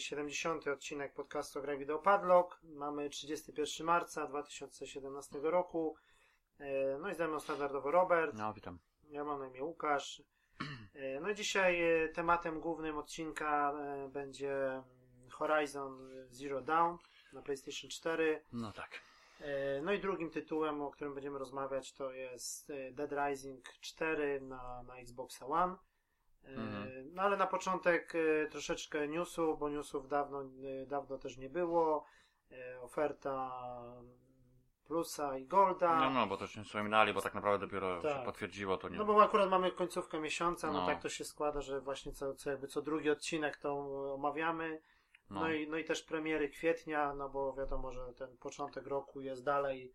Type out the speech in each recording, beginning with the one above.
Dzisiaj nagrywamy 70. odcinek podcastu o grach Padlock. Mamy 31 marca 2017 roku. E, No i ze mną standardowo Robert. No, witam. Ja mam na imię Łukasz. E, No i dzisiaj e, tematem głównym odcinka będzie Horizon Zero Dawn na PlayStation 4. No tak. No i drugim tytułem, o którym będziemy rozmawiać, to jest Dead Rising 4 na, na Xbox One. E, Mhm. No ale na początek e, troszeczkę newsów, bo newsów dawno, e, dawno też nie było. E, Oferta Plusa i Golda. No, no, bo to się wspominali, bo tak naprawdę dopiero Tak. się potwierdziło to nie. No bo akurat mamy końcówkę miesiąca, no, No. tak to się składa, że właśnie co, co, jakby co drugi odcinek to omawiamy. No. no. i, no i też premiery kwietnia, no bo wiadomo, że ten początek roku jest dalej,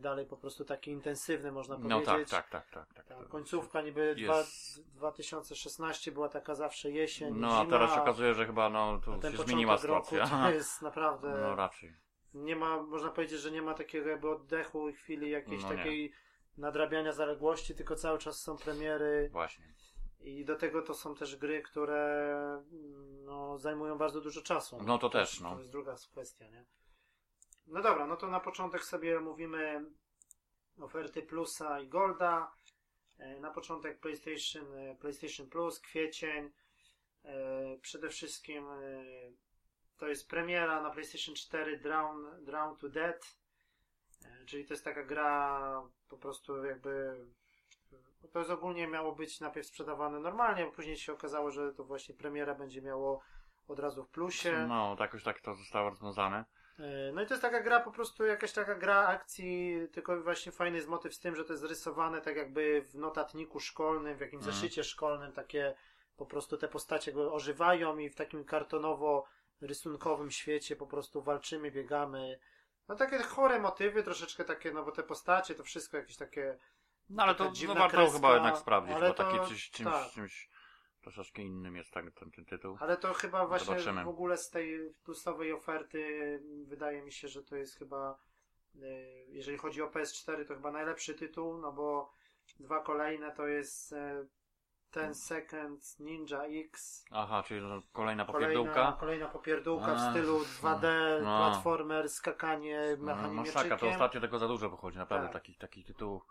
dalej po prostu taki intensywny, można no powiedzieć. tak, tak, tak, tak, tak. Ta końcówka niby Jest. dwa, 2016 była taka zawsze jesień, No, zima, a teraz się okazuje, że chyba no, tu się zmieniła roku sytuacja. to jest naprawdę, No raczej. nie ma, można powiedzieć, że nie ma takiego jakby oddechu i chwili jakiejś No nie. takiej nadrabiania zaległości, tylko cały czas są premiery. Właśnie. I do tego to są też gry, które mm, no, zajmują bardzo dużo czasu. No to też, no. To jest druga kwestia, nie? No dobra, no to na początek sobie omówimy oferty Plusa i Golda. E, Na początek PlayStation, e, PlayStation Plus, kwiecień. E, Przede wszystkim to jest premiera na PlayStation 4 Drown, Drown to Dead. Czyli to jest taka gra po prostu jakby to jest ogólnie miało być najpierw sprzedawane normalnie, a później się okazało, że to właśnie premiera będzie miało od razu w plusie. No, tak jakoś tak to zostało rozwiązane. E, No i to jest taka gra, po prostu jakaś taka gra akcji, tylko właśnie fajny jest motyw z tym, że to jest rysowane tak jakby w notatniku szkolnym, w jakimś Mhm. zeszycie szkolnym, takie po prostu te postacie ożywają i w takim kartonowo-rysunkowym świecie po prostu walczymy, biegamy. No takie chore motywy, troszeczkę takie, no bo te postacie, to wszystko jakieś takie No ale to no, warto kreska, chyba jednak sprawdzić, bo to- czymś, czymś, tak. czymś troszeczkę innym jest tak, ten, ten tytuł. Ale to chyba właśnie Zobaczymy. w ogóle z tej plusowej oferty wydaje mi się, że to jest chyba, y, jeżeli chodzi o PS4, to chyba najlepszy tytuł, no bo dwa kolejne to jest e, Ten Second Ninja X. Aha, czyli no, kolejna Kolejna, popierdółka. kolejna popierdółka w stylu 2D, no. platformer, skakanie, No, machanie masakra, to ostatnio tego za dużo wychodzi, naprawdę Tak. takich, takich tytułów.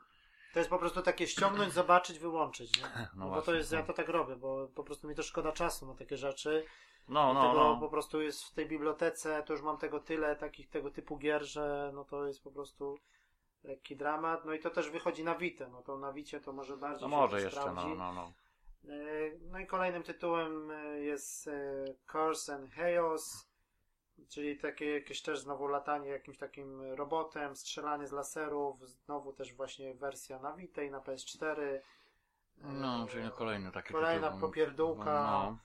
To jest po prostu takie ściągnąć, zobaczyć, wyłączyć. Nie? No No bo to jest, ja no. to tak robię, bo po prostu mi to szkoda czasu na takie rzeczy. No, no, Dlatego no. po prostu jest w tej bibliotece, to już mam tego tyle, takich tego typu gier, że no to jest po prostu lekki dramat. No i to też wychodzi na Vita, no to na Wicie to może bardziej No może jeszcze, sprawdzi. no, no, no. No i kolejnym tytułem e, jest e, Curse and Chaos, czyli takie jakieś też znowu latanie jakimś takim robotem, strzelanie z laserów, znowu też właśnie wersja na Vita i na PS4. E, No, czyli kolejny taki Kolejna tytuł. popierdółka. No,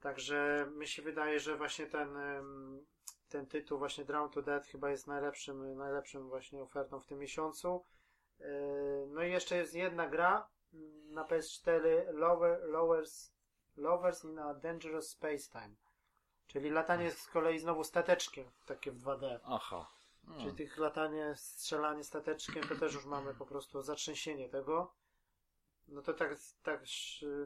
Także mi się wydaje, że właśnie ten, ten tytuł właśnie Drown to Dead chyba jest najlepszym, najlepszym właśnie ofertą w tym miesiącu. E, No i jeszcze jest jedna gra na PS4 Lower, Lowers, Lovers in a Dangerous Space Time. Czyli latanie z kolei znowu stateczkiem, takie w 2D. Aha. Hmm. Czyli tych latanie, strzelanie stateczkiem to też już mamy po prostu zatrzęsienie tego. No to tak, tak,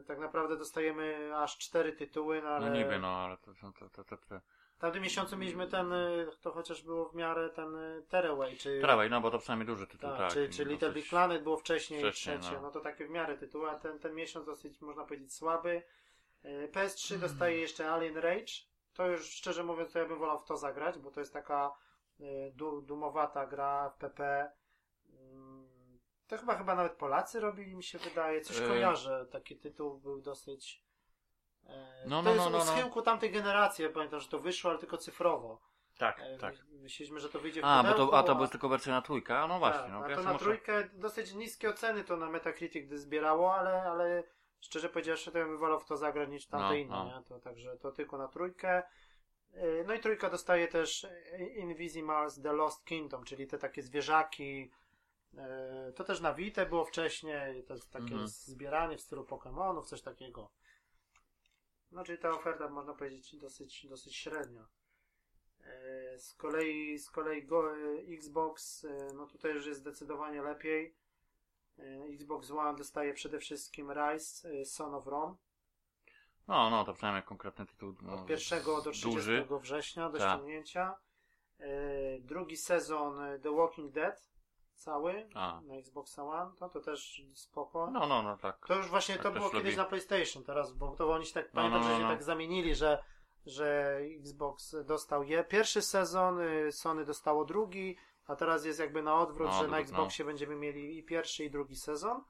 tak naprawdę dostajemy aż cztery tytuły, no ale No niby, no, ale to są to, to, to, to. w tamtym miesiącu mieliśmy ten, to chociaż było w miarę ten y, Tearaway, czy, Trawaj, no bo to przynajmniej duży tytuł, tak, tak. czy, czy i Little Big Planet było wcześniej, wcześniej, trzecie, no. no. to takie w miarę tytuły, a ten, ten miesiąc dosyć, można powiedzieć, słaby. Y, PS3 Mm. dostaje jeszcze Alien Rage, to już szczerze mówiąc, to ja bym wolał w to zagrać, bo to jest taka y, du, dumowata gra w PP. Mm, To chyba chyba nawet Polacy robili, mi się wydaje. Coś Y. kojarzę. Taki tytuł był dosyć. e, No, to no, jest no, no, u no. schyłku tamtej generacji. Ja pamiętam, że to wyszło, ale tylko cyfrowo. Tak, tak. my- Myśleliśmy, że to wyjdzie w A, bo to, a to była tylko wersja na trójkę, a no właśnie, tak, no a to na muszę... trójkę dosyć niskie oceny to na Metacritic zbierało, ale, ale szczerze powiedziawszy, to ja bym wolał w to zagrać niż tamte No, inne, no. nie? To, także to tylko na trójkę. Yy, No i trójka dostaje też Invisimals The Lost Kingdom, czyli te takie zwierzaki. Yy, To też na Vita było wcześniej, to jest takie Mhm. zbieranie w stylu Pokémonów, coś takiego. No czyli ta oferta można powiedzieć dosyć, dosyć średnia. E, Z kolei, z kolei go, Xbox, no tutaj już jest zdecydowanie lepiej. E, Xbox One dostaje przede wszystkim Rise, e, Son of Rome. No, no, to przynajmniej konkretny tytuł. No, Od 1 do 30 duży. września do Tak. ściągnięcia. E, drugi sezon The Walking Dead cały A. na Xbox One, to, to też spoko. No, no, no, tak. To już właśnie Tak to było kiedyś lubi. na PlayStation teraz, bo to oni się tak No, pamiętam, no, że no, się no. tak zamienili, że, że Xbox dostał je. Pierwszy sezon, y, Sony dostało drugi, a teraz jest jakby na odwrót, Na że na no. Xboxie będziemy mieli i pierwszy i drugi sezon.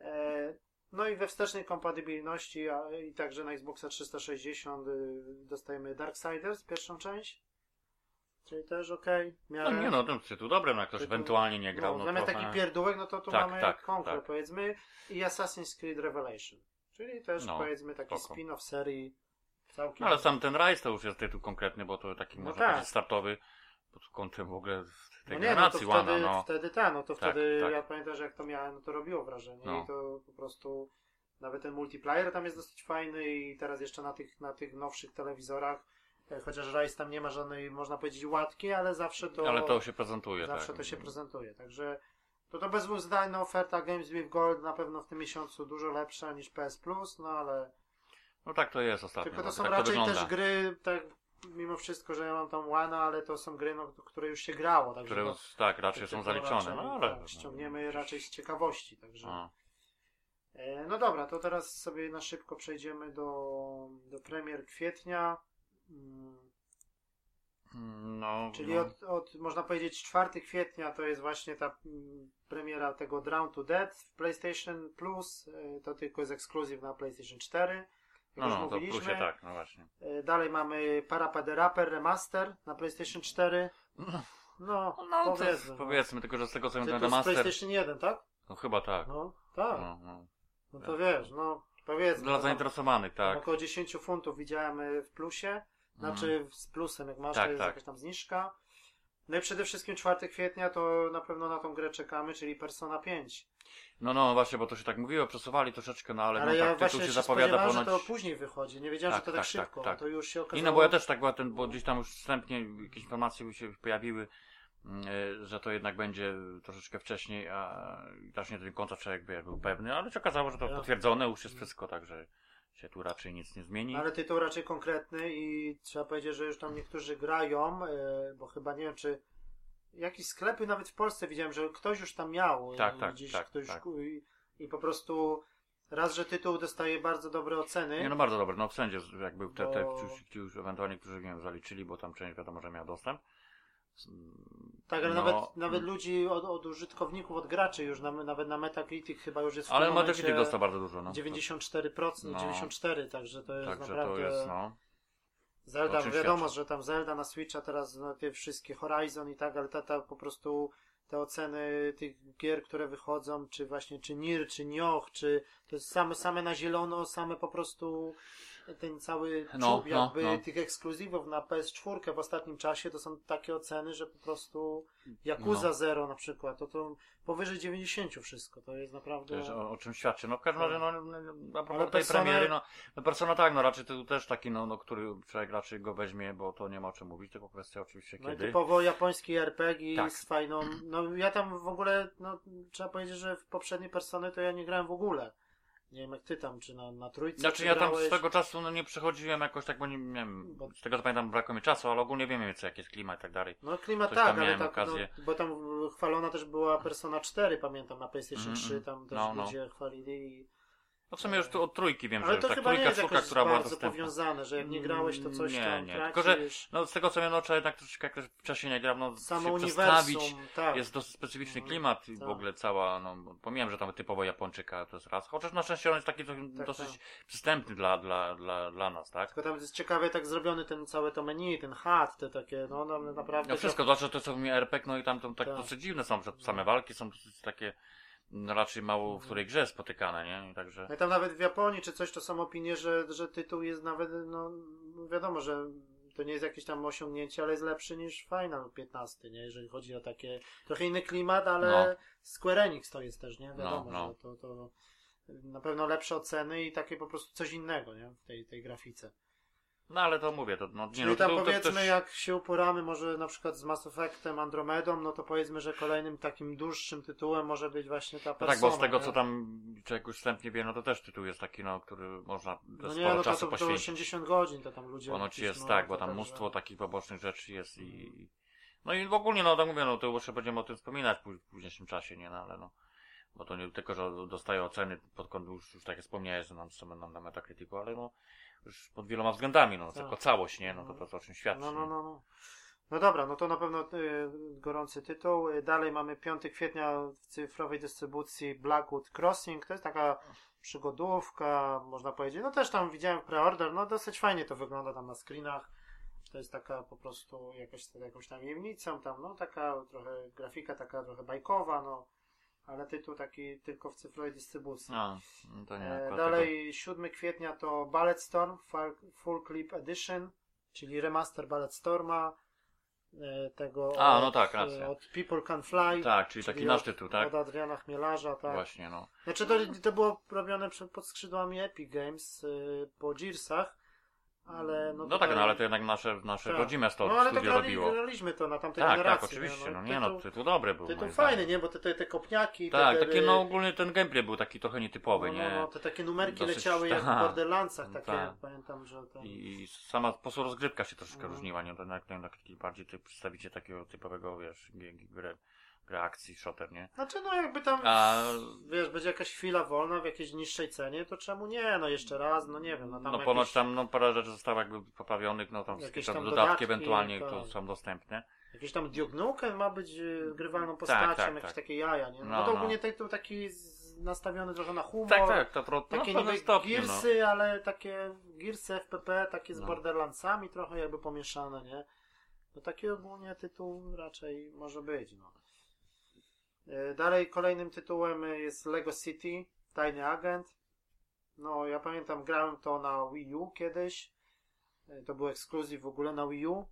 E, No i we wstecznej kompatybilności a, i także na Xboxa 360 y, dostajemy Darksiders, pierwszą część. Czyli też okej. w No nie no, ten tytuł dobry, no jak ktoś Tytuł- ewentualnie nie grał, No, no, zamiast trochę... taki pierdółek, no to tu Tak, mamy tak, konkret, tak. powiedzmy, i Assassin's Creed Revelation. Czyli też No, powiedzmy taki spin-off serii całkiem. No, ale sam ten Rise to już jest tytuł konkretny, bo to taki No można tak. startowy pod kątem w ogóle tej no nie, no to wtedy, One, no. wtedy tak, no to Tak, wtedy tak. ja pamiętam, że jak to miałem, no to robiło wrażenie No. i to po prostu nawet ten multiplayer tam jest dosyć fajny i teraz jeszcze na tych, na tych nowszych telewizorach, e, chociaż Rise tam nie ma żadnej, można powiedzieć, łatki, ale zawsze to... Ale to się prezentuje, Zawsze tak. to się prezentuje, także to to bez dwóch zdań no, oferta Games with Gold na pewno w tym miesiącu dużo lepsza niż PS Plus, no ale No tak to jest ostatnio, tylko to no, są tak raczej też gry, tak mimo wszystko, że ja mam tam One, ale to są gry, no, które już się grało, także Które no, tak, raczej są zaliczone, raczej, no ale... tak, ściągniemy raczej z ciekawości, także A. e, no dobra, to teraz sobie na szybko przejdziemy do, do premier kwietnia. Mm, No, Czyli no. od, od, można powiedzieć, 4 kwietnia to jest właśnie ta mm, premiera tego Drown to Dead w PlayStation Plus. E, To tylko jest ekskluzyw na PlayStation 4. No, no, to w mówiliśmy. plusie tak, no właśnie. E, Dalej mamy Parappa the Rapper Remaster na PlayStation 4. No, No, to powiedzmy. no. powiedzmy, tylko że z tego co wiem, ten z remaster... PlayStation 1, tak? No chyba tak. No, tak. No, no. No to wiesz, no powiedzmy. Dla no, zainteresowanych, tak. Około 10 funtów widziałem e, w plusie. Znaczy z plusem, jak masz, Tak, to jest tak. jakaś tam zniżka. No i przede wszystkim 4 kwietnia to na pewno na tą grę czekamy, czyli Persona 5. No, no, właśnie, bo to się tak mówiło, przesuwali troszeczkę, no ale, Ale no ja tak, właśnie się zapowiada ponoć... że to później wychodzi. Nie wiedziałem, Tak, że to tak, tak, tak, szybko. tak. To już się okazało. I no bo ja też tak była ten, bo gdzieś tam już wstępnie jakieś informacje się pojawiły, mm, e, że to jednak będzie troszeczkę wcześniej, a też nie do końca człowiek by był pewny, ale się okazało, że to potwierdzone już jest wszystko, także się tu raczej nic nie zmieni. Ale tytuł raczej konkretny i trzeba powiedzieć, że już tam niektórzy grają, e, bo chyba nie wiem, czy jakieś sklepy nawet w Polsce widziałem, że ktoś już tam miał. e, Tak, tak, gdzieś tak, ktoś tak. I, I po prostu raz, że tytuł dostaje bardzo dobre oceny. Nie no bardzo dobre, no wszędzie jakby te, te Bo- ci, ci już ewentualnie, którzy nie wiem, zaliczyli, bo tam część wiadomo, że miał dostęp. Tak, ale No, nawet, nawet ludzi, od, od użytkowników, od graczy już, na, nawet na Metacritic chyba już jest w Ale Metacritic dostał bardzo dużo, no. 94%, No. 94%, także to jest Także naprawdę... to jest, no. Zelda, wiadomo, świadczy. że tam Zelda na Switcha teraz, no, te wszystkie Horizon i tak, ale ta, ta po prostu te oceny tych gier, które wychodzą, czy właśnie, czy Nir, czy Nioh, czy to jest same, same na zielono, same po prostu ten cały No, czub no, jakby no. tych ekskluzywów na PS4 w ostatnim czasie to są takie oceny, że po prostu Yakuza No. Zero na przykład, to to powyżej 90 wszystko, to jest naprawdę... O, o czym świadczy. No w każdym razie, no, no, a propos tej Persona- premiery, no, no Persona tak, no raczej to też taki, no, no który człowiek raczej go weźmie, bo to nie ma o czym mówić, tylko kwestia oczywiście No i kiedy. typowo japoński RPG Tak. z fajną. No ja tam w ogóle, no trzeba powiedzieć, że w poprzedniej persony to ja nie grałem w ogóle. Nie wiem jak ty tam, czy na, na trójce. Znaczy czy ja tam grałeś? swego czasu no, nie przechodziłem jakoś tak, bo nie, nie wiem, Bo- z tego co pamiętam brakło mi czasu, ale ogólnie wiem mniej więcej jaki jest klimat i tak dalej. No klimat coś tak, ale tak, okazję. no, bo tam chwalona też była Persona 4, pamiętam na PlayStation Mhm, 3, tam też no, no. ludzie chwalili. i- No w sumie już tu od trójki wiem, Ale że to tak chyba nie trójka, jest czwórka, która była bardzo dostępna. powiązane, że jak nie grałeś to coś Nie, tam nie, tylko, że- No z tego co wiem, no trzeba jednak troszeczkę jakoś wcześniej nie gram, no Samo się przestawić. tak. Jest dosyć specyficzny Mhm. klimat i w Tak. ogóle cała, no pomijam, że tam typowo Japończyka to jest raz, chociaż na szczęście on jest taki do- Tak, dosyć tak. przystępny dla, dla, dla, dla nas, tak? Tylko tam jest ciekawie tak zrobiony ten całe to menu, ten hat, te takie, no, naprawdę. No wszystko, zwłaszcza to co mi RPG, no i tam to tak Tak. dosyć dziwne są, że same walki są dosyć takie no, raczej mało w której grze spotykane, nie? Także... No i tam nawet w Japonii czy coś to są opinie, że, że tytuł jest nawet, no wiadomo, że to nie jest jakieś tam osiągnięcie, ale jest lepszy niż Final 15, nie? Jeżeli chodzi o takie trochę inny klimat, ale No. Square Enix to jest też, nie? Wiadomo, No, no. że to, to na pewno lepsze oceny i takie po prostu coś innego, nie? W tej, tej grafice. No ale to mówię, to no, nie Czyli no, tam to, to, powiedzmy, też- jak się uporamy może na przykład z Mass Effectem Andromedą, no to powiedzmy, że kolejnym takim dłuższym tytułem może być właśnie ta No persona. tak, bo z tego nie? co tam człowiek już wstępnie wie, no to też tytuł jest taki, no, który można No nie, no to, czasu to, to poświęcić. 80 godzin to tam ludzie... Ponoć jest no, tak, bo to tam mnóstwo takich pobocznych rzeczy jest i... No i w ogóle, no tak mówię, no to jeszcze będziemy o tym wspominać w pó- w późniejszym czasie, nie, no ale no... Bo to nie tylko, że dostaje oceny pod kątem, już, już tak jak wspomniałeś, że nam co nam na Metacriticu, ale no już pod wieloma względami, no, Tak. jako całość, nie, no to, to, to o czym świadczy. No, no, no, no. No dobra, no to na pewno y, gorący tytuł. Y, Dalej mamy 5 kwietnia w cyfrowej dystrybucji Blackwood Crossing. To jest taka przygodówka, można powiedzieć. No też tam widziałem preorder, no dosyć fajnie to wygląda tam na screenach. To jest taka po prostu jakaś, jakąś tam tajemnicą, tam no taka trochę grafika taka trochę bajkowa, no. Ale tytuł taki tylko w cyfrowej dystrybucji. A, no to nie, E, Dalej 7 kwietnia to Ballet Storm Full, Clip Edition, czyli remaster Ballet Storma. e, Tego A, od, no tak, racja. od People Can Fly. tego- Tak, czyli taki czyli nasz od- tytuł, tak? Od Adriana Chmielarza, tak. Właśnie, no. Znaczy to, to było robione pod skrzydłami Epic Games y, po Gearsach, ale no, No, tak, no ale to jednak nasze, nasze Tak. rodzime sto, No ale to studio grali, robiło. graliśmy to na tamtej Tak, tak, generacji. oczywiście, no nie tytuł, no, tytuł dobry był. tytuł fajny, zdaniem. nie? Bo te, te, te kopniaki, Tak, te, taki no ogólnie ten gameplay był taki trochę nietypowy, no, nie? no, no, te takie numerki Dosyć- leciały jak w tak. Borderlandsach, takie Tak. pamiętam, że to... I, sama po prostu rozgrywka się troszeczkę Mhm. różniła, nie? To jednak, jednak bardziej ty przedstawicie takiego typowego, wiesz, g- g- grę, grę akcji, shooter, nie? Znaczy no jakby tam, A wiesz, będzie jakaś chwila wolna w jakiejś niższej cenie, to czemu nie? No jeszcze raz, no nie wiem, no tam no jakieś... ponoć tam no, parę rzeczy zostało jakby poprawionych, no tam Jakieś jakieś tam tam dodatki, dodatki ewentualnie tak. to są dostępne. Jakieś tam Duke Nukem ma być y, grywalną postacią, tak, jakieś tak. takie jaja, nie? No, No, to no. ogólnie tytuł taki nastawiony trochę na humor. Tak, tak, to, to, Takie no, niby stopniu, no. Gearsy, ale takie Gearsy FPP, takie z No. Borderlandsami trochę jakby pomieszane, nie? No taki ogólnie tytuł raczej może być, no. E, Dalej kolejnym tytułem jest Lego City, Tajny Agent. No, ja pamiętam, grałem to na Wii U kiedyś. E, To był ekskluzyw w ogóle na Wii U.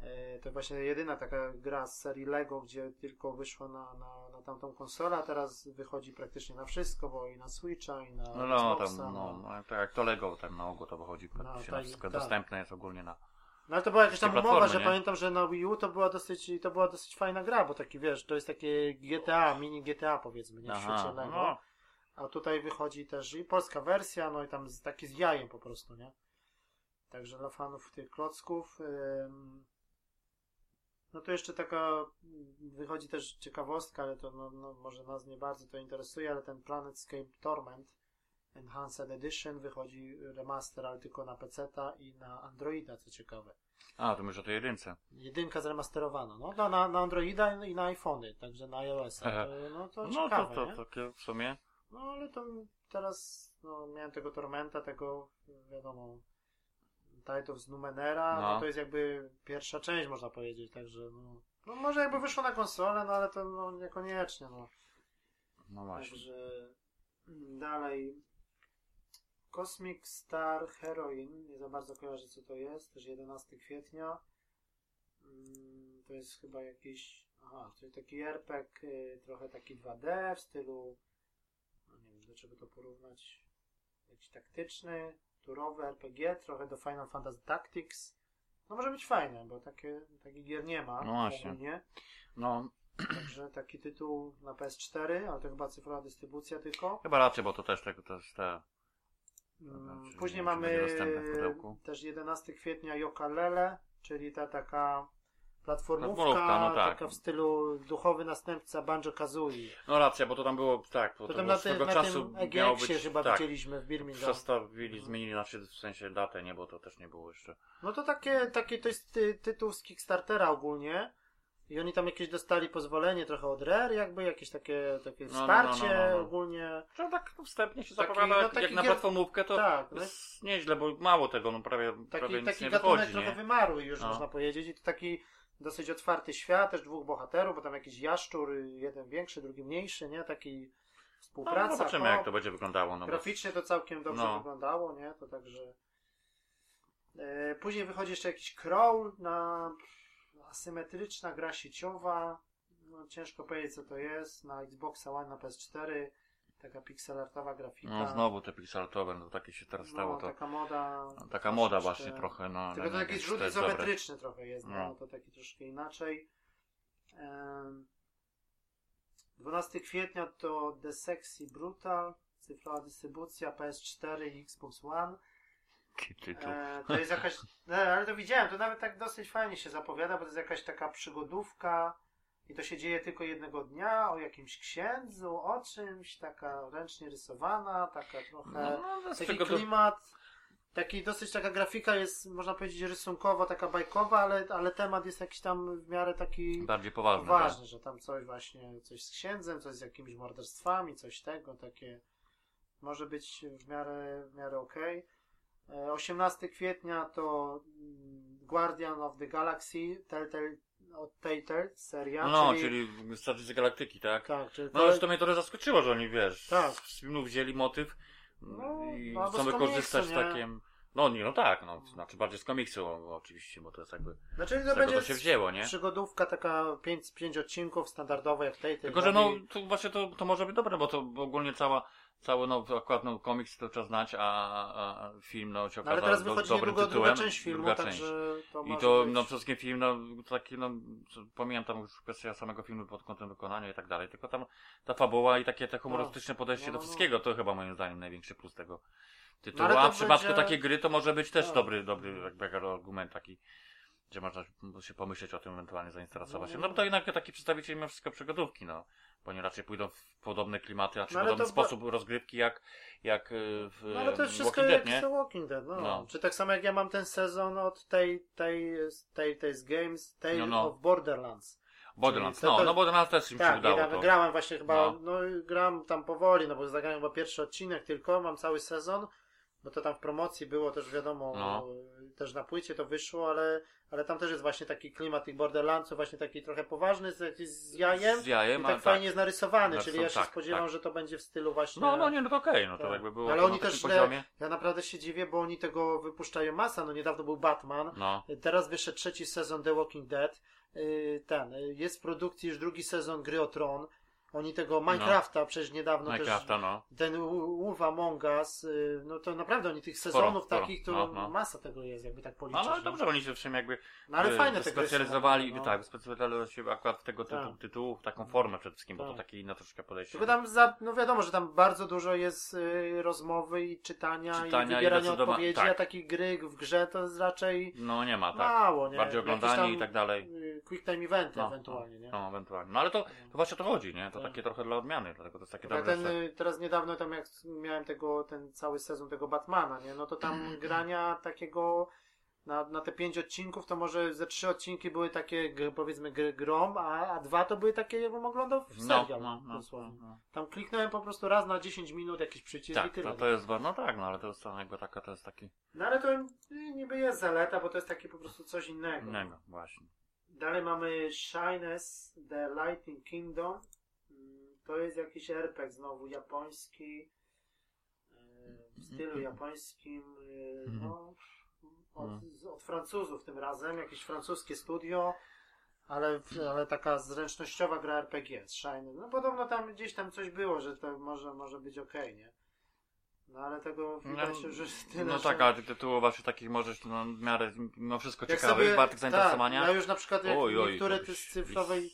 E, To właśnie jedyna taka gra z serii Lego, gdzie tylko wyszło na, na, na tamtą konsolę, a teraz wychodzi praktycznie na wszystko, bo i na Switcha, i na No, no, Xboxa. tam, no, no. no, tak jak to Lego, tam na ogół to wychodzi, praktycznie tak, na wszystko tak. dostępne jest ogólnie na... No ale to była jakaś tam umowa, że nie? pamiętam, że na Wii U to była dosyć, to była dosyć fajna gra, bo taki wiesz, to jest takie GTA, mini GTA powiedzmy, nie w świecie Lego. no, A tutaj wychodzi też i polska wersja, no i tam z, taki z jajem po prostu, nie? Także dla fanów tych klocków. ym, No to jeszcze taka wychodzi też ciekawostka, ale to no, no, może nas nie bardzo to interesuje, ale ten Planetscape Torment Enhanced Edition wychodzi remaster, ale tylko na PC-ta i na Androida, co ciekawe. a, to myślę o tej jedynce. Jedynka zremasterowana, no na, na, na Androida i na iPhony, także na. To, no to No to, ciekawe, to nie? takie w sumie... No ale to teraz no, miałem tego Tormenta, tego wiadomo Tide of Numenera, no. No. to jest jakby pierwsza część można powiedzieć, także no, no może jakby wyszło na konsolę, no ale to no, niekoniecznie, no. No właśnie. Także mm, dalej Cosmic Star Heroine, nie za bardzo kojarzę co to jest, też 11 kwietnia. Mm, To jest chyba jakiś, aha, to jest taki RPG, y, trochę taki 2D w stylu, no nie wiem do czego to porównać, jakiś taktyczny, turowy RPG, trochę do Final Fantasy Tactics. No może być fajne, bo takie, takich gier nie ma No właśnie. ogólnie. No, Także taki tytuł na PS4, ale to chyba cyfrowa dystrybucja tylko. chyba raczej, bo to też tego, to jest te... Mm, czy Później mamy też 11 kwietnia Yokalele, czyli ta taka platformówka, Platformówka, no tak. taka w stylu duchowy następca Banjo Kazooie. No racja, bo to tam było, tak, bo To to, tam na, na czasu tym miało być, chyba tak, widzieliśmy w Birmingham. przestawili, zmienili znaczy w sensie datę, nie, bo to też nie było jeszcze. No to takie, takie to jest ty, tytuł z Kickstartera ogólnie. I oni tam jakieś dostali pozwolenie trochę od Rare, jakby jakieś takie, takie No, no, no, wsparcie no, no, no. ogólnie. Że tak no, wstępnie się Taki- zapowiada, no, jak, taki jak na gier- platformówkę to tak, no, jest nieźle, bo mało tego, no prawie, prawie taki, nic taki nie gatunek wychodzi, trochę nie? wymarły już No. można powiedzieć i to taki dosyć otwarty świat, też dwóch bohaterów, bo tam jakiś jaszczur, jeden większy, drugi mniejszy, nie? Taki No, współpraca. zobaczymy koop. jak to będzie wyglądało, no Graficznie to całkiem dobrze No. wyglądało, nie? To także. E, później wychodzi jeszcze jakiś crawl na asymetryczna gra sieciowa. No, ciężko powiedzieć co to jest. Na Xboxa One, na PS4. taka pixelartowa grafika. No znowu te pixelatowe, no takie się teraz stało no, to. taka moda. Taka moda właśnie trochę, no. Tylko no, to czy rzut izometryczny trochę jest, no. No. to taki troszkę inaczej. Em, 12 kwietnia to The Sexy Brutal, cyfrowa dystrybucja PS4 i Xbox One. Taki tytuł. E, to jest jakaś, no, ale to widziałem, to nawet tak dosyć fajnie się zapowiada, bo to jest jakaś taka przygodówka i to się dzieje tylko jednego dnia, o jakimś księdzu, o czymś, taka ręcznie rysowana, taka trochę... No, no, jest Taki to- klimat, taki dosyć taka grafika jest, można powiedzieć, rysunkowo, taka bajkowa, ale, ale temat jest jakiś tam w miarę taki bardziej poważny. poważny, że tam coś właśnie, coś z księdzem, coś z jakimiś morderstwami, coś tego, takie może być w miarę, w miarę okej. E, 18 kwietnia to mm, Guardian of the Galaxy, Telltale, od Telltale seria. No, czyli, czyli Strategy Galaktyki, tak? tak, czyli No ale to mnie trochę zaskoczyło, że oni wiesz, Tak. z filmu wzięli motyw No, i no, chcą wykorzystać takim. No nie, no tak, no, znaczy bardziej z komiksu oczywiście, bo to jest jakby znaczy to będzie to się wzięło, nie? przygodówka taka 5 pięć odcinków standardowa jak Telltale. Tylko, że no, to właśnie to, to może być dobre, bo to ogólnie cała, cały, no, akurat no, komiks to trzeba znać, a, a film, no, się No, ale okazał teraz do, wychodzi dobrym niedługo tytułem. druga część filmu, druga część. także to I to, być... no, przede wszystkim film, no, taki, no, pomijam tam już kwestię samego filmu pod kątem wykonania i tak dalej, tylko tam ta fabuła i takie te humorystyczne podejście no, do no. wszystkiego, to chyba moim zdaniem największy plus tego tytułu. to A w przypadku będzie- takiej gry to może być też Tak. dobry, dobry jakby argument taki, gdzie można się pomyśleć o tym, ewentualnie zainteresować się. No. No bo to jednak taki przedstawiciel mimo wszystko przygodówki, no. Bo oni raczej pójdą w podobne klimaty, a czy No, podobny to sposób rozgrywki jak, jak y, w No, ale to jest wszystko Walking Dead, jak nie? Walking Dead, no. No. Czy tak samo jak ja mam ten sezon od tej, tej, tej, tej z Games, Tale No, no. of Borderlands. Borderlands, to- no, to- no Borderlands też im się Tak, udało ja to. grałem właśnie chyba, no. No. gram tam powoli, no bo zagrałem chyba pierwszy odcinek tylko, mam cały sezon, bo to tam w promocji było też wiadomo, No. Też na płycie to wyszło, ale, ale tam też jest właśnie taki klimat tych Borderlandsów, właśnie taki trochę poważny, z, z jajem. Z jajem, I tak tak. fajnie jest narysowany, czyli ja się tak, spodziewam, tak. że to będzie w stylu właśnie. No, no nie, no to okej, no to Tak. jakby było Ale oni też poziomie. Ja naprawdę się dziwię, bo oni tego wypuszczają masa. No niedawno był Batman. No, Teraz wyszedł trzeci sezon The Walking Dead. Yy, Ten, yy, jest w produkcji już drugi sezon Gry o Tron. Oni tego Minecrafta przecież niedawno Minecrafta, no. też. Ten Wolf Among Us, yy, no to naprawdę oni tych sezonów sporo. takich, to No, no. masa tego jest, jakby tak No, policzyć. ale no. dobrze, oni się w czym jakby No ale y, fajne są, specjalizowali, no. tak, specjalizowali się akurat w tego typu, Tak. tytułu, w taką formę przede wszystkim, bo to Tak. takie inne troszkę podejście. Tylko tam, za, no wiadomo, że tam bardzo dużo jest y, rozmowy i czytania, Czytania i i wybierania zdecydowa- odpowiedzi, tak. a takich gry w grze to jest raczej No nie ma, tak. mało, nie? Bardziej oglądanie i tak dalej. y, Quick time eventy No, ewentualnie, nie? No, ewentualnie. No ale to, to właśnie o to chodzi, nie? To Tak. Takie trochę dla odmiany, dlatego to jest takie dobre. ten, że- y, teraz niedawno tam jak miałem tego, ten cały sezon tego Batmana, nie? No to tam grania takiego na, na te pięć odcinków, to może ze trzy odcinki były takie powiedzmy gry grom, a, a dwa to były takie jakbym oglądał w No, serial no, no, no, no. Tam kliknąłem po prostu raz na 10 minut jakiś przycisk i Tak, tyle. to, to jest, no tak, no ale to jest jakby taka, to jest taki No ale to y, niby jest zaleta, bo to jest takie po prostu coś innego. innego, właśnie. Dalej mamy Shines The Lighting Kingdom. To jest jakiś RPG znowu japoński. e, W stylu japońskim. e, No, od, z- od Francuzów tym razem. Jakieś francuskie studio. Ale, ale taka zręcznościowa gra RPG z Shine. No podobno tam gdzieś tam coś było, że to może, może być ok, nie? No ale tego widać, że tyle, no tak, ale tych tytułów właśnie takich możesz no, w miarę mimo wszystko Jak ciekawych, sobie- wartych zainteresowania. Tak, ja już na przykład jak oj, oj, niektóre te z cyfrowej,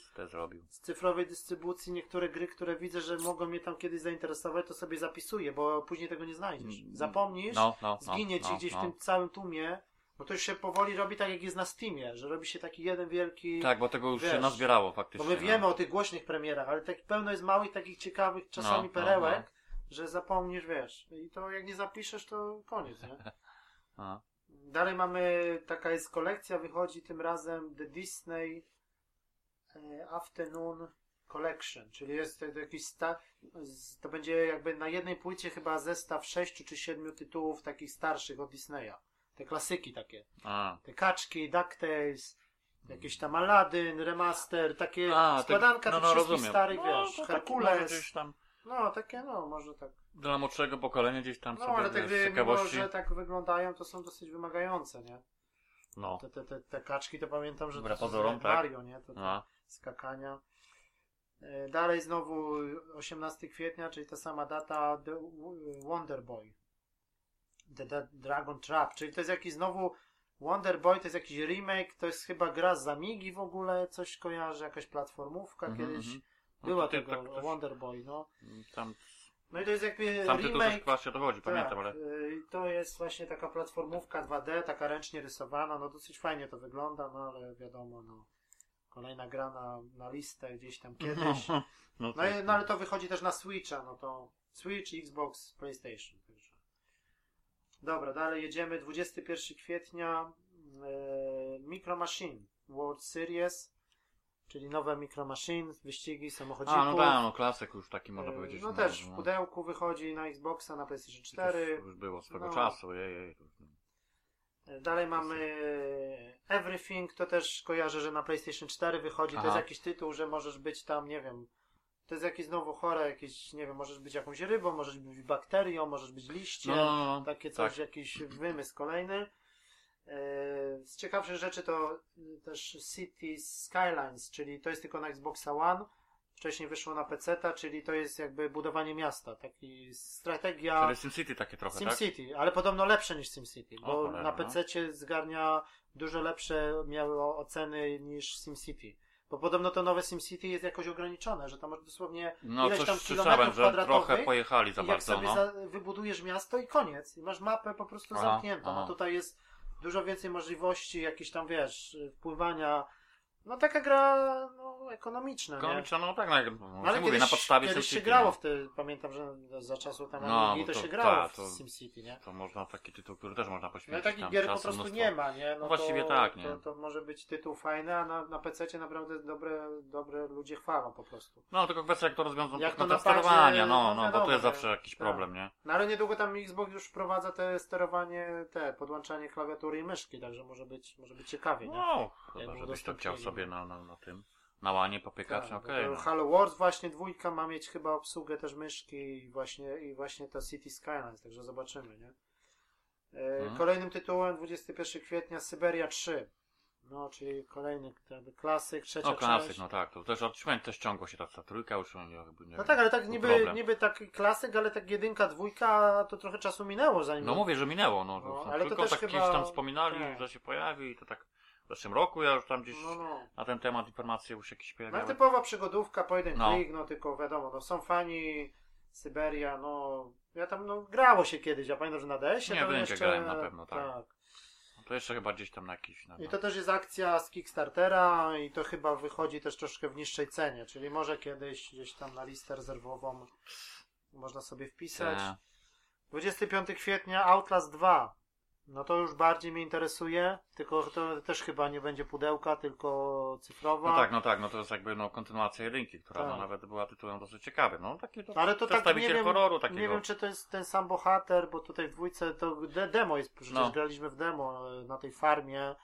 z cyfrowej dystrybucji, niektóre gry, które widzę, że mogą mnie tam kiedyś zainteresować, to sobie zapisuję, bo później tego nie znajdziesz. Mm, Zapomnisz, No, no, no, zginie ci no, gdzieś no. w tym całym tłumie, bo to już się powoli robi tak, jak jest na Steamie, że robi się taki jeden wielki... Tak, bo tego już się wiesz, nazbierało Bo faktycznie. my no. wiemy o tych głośnych premierach, ale tak pełno jest małych, takich ciekawych czasami No, no, perełek, że zapomnisz, wiesz. I to jak nie zapiszesz, to koniec, nie? A. Dalej mamy, taka jest kolekcja, wychodzi tym razem The Disney e, Afternoon Collection, czyli jest to, jakiś sta- to będzie jakby na jednej płycie chyba zestaw sześciu czy siedmiu tytułów takich starszych od Disneya. Te klasyki takie. A. Te kaczki, DuckTales, jakieś tam Aladdin, remaster, takie A, te- składanka no, tych no, wszystkich rozumiem. starych, No, wiesz, tak Herkules. tam No, takie no, może tak. dla młodszego pokolenia gdzieś tam No, sobie ale te gry, mimo ciekawości. że tak wyglądają, to są dosyć wymagające, nie? No. Te, te, te, te kaczki to pamiętam, że Wbrew to są pozorom, tak. Mario, nie? To, to No. skakania. E, Dalej znowu 18 kwietnia, czyli ta sama data The Wonder Boy. The, The Dragon Trap, czyli to jest jakiś znowu Wonder Boy, to jest jakiś remake, to jest chyba gra z Amigi w ogóle, coś kojarzy, jakaś platformówka Mhm, kiedyś. mhm. Była tutaj tego tak też- Wonder Boy, no. Tam, No i to jest jakby tam tytuł remake. też właśnie dochodzi, pamiętam, ale... Tak, y, to jest właśnie taka platformówka 2D, taka ręcznie rysowana, no dosyć fajnie to wygląda, no ale wiadomo, no kolejna gra na, na listę gdzieś tam kiedyś. No, No, tak. i, no ale to wychodzi też na Switcha, no to Switch, Xbox, PlayStation. Także. Dobra, dalej jedziemy. 21 kwietnia e, Micro Machine World Series, czyli nowe Micro Machine, wyścigi samochodzików. A, no tak, no klasyk już taki można E, powiedzieć. No też w pudełku wychodzi na Xboxa, na PlayStation 4. To już było swego No. czasu, jej, jej. to już- Dalej mamy Everything, to też kojarzę, że na PlayStation 4 wychodzi. To Aha. jest jakiś tytuł, że możesz być tam, nie wiem. To jest jakieś znowu chore, jakieś, nie wiem, możesz być jakąś rybą, możesz być bakterią, możesz być liściem. No, no, no. Takie coś, tak. jakiś wymysł kolejny. E, Z ciekawszych rzeczy to y, też City Skylines, czyli to jest tylko na Xboxa One. Wcześniej wyszło na PC, czyli to jest jakby budowanie miasta. Taki strategia. Czyli SimCity takie trochę, tak? SimCity, ale podobno lepsze niż SimCity, bo cholera, na no. PC zgarnia dużo lepsze miały oceny niż SimCity. Bo podobno to nowe SimCity jest jakoś ograniczone, że tam masz dosłownie No ileś tam kilometrów że kwadratowych trochę pojechali za i jak bardzo, sobie no. za, wybudujesz miasto i koniec. I masz mapę po prostu Aha, zamkniętą. aha. A tutaj jest dużo więcej możliwości, jakieś tam wiesz, wpływania. No taka gra no, ekonomiczna, nie? Ekonomiczna, no tak, no, jak- no, Ale mówię, kiedyś, na podstawie kiedyś się SimCity, grało no. w te, pamiętam, że za czasów tam No, bo to, to- się grało tak, w to- SimCity, nie? To można taki tytuł, który też można No poświęcić takich tam gier po czasu prostu mnóstwo. nie ma, nie? No, No właściwie to, tak, nie? To, to może być tytuł fajny, a na, na PC naprawdę dobre, dobre ludzie chwalą po prostu. No, tylko kwestia jak to rozwiążą Jak to na sterowania, padzie, no, no no, bo to jest nie? zawsze jakiś Tak. problem, nie? No ale niedługo tam Xbox już wprowadza te sterowanie, te podłączanie klawiatury i myszki, także może być, może być ciekawie, nie? No, chyba, żebyś to chciał udostępnili, sobie na, na, na tym, na łanie popykać, Tak, no okej, to no. Halo Wars właśnie dwójka ma mieć chyba obsługę też myszki i właśnie, i właśnie to City Skylines, także zobaczymy, nie? Mhm. Kolejnym tytułem 21 kwietnia Syberia 3. No, czyli kolejny jakby klasyk, trzecia No klasyk, część. no tak, to też od śmień też ciągło się ta, ta trójka już, nie, nie No tak, ale tak niby, problem. niby taki klasyk, ale tak jedynka, dwójka, to trochę czasu minęło zanim... No mówię, że minęło, no, No, ale to tylko też tak chyba- gdzieś tam wspominali, tak. że się pojawi i to tak w zeszłym roku ja już tam gdzieś No, no. na ten temat informacje już jakieś No pojawiały. typowa przygodówka, pojedyn No. klik, no tylko wiadomo, no są fani Syberia, no ja tam, no grało się kiedyś, ja pamiętam, że na DS-ie Nie, w jeszcze... grałem na pewno, tak. No to jeszcze chyba gdzieś tam na jakiś... Na, I to też jest akcja z Kickstartera i to chyba wychodzi też troszkę w niższej cenie, czyli może kiedyś gdzieś tam na listę rezerwową można sobie wpisać. Te- 25 kwietnia Outlast 2. No to już bardziej mnie interesuje, tylko to też chyba nie będzie pudełka, tylko cyfrowa. No tak, no tak, no to jest jakby no, kontynuacja jedynki, która Tak. no, nawet była tytułem dosyć ciekawym. No taki to, Ale to tak nie wiem, horroru takiego. nie wiem czy to jest ten sam bohater, bo tutaj w dwójce to de demo jest, przecież No. graliśmy w demo e, na tej farmie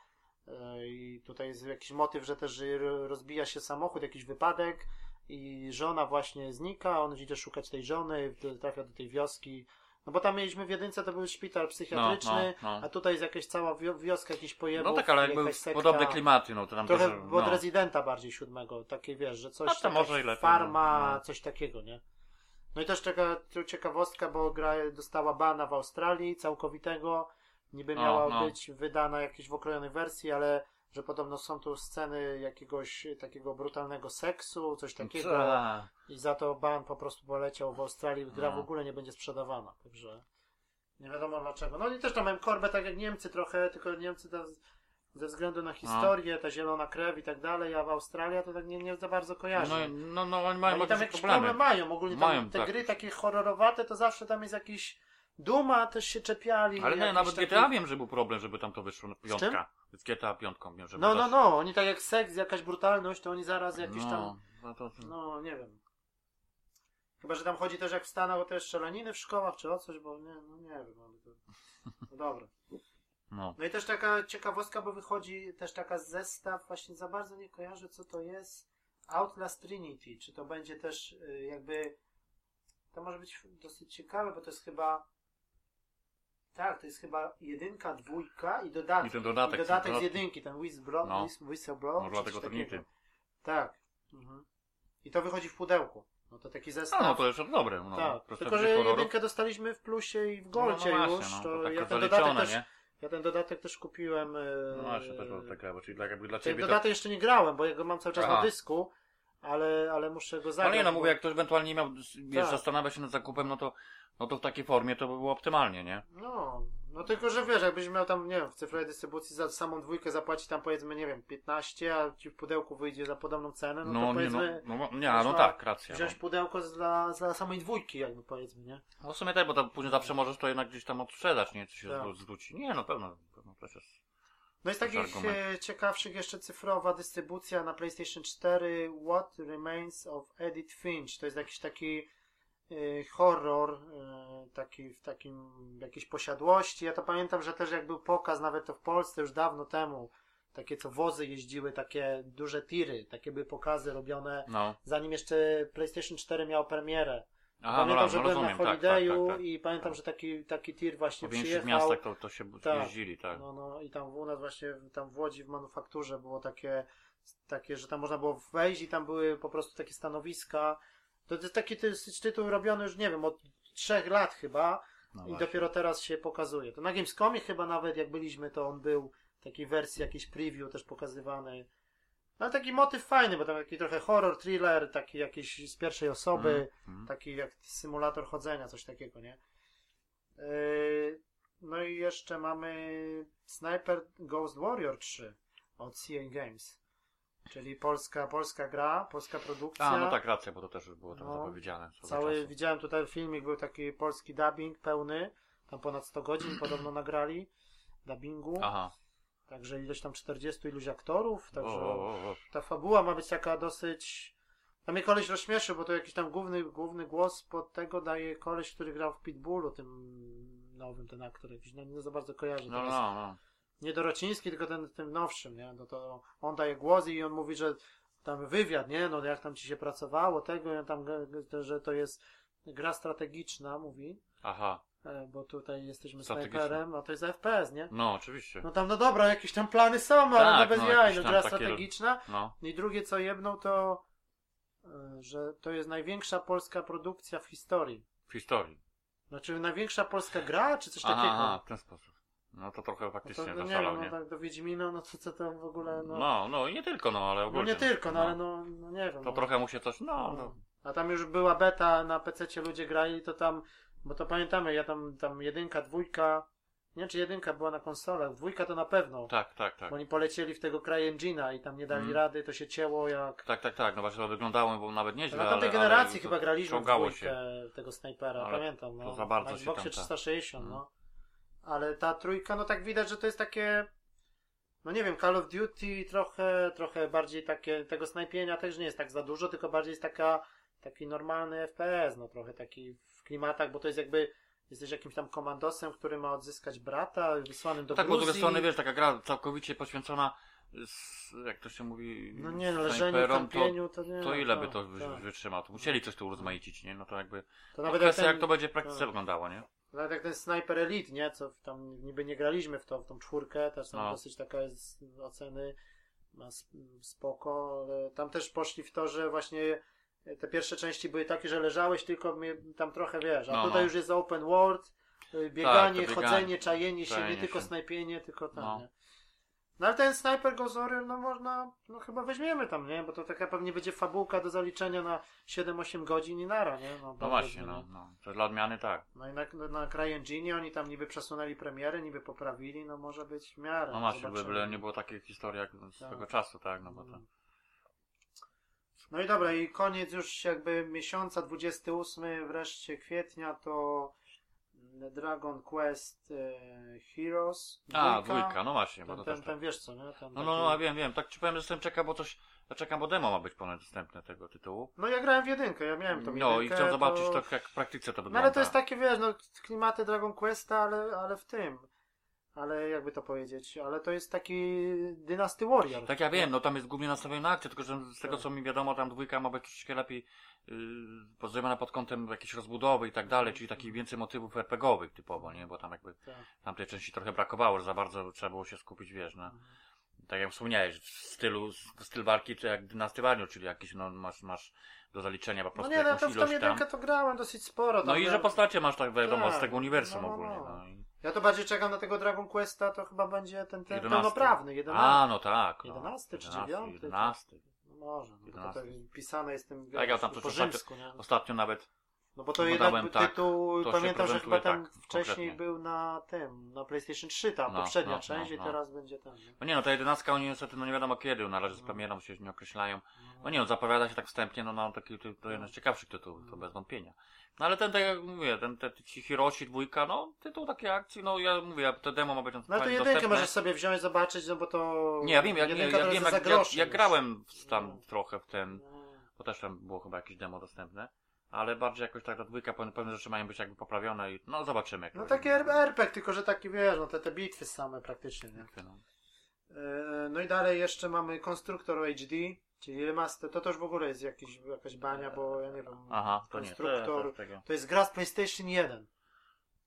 e, i tutaj jest jakiś motyw, że też ro- rozbija się samochód, jakiś wypadek i żona właśnie znika, on idzie szukać tej żony, trafia do tej wioski. No bo tam mieliśmy w jedynce, to był szpital psychiatryczny, No, no, no. a tutaj jest jakaś cała wio wioska, jakiś pojebów, No tak, ale jakby sekta. podobne klimaty, no to tam Trochę też, od no. rezydenta bardziej siódmego, takie wiesz, że coś taka może lepiej, farma, no. coś takiego, nie? No i też taka ciekawostka, bo gra dostała bana w Australii całkowitego, niby No, miała no. być wydana jakieś w okrojonej wersji, ale że podobno są tu sceny jakiegoś takiego brutalnego seksu, coś takiego Ta. I za to ban po prostu poleciał w Australii, gra No. w ogóle nie będzie sprzedawana, także nie wiadomo dlaczego. No i też tam mają korbę tak jak Niemcy trochę, tylko Niemcy to z- ze względu na historię, ta zielona krew i tak dalej, a w Australii to tak nie, nie za bardzo kojarzę. No, no, no, oni No mają i tam jakieś problemy. problemy mają, ogólnie tam Mają, te tak. gry takie horrorowate, to zawsze tam jest jakiś Duma też się czepiali. Ale nie, nawet taki- GTA wiem, że był problem, żeby tam to wyszło na czym? piątka. Z GTA piątką wiem, żeby No, no, no, oni tak jak seks, jakaś brutalność, to oni zaraz jakieś no, tam, No, to, no nie wiem. Chyba, że tam chodzi też jak w Stanach o te strzelaniny w szkołach, czy o coś, bo nie, no nie wiem, ale to... No dobra. no. No i też taka ciekawostka, bo wychodzi też taka zestaw, właśnie za bardzo nie kojarzę co to jest. Outlast Trinity, czy to będzie też y, jakby. To może być dosyć ciekawe, bo to jest chyba. Tak, to jest chyba jedynka, dwójka i dodatek. I ten dodatek, I dodatek z jedynki, ten Whistleblow. No. Whis- Whistleblow Może czy coś dlatego. Trinity. Tak. Mhm. I to wychodzi w pudełku. No to taki A zestaw. no to już dobre, no. tak, tylko że horrorów. jedynkę dostaliśmy w plusie i w No, goldzie no właśnie, już. no, to tak ja to ten dodatek też, nie? ja ten dodatek też kupiłem. e, No właśnie, też było taka, bo czyli tak jakby dla Ten ciebie to... dodatek jeszcze nie grałem, bo ja go mam cały czas Aha. na dysku, ale, ale muszę go zagrać. Ale nie no, mówię, jak ktoś ewentualnie nie miał, wiesz, Tak. zastanawia się nad zakupem, no to, no to w takiej formie to by było optymalnie, nie? No, no tylko, że wiesz, jakbyś miał tam, nie wiem, w cyfrowej dystrybucji za samą dwójkę zapłacić tam powiedzmy, nie wiem, 15, a ci w pudełku wyjdzie za podobną cenę, no, to No, nie, no, powiedzmy no, no, nie, no tak, racja. wziąć No. pudełko dla, dla samej dwójki jakby powiedzmy, nie? no w sumie tak, bo to później zawsze możesz to jednak gdzieś tam odsprzedać, nie? Co się Tak. zwróci. Nie, no pewno, pewno jest. No i z To jest takich argument. e, ciekawszych jeszcze cyfrowa dystrybucja na PlayStation 4 What Remains of Edith Finch. To jest jakiś taki horror, e, taki w takim jakiejś posiadłości. Ja to pamiętam, że też jak był pokaz, nawet to w Polsce już dawno temu, takie co wozy jeździły, takie duże tiry, takie były pokazy robione, No. zanim jeszcze PlayStation 4 miało premierę. Aha, pamiętam, no, że no byłem na rozumiem, tak, tak, Holidayu tak, tak. i pamiętam, tak. że taki, taki tir właśnie Po przyjechał. miastach to, to się Tak. jeździli, tak. No, no i tam u nas właśnie, tam w Łodzi w manufakturze było takie, takie, że tam można było wejść i tam były po prostu takie stanowiska. To jest taki ty- tytuł robiony już, nie wiem, od trzech lat chyba No i właśnie. dopiero teraz się pokazuje. To na Gamescomie chyba nawet jak byliśmy, to on był w takiej wersji, jakiś preview też pokazywany. Ale taki motyw fajny, bo tam taki trochę horror, thriller, taki jakiś z pierwszej osoby, Mhm, mhm. taki jak symulator chodzenia, coś takiego, nie? Yy, No i jeszcze mamy Sniper Ghost Warrior 3 od CA Games. Czyli polska, polska gra, polska produkcja. A, no tak, racja, bo to też już było tam No. zapowiedziane. Cały, czasu. widziałem tutaj filmik, był taki polski dubbing pełny. Tam ponad 100 godzin podobno nagrali dubbingu. Aha. Także ileś tam 40 iluś aktorów. Także O, o, o, ta fabuła ma być taka dosyć. Tam mnie koleś rozśmieszył, bo to jakiś tam główny, główny głos pod tego daje koleś, który grał w Pitbullu, tym nowym, ten aktor jakiś, no nie za bardzo kojarzę. No, no, no. Nie Dorociński, tylko ten, tym nowszym, nie? No to on daje głos i on mówi, że tam wywiad, nie? No jak tam ci się pracowało, tego, i tam, że to jest gra strategiczna, mówi, Aha. e, bo tutaj jesteśmy snajperem, a to jest FPS, nie? No, oczywiście. No tam, no dobra, jakieś tam plany są, ale Tak, no bez no, jaj, no gra takie- strategiczna. No. I drugie co jedną to, e, że to jest największa polska produkcja w historii. W historii. Znaczy największa polska gra, czy coś Aha, takiego? aha, w ten sposób. No to trochę No to, faktycznie no nie wiem, no tak do Wiedźmina, no to co to w ogóle, no... No, no i nie tylko, no, ale no ogólnie. nie tylko, no, ale no, no nie wiem. To no. trochę mu się coś, no, no. A tam już była beta, na PC ludzie grali, to tam, bo to pamiętamy, ja tam, tam jedynka, dwójka, nie wiem czy jedynka była na konsolach, dwójka to na pewno. Tak, tak, tak. Bo oni polecieli w tego CryEngine'a i tam nie dali Mhm. rady, to się cięło jak... Tak, tak, tak, no właśnie to wyglądało, bo nawet nieźle, Na tamtej ale, generacji ale chyba graliśmy w dwójkę się. tego snajpera, Ale pamiętam. No. to za bardzo na się Xboxie tam ta- 360, Mhm. no. Ale ta trójka, no tak widać, że to jest takie... No nie wiem, Call of Duty trochę, trochę bardziej takie, tego snajpienia też nie jest tak za dużo, tylko bardziej jest taka, taki normalny FPS, no trochę taki w klimatach, bo to jest jakby, jesteś jakimś tam komandosem, który ma odzyskać brata, wysłanym do Tak, bo z Gruzji. drugiej strony, wiesz, taka gra całkowicie poświęcona, z, jak to się mówi, No nie, no leżeniu, kampieniu, to nie. to, to ile by to tak. wy- wytrzymało? To musieli coś tu urozmaicić, nie? No to jakby, To no nawet kwestia jak, jak ten, to będzie w praktyce tak. wyglądało, nie? Nawet jak ten Sniper Elite, nie, co tam niby nie graliśmy w, to, w tą czwórkę, też tam No. dosyć taka jest oceny, ma sp- spoko, ale tam też poszli w to, że właśnie te pierwsze części były takie, że leżałeś tylko tam trochę wiesz, a No, tutaj no. już jest open world, y, bieganie, to bieganie, chodzenie, czajenie się, nie czajenie tylko się. snajpienie, tylko tam, No. nie. No ale ten Sniper Warrior, no można, no chyba weźmiemy tam, nie? Bo to taka pewnie będzie fabułka do zaliczenia na 7-8 godzin i nara, nie? No bardzo właśnie, no, no. To dla odmiany tak. No i na, na CryEngine oni tam niby przesunęli premiery, niby poprawili, no może być w miarę. No właśnie, zobaczymy. byle nie było takiej historii jak z Tak. tego czasu, tak? No bo to... No i dobra, i koniec już jakby miesiąca, 28 wreszcie kwietnia to Dragon Quest e, Heroes. A, dwójka, no właśnie, bo Ten, to ten, też ten tak. wiesz co, nie? Ten No, no, no, a wiem, wiem. Tak ci powiem, że jestem czekał, bo coś... Ja czekam, bo demo ma być ponad dostępne tego tytułu. No ja grałem w jedynkę, ja miałem tą No i jedynkę, chcę zobaczyć to... jak w praktyce to No wygląda. ale to jest takie, wiesz, no klimaty Dragon Questa, ale, ale w tym. Ale jakby to powiedzieć, ale to jest taki Dynasty Warrior. Tak ja wiem, no tam jest głównie nastawiony na akcję, tylko że z tego Tak. co mi wiadomo, tam dwójka ma być troszeczkę lepiej yy, pozrobiona pod kątem jakiejś rozbudowy i tak dalej, czyli takich więcej motywów RPGowych typowo, nie? Bo tam jakby Tak. tam tej części trochę brakowało, że za bardzo trzeba było się skupić, wiesz, na, tak jak wspomniałeś, w stylu, styl walki to jak Dynasty Warrior, czyli jakiś, no masz, masz do zaliczenia po No prostu nie, no to w tą jedynkę to grałem dosyć sporo. No i że postacie masz tak wiadomo Tak, z tego uniwersum no, no, ogólnie. no. No. i Ja to bardziej czekam na tego Dragon Questa, to chyba będzie ten, ten 11. pełnoprawny, 11. A, no tak. No. 11 czy 11, 9? 11. No może, no to, to 11. pisane jest tym Tak, ja tam po rzymsku, nie? Ostatnio nawet No bo to Bo jednak dałem tak, tytuł, to się pamiętam, że chyba prezentuje ten tak, wcześniej konkretnie. był na tym, na PlayStation 3, ta No, poprzednia no, część no, i no. teraz będzie ten. nie? No nie no, ta jedenastka oni niestety no nie wiadomo kiedy, na razie z premierą się nie określają. No nie no, zapowiada się tak wstępnie, no na taki ty- to jeden z ciekawszych tytułów, to bez wątpienia. No ale ten, tak jak mówię, ten, ten ci Hiroshi dwójka, no tytuł takiej akcji, no ja mówię, te demo ma być No to jedynkę dostępne. możesz sobie wziąć, zobaczyć, no bo to... Nie, ja wiem, jak, ja to wiem, jak, jak, jak grałem w, tam No. trochę w ten, No. bo też tam było chyba jakieś demo dostępne, ale bardziej jakoś tak ta dwójka, pewne, pewne rzeczy mają być jakby poprawione i no zobaczymy. Jak No to taki będzie. RPG, tylko że taki wiesz, no te, te bitwy same praktycznie, nie? No. E, No i dalej jeszcze mamy Konstruktor HD, czyli remaster, to też w ogóle jest jakiś, jakaś bania, bo ja nie wiem, Aha, to nie, to, Konstruktor, to, to tego. to jest gra z PlayStation 1.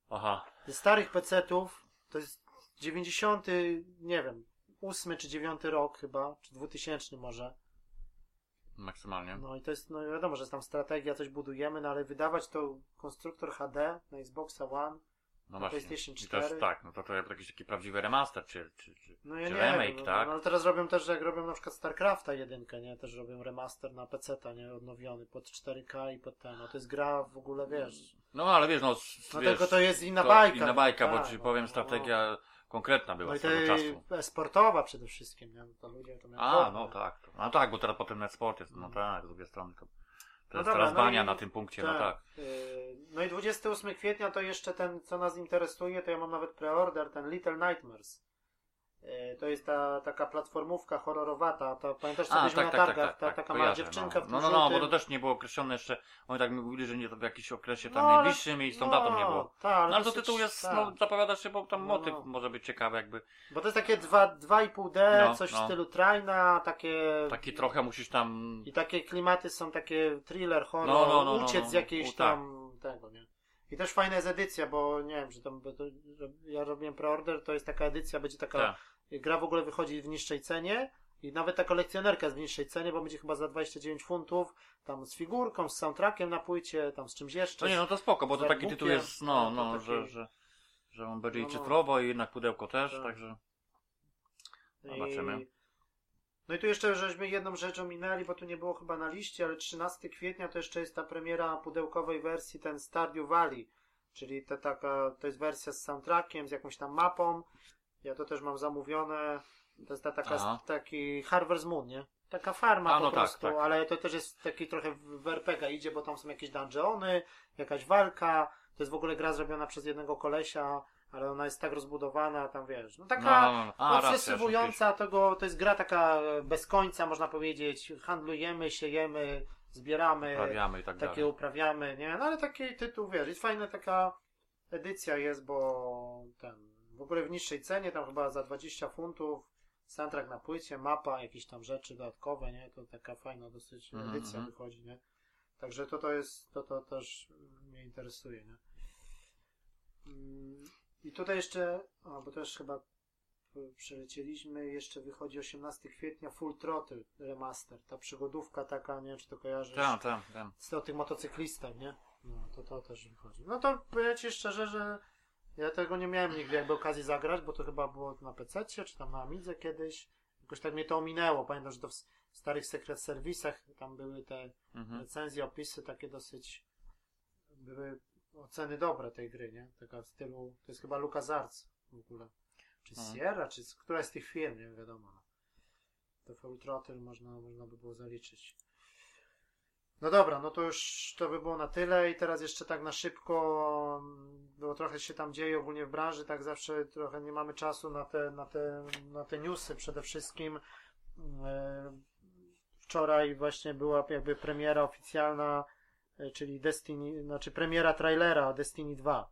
Aha, Ze starych PC-ów, to jest 90, nie wiem, 8 czy 9 rok chyba, czy 2000 może. maksymalnie. No i to jest, no wiadomo, że jest tam strategia, coś budujemy, no ale wydawać to konstruktor HD na Xboxa One, No właśnie. PlayStation I to jest 4. tak, no to to jakiś taki prawdziwy remaster, czy, czy, czy, no ja czy nie remake, wiem, tak? no, ale teraz robią też, jak robią na przykład StarCrafta 1, nie? Też robią remaster na PC-ta, nie? Odnowiony pod 4K i pod ten, no to jest gra w ogóle, wiesz, No ale wiesz, no, s- no wiesz, tylko to jest inna to bajka. Inna bajka, tak, bo ci no, powiem, no, strategia konkretna była No swego czasu. sportowa przede wszystkim, nie? No to ludzie to mieli A, formę. no tak. to- No tak, bo teraz potem net sport jest, no tak, z drugiej strony to, to No jest dobra, teraz no i- na tym punkcie, no tak. Yy, No i 28 kwietnia to jeszcze ten, co nas interesuje, to ja mam nawet preorder, ten Little Nightmares. Yy, To jest ta taka platformówka horrorowata, to pamiętasz co A, byliśmy tak, na tak, targach, tak, ta tak, taka mała kojarzę, dziewczynka no. w No, no, no, bo to też nie było określone jeszcze, oni tak mi mówili, że nie to w jakiś okresie tam No, ale- najbliższym i z tą datą nie było. Tak, No ale to tytuł jest, tak. no zapowiada się, bo tam No, motyw no. może być ciekawy jakby. Bo to jest takie 2,5D, No, coś w no. stylu trajna, takie... Taki trochę musisz tam... I takie klimaty są takie thriller, horror, No, no, no, no, uciec no, z no. jakiejś U, tak. tam tego, nie? I też fajna jest edycja, bo nie wiem, że tam, bo to, ja robiłem preorder, to jest taka edycja, będzie taka, Tak. gra w ogóle wychodzi w niższej cenie i nawet ta kolekcjonerka jest w niższej cenie, bo będzie chyba za 29 funtów, tam z figurką, z soundtrackiem na płycie, tam z czymś jeszcze. No nie, no to spoko, bo to z taki tytuł jest, no, No, to no, taki- że, że, że on będzie No, i no. cyfrowo i jednak pudełko też, Tak. także... I- Zobaczymy. No i tu jeszcze żeśmy jedną rzecz ominęli, bo tu nie było chyba na liście, ale 13 kwietnia to jeszcze jest ta premiera pudełkowej wersji, ten Stardew Valley, czyli ta taka, to jest wersja z soundtrackiem, z jakąś tam mapą. Ja to też mam zamówione. To jest ta taka, taki Harvest Moon, nie? Taka farma A, po no tak, prostu, tak. ale to też jest taki trochę w RPG idzie, bo tam są jakieś dungeony, jakaś walka. To jest w ogóle gra zrobiona przez jednego kolesia, ale ona jest tak rozbudowana, tam wiesz, no taka No, no, no. Tego, to jest gra taka bez końca, można powiedzieć. Handlujemy, siejemy, zbieramy, Uprawiamy i tak takie dalej. uprawiamy, nie? No ale taki tytuł, wiesz, jest fajna taka edycja jest, bo ten, w ogóle w niższej cenie, tam chyba za 20 funtów, soundtrack na płycie, mapa, jakieś tam rzeczy dodatkowe, nie? To taka fajna dosyć Mhm, edycja mhm. wychodzi, nie? Także to to jest, to to też mnie interesuje, nie? I tutaj jeszcze, o, bo też chyba p- przelecieliśmy, jeszcze wychodzi 18 kwietnia Full Throttle Remaster, ta przygodówka taka, nie wiem czy to kojarzysz, Tak, tak, tak. z o tych motocyklistach, nie? No, to to też wychodzi. No to powiem Ci szczerze, że ja tego nie miałem nigdy jakby okazji zagrać, bo to chyba było na PC czy tam na Amidze kiedyś. Jakoś tak mnie to ominęło. Pamiętam, że to w starych sekret serwisach tam były te Mhm. recenzje, opisy takie dosyć były oceny dobre tej gry, nie? Taka w stylu, to jest chyba LucasArts w ogóle. Czy Mhm. Sierra, czy z któraś z tych firm, nie wiadomo. no. To Full Throttle można, można by było zaliczyć. No dobra, no to już to by było na tyle i teraz jeszcze tak na szybko, bo trochę się tam dzieje ogólnie w branży, tak zawsze trochę nie mamy czasu na te, na te, na te newsy przede wszystkim. E, Wczoraj właśnie była jakby premiera oficjalna, czyli Destiny, znaczy premiera trailera Destiny 2.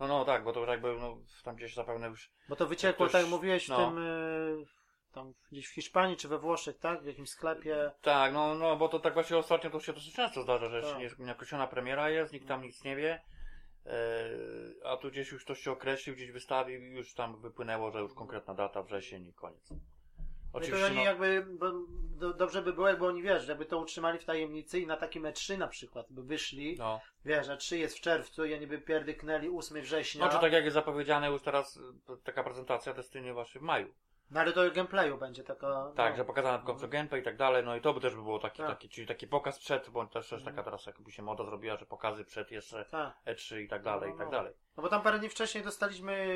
No, no tak, bo to jakby no, tam gdzieś zapewne już. Bo to wyciekło, Ktoś- tak jak mówiłeś, w no. tym e, tam gdzieś w Hiszpanii czy we Włoszech, tak? W jakimś sklepie. Tak, no, no bo to tak właśnie ostatnio to się dosyć często zdarza, że Tak. jeszcze nieokreślona premiera jest, nikt tam nic nie wie. E, a tu gdzieś już ktoś się określił, gdzieś wystawił i już tam wypłynęło, że już konkretna data wrzesień i koniec. No to Oczywiście, oni no, jakby, bo, do, dobrze by było, jakby oni, wiesz, jakby to utrzymali w tajemnicy i na takim E3 na przykład by wyszli, no. wiesz, E3 jest w czerwcu i oni by pierdyknęli 8 września, no, czy tak jak jest zapowiedziane już teraz y, taka prezentacja Destiny właśnie w maju. no ale to gameplayu będzie taka, Tak, no. że pokazano w końcu gameplay i tak dalej, no i to by też by było taki, Tak. taki czyli taki pokaz przed, bo też, też Mhm. taka teraz jakby się moda zrobiła, że pokazy przed jeszcze Tak. E3 i tak dalej, No, i tak no. dalej. No bo tam parę dni wcześniej dostaliśmy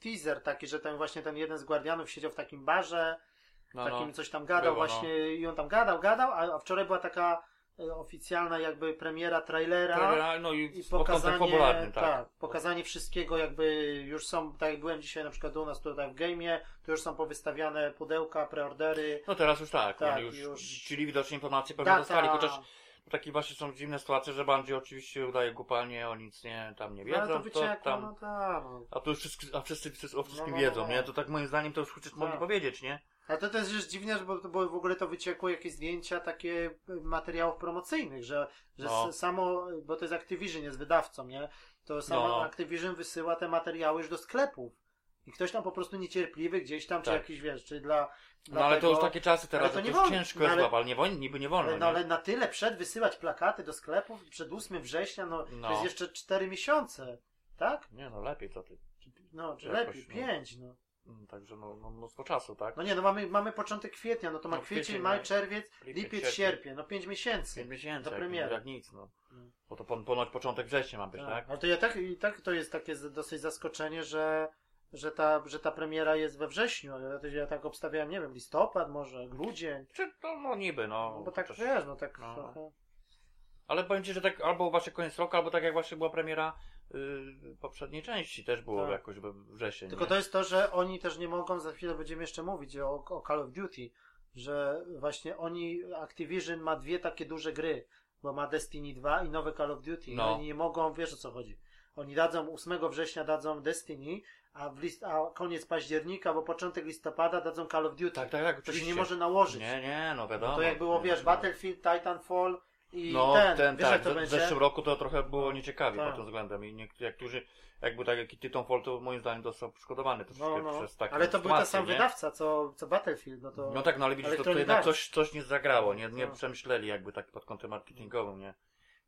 teaser taki, że ten właśnie ten jeden z Guardianów siedział w takim barze, No, takim no. coś tam gadał Było, właśnie i on tam gadał, gadał, a, wczoraj była taka e, oficjalna jakby premiera trailera. Trailera, No i, I pokazanie, tak. tak, pokazanie wszystkiego jakby już są, tak jak byłem dzisiaj na przykład u nas tutaj w game'ie, to już są powystawiane pudełka, preordery. No teraz już tak, Tak, już, już- czyli widocznie informacje pewnie Data, dostali, chociaż takie właśnie są dziwne sytuacje, że Bungie oczywiście udaje głupalnie, o nic nie, tam nie no, wiedzą, ale to to wyciekło, tam, no tak. No. a to już wszyscy, a wszyscy, wszyscy o wszystkim No, no, no, wiedzą, no. nie? To tak moim zdaniem to już chociaż mogli powiedzieć, nie? Ale to też jest dziwne, bo, bo w ogóle to wyciekło jakieś zdjęcia takie y, materiałów promocyjnych, że, że No. samo, bo to jest Activision, jest wydawcą, nie? To samo No. Activision wysyła te materiały już do sklepów. I ktoś tam po prostu niecierpliwy gdzieś tam, czy Tak. jakiś, wiesz, czy dla, dla No ale to tego- już takie czasy teraz, Ale to to nie już wolno, ciężko no, jest, ale- ale, ale nie, wolno, niby nie wolno, Ale, no, nie? ale na tyle przed wysyłać plakaty do sklepów przed 8 września, no, No. to jest jeszcze 4 miesiące, tak? Nie no, lepiej co ty. No, czy lepiej, no. 5, no. Mm, Także no, no mnóstwo czasu, tak? No nie, no mamy, mamy początek kwietnia, no to ma No, kwiecień, kwiecień, maj, maj, czerwiec, lipiec, lipiec, sierpień. no 5 miesięcy. 5 miesięcy, do premiery. jak nic, no. Mm. Bo to pon, ponoć początek września ma być, Tak. tak? Ale to ja tak, i tak to jest takie dosyć zaskoczenie, że, że, ta, że ta premiera jest we wrześniu. Ja, to- ja tak obstawiałem, nie wiem, listopad może, grudzień. Czy to no niby, no. No bo tak też- wiesz, no tak no. trochę. Ale powiem ci, że tak albo właśnie koniec roku, albo tak jak właśnie była premiera yy, poprzedniej części, też było Tak. jakoś we wrzesień. Tylko nie? to jest to, że oni też nie mogą, za chwilę będziemy jeszcze mówić o, o Call of Duty, że właśnie oni, Activision ma dwie takie duże gry, bo ma Destiny 2 i nowe Call of Duty. No. I oni nie mogą, wiesz o co chodzi. Oni dadzą 8 września dadzą Destiny, a, w list, a koniec października, bo początek listopada dadzą Call of Duty. Tak, tak, tak, to się nie może nałożyć. Nie, nie, no wiadomo. No to jak było, wiesz, no. Battlefield, Titanfall i No, ten, ten, wiesz tak, w- zeszłym roku to trochę było nieciekawie Tak. pod tym względem i niektórzy, jakby tak jak Titanfall, to moim zdaniem został poszkodowany troszeczkę No, no. przez taką Ale to był ten sam nie? wydawca, co, co Battlefield, no to... No tak, no ale widzisz, to, to jednak coś, coś nie zagrało, nie, nie No. przemyśleli jakby tak pod kątem marketingowym, nie?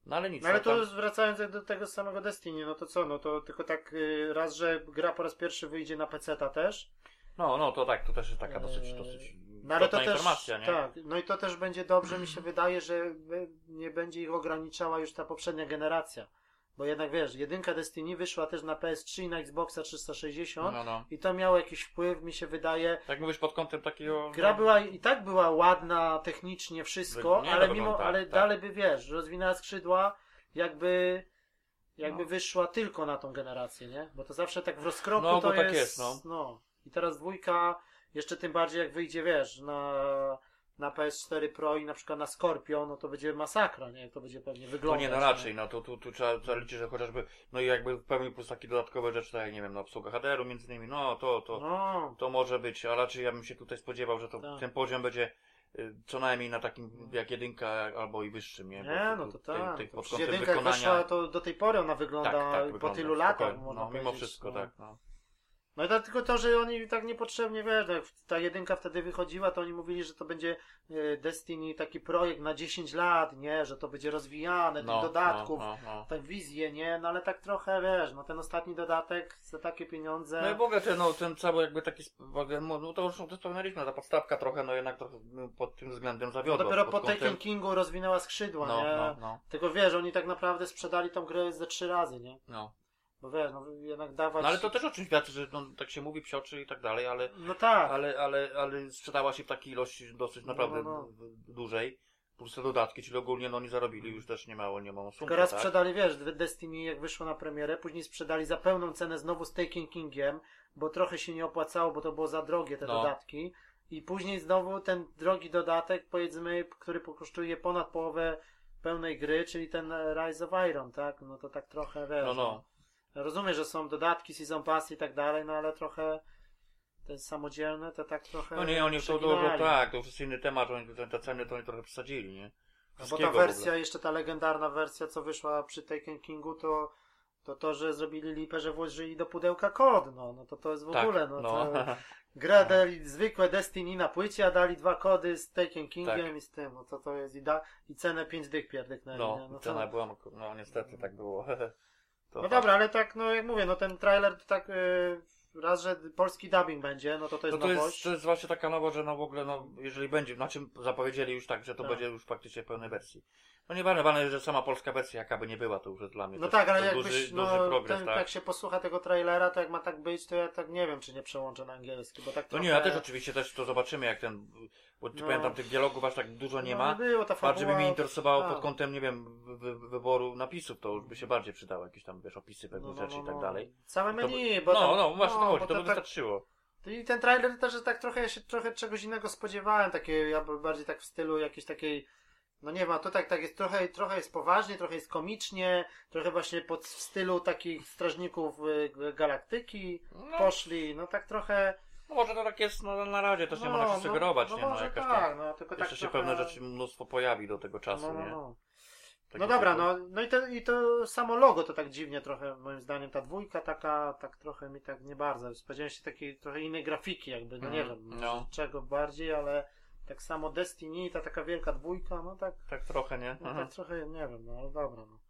No ale nic. No ale no, to tam- wracając do tego samego Destiny, no to co, no to tylko tak y, raz, że gra po raz pierwszy wyjdzie na PC-ta też. no, no to tak, to też jest taka dosyć, Eee, dosyć No ale to też, informacja, nie? tak, no i to też będzie dobrze, mi się wydaje, że nie będzie ich ograniczała już ta poprzednia generacja. Bo jednak wiesz, jedynka Destiny wyszła też na PS3 i na Xboxa 360 No, no. i to miało jakiś wpływ, mi się wydaje. Tak mówisz pod kątem takiego... Gra no, była i tak była ładna technicznie wszystko, Nie, ale no, mimo, tak, ale tak. dalej by wiesz, rozwinęła skrzydła, jakby jakby No. wyszła tylko na tą generację, nie? Bo to zawsze tak w rozkroku No, to tak jest, jest, no. I teraz dwójka, jeszcze tym bardziej jak wyjdzie, wiesz, na, na PS4 Pro i na przykład na Scorpio, no to będzie masakra, nie? Jak to będzie pewnie To wyglądać. nie, no raczej, no to tu, tu trzeba zaliczyć, że chociażby, no i jakby pewnie plus takie dodatkowe rzeczy, tak jak nie wiem, no obsługa HDR-u między innymi, no to, to, No, to może być, a raczej ja bym się tutaj spodziewał, że to Tak. ten poziom będzie y, co najmniej na takim jak jedynka albo i wyższym, nie? Nie, no to tak. pod przecież kątem jedynka wykonania- to do tej pory ona wygląda tak, tak, po wygląda, tylu latach, No mimo wszystko, no. tak, no. No i to tylko to, że oni tak niepotrzebnie, wiesz, jak ta jedynka wtedy wychodziła, to oni mówili, że to będzie e, Destiny taki projekt na 10 lat, nie, że to będzie rozwijane, tych dodatków, No, no, no. tak wizję, nie, no ale tak trochę, wiesz, no ten ostatni dodatek za takie pieniądze. No i ogóle ten, no, ten cały jakby taki, sp- no to już to wspomnieliśmy, ta podstawka trochę, no jednak trochę no, pod tym względem no zawiodła. dopiero pod po kątem- Taken Kingu rozwinęła skrzydła, No, nie? no, no, Tylko wiesz, oni tak naprawdę sprzedali tą grę ze trzy razy, nie? no. Bo wiesz, no jednak dawać... No ale to też o czymś świadczy, że no, tak się mówi, psioczy i tak dalej, ale, No tak. ale, ale, ale sprzedała się w takiej ilości dosyć naprawdę no, no. dużej. Plus te dodatki, czyli ogólnie no oni zarobili już też nie mało, nie mało summy, Tylko raz tak? sprzedali, wiesz, Destiny jak wyszło na premierę, później sprzedali za pełną cenę znowu z Taken Kingiem, bo trochę się nie opłacało, bo to było za drogie te No. dodatki. I później znowu ten drogi dodatek, powiedzmy, który kosztuje ponad połowę pełnej gry, czyli ten Rise of Iron, tak? No to tak trochę, wiesz. No, no. Rozumiem, że są dodatki, season pass i tak dalej, no ale trochę te samodzielne, to tak trochę No nie, oni to, to, to, tak, to już jest inny temat, oni te, ceny to oni trochę przesadzili, nie? No bo ta wersja, jeszcze ta legendarna wersja, co wyszła przy Taken Kingu, to, to to, że zrobili lipę, że włożyli do pudełka kod, no, no to to jest w Tak, ogóle, no, no. to gra dali zwykłe Destiny na płycie, a dali dwa kody z Taken Kingiem Tak. i z tym, no to to jest i, da, i cenę 5 dych pierdyknęli, No, nie? no, to, cena była, no niestety tak było. To no fakt. dobra, ale tak, no jak mówię, no ten trailer to tak, yy, raz, że polski dubbing będzie, no to to jest No to nowość. jest, to jest właśnie taka nowość, że no w ogóle, no jeżeli będzie, na czym zapowiedzieli już tak, że to Tak. będzie już faktycznie w pełnej wersji. No nie ważne, że sama polska wersja, jaka by nie była, to już jest dla mnie No tak, ale jakbyś, duży, no, duży progres, ten, tak? jak się posłucha tego trailera, to jak ma tak być, to ja tak nie wiem, czy nie przełączę na angielski, bo tak No trochę... nie, ja też oczywiście też to zobaczymy, jak ten, bo No. pamiętam tych dialogów aż tak dużo nie no, ma. było ta Bardziej by fabuła- mnie interesowało tak. pod kątem, nie wiem, wy, wy, wyboru napisów, to już by się bardziej przydało, jakieś tam, wiesz, opisy pewnych rzeczy i tak dalej. Całe To by- menu, bo no, tam, no, właśnie to chodzi, to by tak- wystarczyło. I ten trailer też tak trochę, ja się trochę czegoś innego spodziewałem, takie, ja bym bardziej tak w stylu jakiejś takiej, no nie wiem, a to tak, tak jest trochę, trochę jest poważnie, trochę jest komicznie, trochę właśnie pod w stylu takich strażników y, galaktyki No, poszli, no tak trochę... no może to tak jest no, na razie, też nie no, można się sugerować, no, nie? no, No, może jakaś tak, tam, no tylko jeszcze tak się trochę... pewne rzeczy mnóstwo pojawi do tego czasu, no, no, nie? no. Takie No dobra, typu- no, no i, to, i to samo logo to tak dziwnie trochę, moim zdaniem, ta dwójka taka, tak trochę mi tak nie bardzo. Spodziewałem się takiej trochę innej grafiki jakby, no nie Mhm, wiem, no. czego bardziej, ale tak samo Destiny, ta taka wielka dwójka, no tak, Tak trochę, nie? no, tak trochę, nie wiem, no ale dobra, no.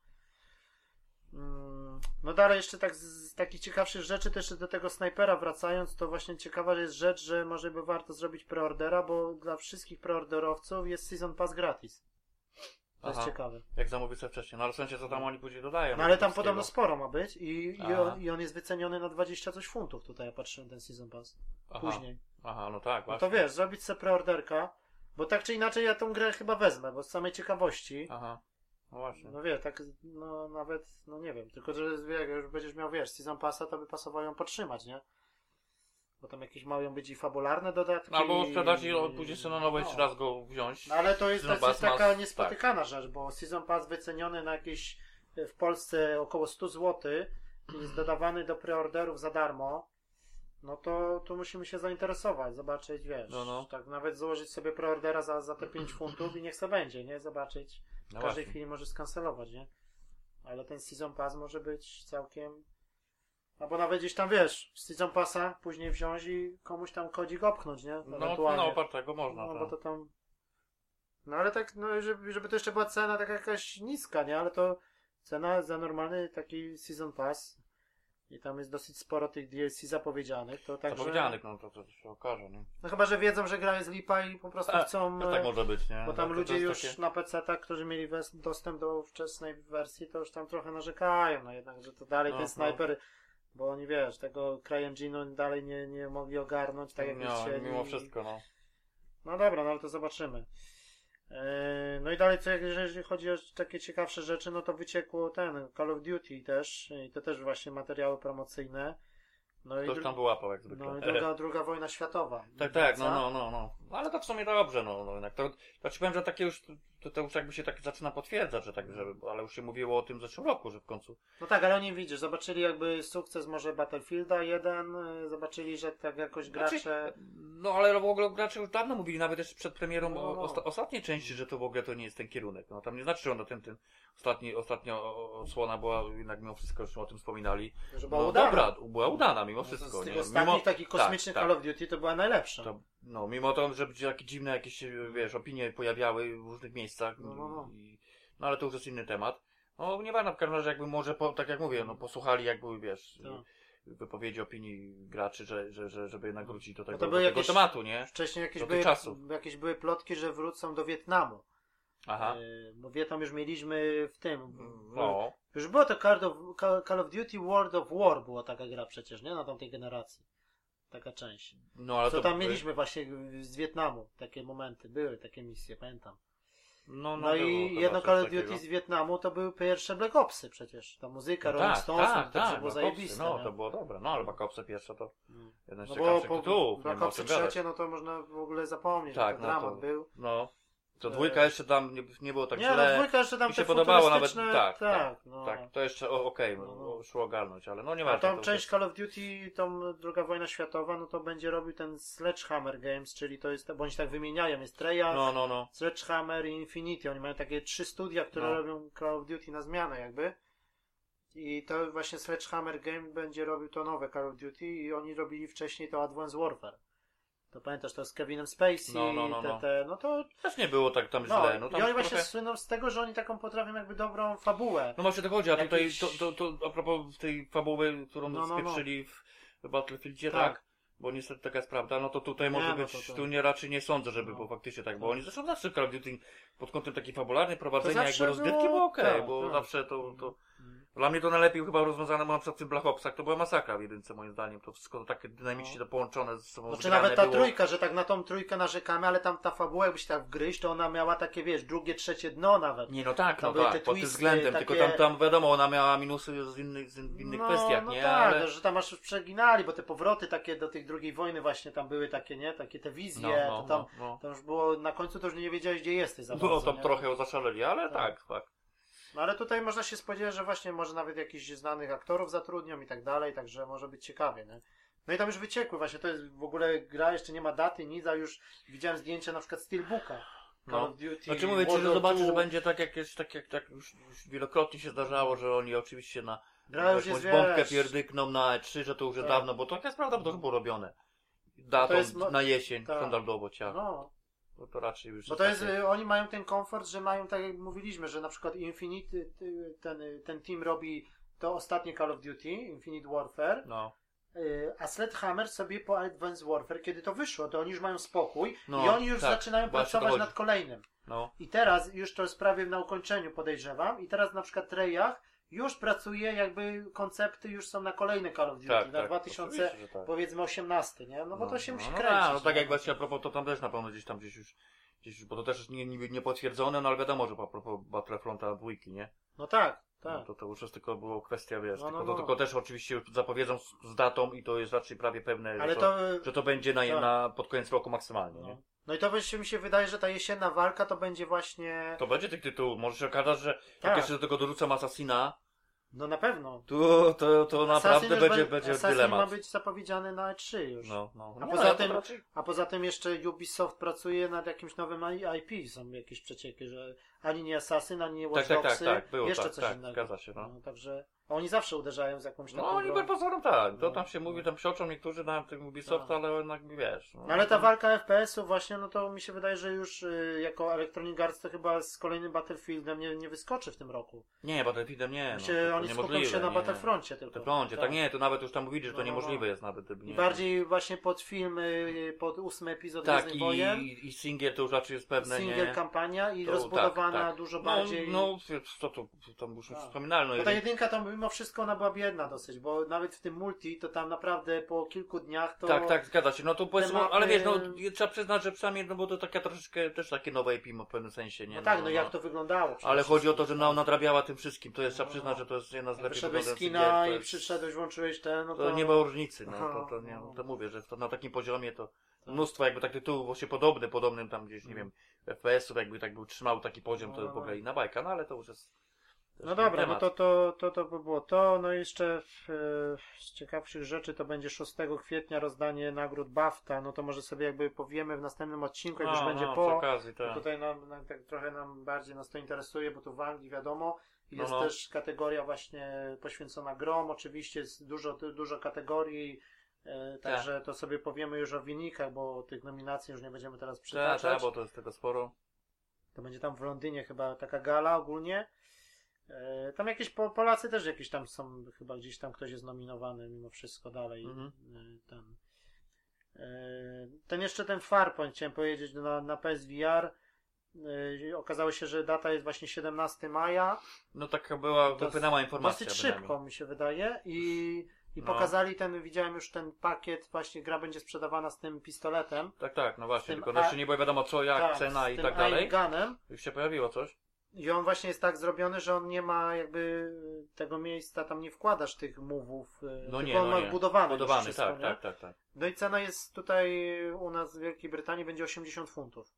Mm, No dalej jeszcze tak z, z takich ciekawszych rzeczy, też do tego snajpera wracając, to właśnie ciekawa jest rzecz, że może by warto zrobić preordera, bo dla wszystkich preorderowców jest Season Pass gratis. To jest Aha. ciekawe. Jak zamówię sobie wcześniej. No ale w sensie co tam oni później dodają. No ale tam podobno sporo ma być i, i, on, i on jest wyceniony na 20 coś funtów tutaj, ja patrzyłem ten Season Pass. Aha. Później. Aha, no tak, No właśnie. to wiesz, zrobić sobie preorderka, bo tak czy inaczej ja tą grę chyba wezmę, bo z samej ciekawości. Aha. No właśnie. No wie, tak, no nawet, no nie wiem, tylko że jak już będziesz miał, wiesz, Season Passa, to by pasowało ją podtrzymać, nie? Bo tam jakieś mają być i fabularne dodatki. No, albo sprzedać i od- później sobie na nowo No. jeszcze raz go wziąć. No ale to jest, jest taka ma- niespotykana rzecz, bo Season Pass wyceniony na jakieś e, w Polsce około 100 zł jest dodawany do preorderów za darmo, no to, to musimy się zainteresować, zobaczyć, wiesz, No, no. tak nawet założyć sobie preordera za, za te 5 funtów i niech se będzie, nie? Zobaczyć. W No każdej właśnie. chwili może skancelować, nie? Ale ten Season Pass może być całkiem... Albo nawet gdzieś tam, wiesz, Season Passa później wziąć i komuś tam kodzik opchnąć, nie? No, Ewentualnie. no opartego można. No, tak. bo to tam. No ale tak, no żeby, żeby to jeszcze była cena taka jakaś niska, nie? Ale to cena za normalny taki season pass i tam jest dosyć sporo tych DLC zapowiedzianych, to także... Zapowiedzianych, no to, to się okaże, nie? No chyba, że wiedzą, że gra jest lipa i po prostu A, chcą... To tak może być, nie? Bo tam to ludzie już takie- na PC-tach, którzy mieli dostęp do wczesnej wersji, to już tam trochę narzekają, no jednak, że to dalej No, ten no. snajper, bo oni wiesz, tego CryEngine'u dalej nie, nie mogli ogarnąć, tak jak no, chcieli. mimo wszystko, no. No dobra, no ale to zobaczymy. Eee, No i dalej, co jeżeli chodzi o takie ciekawsze rzeczy, no to wyciekło ten Call of Duty też i to też właśnie materiały promocyjne. No i, Ktoś dru- tam wyłapał jak zwykle. no i druga, druga wojna światowa. Tak, tak, no, no, no, no. No, Ale to w sumie dobrze, no, no jednak to, to ci powiem, że takie już, to, to już jakby się tak zaczyna potwierdzać, że tak, że, ale już się mówiło o tym w zeszłym roku, że w końcu, No tak, ale oni widzisz, zobaczyli jakby sukces może Battlefielda 1, y, zobaczyli, że tak jakoś gracze... Znaczy, no ale w ogóle gracze już dawno mówili, nawet jeszcze przed premierą No, no. osta- ostatniej części, że to w ogóle to nie jest ten kierunek. No tam nie znaczy, że ono ten, ten ostatni, ostatnia odsłona była, jednak mimo wszystko już o tym wspominali. że była No udana. dobra, była udana mimo No wszystko. Z tych nie? ostatnich Mimo, takich kosmicznych tak, Call of Duty to była najlepsza. To, no, mimo to, że takie dziwne jakieś, wiesz, opinie pojawiały w różnych miejscach, No, no, no. I, no ale to już jest inny temat. No, nie ważne, w każdym razie jakby może, po, tak jak mówię, no posłuchali jakby, wiesz, Tak. wypowiedzi opinii graczy, że, że, że, żeby jednak wrócić do tego, to do były tego jakieś- tematu, nie? Wcześniej jakieś Do były, czasów. jakieś były plotki, że wrócą do Wietnamu. Aha. E, Bo Wietnam już mieliśmy w tym. W, No, Już było to Call of, Call of Duty World of War, była taka gra przecież, nie? Na tamtej generacji. Taka część. no ale Co to tam były- mieliśmy właśnie z Wietnamu. Takie momenty, były takie misje, pamiętam. No, No, było i jedno Call of. Duty z Wietnamu to były pierwsze Black Opsy przecież. Ta muzyka, No Rolling tak, Stones, tak, no to też tak, było zajebiste. No, nie? to było dobre. No, ale Black Opsy pierwsze to Mm. jeden z No ciekawszych bo po tytułów, Black Opsy trzecie, no to można w ogóle zapomnieć. Tak, Tak, no dramat to- był. No, to dwójka jeszcze tam nie, nie było tak nie, źle. no dwójka jeszcze tam Mi się podobało nawet, futurystyczne- tak, tak, no. Tak, to jeszcze okej, No, no, no. szło ogarnąć, ale no nie A ma tą część Call of Duty, tą druga wojna światowa, no to będzie robił ten Sledgehammer Games, czyli to jest, się tak wymieniają, jest Treyarch, No, no, no. Sledgehammer i Infinity. Oni mają takie trzy studia, które No. robią Call of Duty na zmianę jakby. I to właśnie Sledgehammer Game będzie robił to nowe Call of Duty i oni robili wcześniej to Advanced Warfare. To pamiętasz, to z Kevinem Spacey, No, no, no, te, no. te, no to Też nie było tak tam no, źle. No, tam i oni właśnie trochę... słyną z tego, że oni taką potrafią jakby dobrą fabułę. No właśnie to chodzi, a tutaj Jakiś- to, to, to a propos tej fabuły, którą No, no, spieprzyli w, Battlefieldzie, Tak. tak. Bo niestety taka jest prawda, no to tutaj Nie, może być, to- to- tu nie raczej nie sądzę, żeby No. było faktycznie tak, bo No. oni zresztą zawsze Call of Duty pod kątem takiej fabularnej prowadzenia jakby rozgrywki było- okej, tak, bo tak. zawsze to, to Mm. Dla mnie to najlepiej chyba rozwiązane, bo na przykład w tym Black Opsach to była masakra w jedynce moim zdaniem, to wszystko takie dynamicznie to połączone ze sobą Znaczy nawet ta było. trójka, że tak na tą trójkę narzekamy, ale tam ta fabuła jakbyś tak wgryźć, to ona miała takie, wiesz, drugie, trzecie dno nawet. Nie, no tak, Tam no tak, te pod tym twisty względem, takie- tylko tam, tam wiadomo, ona miała minusy z innych, z innych no, kwestiach, no nie? tak, Ale... że tam aż przeginali, bo te powroty takie do tej drugiej wojny właśnie tam były takie, nie? Takie te wizje, No, no, to tam, no, no. to już było, na końcu to już nie wiedziałeś, gdzie jesteś za No bardzo, tam nie? trochę zaszaleli, ale Tak. tak, tak. No ale tutaj można się spodziewać, że właśnie może nawet jakichś znanych aktorów zatrudnią i tak dalej, także może być ciekawie, nie? No i tam już wyciekły właśnie, to jest w ogóle gra, jeszcze nie ma daty, nic, a już widziałem zdjęcia na przykład Steelbooka. Call No. of Duty, Znaczy mówię ci, że II. że będzie tak jak jest, tak jak tak już, już wielokrotnie się zdarzało, że oni oczywiście na Gra już jakąś bombkę wiesz, pierdykną na E3, że to już Tak. dawno, bo to jest prawda, bo to już było robione. Datą jest na jesień, tak. standardowo ciach. no, No to raczej już Bo to jest, takie- y, oni mają ten komfort, że mają, tak jak mówiliśmy, że na przykład Infinity, ten, y, ten team robi to ostatnie Call of Duty, Infinite Warfare, No, y, a Sledgehammer sobie po Advanced Warfare, kiedy to wyszło, to oni już mają spokój No, i oni już tak, zaczynają pracować nad kolejnym. no. I teraz już to jest prawie na ukończeniu podejrzewam i teraz na przykład Treyach już pracuje jakby koncepty już są na kolejne Call of Duty, Tak, na tak. 2000 oczywiście, że tak. powiedzmy 18, nie? No bo to się musi no, kręcić. No, no tak jak właśnie a propos, to tam też na pewno gdzieś tam gdzieś już, gdzieś już bo to też jest nie, nie, nie potwierdzone, no ale wiadomo, że a propos Battlefronta dwójki, nie? No tak, No, tak. to, to już jest tylko było kwestia, wiesz, No, no, tylko, no. To, tylko też oczywiście już zapowiedzą z, z datą i to jest raczej prawie pewne, Ale że, to, że to będzie na, tak. na, pod koniec roku maksymalnie, nie? No. no i to właśnie mi się wydaje, że ta jesienna walka to będzie właśnie. To będzie tych tytułów, może się okazać, że jak Tak. jeszcze do tego dorzucam Assassina, No na pewno. to, to, to naprawdę będzie, będzie Assassin dylemat. ma być zapowiedziany na E3 już. No, no. A poza to tym- raczej- A poza tym jeszcze Ubisoft pracuje nad jakimś nowym IP. Są jakieś przecieki, że ani nie Assassin, ani nie Tak, Watch tak, tak, Dogsy, tak, było, jeszcze tak, coś tak, innego. zgadza się, no. No, także a oni zawsze uderzają z jakąś taką No oni per pozorom tak, to No. tam się mówi, tam psioczą niektórzy na tym Ubisoft, Tak. ale jednak wiesz. No, No ale ta walka FPS-ów właśnie, no to mi się wydaje, że już y, jako Electronic Arts to chyba z kolejnym Battlefieldem nie, nie wyskoczy w tym roku. Nie, Battlefieldem nie, no, się, to, oni skupią niemożliwe, się na nie. Battlefroncie tylko. Battlefroncie, tak. nie, to nawet już tam mówili, że to No, no, no. niemożliwe jest nawet. gdyby I Nie, bardziej właśnie pod film, y, pod ósmy epizod Tak, Gwiezdnych i, Wojen. i singiel to już raczej jest pewne, single nie? kampania i To rozbudowana tak, tak. dużo No, bardziej. no, to, to, to już Tak. wspominalno. Bo ta jedynka to mimo wszystko ona była biedna dosyć, bo nawet w tym multi to tam naprawdę po kilku dniach to. Tak, tak, zgadza się. No to powiedzmy, ale wiesz, no trzeba przyznać, że przynajmniej, no bo to taka troszeczkę, też takie nowe IP w pewnym sensie, nie? No tak, no jak to wyglądało. Ale chodzi o to, że no, nadrabiała tym wszystkim. To jest, trzeba No, przyznać, no. że to jest jedna z lepiej Wyszedłeś z kina i przyszedłeś, włączyłeś ten, no To to... nie ma różnicy, no, to, to, nie, no. to mówię, że to na takim poziomie to mnóstwo jakby tak tytułów właśnie podobny, podobnym tam gdzieś, nie wiem, FPS-ów jakby tak był trzymał taki poziom, to No, no, w ogóle inna bajka, no ale to już jest No dobra, no temat. to, to, to, to by było to. No i jeszcze w, z ciekawszych rzeczy to będzie 6 kwietnia rozdanie nagród BAFTA. No to może sobie jakby powiemy w następnym odcinku, jak no, już będzie no, po. okazji, tak. Tutaj nam, nam tak trochę nam bardziej nas to interesuje, bo tu w Anglii wiadomo. No, Jest no. też kategoria właśnie poświęcona grom. Oczywiście jest dużo, dużo kategorii. E, także to sobie powiemy już o wynikach, bo tych nominacji już nie będziemy teraz Tak, przytaczać. tak, bo to jest tego sporo. To będzie tam w Londynie chyba taka gala ogólnie. E, tam jakieś po, Polacy też jakieś tam są, chyba gdzieś tam ktoś jest nominowany mimo wszystko dalej. Mhm. E, ten, e, ten jeszcze ten Farpoint chciałem powiedzieć na, na PSVR. Okazało się, że data jest właśnie 17 maja. No taka była wypłynęła informacja. Dosyć szybko mi się wydaje i, i No. pokazali ten, widziałem już ten pakiet, właśnie gra będzie sprzedawana z tym pistoletem. Tak, tak, no właśnie, tylko A- jeszcze nie było wiadomo co, jak, Tak, cena i tak dalej. Gunem. Już się pojawiło coś? I on właśnie jest tak zrobiony, że on nie ma jakby tego miejsca, tam nie wkładasz tych mówów, y, No nie, on no ma nie. budowany, Budowany, wszystko, tak, nie? tak, tak, tak. No i cena jest tutaj u nas w Wielkiej Brytanii będzie 80 funtów.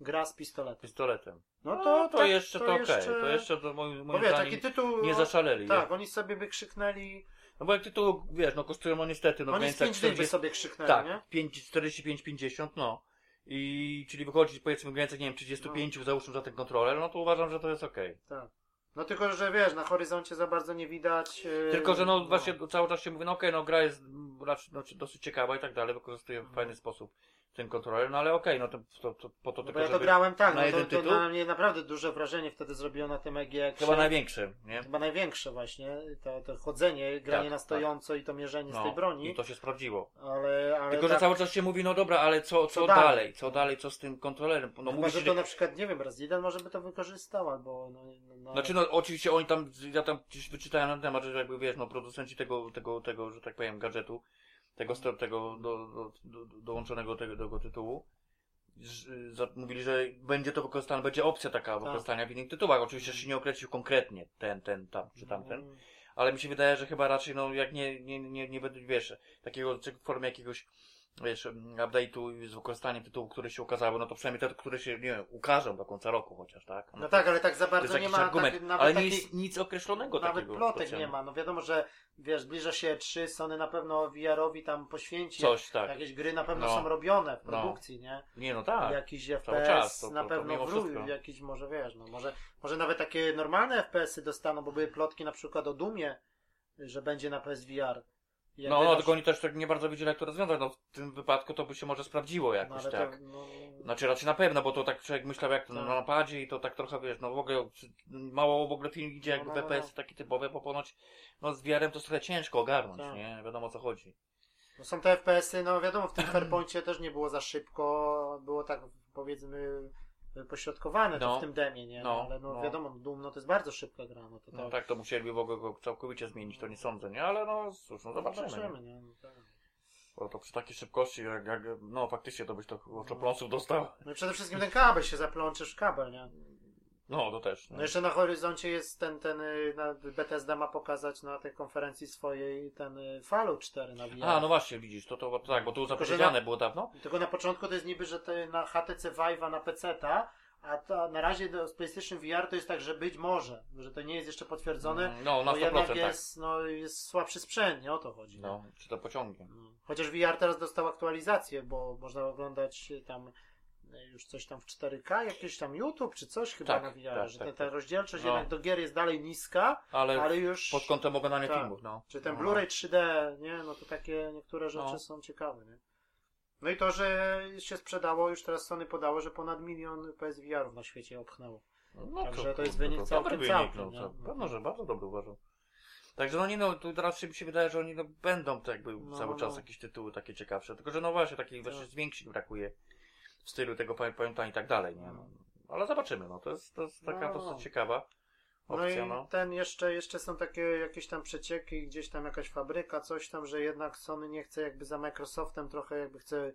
Gra z pistoletem. Pistoletem. No No to, to, tak, jeszcze to, okej. To jeszcze to moim, Bo moim wiesz, zdaniem taki tytuł... nie zaszaleli. Tak, nie? oni sobie by krzyknęli... No bo jak tytuł, wiesz, no kosztują no niestety, no oni z granicach 5 dych by 40, sobie krzyknęli, tak, nie? 5, 45, 50, no. I czyli wychodzi powiedzmy w granicach, nie wiem, 35 No. załóżmy za ten kontroler, no to uważam, że to jest okej. Tak. No tylko, że wiesz, na horyzoncie za bardzo nie widać. yy, Tylko, że no właśnie cały czas się mówi, no okej, no gra jest mm, raczej no, dosyć ciekawa i tak dalej, wykorzystuje w fajny sposób ten kontroler, no ale okej, no to, to, to po to No bo tylko, ja to żeby... grałem tak, na no jeden to, to tytuł? na mnie naprawdę duże wrażenie wtedy zrobiło na tym EGX. Chyba największy, nie? Chyba największe właśnie, to, to chodzenie, granie Tak, na stojąco i to mierzenie z No, tej broni. i to się sprawdziło. Ale, ale Tylko, tak, że cały czas się mówi, no dobra, ale co, co, Co dalej? dalej? Co dalej, co z tym kontrolerem? No Chyba, mówi że się, to na przykład, nie wiem, Resident może by to wykorzystał, albo no, no, no, Znaczy, no oczywiście oni tam, ja tam gdzieś wyczytałem na temat, że jakby wiesz, no producenci tego, tego, tego, że tak powiem, gadżetu, tego, tego do, do, do, dołączonego tego, tego tytułu, mówili, że będzie to wykorzystane, będzie opcja taka Tak. wykorzystania w innych tytułach. Oczywiście się nie określił konkretnie ten, ten, tam, czy tamten, Mm, ale mi się wydaje, że chyba raczej, no jak nie, nie, nie, nie będzie, wiesz, takiego, w formie jakiegoś, wiesz, update'u z wykorzystaniem tytułów, które się ukazały, no to przynajmniej te, które się, nie wiem, ukażą do końca roku chociaż, tak? No tak, ale tak za bardzo nie ma argument, tak, nawet ale nie jest nic określonego nawet takiego. plotek specjalnie. nie ma. No wiadomo, że wiesz, zbliża się 3, Sony na pewno VR-owi tam poświęci. Coś, tak. Jakieś gry na pewno No. są robione w No. produkcji, nie? Nie, no tak. Jakiś FPS czas, to- na pewno wszystko. jakiś może wiesz, no może, może nawet takie normalne FPS-y dostaną, bo były plotki na przykład o Dumie, że będzie na PSVR. Jak No, no, tylko oni też tak nie bardzo wiedzieli, jak to rozwiązać. No, w tym wypadku to by się może sprawdziło no, jakoś ale tak. to, no, Znaczy raczej na pewno, bo to tak człowiek myślał jak to Tak. na napadzie i to tak trochę wiesz, no w ogóle mało w ogóle film idzie jak No, w no, no, FPS takie typowe, bo ponoć no z VR-em to jest trochę ciężko ogarnąć, Tak. nie? Wiadomo o co chodzi. no są te FPS-y, no wiadomo, w tym Fairpoincie też nie było za szybko, było tak powiedzmy pośrodkowane to No. w tym demie, nie? No, No, ale no, no. wiadomo, Doom no to jest bardzo szybka gra, no to No tak. tak to musieliby w ogóle go całkowicie zmienić, to nie sądzę, nie? Ale no cóż, no zobaczymy. Zobaczymy, nie? nie? No, tak. Bo to przy takiej szybkości, jak, jak no faktycznie to byś to oczopląsów dostał. no i przede wszystkim ten kabel się zaplączysz w kabel, nie? No to też. No jeszcze na horyzoncie jest ten, ten y, na, Bethesda ma pokazać na tej konferencji swojej ten y, Fallout 4 na VR. A, no właśnie, widzisz, to, to tak, bo że zapowiedziane było dawno. Tylko na początku to jest niby, że to na HTC Vive'a na PC-ta, a ta, na razie do z PlayStation VR to jest tak, że być może, że to nie jest jeszcze potwierdzone, No, na bo 100%, jednak tak. jest, no, jest słabszy sprzęt, nie o to chodzi. No, czy to pociągnie. No. Chociaż VR teraz dostał aktualizację, bo można oglądać tam y, już coś tam w 4K, jakiś tam YouTube czy coś chyba Tak, na VR, tak, że tak, ta, ta rozdzielczość No. jednak do gier jest dalej niska, Ale, ale już pod kątem oglądania tak. filmów, no. czy ten No. Blu-ray 3D, nie, no to takie niektóre rzeczy No. są ciekawe, nie? No i to, że się sprzedało, już teraz Sony podało, że ponad milion PSVR-ów na świecie opchnęło. No Także to jest kurde, wynik dobry całkiem, wynik, całkiem, no, to Pewno, że bardzo dobry uważam. Także no nie no, tu raczej mi się wydaje, że oni no, będą tak jakby No, cały no. czas jakieś tytuły takie ciekawsze. Tylko, że no właśnie takich Tak. właśnie większych brakuje w stylu tego pamiętania i tak dalej, nie? No. Ale zobaczymy, no to jest, to jest taka No. dosyć ciekawa No opcja, i no. ten jeszcze, jeszcze są takie jakieś tam przecieki, gdzieś tam jakaś fabryka, coś tam, że jednak Sony nie chce jakby za Microsoftem trochę jakby chce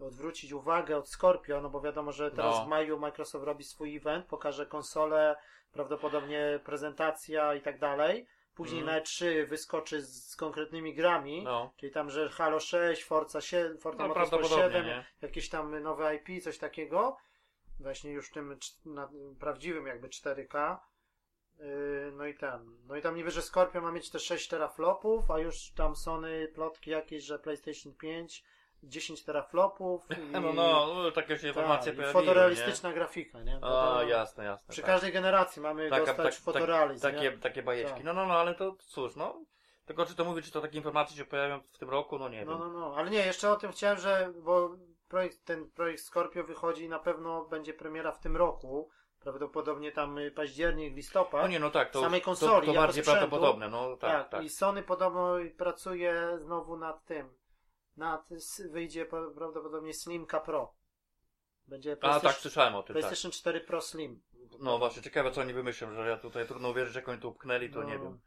odwrócić uwagę od Scorpio, no bo wiadomo, że teraz No. w maju Microsoft robi swój event, pokaże konsolę, prawdopodobnie prezentacja i tak dalej. Później Mhm. na E3 wyskoczy z, z konkretnymi grami, No, czyli tam, że Halo 6, Forza 7, Forza no Motorsport prawdopodobnie, 7, nie? jakieś tam nowe IP, coś takiego. Właśnie już tym na, prawdziwym jakby 4K. Yy, no i ten. No i tam niby, że Scorpio ma mieć te 6 teraflopów, a już tam Sony plotki jakieś, że PlayStation 5 10 teraflopów. I, No, no, no, takie się informacje tak, i pojawiły, fotorealistyczna grafika, nie? nie? No A, to jasne, jasne. przy tak. każdej generacji mamy Taka- dostać tak- tak- fotorealizm. Takie, nie? takie bajeczki. Tak. No, no, no, ale to cóż, no. Tylko czy to mówi, czy to takie informacje się pojawią w tym roku, no nie No, wiem. no, no, ale nie, jeszcze o tym chciałem, że bo projekt, ten projekt Scorpio wychodzi i na pewno będzie premiera w tym roku. Prawdopodobnie tam październik, listopad. No nie, no tak, to, Samej to, konsoli, to jako bardziej sprzętu. prawdopodobne, no tak, tak, tak. i Sony podobno pracuje znowu nad tym. Nad, s- wyjdzie prawdopodobnie Slimka Pro. Będzie A PlayStation, tak, słyszałem o tym, tak. PlayStation 4 Pro Slim. No właśnie, ciekawe co oni wymyślą, że ja tutaj trudno uwierzyć, jak oni to upchnęli, to No. nie wiem.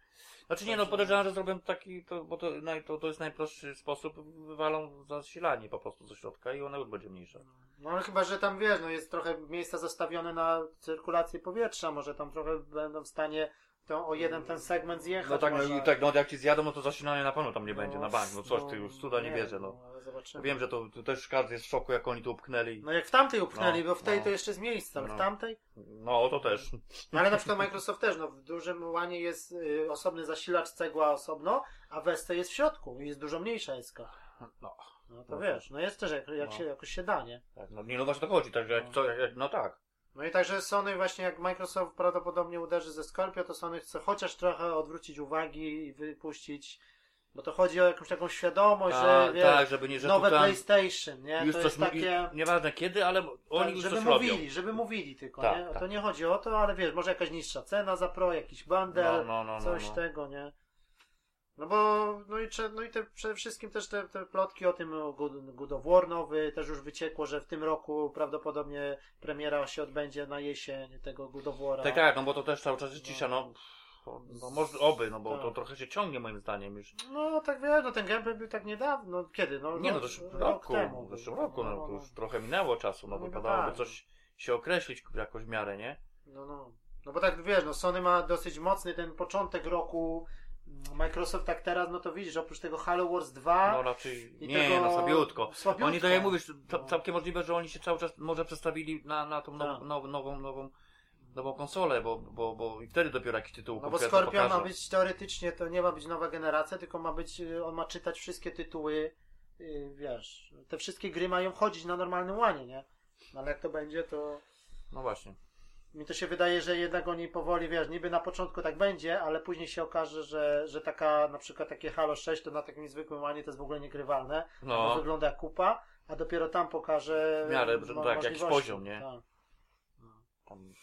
Znaczy nie, no podejrzewam, że zrobią taki, to, bo to, to, to jest najprostszy sposób, wywalą zasilanie po prostu ze środka i ona już będzie mniejsza. No ale chyba, że tam wiesz, no jest trochę miejsca zostawione na cyrkulację powietrza, może tam trochę będą w stanie to o jeden ten segment zjechać. No tak, no, może. i tak, no jak ci zjadą, no to zasilanie na pewno tam nie No, będzie, na bank, no coś, ty już cuda nie bierze, no. ale zobaczymy. Wiem, że to, to też każdy jest w szoku, jak oni to upchnęli. No jak w tamtej upchnęli, No, bo w tej no. to jeszcze z miejsca, ale No. w tamtej? No, to też. No ale na przykład Microsoft też, no w dużym łanie jest y, osobny zasilacz cegła osobno, a w ST jest w środku i jest dużo mniejsza SK. No, No to No wiesz, no jest też jak, jak No. się, jakoś się da, nie? tak, no nie, no właśnie to chodzi, także No. co, jak, no tak. No i także Sony właśnie jak Microsoft prawdopodobnie uderzy ze Scorpio, to Sony chce chociaż trochę odwrócić uwagi i wypuścić, bo to chodzi o jakąś taką świadomość, że A, wiesz, tak, żeby nie, że nowe tam PlayStation, nie? już to coś jest takie... nieważne kiedy, ale oni tak, już żeby coś mówili, robią. żeby mówili tylko, Tak, nie? tak. To nie chodzi o to, ale wiesz, może jakaś niższa cena za pro, jakiś bundle, No, no, no, no, coś no. tego, nie? No bo, no i, no i te, przede wszystkim też te, te plotki o tym o God, God of War nowy, też już wyciekło, że w tym roku prawdopodobnie premiera się odbędzie na jesień tego God of War'a. Tak, tak, no bo to też cały czas jest cisza, no. No może oby, no bo Tak. to trochę się ciągnie moim zdaniem już. No tak wiesz, no ten gameplay był tak niedawno, kiedy? No, Nie no, to już w rok roku, temu. w zeszłym roku, no to już trochę minęło czasu, no No niby wypadałoby tak. coś się określić jakoś w miarę, nie? No, no. No bo tak wiesz, no Sony ma dosyć mocny ten początek roku. Microsoft tak teraz, no to widzisz, oprócz tego Halo Wars 2. No raczej, i nie, tego no słabiutko. słabiutko. Oni tak jak mówisz, No. całkiem możliwe, że oni się cały czas może przestawili na, na tą Tak. nową, nową, nową, konsolę, bo, bo, bo i wtedy dopiero jakiś tytuł No bo Scorpion ma pokażą. być teoretycznie, to nie ma być nowa generacja, tylko ma być, y, on ma czytać wszystkie tytuły, y, wiesz, te wszystkie gry mają chodzić na normalnym łanie, nie? No ale jak to będzie, to No właśnie. Mi to się wydaje, że jednak oni powoli, wiesz, niby na początku tak będzie, ale później się okaże, że, że taka, na przykład takie Halo 6 to na takim zwykłym łanie to jest w ogóle niegrywalne, bo No, wygląda jak kupa, a dopiero tam pokaże W miarę, że mo- tak, jakiś poziom, nie? Tak. tam...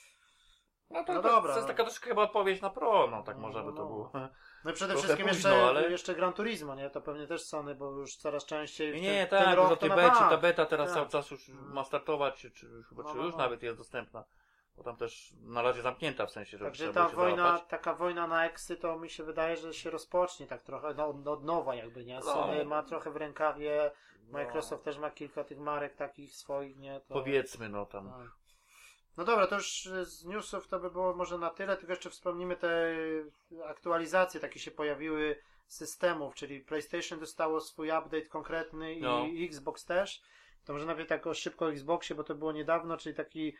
No to, No to, dobra, to jest no. taka troszkę chyba odpowiedź na pro, no tak No, może by no, to no. było. No i przede wszystkim późno, jeszcze, ale- jeszcze Gran Turismo, nie? To pewnie też Sony, bo już coraz częściej w Nie, nie, ten, ten tak, rok już o to becie, ta beta teraz Tak. cały czas już ma startować, czy, czy, No, czy no, już no. nawet jest dostępna. Bo tam też na razie zamknięta w sensie, że Także ta wojna, załapać. taka wojna na eksy, to mi się wydaje, że się rozpocznie tak trochę no, od, od nowa jakby, nie? Sony No. ma trochę w rękawie, No, Microsoft też ma kilka tych marek takich swoich, nie? To... Powiedzmy, no tam. Tak. No dobra, to już z newsów to by było może na tyle, tylko jeszcze wspomnimy te aktualizacje, takie się pojawiły systemów, czyli PlayStation dostało swój update konkretny i No. Xbox też. To może nawet tak szybko o Xboxie, bo to było niedawno, czyli taki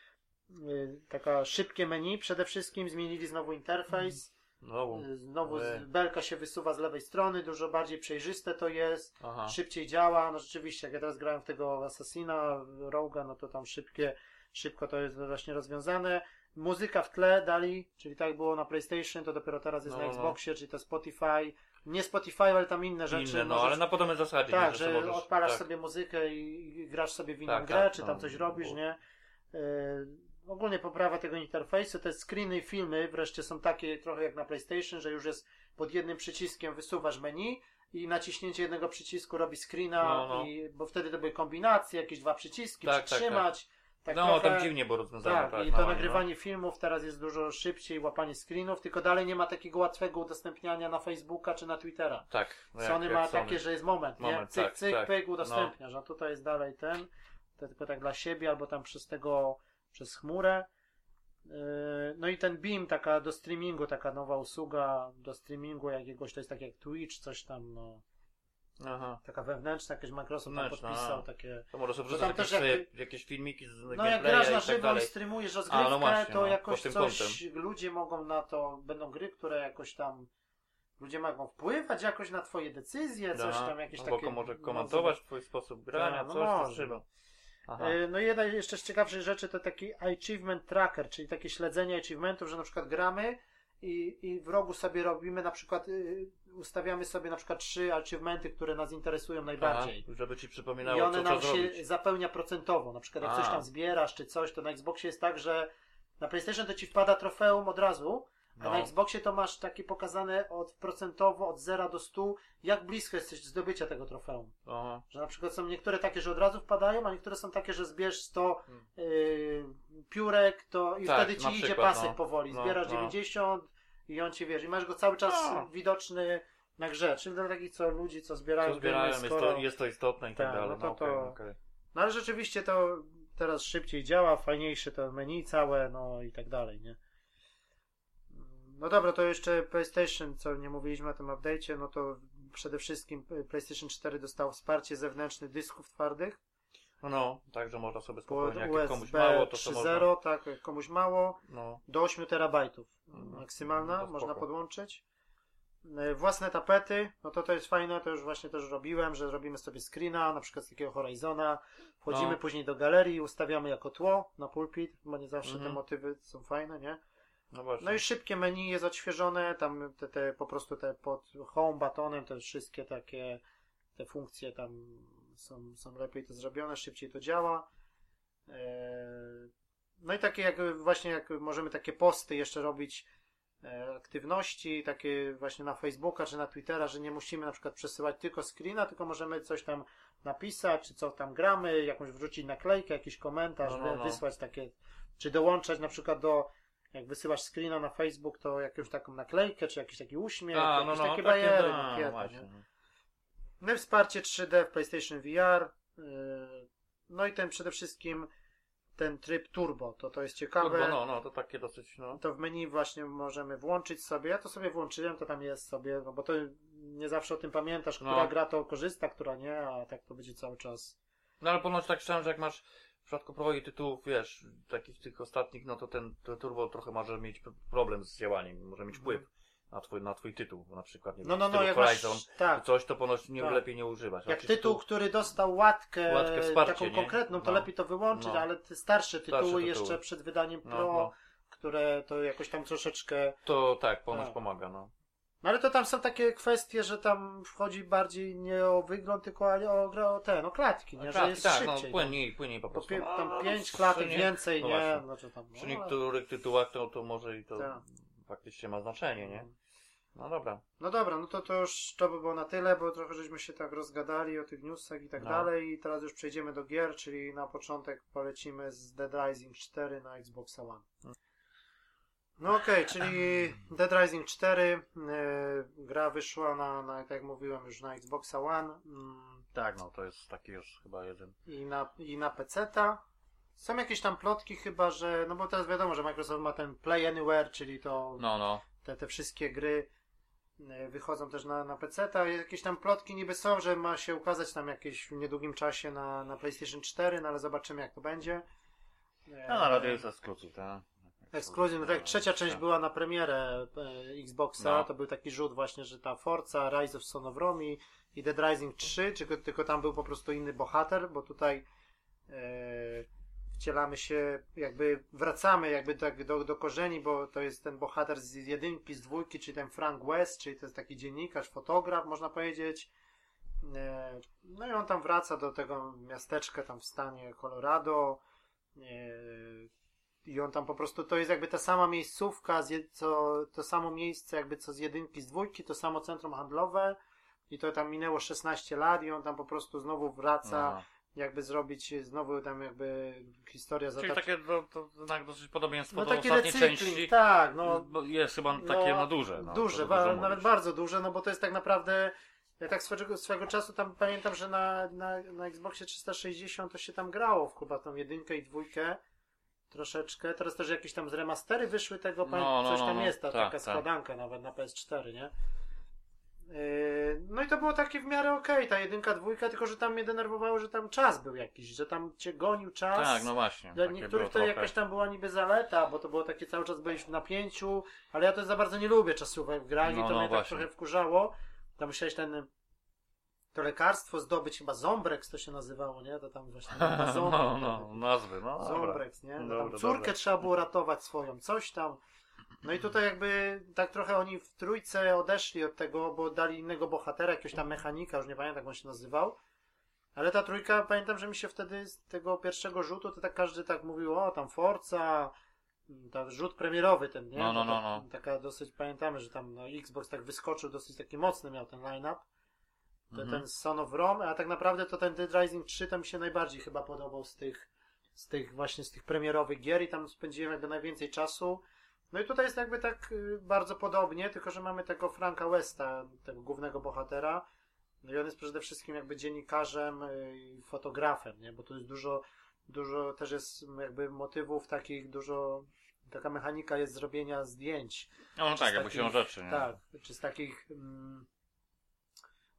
taka szybkie menu. Przede wszystkim zmienili znowu interfejs. No, Y, Znowu Ojej. z, belka się wysuwa z lewej strony, dużo bardziej przejrzyste to jest aha. szybciej działa. No rzeczywiście, jak ja teraz grałem w tego Assassina, Roga, no to tam szybkie, szybko to jest właśnie rozwiązane. Muzyka w tle dali, czyli tak było na PlayStation, to dopiero teraz jest No, na no. Xboxie, czyli to Spotify. Nie Spotify, ale tam inne rzeczy. Inne, no możesz- ale na podobnej zasadzie. tak, nie, że możesz, odpalasz tak. sobie muzykę i, i grasz sobie w inną Tak, grę, tak, czy no, tam coś robisz, bo- nie? Yy, ogólnie poprawa tego interfejsu, te screeny i filmy wreszcie są takie trochę jak na PlayStation, że już jest pod jednym przyciskiem wysuwasz menu i naciśnięcie jednego przycisku robi screena, No, no. I, bo wtedy to były kombinacje, jakieś dwa przyciski, Tak, tak, przytrzymać. Tak, no, trochę, tam dziwnie było rozwiązane. tak, Tak, i na to ładnie, nagrywanie filmów teraz jest dużo szybciej, łapanie screenów, tylko dalej nie ma takiego łatwego udostępniania na Facebooka czy na Twittera. No. Tak. no jak- Sony jak ma Sony. takie, że jest moment, nie? Moment, Cyk, tak, cyk, tak. pyk, udostępniasz, a tutaj jest dalej ten, to tylko tak dla siebie, albo tam przez tego, przez chmurę. Yy, No i ten Beam, taka do streamingu, taka nowa usługa do streamingu jakiegoś, to jest tak jak Twitch, coś tam, no, Aha. taka wewnętrzna, jakieś Microsoft tam Wewnętrzna, podpisał a. takie... To może sobie Bo tam wrzucać też jakieś, jak- jakieś filmiki z No jak gameplaya grasz na i tak żywo i dalej. streamujesz A, rozgrywkę, no właśnie, to no, jakoś pod tym coś, ludzie mogą na to, będą gry, które jakoś tam, ludzie mogą wpływać jakoś na twoje decyzje, coś tam, jakieś Albo takie... może no, komentować twój sposób grania, Tak, no coś może. to trzeba. Aha. E, No i jedna jeszcze z ciekawszych rzeczy to taki achievement tracker, czyli takie śledzenie achievementów, że na przykład gramy i, i w rogu sobie robimy na przykład, y, ustawiamy sobie na przykład trzy achievementy, które nas interesują najbardziej. Aha, żeby ci I przypominało, one co nam się zrobić. zapełnia procentowo. Na przykład jak A. coś tam zbierasz czy coś, to na Xboxie jest tak, że na PlayStation to ci wpada trofeum od razu, a No. na Xboxie to masz takie pokazane od procentowo od 0 do 100, jak blisko jesteś zdobycia tego trofeum. Aha. Że na przykład są niektóre takie, że od razu wpadają, a niektóre są takie, że zbierz 100 Hmm. yy, piórek, to i Tak, wtedy ci na idzie przykład, pasek no. powoli. No, Zbierasz no. 90 i on ci wiesz, i masz go cały czas No. widoczny na grze. Czyli dla takich co ludzi, co zbierają, Co zbierają, gry, jest skoro... to, jest to istotne i tak, Tak, dalej. no to to- okej. No ale rzeczywiście to teraz szybciej działa, fajniejsze to menu całe, no i tak dalej, nie? No dobra, to jeszcze PlayStation, co nie mówiliśmy o tym update'cie, no to przede wszystkim PlayStation 4 dostał wsparcie zewnętrznych dysków twardych. No, także można sobie spokojnie, jak USB komuś mało, to co 3.0, można. tak, jak komuś mało, No, do 8 terabajtów No, maksymalna, no można podłączyć. E, Własne tapety, no to to jest fajne, to już właśnie też robiłem, że robimy sobie screena, na przykład z takiego Horizona, wchodzimy No. później do galerii, ustawiamy jako tło na pulpit, bo nie zawsze Mhm. te motywy są fajne, nie? No właśnie. No i szybkie menu jest odświeżone, tam te, te po prostu te pod home buttonem, te wszystkie takie te funkcje tam są, są lepiej to zrobione, szybciej to działa. Eee, No i takie jak właśnie jak możemy takie posty jeszcze robić e, aktywności, takie właśnie na Facebooka czy na Twittera, że nie musimy na przykład przesyłać tylko screena, tylko możemy coś tam napisać, czy co tam gramy, jakąś wrzucić naklejkę, jakiś komentarz, No, no, no. wysłać takie, czy dołączać na przykład do jak wysyłasz screena na Facebook, to jakąś taką naklejkę, czy jakiś taki uśmiech, A, jakieś no, no, takie bajery, da, makiety, właśnie. nie? No i wsparcie 3D w PlayStation VR. yy, No i ten przede wszystkim ten tryb turbo, to to jest ciekawe. Kurwa, no, no, to takie dosyć, no. To w menu właśnie możemy włączyć sobie. Ja to sobie włączyłem, to tam jest sobie, no bo to nie zawsze o tym pamiętasz, która No. gra to korzysta, która nie, a tak to będzie cały czas. No ale ponoć tak szczerze, że jak masz w przypadku prowadzi tytułów, wiesz, takich tych ostatnich, no to ten turbo trochę może mieć problem z działaniem, może mieć wpływ na twój, na twój tytuł, na przykład, nie No, wiem, no, no, jak Horizon, tak. coś, to ponoć nie, Tak. lepiej nie używać. Jak Znaczy, tytuł, który dostał łatkę, Łatkę, wsparcie, taką nie? konkretną, to No. lepiej to wyłączyć, No. ale te starsze tytuły tytuły. jeszcze przed wydaniem No, Pro, no. które to jakoś tam troszeczkę To tak, ponoć Tak. pomaga, no. No ale to tam są takie kwestie, że tam wchodzi bardziej nie o wygląd, tylko o, o ten, o klatki, nie? że Klatki, jest tak, szybciej. no, płynniej, płynniej po prostu. pie, No, tam no, no, pięć klatek nie- więcej, no nie? właśnie. No, czy tam, Przy no, niektórych tytułach to, to może i to Tak. faktycznie ma znaczenie, nie? No dobra. No dobra, no to to już to by było na tyle, bo trochę żeśmy się tak rozgadali o tych newsach i tak No. dalej i teraz już przejdziemy do gier, czyli na początek polecimy z Dead Rising 4 na Xbox One. No okej, czyli Dead Rising 4 e, gra wyszła na, na, tak jak mówiłem, już na Xbox One mm, Tak, no to jest taki już chyba jeden. i na, i na PC-ta. Są jakieś tam plotki chyba, że, no bo teraz wiadomo, że Microsoft ma ten Play Anywhere, czyli to No, no. te, te wszystkie gry e, wychodzą też na, na PC. -ta. Jakieś tam plotki niby są, że ma się ukazać tam jakieś w niedługim czasie na, na PlayStation 4, no ale zobaczymy jak to będzie. E, No, na razie jest ekskluzyw, tak? Tak jak trzecia część Tak. była na premierę e, Xboxa, No. to był taki rzut właśnie, że ta Forza, Rise of Son of Rome i- Dead Rising 3, tylko, tylko tam był po prostu inny bohater, bo tutaj e, wcielamy się, jakby wracamy jakby tak do, do korzeni, bo to jest ten bohater z jedynki, z dwójki, czyli ten Frank West, czyli to jest taki dziennikarz, fotograf, można powiedzieć. E, No i on tam wraca do tego miasteczka tam w stanie Colorado. E, I on tam po prostu, to jest jakby ta sama miejscówka, co, to samo miejsce jakby co z jedynki, z dwójki, to samo centrum handlowe. I to tam minęło 16 lat i on tam po prostu znowu wraca, Aha. jakby zrobić znowu tam jakby historia Czyli zatacza. takie do, to, znak dosyć podobieństwo No do taki ostatniej recykling, części. tak, no. Bo jest chyba takie no, duże. No, duże, ba- nawet bardzo duże, no bo to jest tak naprawdę. Ja tak swego, swego czasu tam pamiętam, że na, na, na Xboxie 360 to się tam grało w chyba tą jedynkę i dwójkę troszeczkę. Teraz też jakieś tam z remastery wyszły tego, No, no, coś no, tam no. jest, ta Tak, taka tak. składanka nawet na PS4, nie? Yy, No i to było takie w miarę okej, ta jedynka, dwójka, tylko że tam mnie denerwowało, że tam czas był jakiś, że tam cię gonił czas. Tak, no właśnie. Dla niektórych to trochę. jakaś tam była niby zaleta, bo to było takie cały czas byłeś w napięciu, ale ja to za bardzo nie lubię czasówek w graniu, No, to no mnie tak właśnie. trochę wkurzało. Tam musiałeś ten to lekarstwo zdobyć, chyba Zombrex to się nazywało, nie? To tam właśnie No, Zombrex, no, nazwy, no. Zombrex nie? No Dobra, tam córkę dobra. trzeba było ratować swoją, coś tam. No i tutaj jakby tak trochę oni w trójce odeszli od tego, bo dali innego bohatera, jakiegoś tam mechanika, już nie pamiętam jak on się nazywał. Ale ta trójka, pamiętam, że mi się wtedy z tego pierwszego rzutu, to tak każdy tak mówił, o tam Forza, tak rzut premierowy ten, nie? No, no, no, tak- no. Taka dosyć, pamiętamy, że tam no, Xbox tak wyskoczył, dosyć taki mocny miał ten line-up. Ten, Mhm. ten Son of Rome, a tak naprawdę to ten Dead Rising 3 to mi się najbardziej chyba podobał z tych, z tych właśnie z tych premierowych gier i tam spędziłem jakby najwięcej czasu. No i tutaj jest jakby tak y, bardzo podobnie, tylko że mamy tego Franka Westa, tego głównego bohatera. No i on jest przede wszystkim jakby dziennikarzem y, i fotografem, nie? Bo tu jest dużo, dużo też jest jakby motywów takich, dużo taka mechanika jest zrobienia zdjęć. No, no tak, z jakby się takich- rzeczy, nie? Tak, czy z takich. Mm,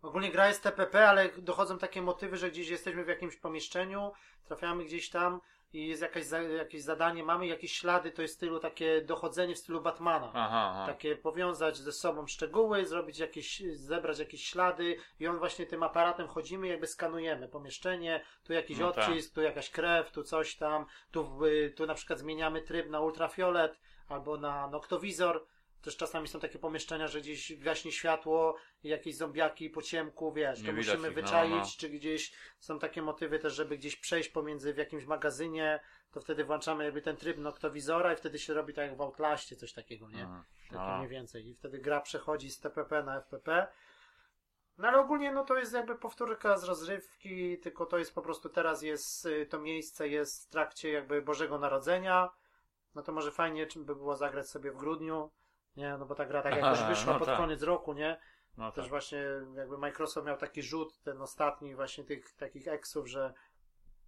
ogólnie gra jest TPP, ale dochodzą takie motywy, że gdzieś jesteśmy w jakimś pomieszczeniu, trafiamy gdzieś tam i jest jakaś, za, jakieś zadanie, mamy jakieś ślady, to jest w stylu takie dochodzenie w stylu Batmana. Aha, aha. Takie powiązać ze sobą szczegóły, zrobić jakieś, zebrać jakieś ślady i on właśnie tym aparatem chodzimy, jakby skanujemy pomieszczenie, tu jakiś No tak. odcisk, tu jakaś krew, tu coś tam, tu, tu na przykład zmieniamy tryb na ultrafiolet albo na noktowizor. Też czasami są takie pomieszczenia, że gdzieś gaśnie światło i jakieś zombiaki po ciemku, wiesz, Nie to musimy ich, no, wyczaić, no. czy gdzieś są takie motywy też, żeby gdzieś przejść pomiędzy w jakimś magazynie, to wtedy włączamy jakby ten tryb noktowizora i wtedy się robi tak jak w Outlaście coś takiego, nie? Mhm. Takie No. mniej więcej. I wtedy gra przechodzi z TPP na FPP. No ale ogólnie no to jest jakby powtórka z rozrywki, tylko to jest po prostu teraz jest, y, to miejsce jest w trakcie jakby Bożego Narodzenia. No to może fajnie czym by było zagrać sobie w grudniu. Nie, no bo ta gra tak jakoś wyszła No pod tak. koniec roku, nie? No Też tak. właśnie jakby Microsoft miał taki rzut, ten ostatni właśnie tych takich eksów, że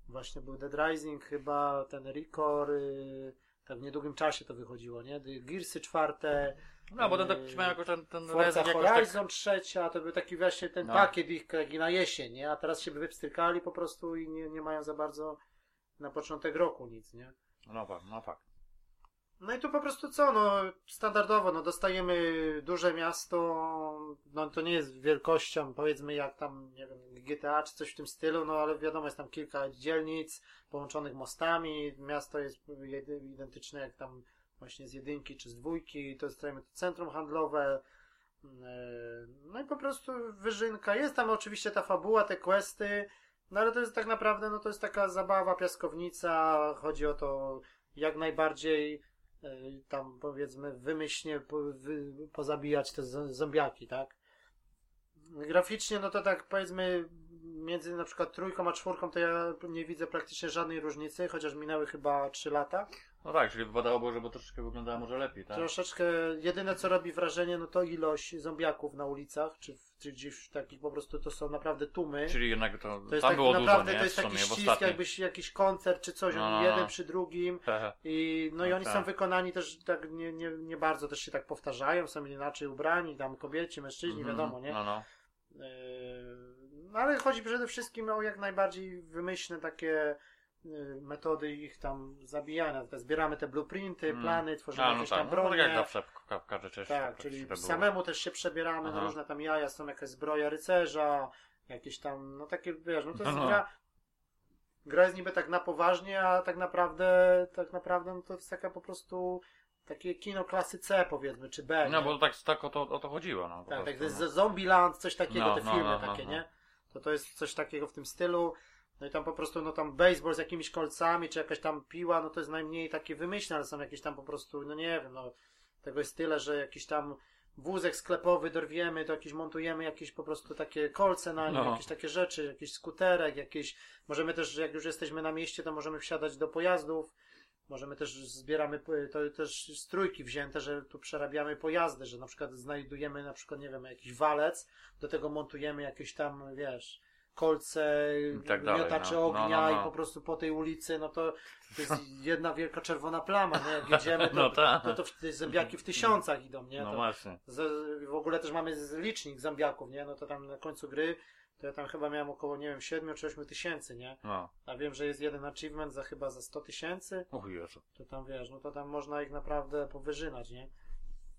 właśnie był Dead Rising chyba, ten Record, y, tak w niedługim czasie to wychodziło, nie? Gearsy czwarte, No, bo ten Yy, tak miał jakoś ten, ten Forza tak... Horizon trzecia, to był taki właśnie ten No. pakiet ich taki na jesień, nie? A teraz się by wypstrykali po prostu i nie, nie mają za bardzo na początek roku nic, nie? No tak, no tak. No i tu po prostu co, no standardowo, no dostajemy duże miasto, no to nie jest wielkością, powiedzmy jak tam, nie wiem, GTA czy coś w tym stylu, no ale wiadomo, jest tam kilka dzielnic połączonych mostami, miasto jest identyczne jak tam właśnie z jedynki czy z dwójki, to jest to centrum handlowe, Yy, no i po prostu wyżynka, jest tam oczywiście ta fabuła, te questy, no ale to jest tak naprawdę, no to jest taka zabawa, piaskownica, chodzi o to jak najbardziej tam powiedzmy wymyślnie po, wy, pozabijać te zo- zombiaki, tak? Graficznie, no to tak powiedzmy między na przykład trójką a czwórką to ja nie widzę praktycznie żadnej różnicy, chociaż minęły chyba 3 lata. No tak, czyli wypadałoby, żeby troszeczkę wyglądała może lepiej, tak? Troszeczkę, jedyne co robi wrażenie, no to ilość zombiaków na ulicach, czy, w, czy gdzieś takich po prostu to są naprawdę tłumy. Czyli jednak to, To jest tam tak było naprawdę dużo, nie? to jest taki ścisk, jakbyś jakiś koncert czy coś, No, no, jeden no. przy drugim. I, no i No oni tak. są wykonani też tak nie, nie, nie bardzo też się tak powtarzają, są inaczej ubrani, tam kobieci, mężczyźni, Mhm. wiadomo, nie? No, no. Yy, No ale chodzi przede wszystkim o jak najbardziej wymyślne takie metody ich tam zabijania. Zbieramy te blueprinty, Mm. plany, tworzymy A, no jakieś tak, tam no, tak bronie. jak zawsze w ka- w każdej części. Tak, tak czyli było. samemu też się przebieramy Aha. na różne tam jaja, są jakaś zbroja rycerza, jakieś tam, no takie, wiesz, no to jest No. gra, gra jest niby tak na poważnie, a tak naprawdę, tak naprawdę no to jest taka po prostu takie kino klasy C powiedzmy, czy B, No nie? bo tak, tak o, to, o to chodziło. No, Tak, tak, prostu, to jest no. Zombieland, coś takiego, No, te no, filmy no, no, takie, no. nie? To to jest coś takiego w tym stylu. No i tam po prostu, no tam baseball z jakimiś kolcami, czy jakaś tam piła, no to jest najmniej takie wymyślne, ale są jakieś tam po prostu, no nie wiem, no tego jest tyle, że jakiś tam wózek sklepowy dorwiemy, to jakieś montujemy jakieś po prostu takie kolce na nim, No. jakieś takie rzeczy, jakiś skuterek, jakieś, możemy też, jak już jesteśmy na mieście, to możemy wsiadać do pojazdów, możemy też, zbieramy, to też strójki wzięte, że tu przerabiamy pojazdy, że na przykład znajdujemy na przykład, nie wiem, jakiś walec, do tego montujemy jakieś tam, wiesz, kolce, I tak dalej, miotacze no. No, ognia no, no. i po prostu po tej ulicy, no to, to jest jedna wielka czerwona plama, nie? Jak jedziemy, to, No tak. to, to w, te zombiaki w tysiącach idą, nie? No to, właśnie. z, w ogóle też mamy licznik zombiaków, nie? No to tam na końcu gry, to ja tam chyba miałem około, nie wiem, 7 czy 8 tysięcy, nie? No. A wiem, że jest jeden achievement za chyba za 100 tysięcy, Och Jezu. to tam wiesz, no to tam można ich naprawdę powyżynać, nie?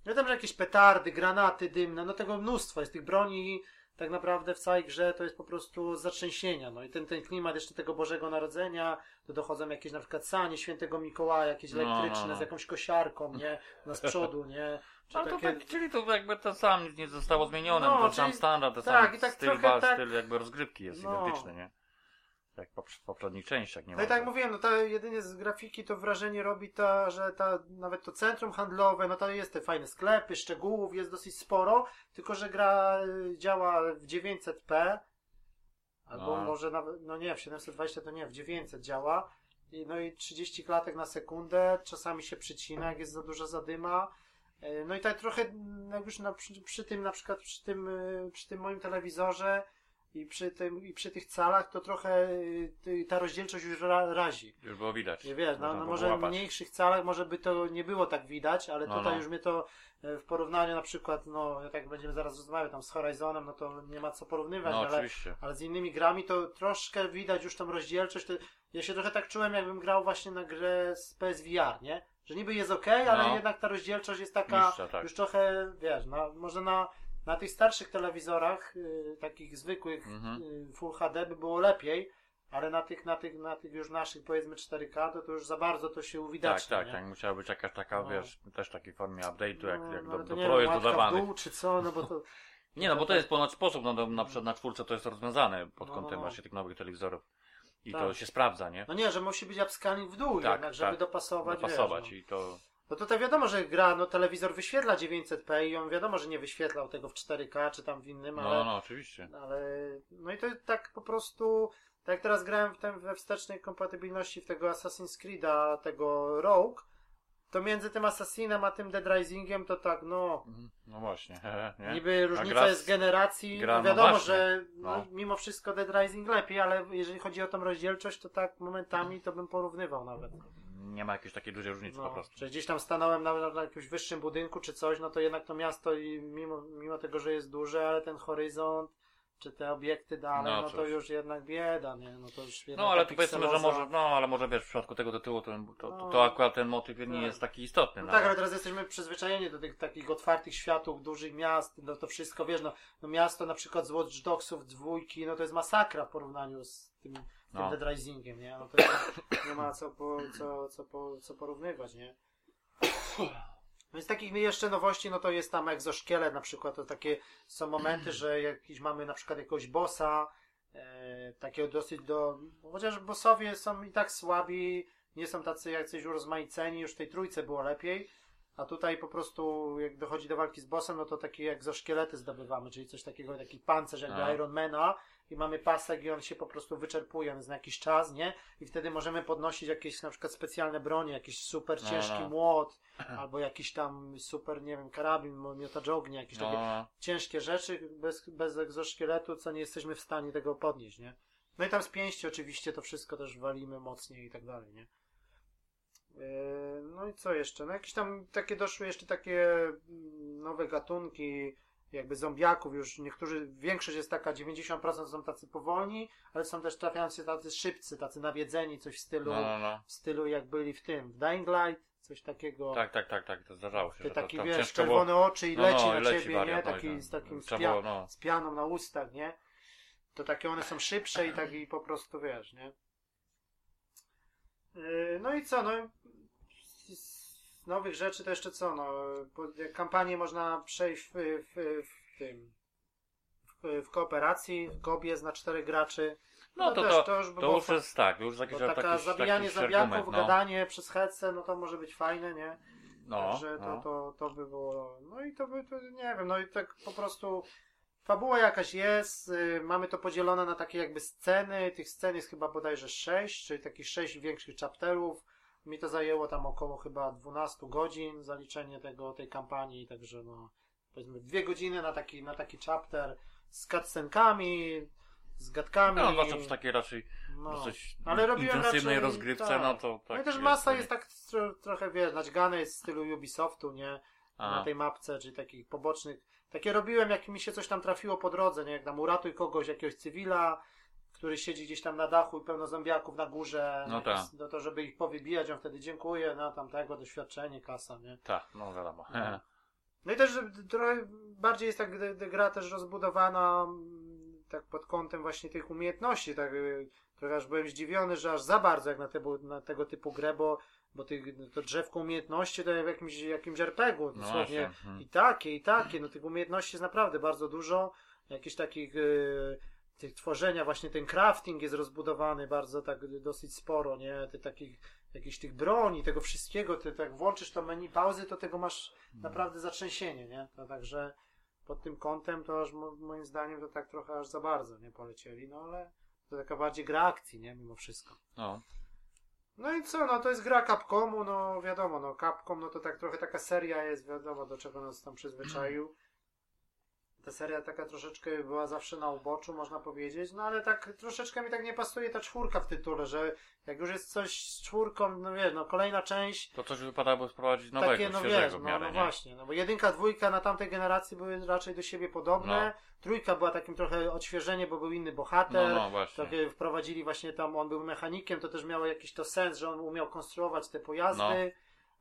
No tam, że jakieś petardy, granaty dymne, no tego mnóstwo jest tych broni tak naprawdę w całej grze to jest po prostu zatrzęsienia, no i ten, ten klimat jeszcze tego Bożego Narodzenia, to dochodzą jakieś na przykład sanie świętego Mikołaja, jakieś No, no, elektryczne no. z jakąś kosiarką, nie? Na z przodu, nie? Czy No to takie... tak, czyli to jakby to sam nic nie zostało zmienione, No, no, to sam czyli- standard, to tak, sam i tak styl, trochę bal, tak- styl jakby rozgrywki jest No. identyczny, nie? Jak po w poprzednich częściach, nie No i tak jak mówiłem, no to jedynie z grafiki to wrażenie robi ta, że ta, nawet to centrum handlowe, no to jest te fajne sklepy, szczegółów jest dosyć sporo, tylko że gra y, działa w 900p, albo No. może nawet, no nie, w 720 to nie, w 900 działa, I, no i 30 klatek na sekundę, czasami się przycina, jak jest za duża zadyma, Y, no i tak trochę, mm, jak już na, przy, przy tym, na przykład przy tym, y, przy tym moim telewizorze, i przy, tym, I przy tych calach to trochę y, ty- ta rozdzielczość już ra, razi. Już było widać. Nie wiesz, no, no może w mniejszych calach może by to nie było tak widać, ale No, tutaj no. już mnie to e, w porównaniu na przykład, no tak będziemy zaraz rozmawiać tam z Horizonem, no to nie ma co porównywać, No ale, oczywiście. ale z innymi grami to troszkę widać już tą rozdzielczość. To ja się trochę tak czułem, jakbym grał właśnie na grę z PSVR, nie? Że niby jest ok, ale No. jednak ta rozdzielczość jest taka tak. już trochę, wiesz, na, może na, na tych starszych telewizorach, y, takich zwykłych Mhm. y, Full HD by było lepiej, ale na tych, na tych, na tych już naszych powiedzmy 4K, to, to już za bardzo to się Tak, uwidacznia. tak, nie? tak. Musiała być jakaś taka, No. wiesz, też takiej formie update'u, jak, No, jak no, do, do Pro jest dodawany. dół, czy co, no bo to... Nie, no bo to jest ponad sposób, no na przykład na czwórce to jest rozwiązane pod No, kątem no, no. właśnie tych nowych telewizorów. I Tak. to się sprawdza, nie? No nie, że musi być upscaling w dół Tak, jednak, żeby tak. dopasować, Dopasować wiesz, no. i to... No tutaj wiadomo, że gra, no telewizor wyświetla 900p i on wiadomo, że nie wyświetlał tego w 4K czy tam w innym, No, ale, no, oczywiście. ale no i to tak po prostu, tak jak teraz grałem w tym, we wstecznej kompatybilności w tego Assassin's Creed'a, tego Rogue, to między tym Assassinem a tym Dead Risingiem to tak, no, Mhm. No właśnie, nie? niby różnica gra z- jest generacji, gra, no no wiadomo, właśnie. że no, No. mimo wszystko Dead Rising lepiej, ale jeżeli chodzi o tą rozdzielczość, to tak momentami to bym porównywał nawet. Nie ma jakiejś takiej dużej różnicy po No, prostu. że gdzieś tam stanąłem na, na, na jakimś wyższym budynku czy coś, no to jednak to miasto i mimo, mimo tego, że jest duże, ale ten horyzont czy te obiekty dalej, No no, to już jednak bieda, nie? No to już No ale tu powiedzmy, że może, no ale może wiesz, w przypadku tego tytułu to, to, to, No. to akurat ten motyw nie jest taki istotny. No no, tak, ale teraz jesteśmy przyzwyczajeni do tych takich otwartych światów, dużych miast, no to wszystko, wiesz, no, no miasto na przykład z Watch Dogsów dwójki, no to jest masakra w porównaniu z tym, tym No. Dead Risingiem, nie? No to nie, nie ma co, po, co, co, po, co porównywać, nie? No z takich jeszcze nowości, no to jest tam egzoszkielet na przykład, to takie są momenty, że jakiś mamy na przykład jakiegoś bossa, e, takiego dosyć do, chociaż bossowie są i tak słabi, nie są tacy jacyś urozmaiceni, już w tej trójce było lepiej, a tutaj po prostu jak dochodzi do walki z bossem, no to takie egzoszkielety zdobywamy, czyli coś takiego, taki pancerz jakby A. Ironmana i mamy pasek i on się po prostu wyczerpuje na jakiś czas, nie? I wtedy możemy podnosić jakieś na przykład specjalne bronie, jakiś super No, ciężki no. młot, albo jakiś tam super, nie wiem, karabin, miotacz ognia, jakieś takie no, ciężkie rzeczy bez, bez egzoszkieletu, co nie jesteśmy w stanie tego podnieść, nie? No i tam z pięści oczywiście to wszystko też walimy mocniej i tak dalej, nie? Yy, No i co jeszcze? No jakieś tam takie doszły jeszcze takie mm, nowe gatunki, jakby zombiaków już niektórzy, większość jest taka, 90% są tacy powolni, ale są też trafiający tacy szybcy, tacy nawiedzeni, coś w stylu, no, no, no. w stylu jak byli w tym, w Dying Light, coś takiego. Tak, tak, tak, tak, to zdarzało się. Ty taki wiesz, ciężko było- czerwone oczy i No, leci no, na i leci ciebie, wariat, nie? no Taki z takim było, no. z pianą na ustach, nie? To takie one są szybsze i tak i po prostu wiesz, nie? Yy, No i co, no z- z nowych rzeczy to jeszcze co, no kampanię można przejść w, w, w tym w, w kooperacji, w kobie na czterech graczy. No to, też, to, już by to było już jest tak, już jakiś taka taki, zabijanie taki zabijaków, no. gadanie przez headset, no to może być fajne, nie? No, Także to, no. to, to by było. No i to by, to nie wiem, no i tak po prostu. Fabuła jakaś jest, y, mamy to podzielone na takie jakby sceny. Tych scen jest chyba bodajże 6, czyli takich 6 większych chapterów. Mi to zajęło tam około chyba 12 godzin zaliczenie tego, tej kampanii, także no powiedzmy dwie godziny na taki, na taki chapter z cutscenkami, z gadkami. No, zwłaszcza przy takiej raczej No. dosyć Ale robiłem intensywnej raczej- rozgrywce, tak. no to tak No i też jest, masa no. jest tak tro, trochę, wiesz, naćgane jest w stylu Ubisoftu, nie? A. Na tej mapce, czyli takich pobocznych. Takie robiłem, jak mi się coś tam trafiło po drodze, nie? Jak tam uratuj kogoś, jakiegoś cywila, który siedzi gdzieś tam na dachu i pełno zombiaków na górze. No no, tak. No to, żeby ich powybijać, on wtedy dziękuję, no tamtego, doświadczenie, kasa, nie? Tak, no wiadomo. No. No i też trochę bardziej jest tak gra też rozbudowana mm, tak pod kątem właśnie tych umiejętności, tak y, trochę aż byłem zdziwiony, że aż za bardzo jak na, te, na tego typu grę, bo, bo tych, to drzewko umiejętności to w jakimś, jakimś RPG-u No dosłownie mhm. i takie, i takie, no tych umiejętności jest naprawdę bardzo dużo, jakichś takich y, tych tworzenia, właśnie ten crafting jest rozbudowany bardzo tak dosyć sporo, nie, tych takich jakichś tych broni, tego wszystkiego, ty tak włączysz to menu pauzy, to tego masz naprawdę zatrzęsienie, nie? To także pod tym kątem to aż mo- moim zdaniem to tak trochę aż za bardzo nie polecieli, no ale to taka bardziej gra akcji, nie? Mimo wszystko. No. No i co, no to jest gra Capcomu, no wiadomo, no Capcom, no to tak trochę taka seria jest, wiadomo do czego nas tam przyzwyczaił. Ta seria taka troszeczkę była zawsze na uboczu, można powiedzieć, no ale tak troszeczkę mi tak nie pasuje ta czwórka w tytule, że jak już jest coś z czwórką, no wiesz, no kolejna część, To coś wypadałoby sprowadzić nowego, takie, no świeżego wiesz, no, miarę, no nie? właśnie, no bo jedynka, dwójka na tamtej generacji były raczej do siebie podobne, trójka była takim trochę odświeżenie, bo był inny No, bohater, no, właśnie. takie wprowadzili właśnie tam, on był mechanikiem, to też miało jakiś to sens, że on umiał konstruować te pojazdy,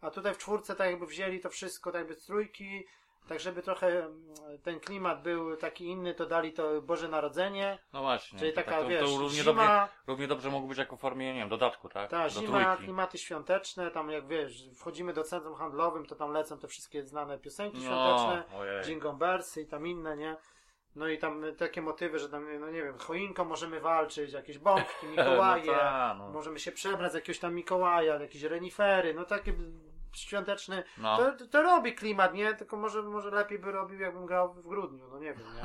a tutaj w czwórce tak jakby wzięli to wszystko tak jakby z trójki, tak żeby trochę mm, ten klimat był taki inny, to dali to Boże Narodzenie, No właśnie. czyli to, taka, tak, to, wiesz, to równie, zima, dobrze, równie dobrze mogło być jako w formie, nie wiem, dodatku, tak? ta Do zima, trójki. klimaty świąteczne, tam jak wiesz, wchodzimy do centrum handlowym, to tam lecą te wszystkie znane piosenki No, świąteczne, ojej. Jingle Bellsy i tam inne, nie? No i tam takie motywy, że tam, no nie wiem, choinką możemy walczyć, jakieś bombki, Mikołaje, No, ta, no. możemy się przebrać z jakiegoś tam Mikołaja, jakieś renifery, no takie świąteczne, no. to, to robi klimat, nie? Tylko może, może lepiej by robił, jakbym grał w grudniu, no nie wiem, nie?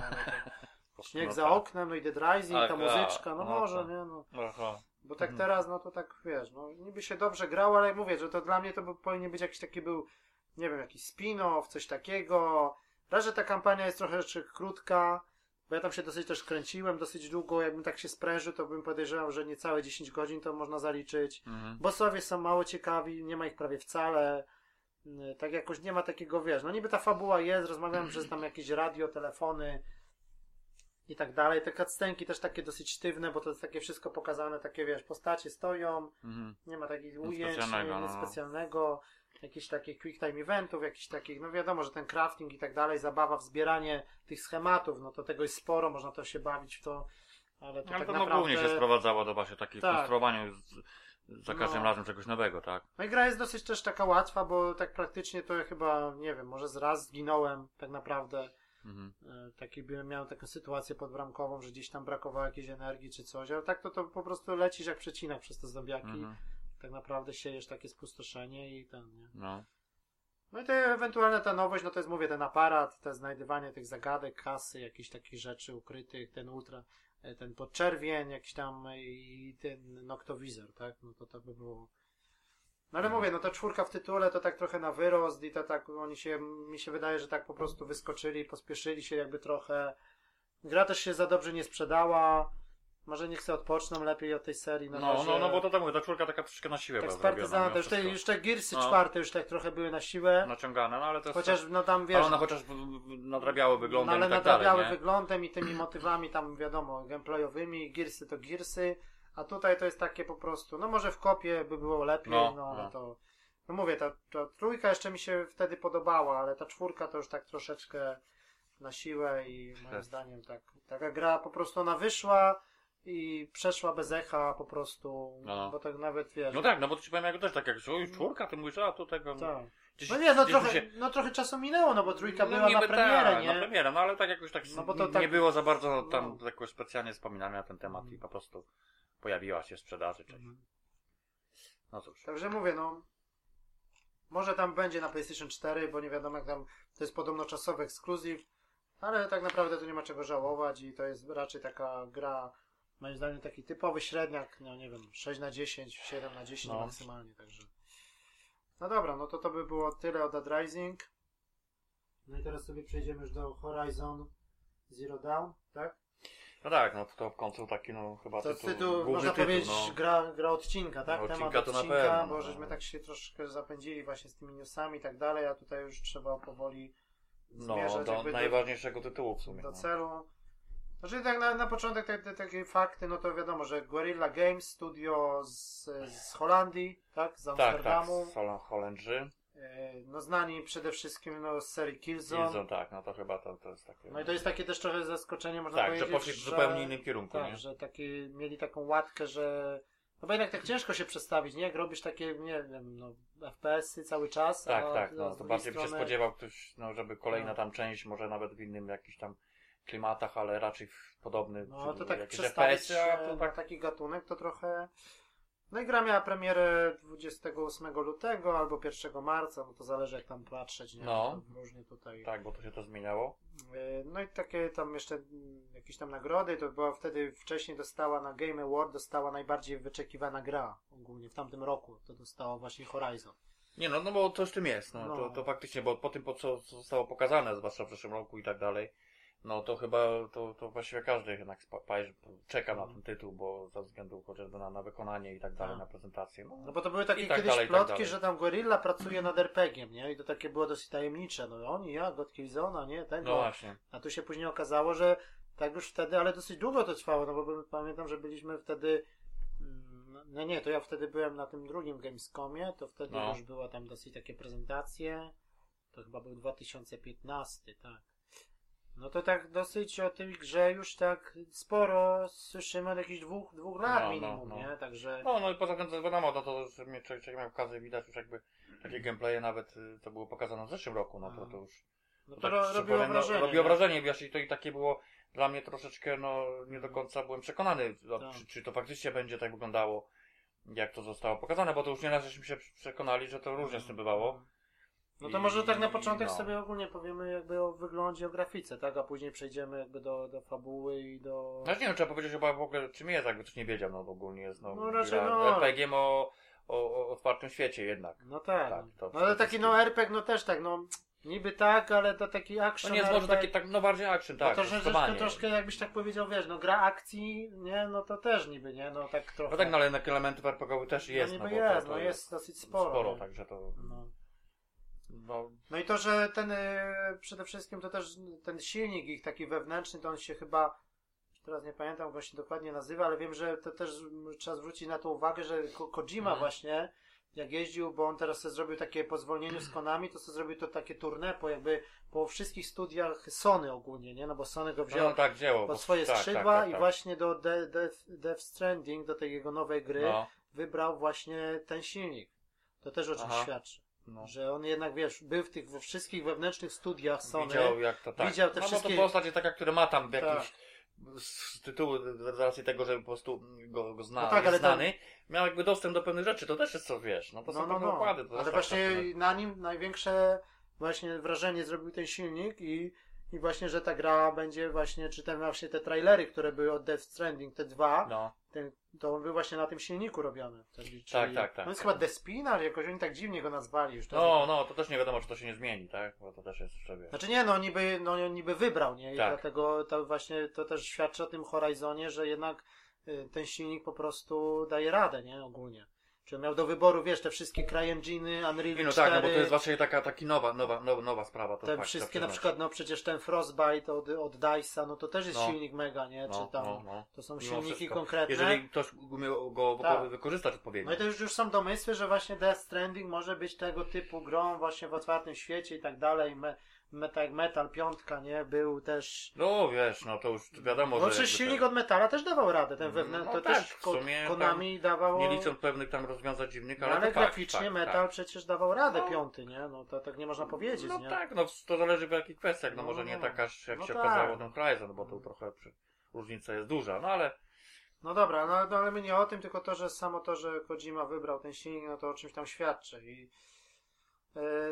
No śnieg No za tak. oknem, no i Dead Rising, Tak, ta tak, muzyczka, no no może, tak. nie? No. Aha. Bo tak Mhm. teraz, no to tak, wiesz, no niby się dobrze grało, ale mówię, że to dla mnie to by, powinien być jakiś taki był, nie wiem, jakiś spin-off, coś takiego. Raz, że ta kampania jest trochę jeszcze krótka, bo ja tam się dosyć też kręciłem, dosyć długo, jakbym tak się sprężył, to bym podejrzewał, że niecałe 10 godzin to można zaliczyć. Mhm. Bossowie są mało ciekawi, nie ma ich prawie wcale. Tak jakoś nie ma takiego, wiesz, no niby ta fabuła jest, rozmawiam przez tam jakieś radio, telefony i tak dalej. Te cutscenki też takie dosyć sztywne, bo to jest takie wszystko pokazane, takie wiesz, postacie stoją, Mhm. nie ma takich Nic ujęć, specjalnego, nic no. specjalnego, jakichś takich quick time eventów, jakichś takich, no wiadomo, że ten crafting i tak dalej, zabawa w zbieranie tych schematów, no to tego jest sporo, można to się bawić w to, ale to Ale tak to no, naprawdę... głównie się sprowadzało do właśnie takich Tak. konstruowaniu z, za każdym No. razem czegoś nowego, tak? No i gra jest dosyć też taka łatwa, bo tak praktycznie to ja chyba, nie wiem, może z raz zginąłem tak naprawdę. Mhm. E, Taki miałem taką sytuację podbramkową, że gdzieś tam brakowało jakiejś energii czy coś, ale tak to, to po prostu lecisz jak przecinak przez te zombiaki. Mhm. Tak naprawdę siejesz takie spustoszenie i ten, nie? No. No i to ewentualnie ta nowość, no to jest mówię, ten aparat, to znajdywanie tych zagadek, kasy, jakichś takich rzeczy ukrytych, ten ultra, e, ten podczerwień, jakiś tam e, i ten noktowizor, tak? No to to by było. No ale mówię, no ta czwórka w tytule to tak trochę na wyrost i to tak oni się, mi się wydaje, że tak po prostu wyskoczyli, pospieszyli się jakby trochę. Gra też się za dobrze nie sprzedała. Może niech sobie odpoczną lepiej od tej serii. na No, razie. no, no, bo to tak mówię, ta czwórka taka troszkę na siłę tak partyzanta, mimo już te, już te Gearsy No. czwarte już tak trochę były na siłę. Naciągane, no ale to jest Chociaż no tam ale wiesz, one chociaż nadrabiały wyglądem no, ale i tak nadrabiały dalej, wyglądem i tymi motywami tam wiadomo, gameplayowymi, Gearsy to Gearsy, a tutaj to jest takie po prostu, no może w kopie by było lepiej, no, No, ale no. to, no mówię, ta, ta trójka jeszcze mi się wtedy podobała, ale ta czwórka to już tak troszeczkę na siłę i moim zdaniem tak, taka gra po prostu ona wyszła i przeszła bez echa po prostu, No. bo tak nawet wiesz, No tak, no bo to ci powiem jak też tak, jak już czwórka, ty mówisz, a tu tego... tak. Gdzieś, No nie, no trochę, się- no trochę czasu minęło, no bo trójka No była niby na premierę, tak, nie? Na premierę, no ale tak jakoś tak, No bo to nie tak- było za bardzo tam no. jakoś specjalnie wspominane na ten temat i po prostu pojawiła się w sprzedaży część. Mhm. No cóż. Także mówię, no. Może tam będzie na PlayStation 4, bo nie wiadomo jak tam. To jest podobno czasowy ekskluzyw, ale tak naprawdę tu nie ma czego żałować i to jest raczej taka gra, moim zdaniem taki typowy średniak, no nie wiem, 6 na 10, 7 na 10 No. maksymalnie, także. No dobra, no to to by było tyle o Dead Rising. No i teraz sobie przejdziemy już do Horizon Zero Dawn, tak? No tak, no to w końcu taki no chyba To tytuł, tytuł, można tytuł, powiedzieć, no. gra, gra odcinka, tak? No, Temat odcinka to na odcinka, pewno, bo no. żeśmy tak się troszkę zapędzili właśnie z tymi newsami i tak dalej, a tutaj już trzeba powoli No, zmierzać do jakby najważniejszego tytułu w sumie. do no. celu. Znaczy tak na, na początek te, te, takie fakty, no to wiadomo, że Guerrilla Games, studio z, z Holandii, tak? Z Tak, tak, Amsterdamu. z Hol- Holendrzy. E, No znani przede wszystkim no, z serii Killzone. Killzone, tak, no to chyba to, to jest takie... No i to jest takie też trochę zaskoczenie, można tak, że powiedzieć, poszli w zupełnie innym kierunku, Tak, nie? że taki, mieli taką łatkę, że. No bo jednak tak ciężko się przestawić, nie? Jak robisz takie, nie wiem, no, FPS-y cały czas. Tak, a tak, z no to bardziej by się strony- spodziewał ktoś, no żeby kolejna No. tam część, może nawet w innym jakichś tam klimatach, ale raczej w podobny, No to tak przestawić to na tak taki gatunek to trochę. No i gra miała premierę 28 lutego albo 1 marca, no to zależy jak tam patrzeć, nie? No. Różnie tutaj. Tak, bo to się to zmieniało. E, No i takie tam jeszcze jakieś tam nagrody, to była wtedy wcześniej dostała na Game Award, dostała najbardziej wyczekiwana gra ogólnie w tamtym roku, to dostała właśnie Horizon. Nie no, no bo coś w tym jest, no, No. To, to faktycznie, bo po tym, po co, co zostało pokazane, zwłaszcza w zeszłym roku i tak dalej, No to chyba, to, to właściwie każdy jednak czeka Mhm. na ten tytuł, bo ze względu chociażby na, na wykonanie i tak dalej, Tak. na prezentację. No, No bo to były takie tak kiedyś dalej, tak plotki, dalej. że tam Guerrilla pracuje nad RPG-iem, nie? I to takie było dosyć tajemnicze. No oni, ja, God Killzona, nie? Tego. no właśnie. A tu się później okazało, że tak już wtedy, ale dosyć długo to trwało, no bo pamiętam, że byliśmy wtedy. mm, No nie, to ja wtedy byłem na tym drugim Gamescomie, to wtedy No. już była tam dosyć takie prezentacje. To chyba był 2015, tak. No to tak dosyć o tej grze już tak sporo słyszymy od jakichś dwóch, dwóch lat No, no, minimum, no. nie? Także. No, no i poza tym wiadomo, no to, że mnie człowiek miał okazję widać już jakby takie gameplaye nawet, y, to było pokazane w zeszłym roku, no to, to już No to tak ro, robiło powiem, wrażenie. No, robiło nie? wrażenie, wiesz, i to i takie było dla mnie troszeczkę, no nie do końca byłem przekonany, no, Tak. czy, czy to faktycznie będzie tak wyglądało, jak to zostało pokazane, bo to już nieraz żeśmy się przekonali, że to różnie z tym bywało. No to I- może tak na początek no. sobie ogólnie powiemy jakby o wyglądzie, o grafice, tak? A później przejdziemy jakby do, do fabuły i do... No nie wiem, trzeba powiedzieć chyba w ogóle czym jest, jakby ktoś nie wiedział, no ogólnie jest no, No raczej gra no. RPG-iem o, o, o otwartym świecie jednak. No tak. Tak, to no ale taki no RPG, no też tak, no niby tak, ale to taki action No nie jest może RPG. taki, tak, no bardziej action, No tak, to, że troszkę, troszkę jakbyś tak powiedział, wiesz, no gra akcji, nie, no to też niby, nie, no tak trochę. No tak, no ale jednak elementów też jest, no no, niby to, jest, to no jest dosyć sporo. sporo nie? także to, No. No, no i to, że ten y, przede wszystkim to też ten silnik ich taki wewnętrzny, to on się chyba teraz nie pamiętam, jak on się dokładnie nazywa, ale wiem, że to też trzeba zwrócić na to uwagę, że Ko- Kojima Mhm. właśnie jak jeździł, bo on teraz sobie zrobił takie po zwolnieniu z Konami, to sobie zrobił to takie tournée po jakby po wszystkich studiach Sony ogólnie, nie? No bo Sony go wziął no tak, dzieło. bo- pod swoje tak, skrzydła tak, tak, i tak. właśnie do De- Death, Death Stranding, do tej jego nowej gry, No, wybrał właśnie ten silnik. To też o czymś Aha. świadczy. No. Że on jednak, wiesz, był w tych we wszystkich wewnętrznych studiach Sony. Widział jak to tak. Widział te no wszystkie- bo to postać jest taka, która ma tam Tak. jakiś z tytułu, z racji tego, że po prostu go, go zna, No tak, ale tam- znany, miał jakby dostęp do pewnych rzeczy, to też jest co, wiesz, no to są pewne układy. To Ale też właśnie tak, tak, na nim największe właśnie wrażenie zrobił ten silnik i, i właśnie, że ta gra będzie właśnie, czy ten właśnie te trailery, które były od Death Stranding, te dwa, no. ten, to on był właśnie na tym silniku robiony. Czyli, Tak, tak, tak, On jest tak. chyba Despinar, jakoś oni tak dziwnie go nazwali już. no, no, to też nie wiadomo, czy to się nie zmieni, tak, bo to też jest jeszcze, wiesz. Znaczy nie, no niby, no niby wybrał, nie? I Tak. dlatego to właśnie to też świadczy o tym Horizonie, że jednak y, ten silnik po prostu daje radę, nie? Ogólnie. Czy miał do wyboru, wiesz, te wszystkie CryEnginy, Unreal Nie, no 4, tak, no bo to jest właśnie taka, taki nowa, nowa, nowa, nowa sprawa. To te fakt, wszystkie, na przykład, no przecież ten Frostbite od, od DICE'a, no to też jest No. silnik mega, nie? No, Czy tam, no, no. to są silniki wszystko. konkretne. Jeżeli ktoś umiał go Tak. wykorzystać odpowiednio. No i to już, już są domysły, że właśnie Death Stranding może być tego typu grą właśnie w otwartym świecie i tak dalej. Me, me, tak jak Metal 5, nie? Był też... No wiesz, no to już wiadomo, No że... jakby silnik te- od Metala też dawał radę, ten No wewnętrzny, to tak, też ko- Konami dawało... Nie licząc pewnych tam rozwiązań dziwnych, No, ale, fakt, graficznie fakt, Metal tak. przecież dawał radę No. piąty, nie? No to tak nie można powiedzieć, No nie? tak, no to zależy w jakich kwestiach, no, No, może nie no. taka, jak No się tak. okazało ten Horizon, bo to trochę przy... różnica jest duża, no ale No dobra, no, no ale my nie o tym, tylko to, że samo to, że Kojima wybrał ten silnik, no to o czymś tam świadczy i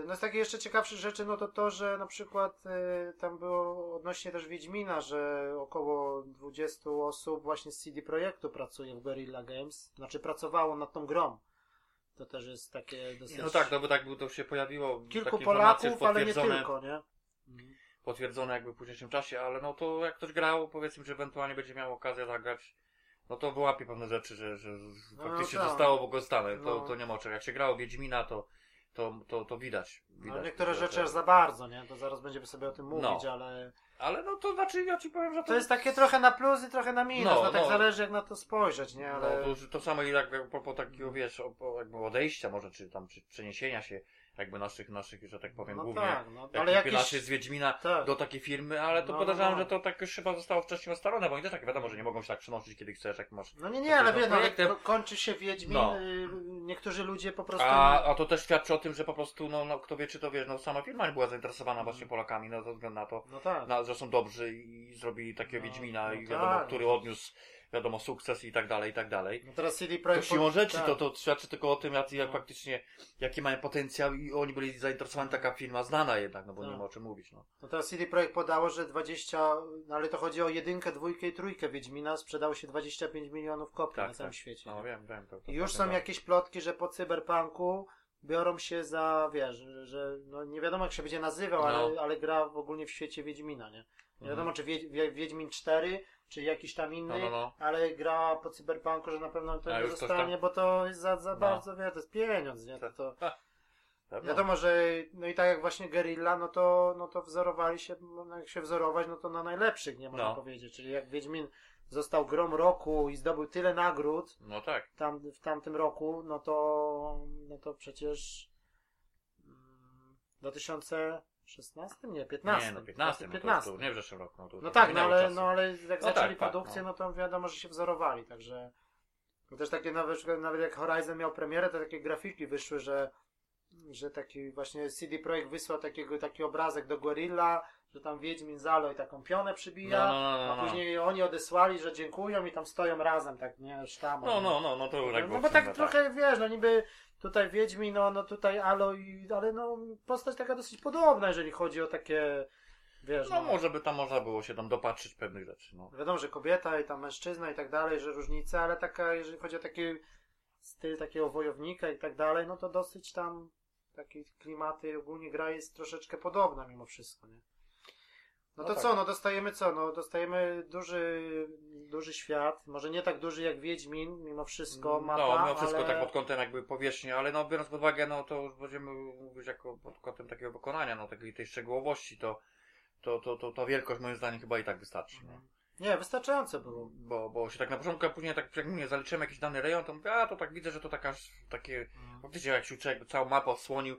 no z takich jeszcze ciekawszych rzeczy, no to to, że na przykład e, tam było odnośnie też Wiedźmina, że około 20 osób właśnie z CD Projektu pracuje w Guerrilla Games, znaczy pracowało nad tą grą. To też jest takie dosyć... no tak, no bo tak by to się pojawiło Kilku Polaków, ale nie tylko, nie? Mhm. potwierdzone jakby w późniejszym czasie, ale no to jak ktoś grał, powiedzmy, że ewentualnie będzie miał okazję zagrać, no to wyłapie pewne rzeczy, że, że No, faktycznie tak. zostało wykorzystane. To, No. to nie czym. Jak się grało Wiedźmina, to, to, to, to widać. widać No, niektóre rzeczy że- aż za bardzo, nie? To zaraz będziemy sobie o tym No. mówić, ale Ale no to znaczy, ja ci powiem, że to, to jest takie trochę na plus i trochę na minus, no, No, tak no. zależy jak na to spojrzeć, nie? Ale... No, to, to samo i jak a propos takiego, wiesz, o, o, jakby odejścia może, czy tam, czy przeniesienia się jakby naszych, naszych, że tak powiem, no głównie tak, no, jak ale jakiś... z Wiedźmina Tak. do takiej firmy, ale to No, no, podejrzewam, no. że to tak już chyba zostało wcześniej ustalone, bo oni też tak wiadomo, że nie mogą się tak przenosić, kiedy chcesz, jak masz No nie, nie, ale no, wiem, no, projektem. ko- kończy się Wiedźmin, No. y, niektórzy ludzie po prostu... A, a to też świadczy o tym, że po prostu, no, no kto wie, czy to wiesz, no sama firma nie była zainteresowana właśnie Mm. Polakami, no ze względu na to, No tak. na, że są dobrzy i, i zrobili takiego No, Wiedźmina no i tak, wiadomo, no. który odniósł, wiadomo, sukces i tak dalej, i tak dalej. No teraz CD To Projekt... siłą rzeczy tak. to, to świadczy tylko o tym, jak, jak No. faktycznie, jaki mają potencjał i oni byli zainteresowani, taka firma znana jednak, no bo Tak. nie ma o czym mówić, no. No teraz CD Projekt podało, że 20, no ale to chodzi o jedynkę, dwójkę i trójkę Wiedźmina, sprzedało się 25 milionów kopii Tak, na całym tak. świecie. No wiem, wiem. To, to I już tak są wiem. jakieś plotki, że po cyberpunku biorą się za, wiesz, że, że no nie wiadomo jak się będzie nazywał, ale, No. ale gra w ogólnie w świecie Wiedźmina, nie? Nie wiadomo, Mhm. czy Wiedź, Wie- Wiedźmin 4, czy jakiś tam inny, No, no, no. ale gra po cyberpunku, że na pewno to A, nie zostanie, tam- bo to jest za, za No. bardzo, wie, to jest pieniądz, nie? To, to, wiadomo, że no i tak jak właśnie Guerrilla, no to, no to wzorowali się, no jak się wzorować, no to na najlepszych, nie można No. powiedzieć. Czyli jak Wiedźmin został grom roku i zdobył tyle nagród No tak. tam, w tamtym roku, no to, no to przecież mm, w 2016? Nie, 15. Nie, no 15, no to, 15. to nie w zeszłym roku. No, to, No tak, no ale, czasu. no ale jak No zaczęli tak, tak, produkcję, no. no. to wiadomo, że się wzorowali, także też takie nawet, nawet jak Horizon miał premierę, to takie grafiki wyszły, że że taki właśnie CD Projekt wysłał takiego, taki obrazek do Gorilla, że tam Wiedźmin Zalo i taką pionę przybija, No, no, no, no, a no. później oni odesłali, że dziękują i tam stoją razem, tak, nie, sztamą. No, no, no, no to już tak No było bo tak sumie, trochę, wiesz, no niby tutaj Wiedźmin, no, no tutaj Alo, i, ale no postać taka dosyć podobna, jeżeli chodzi o takie, wiesz, No może by tam można było się tam dopatrzyć pewnych rzeczy, no. Wiadomo, że kobieta i tam mężczyzna i tak dalej, że różnice, ale taka, jeżeli chodzi o taki styl takiego wojownika i tak dalej, no to dosyć tam takie klimaty, ogólnie gra jest troszeczkę podobna mimo wszystko, nie? No to No tak. co, no dostajemy co? No dostajemy duży, duży świat, może nie tak duży jak Wiedźmin, mimo wszystko, mapa, no, mimo wszystko ale... tak pod kątem jakby powierzchni, ale no biorąc pod uwagę, no to będziemy mówić jako pod kątem takiego wykonania, no takiej tej szczegółowości, to, to, to, to, to wielkość moim zdaniem chyba i tak wystarczy, nie? Nie, wystarczająco było. Bo, bo się tak na początku, a później tak jak mówię, zaliczyłem jakiś dany rejon, to mówię, a to tak widzę, że to taka, takie, faktycznie jak się człowiek całą mapę odsłonił,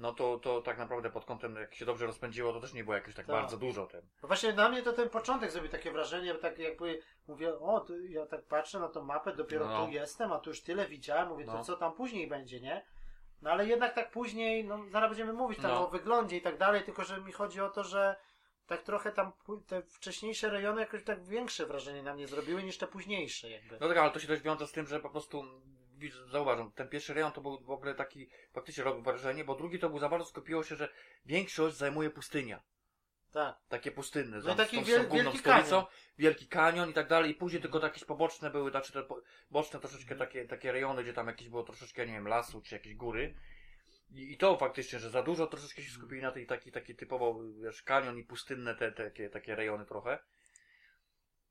no to, to tak naprawdę pod kątem, jak się dobrze rozpędziło, to też nie było jakieś tak Tak. bardzo dużo ten. No właśnie na mnie to ten początek zrobił takie wrażenie, bo tak jakby mówię, o, ja tak patrzę na tą mapę, dopiero No. tu jestem, a tu już tyle widziałem, mówię, to No. co tam później będzie, nie? No ale jednak tak później, no zaraz będziemy mówić tam No. o wyglądzie i tak dalej, tylko że mi chodzi o to, że tak trochę tam te wcześniejsze rejony jakoś tak większe wrażenie na mnie zrobiły niż te późniejsze jakby. No tak, ale to się też wiąże z tym, że po prostu zauważam, ten pierwszy rejon to był w ogóle taki, faktycznie robił wrażenie, bo drugi to był za bardzo skupiło się, że większość zajmuje pustynia. Tak. Takie pustynne, No tam taki z tą- wiel- wielki stolicą, kanion. wielki kanion i tak dalej, i później tylko jakieś poboczne były, znaczy te po- boczne troszeczkę takie, takie rejony, gdzie tam jakieś było troszeczkę, nie wiem, lasu, czy jakieś góry. I, I to faktycznie, że za dużo troszeczkę się skupili na tej taki, taki typowo, wiesz, kanion i pustynne te, te takie, takie rejony trochę.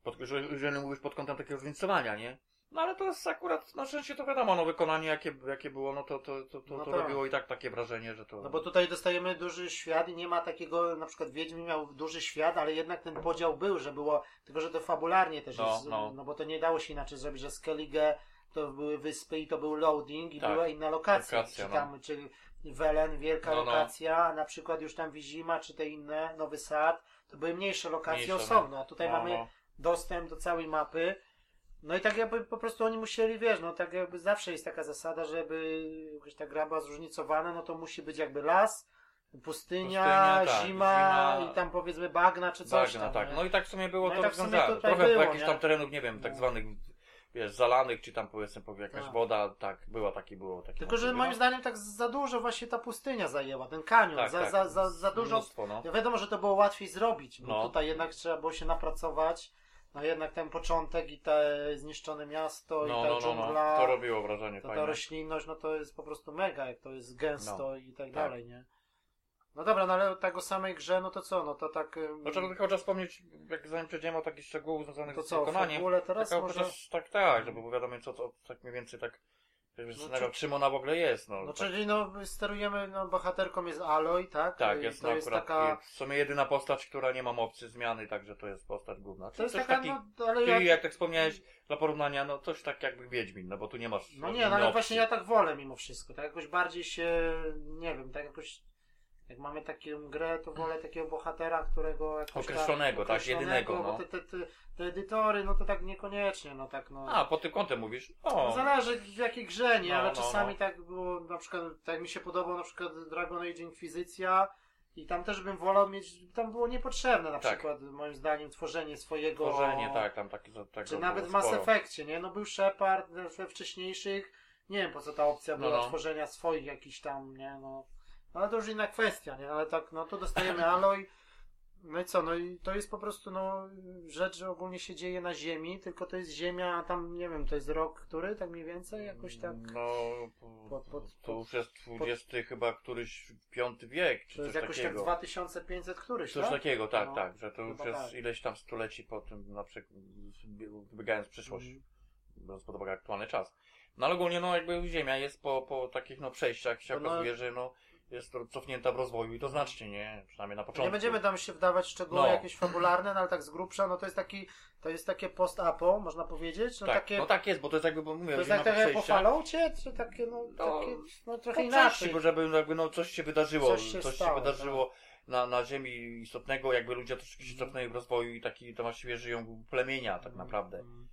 Pod, że- jeżeli mówisz pod kątem takiego zróżnicowania, nie? No ale to jest akurat, na szczęście to wiadomo, no wykonanie jakie, jakie było, no to, to, to, to, No to tak. robiło i tak takie wrażenie, że to... No bo tutaj dostajemy duży świat i nie ma takiego, na przykład Wiedźmin miał duży świat, ale jednak ten podział był, że było, tylko że to fabularnie też No, jest, no. no. bo to nie dało się inaczej zrobić, że Skellige to były wyspy i to był loading i Tak. była inna lokacja, Lokacja, czy no. tam, czy Welen, wielka No, no. lokacja, a na przykład już tam Wizima, czy te inne, Nowy Sad, to były mniejsze lokacje Mniejsze, osobno, a tutaj no, mamy no. dostęp do całej mapy. No i tak jakby po prostu oni musieli, wiesz, no tak jakby zawsze jest taka zasada, żeby jakaś ta gra była zróżnicowana, no to musi być jakby las, pustynia, Pustynia, tak, zima, zima. i tam powiedzmy bagna czy coś Bagna, tam. tak. nie? No i tak w sumie było No to tak tutaj Trochę było, jakichś tam terenów, nie wiem, tak No. zwanych, wiesz, zalanych, czy tam powiedzmy powie jakaś Tak. woda, tak, była taki, było taki. Tylko, że moim zdaniem tak za dużo właśnie ta pustynia zajęła, ten kanion, tak, za, tak. Za, za, za dużo Mnóstwo, no. Ja wiadomo, że to było łatwiej zrobić, bo No. tutaj jednak trzeba było się napracować. No jednak ten początek i te zniszczone miasto i No, ta no, no, dżungla, no. To robiło wrażenie to fajne. ta roślinność, no to jest po prostu mega, jak to jest gęsto i tak tak. dalej, nie? No dobra, no ale tak o samej grze, no to co, no to tak... No trzeba tylko chociaż wspomnieć, jak zanim przejdziemy o takich szczegółów związanych to z co, w wykonaniem. ogóle teraz taka może... chociaż, tak, tak, żeby było wiadomo co, co tak mniej więcej tak, żeby No, zastanawiał, czy- czym ona w ogóle jest, no. No tak, czyli no sterujemy, no bohaterką jest Aloy, tak? tak, I jest, to no, jest taka... w sumie jedyna postać, która nie ma opcji zmiany, także to jest postać główna. To jest taka, taki, no ale Czyli jak... jak tak wspomniałeś, dla porównania, no coś tak jakby Wiedźmin, no bo tu nie masz. No nie, no ale opcji. właśnie ja tak wolę mimo wszystko. Tak jakoś bardziej się, nie wiem, tak jakoś, jak mamy taką grę, to wolę takiego bohatera, którego jakoś Określonego, tak, jedynego, Bo no. te, te, te, te edytory, no to tak niekoniecznie, no tak no. A, pod tym kątem mówisz? No O, Zależy w jakiej grze, nie, No, ale no, czasami no. tak było, na przykład, tak mi się podobał na przykład Dragon Age Inquisicja i tam też bym wolał mieć, tam było niepotrzebne na Tak. przykład moim zdaniem tworzenie swojego... tworzenie, tak, tam taki, tak, Czy nawet w Mass Effectie, nie? No był Shepard we wcześniejszych. Nie wiem po co ta opcja No, była no. tworzenia swoich jakichś tam, nie? No. Ale to już inna kwestia, nie? Ale tak, no to dostajemy Aloy. No i co, no i to jest po prostu no, rzecz, że ogólnie się dzieje na Ziemi, tylko to jest Ziemia, tam nie wiem, to jest rok, który tak mniej więcej, jakoś tak. No, Pod- pod- to już jest 20 chyba któryś piąty wiek, czy To jest coś jakoś takiego. tak 2500 któryś, Coś tak? takiego, tak, No, tak, że to już jest tak. ileś tam stuleci po tym, na przykład, wybiegając w przyszłość, Mhm. biorąc pod uwagę aktualny czas. No ale ogólnie, no jakby Ziemia jest po, po takich, no przejściach się To no- okazuje, że no jest cofnięta w rozwoju i to znacznie, nie? Przynajmniej na początku. Nie będziemy tam się wdawać szczegóły No. jakieś fabularne, no ale tak z grubsza, no to jest taki, to jest takie post-apo, można powiedzieć, no tak, takie, no tak jest, bo to jest jakby, bo mówię, to jest tak, tak jak po. Falloutie, czy takie, no, No, takie, no trochę Po inaczej. bo żeby jakby no coś się wydarzyło, Coś coś się się, stało, tak. wydarzyło na, na ziemi istotnego, jakby ludzie troszeczkę się Mhm. cofnęli w rozwoju i taki to właściwie żyją plemienia tak naprawdę. Mm.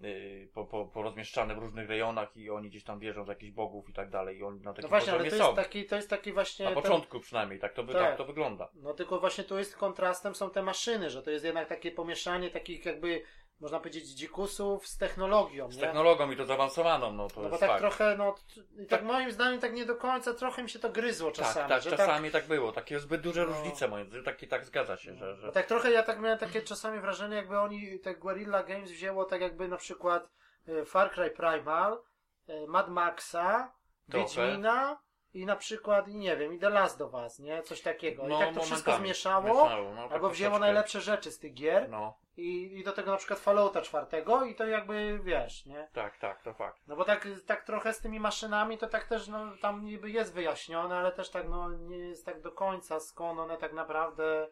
Yy, po, po, porozmieszczane w różnych rejonach i oni gdzieś tam wierzą w jakichś bogów i tak dalej i oni na No takim właśnie, ale to są. jest taki, to jest taki właśnie... na ten- początku przynajmniej, tak to, by, Tak. tak to wygląda. No tylko właśnie tu jest kontrastem są te maszyny, że to jest jednak takie pomieszanie takich jakby, można powiedzieć, dzikusów z technologią, Z nie? technologią i to zaawansowaną, no to No bo jest tak fakt. trochę, no, tak, Tak. moim zdaniem tak nie do końca, trochę mi się to gryzło czasami, tak, tak, czasami tak, było. Takie zbyt duże No. różnice moim zdaniem, tak, tak zgadza się, że, że... tak trochę ja tak miałem takie czasami wrażenie, jakby oni, te Guerrilla Games wzięło tak jakby na przykład e, Far Cry Primal, e, Mad Maxa, Trochę. Wiedźmina i na przykład, i nie wiem, i The Last of Us, nie? Coś takiego. No, I tak to wszystko zmieszało, Mieszało, no, tak albo wzięło troszeczkę. najlepsze rzeczy z tych gier No, i, i do tego na przykład Fallouta czwartego i to jakby, wiesz, nie? tak, tak, to fakt. No bo tak, tak trochę z tymi maszynami to tak też, no tam niby jest wyjaśnione, ale też tak, no nie jest tak do końca skąd one tak naprawdę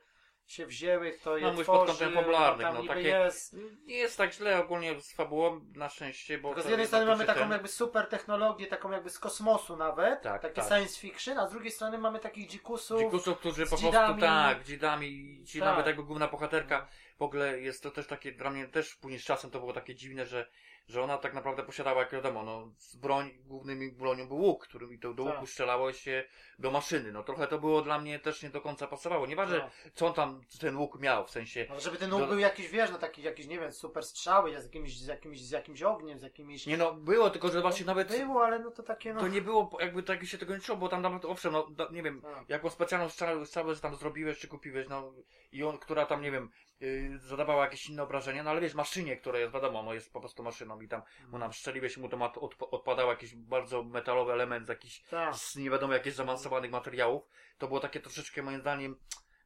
się wzięły, kto je No, mówisz pod kątem no, takie- jest. Nie jest tak źle ogólnie z fabułą, na szczęście, bo... Tylko z to jednej strony to mamy taką ten- jakby super technologię, taką jakby z kosmosu nawet, Tak, takie tak. science fiction, a z drugiej strony mamy takich dzikusów. Dzikusów, którzy po prostu tak, dzidami, i ci Tak. nawet jakby główna bohaterka, w ogóle jest to też takie, dla mnie też później z czasem to było takie dziwne, że, że ona tak naprawdę posiadała, jak wiadomo, no, z broń, głównym bronią był łuk, którym to do Tak. łuku strzelało się do maszyny, no trochę to było dla mnie też nie do końca pasowało, nieważne No. co on tam, ten łuk miał, w sensie, Ale żeby ten łuk Do- był jakiś, wiesz, no taki jakiś, nie wiem, super strzały z jakimś, z jakimś, z jakimś ogniem, z jakimiś... nie no, było, tylko że właśnie nawet, Było, ale no to takie, no... to nie było, jakby tak się tego nie czuło, bo tam nawet, owszem, no, da- nie wiem, Tak. jaką specjalną strzałę, strzałę tam zrobiłeś, czy kupiłeś, no i on, która tam, nie wiem, yy, zadawała jakieś inne obrażenia, no ale wiesz, maszynie, która jest, wiadomo, no jest po prostu maszyną i tam mu nam strzeliłeś mu od, odp- odpadał jakiś bardzo metalowy element z jakichś, Tak. z nie wiadomo jakich zaawansowanych materiałów, to było takie troszeczkę moim zdaniem,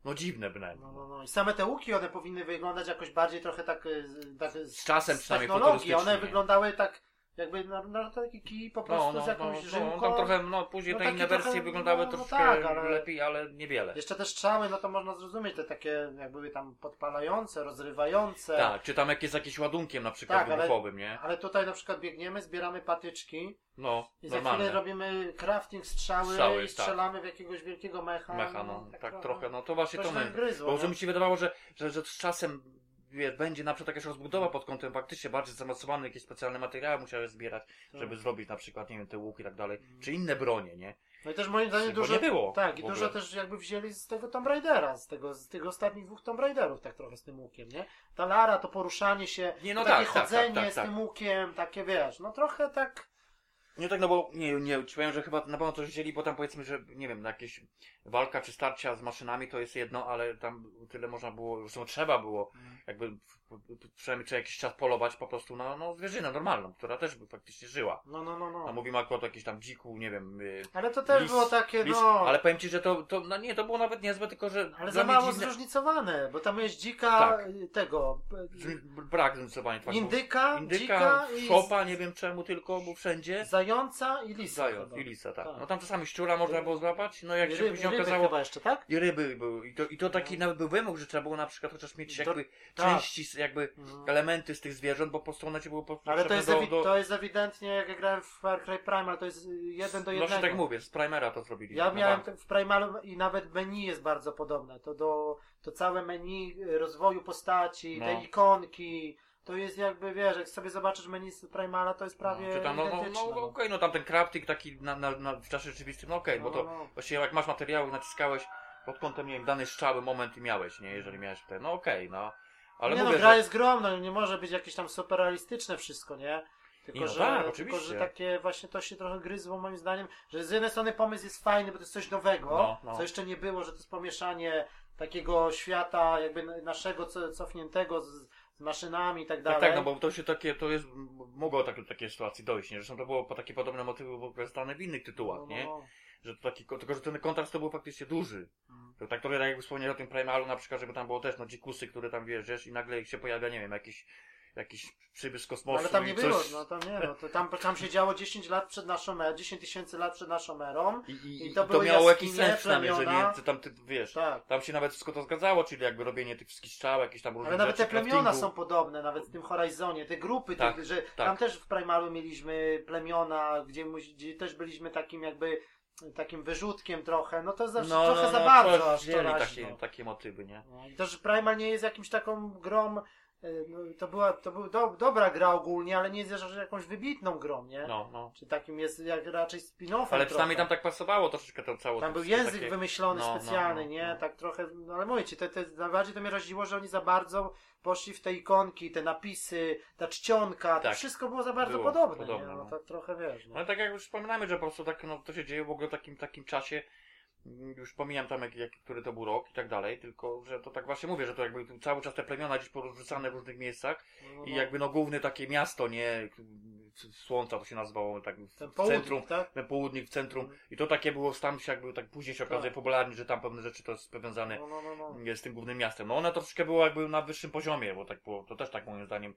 no dziwne bynajmniej. No, no, no. I same te łuki, one powinny wyglądać jakoś bardziej trochę tak, y, tak z, Z czasem z przynajmniej technologii. One wyglądały tak jakby na, na taki kij po prostu No, no, z no, jakąś no, żyłką. tam trochę, no później No te inne trochę, wersje no, wyglądały no troszkę tak, ale- lepiej, ale niewiele. Jeszcze te strzały, no to można zrozumieć, te takie jak były tam podpalające, rozrywające. Tak, czy tam jak jest jakieś ładunkiem na przykład Tak, wybuchowym, nie? Ale tutaj na przykład biegniemy, zbieramy patyczki No, i za normalne. chwilę robimy crafting strzały, Strzały, i tak. strzelamy w jakiegoś wielkiego mecha. Mecha, no, tak trochę, no to właśnie To my. gryzło. Bo że no. mi się wydawało, że, że, że z czasem wiesz, będzie na przykład jakaś rozbudowa pod kątem faktycznie bardziej zaawansowane, jakieś specjalne materiały musiałeś zbierać, Tak. żeby zrobić na przykład, nie wiem, te łuki i tak dalej, czy inne bronie, nie? No i też moim zdaniem dużo. nie było Tak, i dużo też jakby wzięli z tego Tomb Raidera, z tego, z tych ostatnich dwóch Tomb Raiderów, tak trochę z tym łukiem, nie? Ta Lara, to poruszanie się, Nie, no takie tak, tak, chodzenie tak, tak, z tak. tym łukiem, takie wiesz, no trochę tak. Nie tak, no bo nie, nie, ci powiem, że chyba na pewno coś wzięli, bo tam powiedzmy, że nie wiem, jakieś walka czy starcia z maszynami to jest jedno, ale tam tyle można było, zresztą trzeba było jakby w- w- przynajmniej co jakiś czas polować po prostu na no, zwierzynę normalną, która też by faktycznie żyła. No, no, no, A no. mówimy akurat o jakimś tam dziku, nie wiem, y, Ale to też lis- było takie, lis, no. ale powiem ci, że to, to, no nie, to było nawet niezłe, tylko że Ale za mało dziwne, zróżnicowane, bo tam jest dzika Tak. y, tego. brak zróżnicowania twarzy. Indyka, Indyka, dzika i szopa, nie wiem czemu tylko, bo wszędzie. zająca i lisa. Zając chyba. i lisa, tak. Tak. No tam czasami szczura można było złapać, no jak I się później ryby okazało, chyba jeszcze, tak? i ryby były. I to, i to taki nawet był wymóg, że trzeba było na przykład chociaż mieć To- jakby tak. części, jakby Mhm. elementy z tych zwierząt, bo po prostu one ci były po Ale to jest, do, do... to jest ewidentnie, jak ja grałem w Far Cry Primal, to jest jeden do jednego. Właśnie tak mówię, z Primera to zrobili. Ja miałem bank. w Primalu i nawet menu jest bardzo podobne. To do to całe menu y, rozwoju postaci, No. te ikonki. To jest jakby, wiesz, jak sobie zobaczysz menu z Primala, to jest prawie Czy tam, no, no, no, no okej, no tam ten crafting taki na, na, na, w czasie rzeczywistym, no okej, bo to No, no. właściwie jak masz materiały, naciskałeś pod kątem, nie wiem, dany strzały moment i miałeś, nie, jeżeli miałeś te, no okej, no. Ale nie mówię, no, gra że... jest gromna, nie może być jakieś tam super realistyczne wszystko, nie? Tylko, no że, tak, tylko, że takie właśnie to się trochę gryzło moim zdaniem, że z jednej strony pomysł jest fajny, bo to jest coś nowego, No, no. co jeszcze nie było, że to jest pomieszanie takiego świata jakby naszego co- cofniętego z, z maszynami i tak dalej. Tak, tak, no bo to się takie, to jest, mogło tak, do takiej sytuacji dojść, nie? Zresztą to było po takie podobne motywy wykorzystane w innych tytułach, No, nie? no, no. Że to taki, tylko, że ten kontrast to był faktycznie duży. Mm. To tak trochę tak jakby wspomnieć o tym Primalu na przykład, żeby tam było też, no dzikusy, które tam wjeżdżasz i nagle się pojawia, nie wiem, jakiś, jakiś przybysz kosmosu Ale tam i nie coś... było, no to nie, no to tam, tam się działo 10 lat przed naszą erą, 10 tysięcy lat przed naszą erą. I, i, I i to to, były miało jakiś sens przynajmniej, że nie, plemiona. że tam ty, wiesz, Tak. tam się nawet wszystko to zgadzało, czyli jakby robienie tych wszystkich strzał, jakieś tam różne Ale nawet te rzeczy, plemiona craftingu. są podobne, nawet w tym Horizonie, te grupy, Tak, tych, że tak. tam też w Primalu mieliśmy plemiona, gdzie, gdzie też byliśmy takim jakby takim wyrzutkiem trochę, no to zawsze trochę za bardzo to aż to takie, takie motywy, nie? No, i to, że Primal nie jest jakimś taką grą, y, no, to była, to był do, dobra gra ogólnie, ale nie jest jakąś wybitną grą, nie? No, no. Czy takim jest jak raczej spin-offem Ale przynajmniej tam tak pasowało troszeczkę to całe. Tam to był język takie... wymyślony No, no, specjalny, no, nie? no. Tak trochę, no ale mówię ci, to, to, najbardziej to mnie raziło, że oni za bardzo poszli w te ikonki, te napisy, ta czcionka, to Tak. wszystko było za bardzo Było podobne, podobne, nie? No no. tak trochę wiesz, No ale tak jak już wspominamy, że po prostu tak, no, to się dzieje w ogóle w takim, takim czasie, już pomijam tam, jak, jak, który to był rok i tak dalej, tylko, że to tak właśnie mówię, że to jakby cały czas te plemiona gdzieś porzucane w różnych miejscach No, i no. jakby no główne takie miasto, nie, Słońca to się nazywało tak w, Ten południk, centrum, tak? ten południk w centrum Mhm. i to takie było tam się jakby tak później się okazuje Tak. popularnie, że tam pewne rzeczy to jest powiązane No, no, no, no. z tym głównym miastem. No one troszeczkę było jakby na wyższym poziomie, bo tak było, to też tak moim zdaniem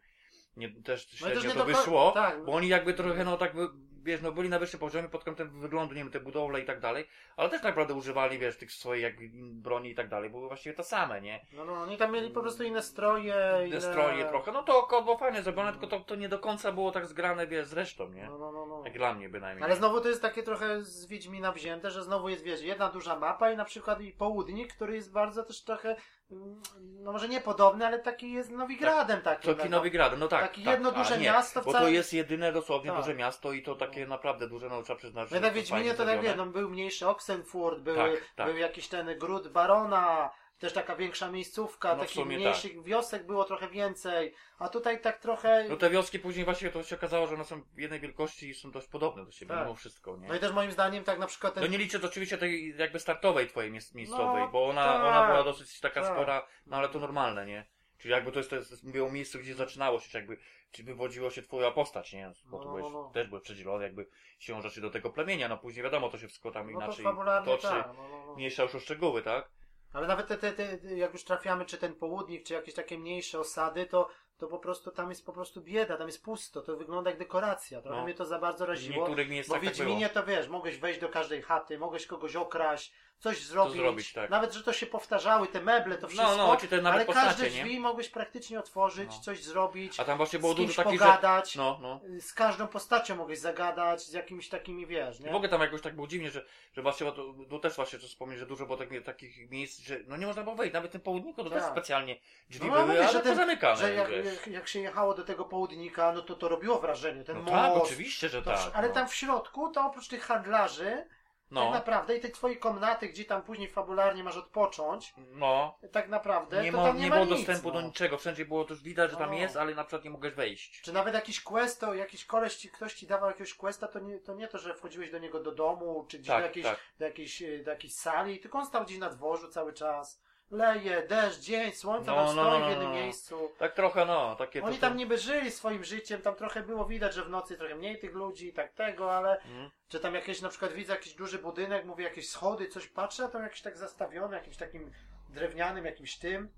nie, też No średnio nie to końca- wyszło, tak. bo oni jakby trochę no tak wy- wiesz, no byli na wyższym poziomie pod kątem wyglądu, nie wiem, te budowle i tak dalej, ale też tak naprawdę używali, wiesz, tych swoich jakby broni i tak dalej, były właściwie te same, nie? No, no, oni tam mieli po prostu inne stroje, inne... stroje trochę, no to było fajnie zrobione, tylko to, to nie do końca było tak zgrane, wiesz, z resztą, nie? No, no, no, no. Tak dla mnie bynajmniej. Ale znowu to jest takie trochę z Wiedźmina wzięte, że znowu jest, wiesz, jedna duża mapa i na przykład i południk, który jest bardzo też trochę, no może nie podobny, ale taki jest Nowigradem takim. To no, Nowigrad, no tak. Takie tak, jedno duże nie, miasto w Bo to całym- jest jedyne dosłownie Tak. duże miasto i to takie naprawdę duże, no trzeba przyznać, No że na to Wiedźminie to tak wie, no, był mniejszy Oxenfurt, był, Tak, tak. był jakiś ten gród Barona, też taka większa miejscówka, No takich sumie mniejszych wiosek było trochę więcej, a tutaj tak trochę... No te wioski później właśnie to się okazało, że one są jednej wielkości i są dość podobne do siebie, Tak. mimo wszystko, nie? No i też moim zdaniem tak na przykład ten... No nie liczę to oczywiście tej jakby startowej twojej miejsc- miejscowej, No, bo ona, tak, ona była dosyć taka tak. spora, no ale to normalne, nie? Czyli jakby to jest, to jest mówię o miejscu, gdzie zaczynało się, czy jakby, czy wywodziło się twoja postać, nie? Bo No, to no, byłeś, no. też byłeś przedzielony jakby siłą rzeczy do tego plemienia, no później wiadomo, to się wszystko tam no to inaczej fabularnie toczy, tak, no, no, no. mniejsza już o szczegóły, tak? Ale nawet te, te, te, jak już trafiamy, czy ten południk, czy jakieś takie mniejsze osady, to, to po prostu tam jest po prostu bieda, tam jest pusto, to wygląda jak dekoracja. Trochę No. mnie to za bardzo W raziło. niektórych Bo miejscach w tak było. To wiesz, mogłeś wejść do każdej chaty, mogłeś kogoś okraść, coś zrobić. zrobić, tak. Nawet, że to się powtarzały, te meble, to wszystko. No, no, czy te nawet ale postacie, każde nie? drzwi mogłeś praktycznie otworzyć, No. coś zrobić, A tam właśnie było z kimś dużo takich, że... pogadać. No, no. Z każdą postacią mogłeś zagadać, z jakimiś takimi, wiesz, nie? w ogóle tam jakoś tak było dziwnie, że, że właśnie, bo to, to też właśnie to wspomnieć, że dużo było takich, takich miejsc, że no nie można było wejść, nawet tym południku to Tak. też specjalnie drzwi No, były, mówię, ale że ten- pozamykane, Że jak, jak, jak się jechało do tego południka, no to to robiło wrażenie, ten No most. tak, oczywiście, że to tak. ale no. tam w środku, to oprócz tych handlarzy, tak no, naprawdę i tej twojej komnaty, gdzie tam później fabularnie masz odpocząć, no, tak naprawdę, nie, to ma, tam nie, nie, było ma nic, dostępu do no. niczego, wszędzie było też widać, że tam No. jest, ale na przykład nie mogłeś wejść. Czy nawet jakiś quest, to jakiś koleś ci, ktoś ci dawał jakiegoś questa, to nie, to nie to, że wchodziłeś do niego do domu, czy gdzieś Tak, do, jakiejś, tak. do, jakiejś, e, do jakiejś sali, tylko on stał gdzieś na dworzu cały czas. Leje, deszcz, dzień, słońce, No, tam no, stoi no, no, w jednym no. miejscu. Tak trochę, no, takie Oni to, tam niby żyli swoim życiem, tam trochę było widać, że w nocy trochę mniej tych ludzi i tak tego, ale Mm. czy tam jakieś, na przykład widzę jakiś duży budynek, mówię jakieś schody, coś patrzę, a tam jakiś tak zastawiony, jakimś takim drewnianym, jakimś tym.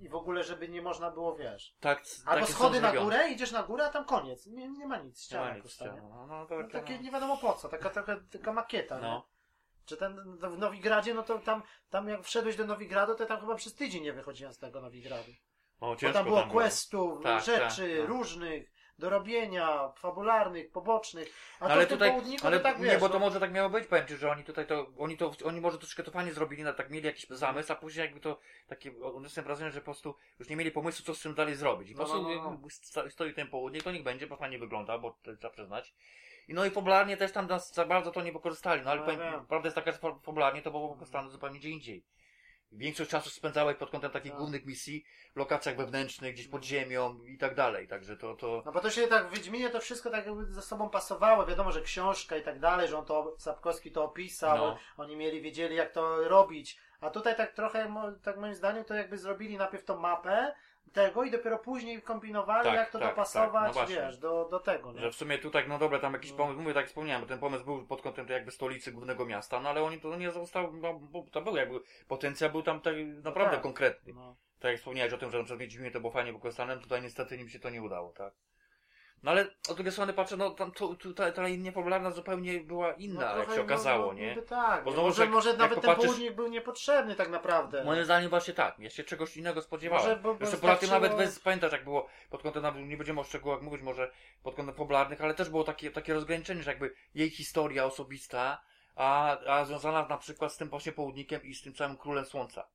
I w ogóle, żeby nie można było, wiesz. Tak, Albo schody na górę, idziesz na górę, a tam koniec. Nie, nie ma nic, Nie ma ściana nic, nie? ściana, no, no, No, to, takie nie wiadomo po co, taka, taka, taka makieta, no. no. Czy ten w Nowigradzie, no to tam, tam jak wszedłeś do Nowigradu, to tam chyba przez tydzień nie wychodziłem z tego Nowigradu. no, Bo tam było tam questów, Tak, rzeczy tak, różnych, do robienia, fabularnych, pobocznych. A No, to ale tutaj, południku ale to tak nie, wiesz, bo to no, może tak miało być, powiem ci, że oni tutaj to, oni to, oni może troszkę to fajnie zrobili, na tak mieli jakiś zamysł, a później jakby to, takie, odniosłem wrażenie, że po prostu już nie mieli pomysłu, co z tym dalej zrobić. I po No, prostu no, no, no. stoi ten południk, to niech będzie, bo fajnie wygląda, bo to trzeba przyznać. I no i fabularnie też tam nas za bardzo to nie wykorzystali, no ale No, powiem, wiem. prawda jest taka, że fa- fabularnie to było wykorzystane zupełnie gdzie indziej. większość czasu spędzałeś pod kątem takich Tak. głównych misji, w lokacjach wewnętrznych, gdzieś pod ziemią i tak dalej, także to, to... No bo to się tak w Wiedźminie to wszystko tak jakby ze sobą pasowało. Wiadomo, że książka i tak dalej, że on to Sapkowski to opisał, No. oni mieli, wiedzieli jak to robić. A tutaj tak trochę, tak moim zdaniem, to jakby zrobili najpierw tą mapę tego i dopiero później kombinowali, Tak, jak to tak, dopasować, tak, no wiesz, do, do tego, nie? Że w sumie tu tak, no dobra, tam jakiś No. pomysł, mówię tak wspomniałem, bo ten pomysł był pod kątem jakby stolicy głównego miasta, no ale oni to nie został, no, bo to był jakby, potencjał był tam tak, naprawdę tak. konkretny. No. Tak jak wspomniałeś o tym, że na przykład Wiedźminie to było fajnie wykorzystane, tutaj niestety im się to nie udało, tak? No ale od drugiej strony patrzę, no tam tu, ta, ta linia popularna zupełnie była inna, jak trochę, się okazało, no, nie? Tak, Bo znowu, może, jak- może jak nawet ten południk był niepotrzebny tak naprawdę. Moim zdaniem właśnie tak, ja się czegoś innego spodziewałem. Może, bo- bo Jeszcze poza tym nawet starczyło- bez, pamiętasz jak było pod kątem, nawet nie będziemy o szczegółach mówić, może pod kątem popularnych, ale też było takie, takie rozgraniczenie, że jakby jej historia osobista, a, a związana na przykład z tym właśnie południkiem i z tym całym Królem Słońca.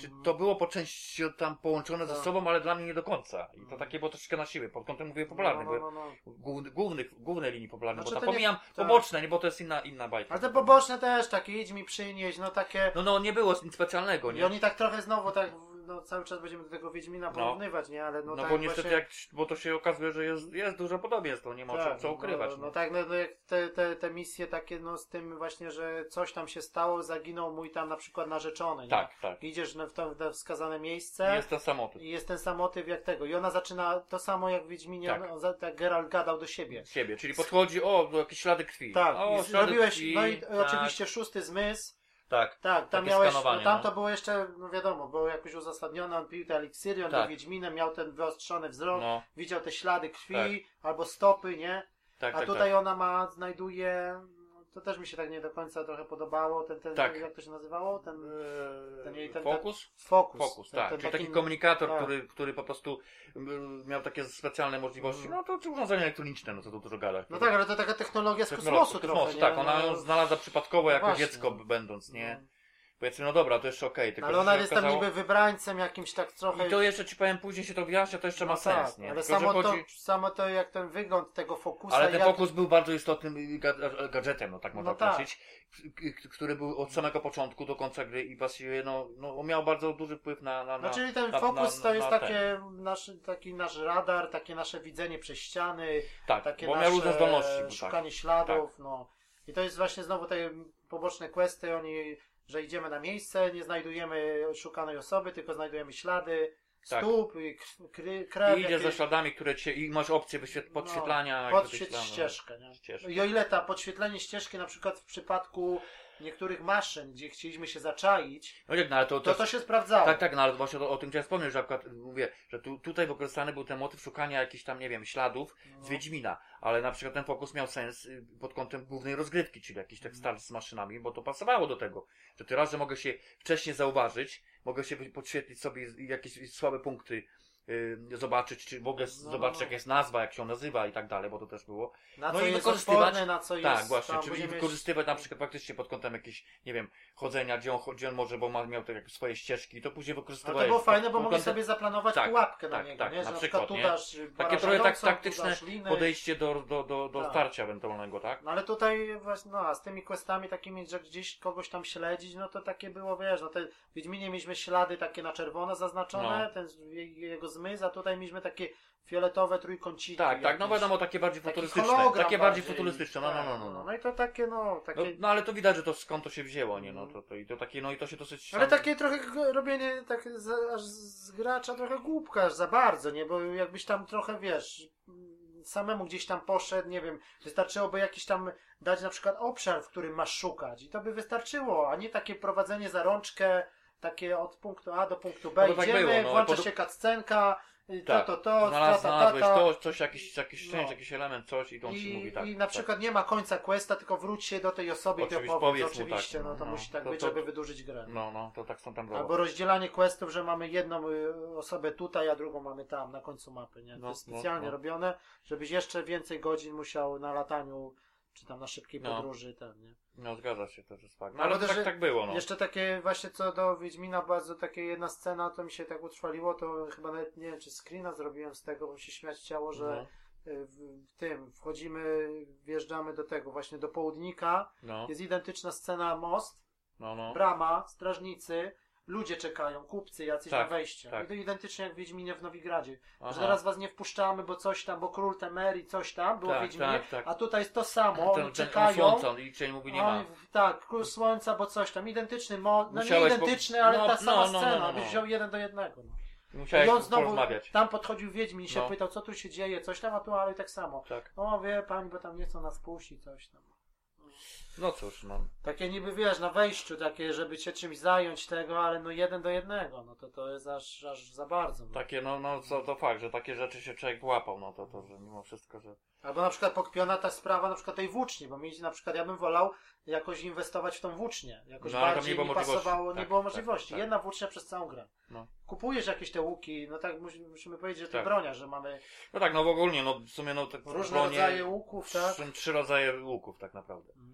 Czy to było po części tam połączone ze Tak. sobą, ale dla mnie nie do końca. I to takie było troszeczkę na siłę, pod kątem mówię popularnych, No, no, no, no. główny- głównych, głównej linii popularnej, Znaczy bo to to nie- pomijam tak. poboczne, nie, bo to jest inna, inna bajka. Ale te poboczne też takie, idź mi przynieść, no takie... No, no, nie było nic specjalnego, I nie? oni tak trochę znowu tak, no cały czas będziemy do tego Wiedźmina porównywać, nie? Ale no, No, tak bo niestety, właśnie... jak, bo to się okazuje, że jest, jest dużo podobieństw, to nie ma co, co ukrywać. No, no tak, no, no jak te, te, te misje takie, no z tym właśnie, że coś tam się stało, zaginął mój tam na przykład narzeczony, nie? Tak, tak. Idziesz w to, w wskazane miejsce Jest ten samotyp. i jest ten sam motyw jak tego. I ona zaczyna to samo jak w Wiedźminie, Tak. on, on, tak Geralt gadał do siebie. Siebie, czyli podchodzi, o, jakieś ślady krwi. Tak, o, i ślady zrobiłeś, krwi. no i tak, oczywiście szósty zmysł, Tak, tak, tam miałeś, no tam no. to było jeszcze, no wiadomo, było jakoś uzasadnione, on pił te eliksiry, on Tak. był Wiedźminem, miał ten wyostrzony wzrok, no, widział te ślady krwi albo stopy, nie? tak, A tak, tutaj tak. ona ma, znajduje, to też mi się tak nie do końca trochę podobało, ten, ten, Tak. jak to się nazywało? Ten Eee, ten jej- ten- Fokus? fokus. Fokus, ten, tak. ten Czyli taki- taki komunikator, tak. który, który po prostu mm, miał takie specjalne możliwości. Mhm. No to czy urządzenia elektroniczne, no co tu dużo gadać. No tak, ale to taka technologia z kosmosu trochę, kosmosu, nie? tak, ona No, ją znalazła przypadkowo jako właśnie. dziecko będąc, nie? Powiedzmy, no dobra, to jeszcze okej, tylko Ale że ona się jest tam okazało- niby wybrańcem jakimś tak trochę... I to jeszcze ci powiem, później się to wyjaśnia, to jeszcze ma no sens, tak, nie? Ale Tylko, że samo, chodzi- to, samo to jak ten wygląd tego fokusa... Ale ten jak... fokus był bardzo istotnym ga- gadżetem, no tak można No tak. określić, k- który był od samego początku do końca gry i właściwie no, no miał bardzo duży wpływ na... na, na No czyli ten na- fokus na- to jest na takie nasz, taki nasz radar, takie nasze widzenie przez ściany, Tak, takie bo nasze miał różne zdolności. Bo szukanie tak. śladów, no. I to jest właśnie znowu te poboczne questy, oni, że idziemy na miejsce, nie znajdujemy szukanej osoby, tylko znajdujemy ślady, Tak. stóp, kry, krew, I idziesz jakieś- za śladami, które cię... i masz opcję wyświet... No, podświetlania... tych podświetl ścieżkę, nie? Ścieżkę. I o ile ta podświetlenie ścieżki na przykład w przypadku niektórych maszyn, gdzie chcieliśmy się zaczaić, No jak, no ale to... to to się sprawdzało. Tak, tak, no ale właśnie o, o tym chciałem wspomnieć, że akurat mówię, że tu, tutaj wykorzystany był ten motyw szukania jakichś tam, nie wiem, śladów z No. Wiedźmina, ale na przykład ten fokus miał sens y, pod kątem głównej rozgrywki, czyli jakiś tak start z maszynami, bo to pasowało do tego, że ty raz, że mogę się wcześniej zauważyć, mogę się podświetlić sobie jakieś słabe punkty, y, zobaczyć, czy mogę No, zobaczyć no. jaka jest nazwa, jak się nazywa i tak dalej, bo to też było. Na No co i jest wykorzystywać- na co jest... tak, właśnie, czyli będziemy- wykorzystywać na przykład faktycznie pod kątem jakieś, nie wiem, chodzenia, gdzie on, gdzie on może, bo ma, miał jakieś swoje ścieżki, to później Ale wykorzystywałeś. to było fajne, bo mogli kątem- sobie zaplanować Tak, pułapkę na tak, niego, tak, nie? Że na na przykład, tu nie? dasz Takie trochę tak, taktyczne podejście do, do, do, do Tak. starcia ewentualnego, tak? No ale tutaj właśnie, no a z tymi questami takimi, że gdzieś kogoś tam śledzić, no to takie było, wiesz, no te Wiedźminie mieliśmy ślady takie na czerwono zaznaczone, No. ten jego zmysł, a tutaj mieliśmy takie fioletowe trójkąciki. Tak, tak, no jakieś. wiadomo, takie bardziej futurystyczne. Takie bardziej bardziej. futurystyczne, no, no, no, no. No, no. no i to takie, no, takie... No, no ale to widać, że to skąd to się wzięło, nie? No to, to, i to takie, no i to się dosyć... Ale tam- takie trochę robienie tak za, aż z gracza trochę głupka, aż za bardzo, nie? Bo jakbyś tam trochę, wiesz, samemu gdzieś tam poszedł, nie wiem, wystarczyłoby jakiś tam dać na przykład obszar, w którym masz szukać i to by wystarczyło, a nie takie prowadzenie za rączkę, takie od punktu A do punktu B No tak idziemy, było, no, włącza pod- się cutscenka, y, to, Tak. to, to, ta, Znalaz, ta, ta, znalazłeś ta. to, coś, jakiś, jakiś część, No. jakiś element, coś i to on I, mówi tak. I na tak. przykład nie ma końca questa, tylko wróć się do tej osoby i to Oczywiście, powiedz mu Oczywiście, tak, no to no, musi tak to- być, to- żeby wydłużyć grę. No, no, to tak są tam Albo rozdzielanie questów, że mamy jedną y, osobę tutaj, a drugą mamy tam, na końcu mapy, nie? To No, jest no, specjalnie no. robione, żebyś jeszcze więcej godzin musiał na lataniu, czy tam na szybkiej No. podróży, ten, nie? No zgadza się, to jest fakt. No, No, ale też, tak, że- tak było, no. Jeszcze takie właśnie co do Wiedźmina, bardzo takie jedna scena, to mi się tak utrwaliło, to chyba nawet nie wiem, czy screena zrobiłem z tego, bo mi się śmiać chciało, że No, w w tym wchodzimy, wjeżdżamy do tego właśnie do południka, no, jest identyczna scena most, no, no. brama, strażnicy, ludzie czekają, kupcy jacyś Tak, na wejście. tak. I to identycznie jak w Wiedźminie w Nowigradzie. Aha. Że teraz was nie wpuszczamy, bo coś tam, bo król Temerii, coś tam było w Tak, Wiedźminie, tak, tak. a tutaj jest to samo, Ten, oni ten, czekają. słońca, on mówi nie ma. Tak, król słońca, bo coś tam, identyczny, mo, no Musiałeś nie po- identyczny, ale no, ta sama no, no, scena, no, no, byś no. wziął jeden do jednego. No. Musiałeś I on znowu, porozmawiać. tam podchodził Wiedźmin i się No. pytał, co tu się dzieje, coś tam, a tu ale tak samo. Tak. O, wie pani, bo tam nie chcą nas puścić, coś tam. No cóż, no. Takie niby, wiesz, na wejściu takie, żeby się czymś zająć tego, ale no jeden do jednego, no to to jest aż, aż za bardzo. No. Takie, no, no, to, to fakt, że takie rzeczy się człowiek łapał, no to, to, że mimo wszystko, że... Albo na przykład pokpiona ta sprawa na przykład tej włóczni, bo mi na przykład ja bym wolał jakoś inwestować w tą włócznię. Jakoś No, bardziej nie mi pasowało, nie Tak, było tak, możliwości. tak. Jedna włócznia przez całą grę. No. Kupujesz jakieś te łuki, no tak musimy, musimy powiedzieć, że to Tak. bronia, że mamy No tak, no w ogóle, no w sumie, no te różne bronie- rodzaje łuków, tak? Trzy rodzaje łuków tak naprawdę. Mhm.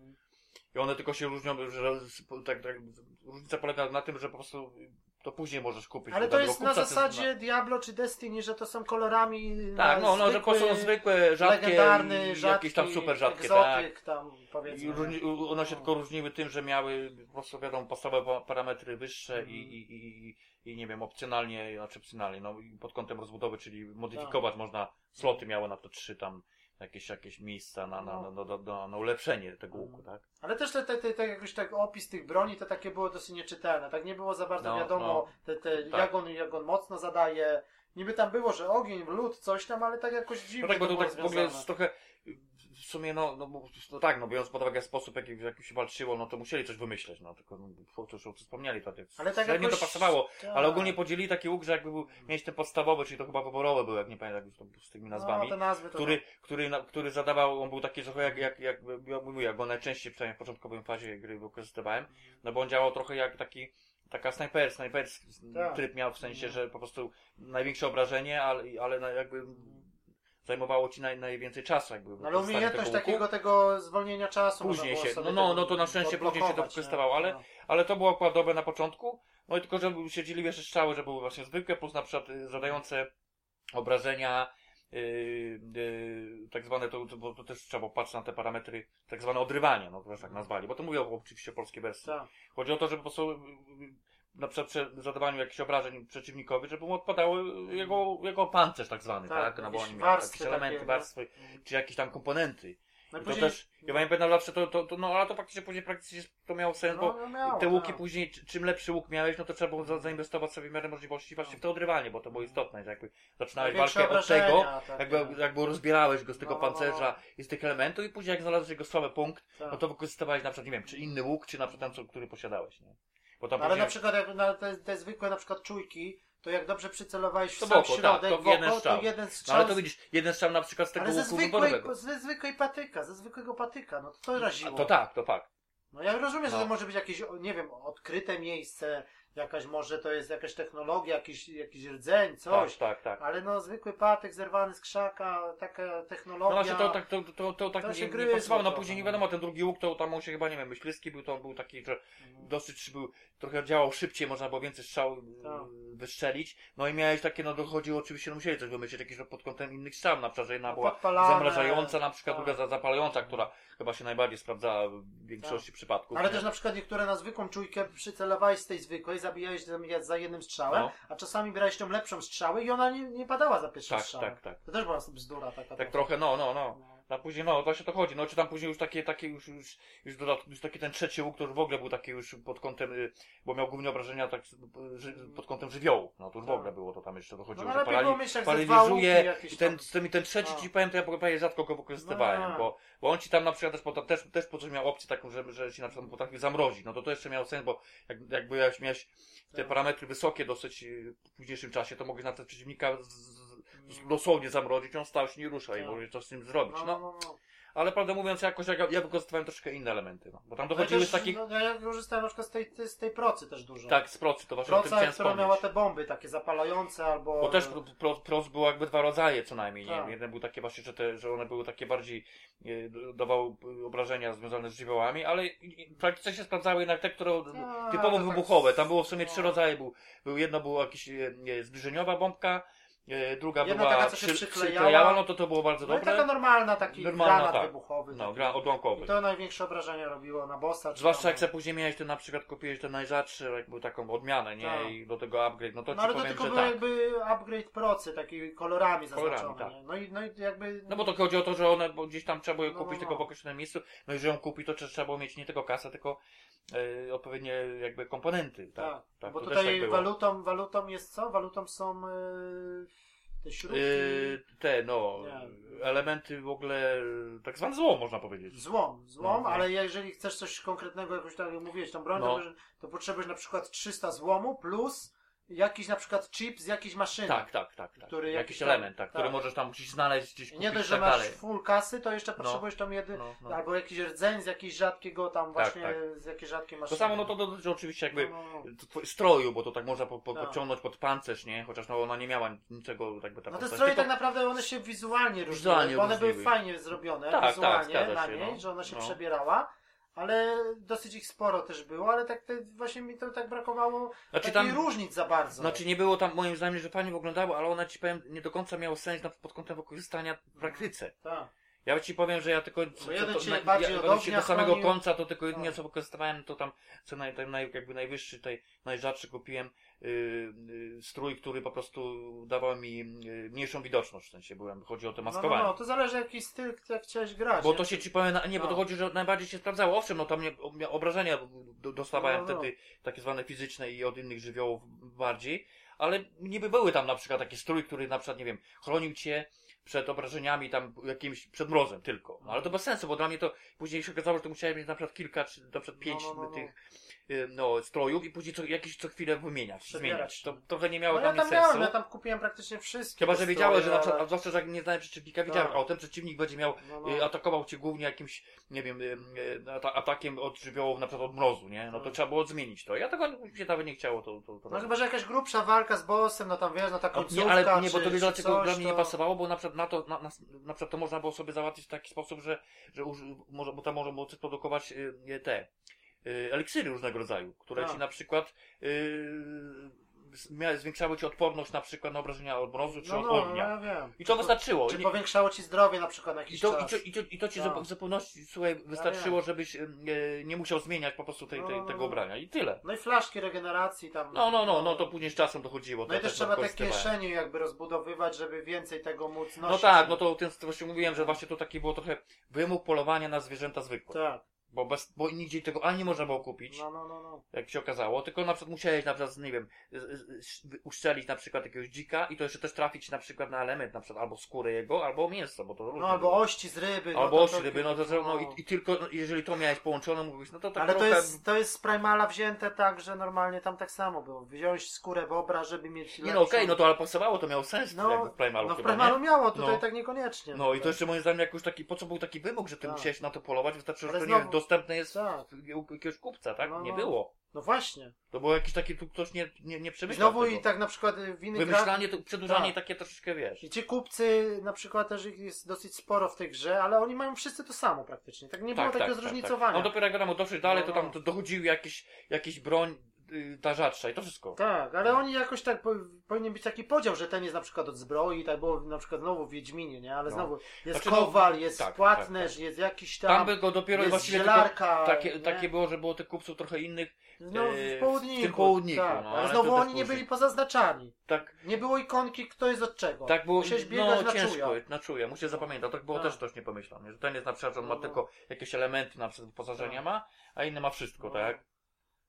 I one tylko się różnią, że tak, tak, różnica polega na tym, że po prostu to później możesz kupić. Ale to jest na kupca, zasadzie Diablo czy Destiny, że to są kolorami Tak, na no, no, że po zwykły, są zwykłe, rzadkie rzadki, jakieś tam super rzadkie, tak. egzotyk tam I powiedzmy. różni, one się tylko różniły tym, że miały po prostu wiadomo podstawowe parametry wyższe Mhm. i, i, i, i nie wiem, opcjonalnie, znaczy opcjonalnie, no pod kątem rozbudowy, czyli modyfikować Tak. można, sloty miały na to trzy tam jakieś, jakieś miejsca na, na, na, na, na, na ulepszenie tego łuku, Mhm. tak? Ale też te, te, te, te jakoś tak opis tych broni to takie było dosyć nieczytelne. Tak nie było za bardzo No, wiadomo, no. te, te, Tak. jak, on, jak on mocno zadaje. Niby tam było, że ogień, lód, coś tam, ale tak jakoś dziwnie No tak, bo to tak w ogóle jest trochę w sumie, no, no, bo- no tak, no biorąc pod uwagę sposób, jaki, w jaki się walczyło, no to musieli coś wymyśleć, no tylko, no, to już wspomnieli, to tak, Ale tak jakoś- to pasowało, Tak. ale ogólnie podzielili taki łuk, że jakby był, mieć ten podstawowy, czyli to chyba wyborowy był, jak nie pamiętam jak to z tymi nazwami, No, nazwy to który, który, na- który zadawał, on był taki trochę jak, jak, jak, jak mówię, jak go najczęściej, przynajmniej w początkowej fazie gry wykorzystywałem, no bo on działał trochę jak taki, taka snajper, snajperski Tak. tryb miał w sensie, Mhm. że po prostu największe obrażenie, ale, ale jakby zajmowało ci naj, najwięcej czasu jakby Ale wykorzystanie umiejętność tego takiego tego zwolnienia czasu. Później się- no, no, no to na szczęście później się to wykorzystywało, ale- No. Ale to było dobre na początku, no i tylko, że się dzieliły jeszcze strzały, że były właśnie zwykłe, plus na przykład y, zadające obrażenia, yy, yy, tak zwane, to, bo to też trzeba patrzeć na te parametry, tak zwane odrywanie, no to też tak nazwali, bo to mówią oczywiście polskie wersje. Tak. Chodzi o to, żeby po prostu yy, na przykład przy zadawaniu jakichś obrażeń przeciwnikowi, żeby mu odpadały jego, jego pancerz tak zwany, Tak, tak? No bo jakieś oni mieli warstwy jakieś elementy, takie, no. warstwy, czy jakieś tam komponenty. No I i to później- też, ja pamiętam zawsze to, to, to, no ale to faktycznie później praktycznie to miało sens, bo no, no miało, te łuki tak. później, czy- czym lepszy łuk miałeś, no to trzeba było za, zainwestować sobie w miarę możliwości właśnie w to odrywanie, bo to było istotne, że jakby zaczynałeś walkę od tego, tak, jakby, tak. jakby rozbierałeś go z tego No, no, no, pancerza i z tych elementów i później jak znalazłeś jego słaby punkt, Tak. no to wykorzystywałeś na przykład, nie wiem, czy inny łuk, czy na przykład ten, który posiadałeś, nie? Bo tam Ale później, na przykład jak na te, te zwykłe na przykład czujki, to jak dobrze przycelowałeś w To sam tak, środek, to w oko, jeden strzał. to jeden no strzał. ale to widzisz, jeden strzał na przykład z tego ale ze zwykłej, ze zwykłej patyka, ze zwykłego patyka, no to to raziło. To tak, to tak. No ja rozumiem, że No. to może być jakieś, nie wiem, odkryte miejsce, jakaś może to jest jakaś technologia, jakiś, jakiś rdzeń, coś. Tak, tak, tak. Ale no zwykły patyk zerwany z krzaka, taka No technologia. właśnie to, tak, to, to, to tak To się nie, nie pasowało. No później nie no. wiadomo, ten drugi łuk to tam on się chyba, nie wiem, myśliwski był, to on był taki, że dosyć był, trochę działał szybciej, można było więcej strzał Tak. y, wystrzelić. No i miałeś takie, no dochodziło oczywiście, no musieli coś wymyślić, jakieś pod kątem innych strzał, na przykład, że jedna No, była podpalane, zamrażająca, na przykład tak. druga za- zapalająca, która chyba się najbardziej sprawdzała w większości przypadków. Ale nie? też na przykład niektóre na zwykłą czujkę przycelowałeś z tej zwykłej, zabijałeś za- za jednym strzałem, No. a czasami brałeś tą lepszą strzałę i ona nie, nie padała za pierwszym Tak, strzałem. tak, tak. To też była bzdura taka. Tak trochę, no, no, no. No. A później, no, właśnie to chodzi. No, czy tam później już takie, takie już, już, już, już taki ten trzeci łuk, już w ogóle był taki już pod kątem, y, bo miał głównie obrażenia tak, ży, pod kątem żywiołu. No, to już w Tak. ogóle było, to tam jeszcze No dochodziło, że lepiej było parali, paraliżuje i ten, i ten trzeci, No. ci powiem, to ja prawie rzadko go wykorzystywałem, No. bo, bo on ci tam na przykład też, po- też, też po coś miał opcję taką, że, że ci na przykład potrafił zamrozić. No to to jeszcze miało sens, bo jak, jak miałeś te Tak. parametry wysokie dosyć y, w późniejszym czasie, to mogłeś na ten przeciwnika z, dosłownie zamrozić, on stał się nie rusza i Tak. mogłeś coś z tym zrobić. No, No, no, no, ale prawdę mówiąc, jakoś ja, ja wykorzystywałem troszkę inne elementy, no. bo tam dochodziły z takich, no, ja korzystałem na przykład z tej, z tej procy też dużo. tak, z procy, to właśnie Proca, która wspomnieć. miała te bomby takie zapalające albo... Bo też pro, pro, pros było jakby dwa rodzaje co najmniej, nie Tak. jeden był takie właśnie, że, te, że one były takie bardziej, e, dawały e, obrażenia związane z żywiołami, ale praktycznie się sprawdzały jednak te, które A, typowo to tak- wybuchowe, tam było w sumie no. trzy rodzaje, był, był jedno było jakieś e, e, zbliżeniowa bombka, druga Jedna była taka, co się przy- przyklejała. no to to było bardzo No dobre. taka normalna, taki Normalna, granat tak. wybuchowy. No, gra odłamkowy. I to największe obrażenia robiło na bossa. Zwłaszcza tam- jak sobie później miałeś ten na przykład kupiłeś ten najrzadszy, jakby taką odmianę, nie? Tak. I do tego upgrade, no to No ci ale to powiem, tylko że był tak. jakby upgrade procy, taki kolorami Kolorami, zaznaczony. tak. nie? No, i, no i jakby... No bo to chodzi o to, że one bo gdzieś tam trzeba było je No, kupić no, tylko no. w określonym miejscu. No i że ją kupi, to trzeba było mieć nie tylko kasę, tylko e, odpowiednie jakby komponenty. Tak, Tak, tak, bo tutaj tak walutą, walutą jest co? Walutą są yy, te śrubki. Yy, te, no, Nie. elementy w ogóle, tak zwane zło można powiedzieć. Złom, złom, No, no. ale jeżeli chcesz coś konkretnego, jakoś tak jak mówiłeś, tą broń, No. to, to potrzebujesz na przykład 300 złomu plus jakiś na przykład chip z jakiejś maszyny. Tak, tak, tak. tak. Który jakiś tam- element, tak, który tak. możesz tam gdzieś znaleźć, gdzieś kupić nie dość, i że tak masz dalej. full kasy, to jeszcze No. potrzebujesz tam jedy, No, no. albo jakiś rdzeń z jakiejś rzadkiego tam właśnie, tak. z jakiejś rzadkiej To maszyny. samo, no to dotyczy oczywiście jakby No, no, no. stroju, bo to tak można po, po, Tak. podciągnąć pod pancerz, nie? Chociaż no ona nie miała niczego jakby No te stroje tak naprawdę one się wizualnie różniły, Wizualnie bo one były fajnie zrobione, Tak, tak, wizualnie na niej, że ona się przebierała, ale dosyć ich sporo też było, ale tak te, właśnie mi to tak brakowało Znaczy tam, różnic za bardzo. znaczy nie było tam moim zdaniem, że fajnie wyglądało, ale ona ci powiem, nie do końca miała sens na, pod kątem wykorzystania w praktyce. Tak. Ja ci powiem, że ja tylko Bo jeden cię na- bardziej ja, do samego chronił. końca to tylko jedynie Tak. co wykorzystywałem to tam co naj, ten naj, jakby najwyższy, tej najrzadszy kupiłem strój, który po prostu dawał mi yy, mniejszą widoczność w sensie byłem, chodzi o to No, no, maskowanie. no, to zależy jaki styl, jak chciałeś grać. Bo nie? to się ci powiem, nie, bo to No. chodzi, że najbardziej się sprawdzało. Owszem, no tam nie, ob- obrażenia do- dostawałem No, no, no. wtedy, takie zwane fizyczne i od innych żywiołów bardziej, ale niby były tam na przykład takie strój, który na przykład, nie wiem, chronił cię przed obrażeniami tam jakimś, przed mrozem tylko. No, ale to bez sensu, bo dla mnie to później się okazało, że to musiałem mieć na przykład kilka, czy na przykład pięć no, no, no. tych y, no, strojów i później co, jakieś co chwilę wymieniać, zmieniać. To trochę nie miało no, ja tam sensu. miałem, ja tam kupiłem praktycznie wszystkie. Chyba, że wiedziałeś, że na przykład, ale- zwłaszcza, że jak nie znałem przeciwnika, wiedziałem, Tak. o ten przeciwnik będzie miał No, no. y, atakował cię głównie jakimś, nie wiem, y, y, ata atakiem od żywiołów, na przykład od mrozu, nie? No to Tak. trzeba było zmienić to. Ja tego się nawet nie chciało to. to, to No chyba, że jakaś grubsza walka z bossem, no tam wiesz, no ta końcówka, nie, ale nie, bo to wiesz dlaczego coś, dla mnie nie to- pasowało, bo na przykład na to, na, na, na przykład to można było sobie załatwić w taki sposób, że, że uży, może, bo tam można było produkować y, y, te y, eliksiry różnego rodzaju, które Tak. ci na przykład y, mia- zwiększały ci odporność na przykład na obrażenia od mrozu czy No, od no, ognia. ja wiem. I to Czy- wystarczyło. Czy I powiększało ci zdrowie na przykład na I jakiś to, i, czas? to, i, to, I to ci Tak. zupełności słuchaj, wystarczyło, żebyś e, nie musiał zmieniać po prostu tej, No, tej, no, no, tego no. ubrania. I tyle. No i flaszki regeneracji tam. No, no, no, no to później z czasem dochodziło. No i to też trzeba te kieszenie jakby rozbudowywać, żeby więcej tego móc nosić. No tak, no to ten, właśnie mówiłem, że właśnie to taki było trochę wymóg polowania na zwierzęta zwykłe. Tak, Bo, bez, bo nigdzie tego ani nie można było kupić, no, no, no, no. jak się okazało, tylko na przykład musiałeś na przykład, nie wiem, uszczelić na przykład jakiegoś dzika i to jeszcze też trafić na przykład na element, na przykład albo skórę jego, albo mięso, bo to różnie No albo było. ości z ryby. no Albo osi to- ryby, no to, no i, i tylko, no, jeżeli to miałeś połączone, mówisz, no to tak Ale to jest, to jest z Primala wzięte tak, że normalnie tam tak samo było. Wziąłeś skórę bobra, żeby mieć Nie no okej, no to ale pasowało, to miało sens No, w Primalu No w chyba, Primalu nie? miało, tutaj No. tak niekoniecznie. No i to jeszcze moim zdaniem jakoś taki, po co był taki wymóg, że ty Tak. musiałeś na to polować, wystarczyło, że to nie wiem, dostępne jest Tak, u jakiegoś kupca, tak? No, Nie no. było. no właśnie. To było jakiś taki, tu ktoś nie, nie, nie przemyślał znowu tego. i tak na przykład y, w innych grach... Wymyślanie, to przedłużanie Tak. takie troszeczkę, wiesz. I ci kupcy, na przykład też ich jest dosyć sporo w tej grze, ale oni mają wszyscy to samo praktycznie. Tak nie było takiego zróżnicowania. No dopiero jak wiadomo, doszli dalej, No, to tam no. to dochodziły jakieś, jakieś broń, ta rzadsza i to wszystko. Tak, ale oni jakoś tak po, powinien być taki podział, że ten jest na przykład od zbroi, tak było na przykład znowu w Wiedźminie, nie? Ale No. znowu jest Znaczy, no, kowal, jest tak, płatnerz, tak, jest jakiś Tam tam, by go dopiero jest właściwie zielarka, takie, takie było, że było tych kupców trochę innych. no, w południku. w tym południku, tak, no, ale, znowu też oni nie byli pozaznaczani. Tak, Nie było ikonki, kto jest od czego. tak było, Musiałeś biegać no na ciężko, czuja. na czuja, muszę zapamiętać, tak było Tak. też ktoś nie pomyślał, nie? że ten jest na przykład, że on ma No, no. tylko jakieś elementy na przykład wyposażenia Tak. ma, a inny ma wszystko, No. tak?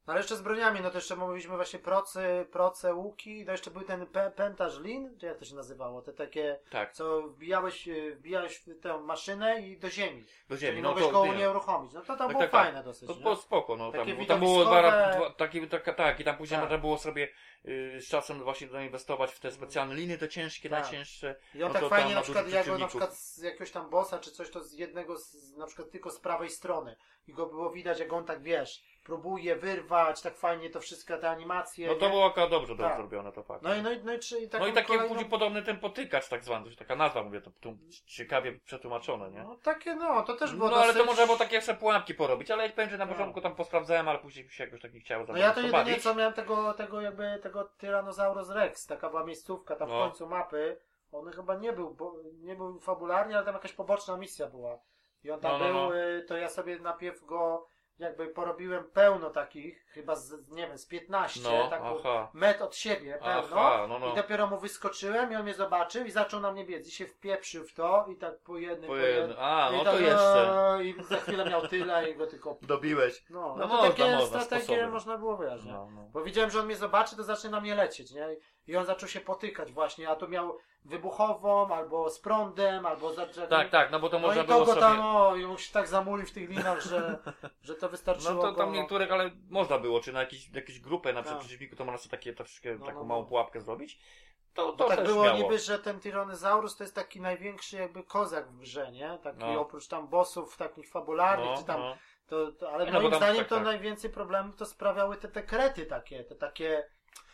No ale jeszcze z broniami, no to jeszcze mówiliśmy właśnie procy, proce, łuki, no jeszcze był ten pe pentaż lin, czy jak to się nazywało, te takie, Tak, co wbijałeś, e, wbijałeś w tę maszynę i do ziemi. do ziemi, Czyli no mogłeś to go wiem. nie uruchomić. No to tam Tak, było tak, tak. fajne dosyć. To nie? było spoko, no tam, Takie tam było dwa, dwa taki, tak, tak, i tam później Tak. można było sobie y, z czasem właśnie zainwestować w te specjalne liny, te ciężkie, Tak. najcięższe. I on no tak to fajnie na przykład, jak go na przykład z jakiegoś tam bossa czy coś, to z jednego, z, na przykład tylko z prawej strony. I go było widać, jak on tak, wiesz, próbuje wyrwać, tak fajnie to wszystko, te animacje. No to nie? było akurat dobrze to Tak. zrobione, to fakt. No i, no i, no i, czy, taką No i taki kolejną- później podobny ten potykacz tak zwany, to jest taka nazwa, mówię, to, to ciekawie przetłumaczone, nie? No takie, no, to też było No ale to dosyć... można było takie jeszcze pułapki porobić, ale jak że na No. początku tam posprawdzałem, ale później się jakoś tak nie chciało No ja to jedynie co miałem tego, tego jakby tego Tyrannosaurus Rex, taka była miejscówka tam w No. końcu mapy. On chyba nie był, bo, nie był fabularnie, ale tam jakaś poboczna misja była. I on tam No, no, był, no. y, to ja sobie najpierw go jakby porobiłem pełno takich, chyba z, nie wiem, z 15, No, tak metr od siebie pełno. Aha, no I no. dopiero mu wyskoczyłem i on mnie zobaczył i zaczął na mnie biec. I się wpieprzył w to i tak po jednym, Po po jednym. A, I no tak, to jeszcze. I za chwilę miał tyle i go tylko... Dobiłeś. No, No no, to można, takie można, strategie sposoby. można było wyjaśnić. No, no. Bo widziałem, że on mnie zobaczy, to zacznie na mnie lecieć, nie? I on zaczął się potykać właśnie, a tu miał wybuchową, albo z prądem, albo za Tak, tak, no bo to No można i było to go sobie... tam, o, się tak zamulił w tych linach, że, że to wystarczyło No to tam go... niektórych, ale można było, czy na jakieś, jakieś grupę na Tak. przeciwniku, to można sobie takie, troszkę, No, taką no, małą no. pułapkę zrobić. To, to tak było miało. niby, że ten Tyrannosaurus to jest taki największy jakby kozak w grze, nie? Taki No. oprócz tam bossów takich fabularnych, no, czy tam. To, to, ale moim zdaniem tak, to tak. najwięcej problemów to sprawiały te, te krety takie, te takie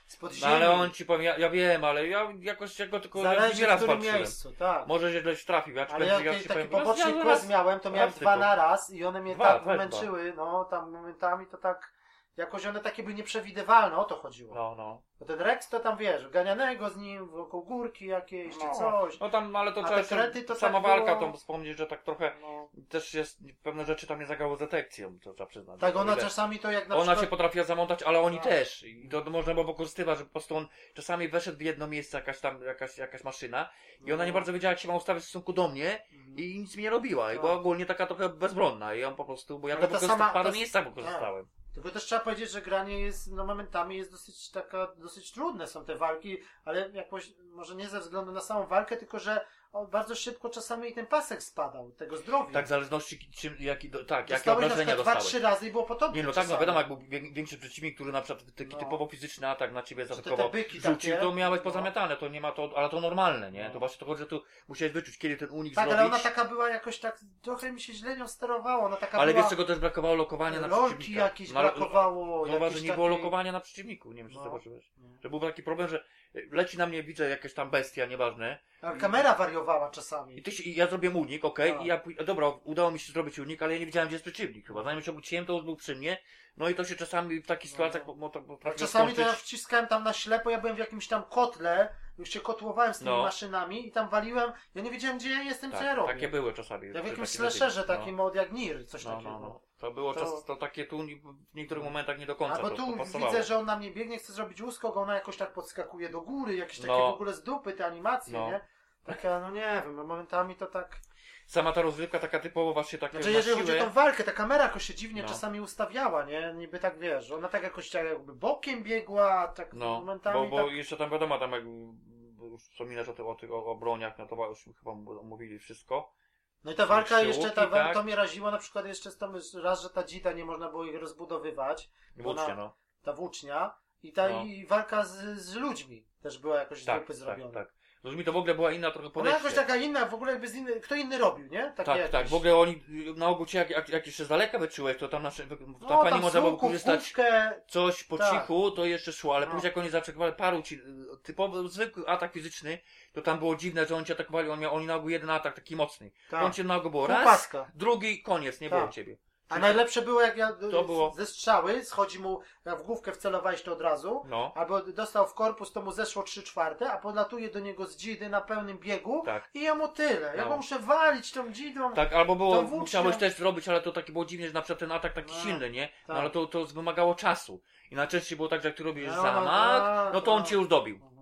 spod No ale on ci powiem, ja, ja wiem, ale ja jakoś jako tylko Zależy nie w raz którym walczyłem. miejscu, tak. Może się źleś trafił, ja ci Ale jak ja taki powiem, poboczny quest miałem, to miałem dwa na raz i one mnie Dwa, tak dwa, wymęczyły, no tam momentami to tak, jakoś one takie były nieprzewidywalne, o to chodziło. No, no. Bo ten Rex to tam wiesz, ganianego z nim wokół górki jakiejś, czy No. coś. No tam, ale to A trzeba te krety to sama tak walka, było- to wspomnieć, że tak trochę No. też jest, pewne rzeczy tam nie zagało z detekcją, to trzeba przyznać. Tak, ona ile- czasami to jak na Ona przykład... się potrafiła zamontać, ale oni Tak. też. I to, to można było wykorzystywać, że po prostu on czasami weszedł w jedno miejsce, jakaś tam, jakaś, jakaś maszyna i ona nie bardzo wiedziała, jak się ma ustawić w stosunku do mnie Mhm. i nic mi nie robiła. I Tak. była ogólnie taka trochę bezbronna i on po prostu, bo ja Ale to to wykorzystałem sama- w paru to- miejscach wykorzystałem. Tylko też trzeba powiedzieć, że granie jest, no momentami jest dosyć taka, dosyć trudne są te walki, ale jakoś, może nie ze względu na samą walkę, tylko że o, bardzo szybko czasami i ten pasek spadał, tego zdrowia. Tak, w zależności czym, jaki, do, tak, jakie Dostałeś obrażenia przykład dwa, dostałeś. trzy razy i było po tobie Nie no tak, no wiadomo, jak był wię- większy przeciwnik, który na przykład taki No. typowo fizyczny atak na ciebie zaatakował, rzucił, takie. to miałeś No. pozamiatane, to nie ma to, ale to normalne, nie? No. To właśnie to chodzi, że tu musiałeś wyczuć, kiedy ten unik Tak, zrobić. ale ona taka była jakoś tak, trochę mi się źle nią sterowało, ona taka ale była... wiesz czego też brakowało lokowania na rolki przeciwnika. jakieś No, ale- brakowało. Że jakieś nie było takiej- lokowania na przeciwniku, nie wiem czy No. zobaczyłeś. No. Że był taki problem, że leci na mnie, widzę jakaś tam bestia, nieważne. Ale kamera wariowała czasami. I, ty się, i ja zrobię unik, okej, Tak. i ja pój- dobra, udało mi się zrobić unik, ale ja nie wiedziałem gdzie jest przeciwnik chyba. Zanim się obróciłem, to on był przy mnie. No i to się czasami w takich No. sytuacjach mo- mo- potrafiło czasami to ja skończyć. wciskałem tam na ślepo, ja byłem w jakimś tam kotle, już się kotłowałem z tymi No. maszynami i tam waliłem, ja nie wiedziałem gdzie ja jestem, co ja Tak, robię. takie były czasami. Jak w jakimś takie slasherze takim od jak Nir, coś No, takiego. no, no. To było To- czas, to takie tu ni- w niektórych momentach nie do końca. Albo to, tu to pasowało. widzę, że on na mnie biegnie, chce zrobić uskok, ona jakoś tak podskakuje do góry, jakieś takie No. w ogóle z dupy te animacje, No. nie? Taka, no nie wiem, momentami to tak... Sama ta rozrywka taka typowo właśnie taka Znaczy na jeżeli chodzi o tą walkę, ta kamera jakoś się dziwnie No. czasami ustawiała, nie? Niby tak wiesz, ona tak jakoś tak jakby bokiem biegła, tak No, momentami bo, bo tak... jeszcze tam wiadomo, tam jak wspominasz o, tych- o, tych- o, o broniach, no to już chyba omówili wszystko. No i ta walka Jeszcze jeszcze, ta, tak? to mnie raziło na przykład jeszcze z tą, raz, że ta dzida nie można było ich rozbudowywać, Włócznie, Ona- no. ta włócznia i ta No. i walka z, z ludźmi też była jakoś z Tak, dupy tak, zrobiona. tak. Z ludźmi to w ogóle była inna trochę Ona podejście. jakoś taka inna, w ogóle jakby z inny, kto inny robił, nie? Takie Tak, jakieś... tak, w ogóle oni na ogół cię, jak, jak, jak jeszcze z daleka wyczułeś, to tam nasze, ta no, pani tam można było korzystać coś po Tak. cichu, to jeszcze szło, ale No. później jak oni zaczekowali paru ci, typowy, zwykły atak fizyczny, to tam było dziwne, że oni cię atakowali, on miał, oni na ogół jeden atak taki mocny. tak. On cię na ogół było raz, Półpaska. drugi, koniec, nie Tak. było ciebie. A najlepsze było jak ja To było- ze strzały, schodzi mu, w główkę wcelowałeś to od razu, No, albo dostał w korpus, to mu zeszło 3 czwarte, a podlatuje do niego z dzidy na pełnym biegu tak. i ja mu tyle. Ja No. go muszę walić tą dzidą. Tak, albo było, musiałeś też zrobić, ale to takie było dziwne, że na przykład ten atak taki No, silny, nie? No tak. ale to, to wymagało czasu. I najczęściej było tak, że jak ty robisz No, zamach, tak, no to on no. cię już dobił. Mhm.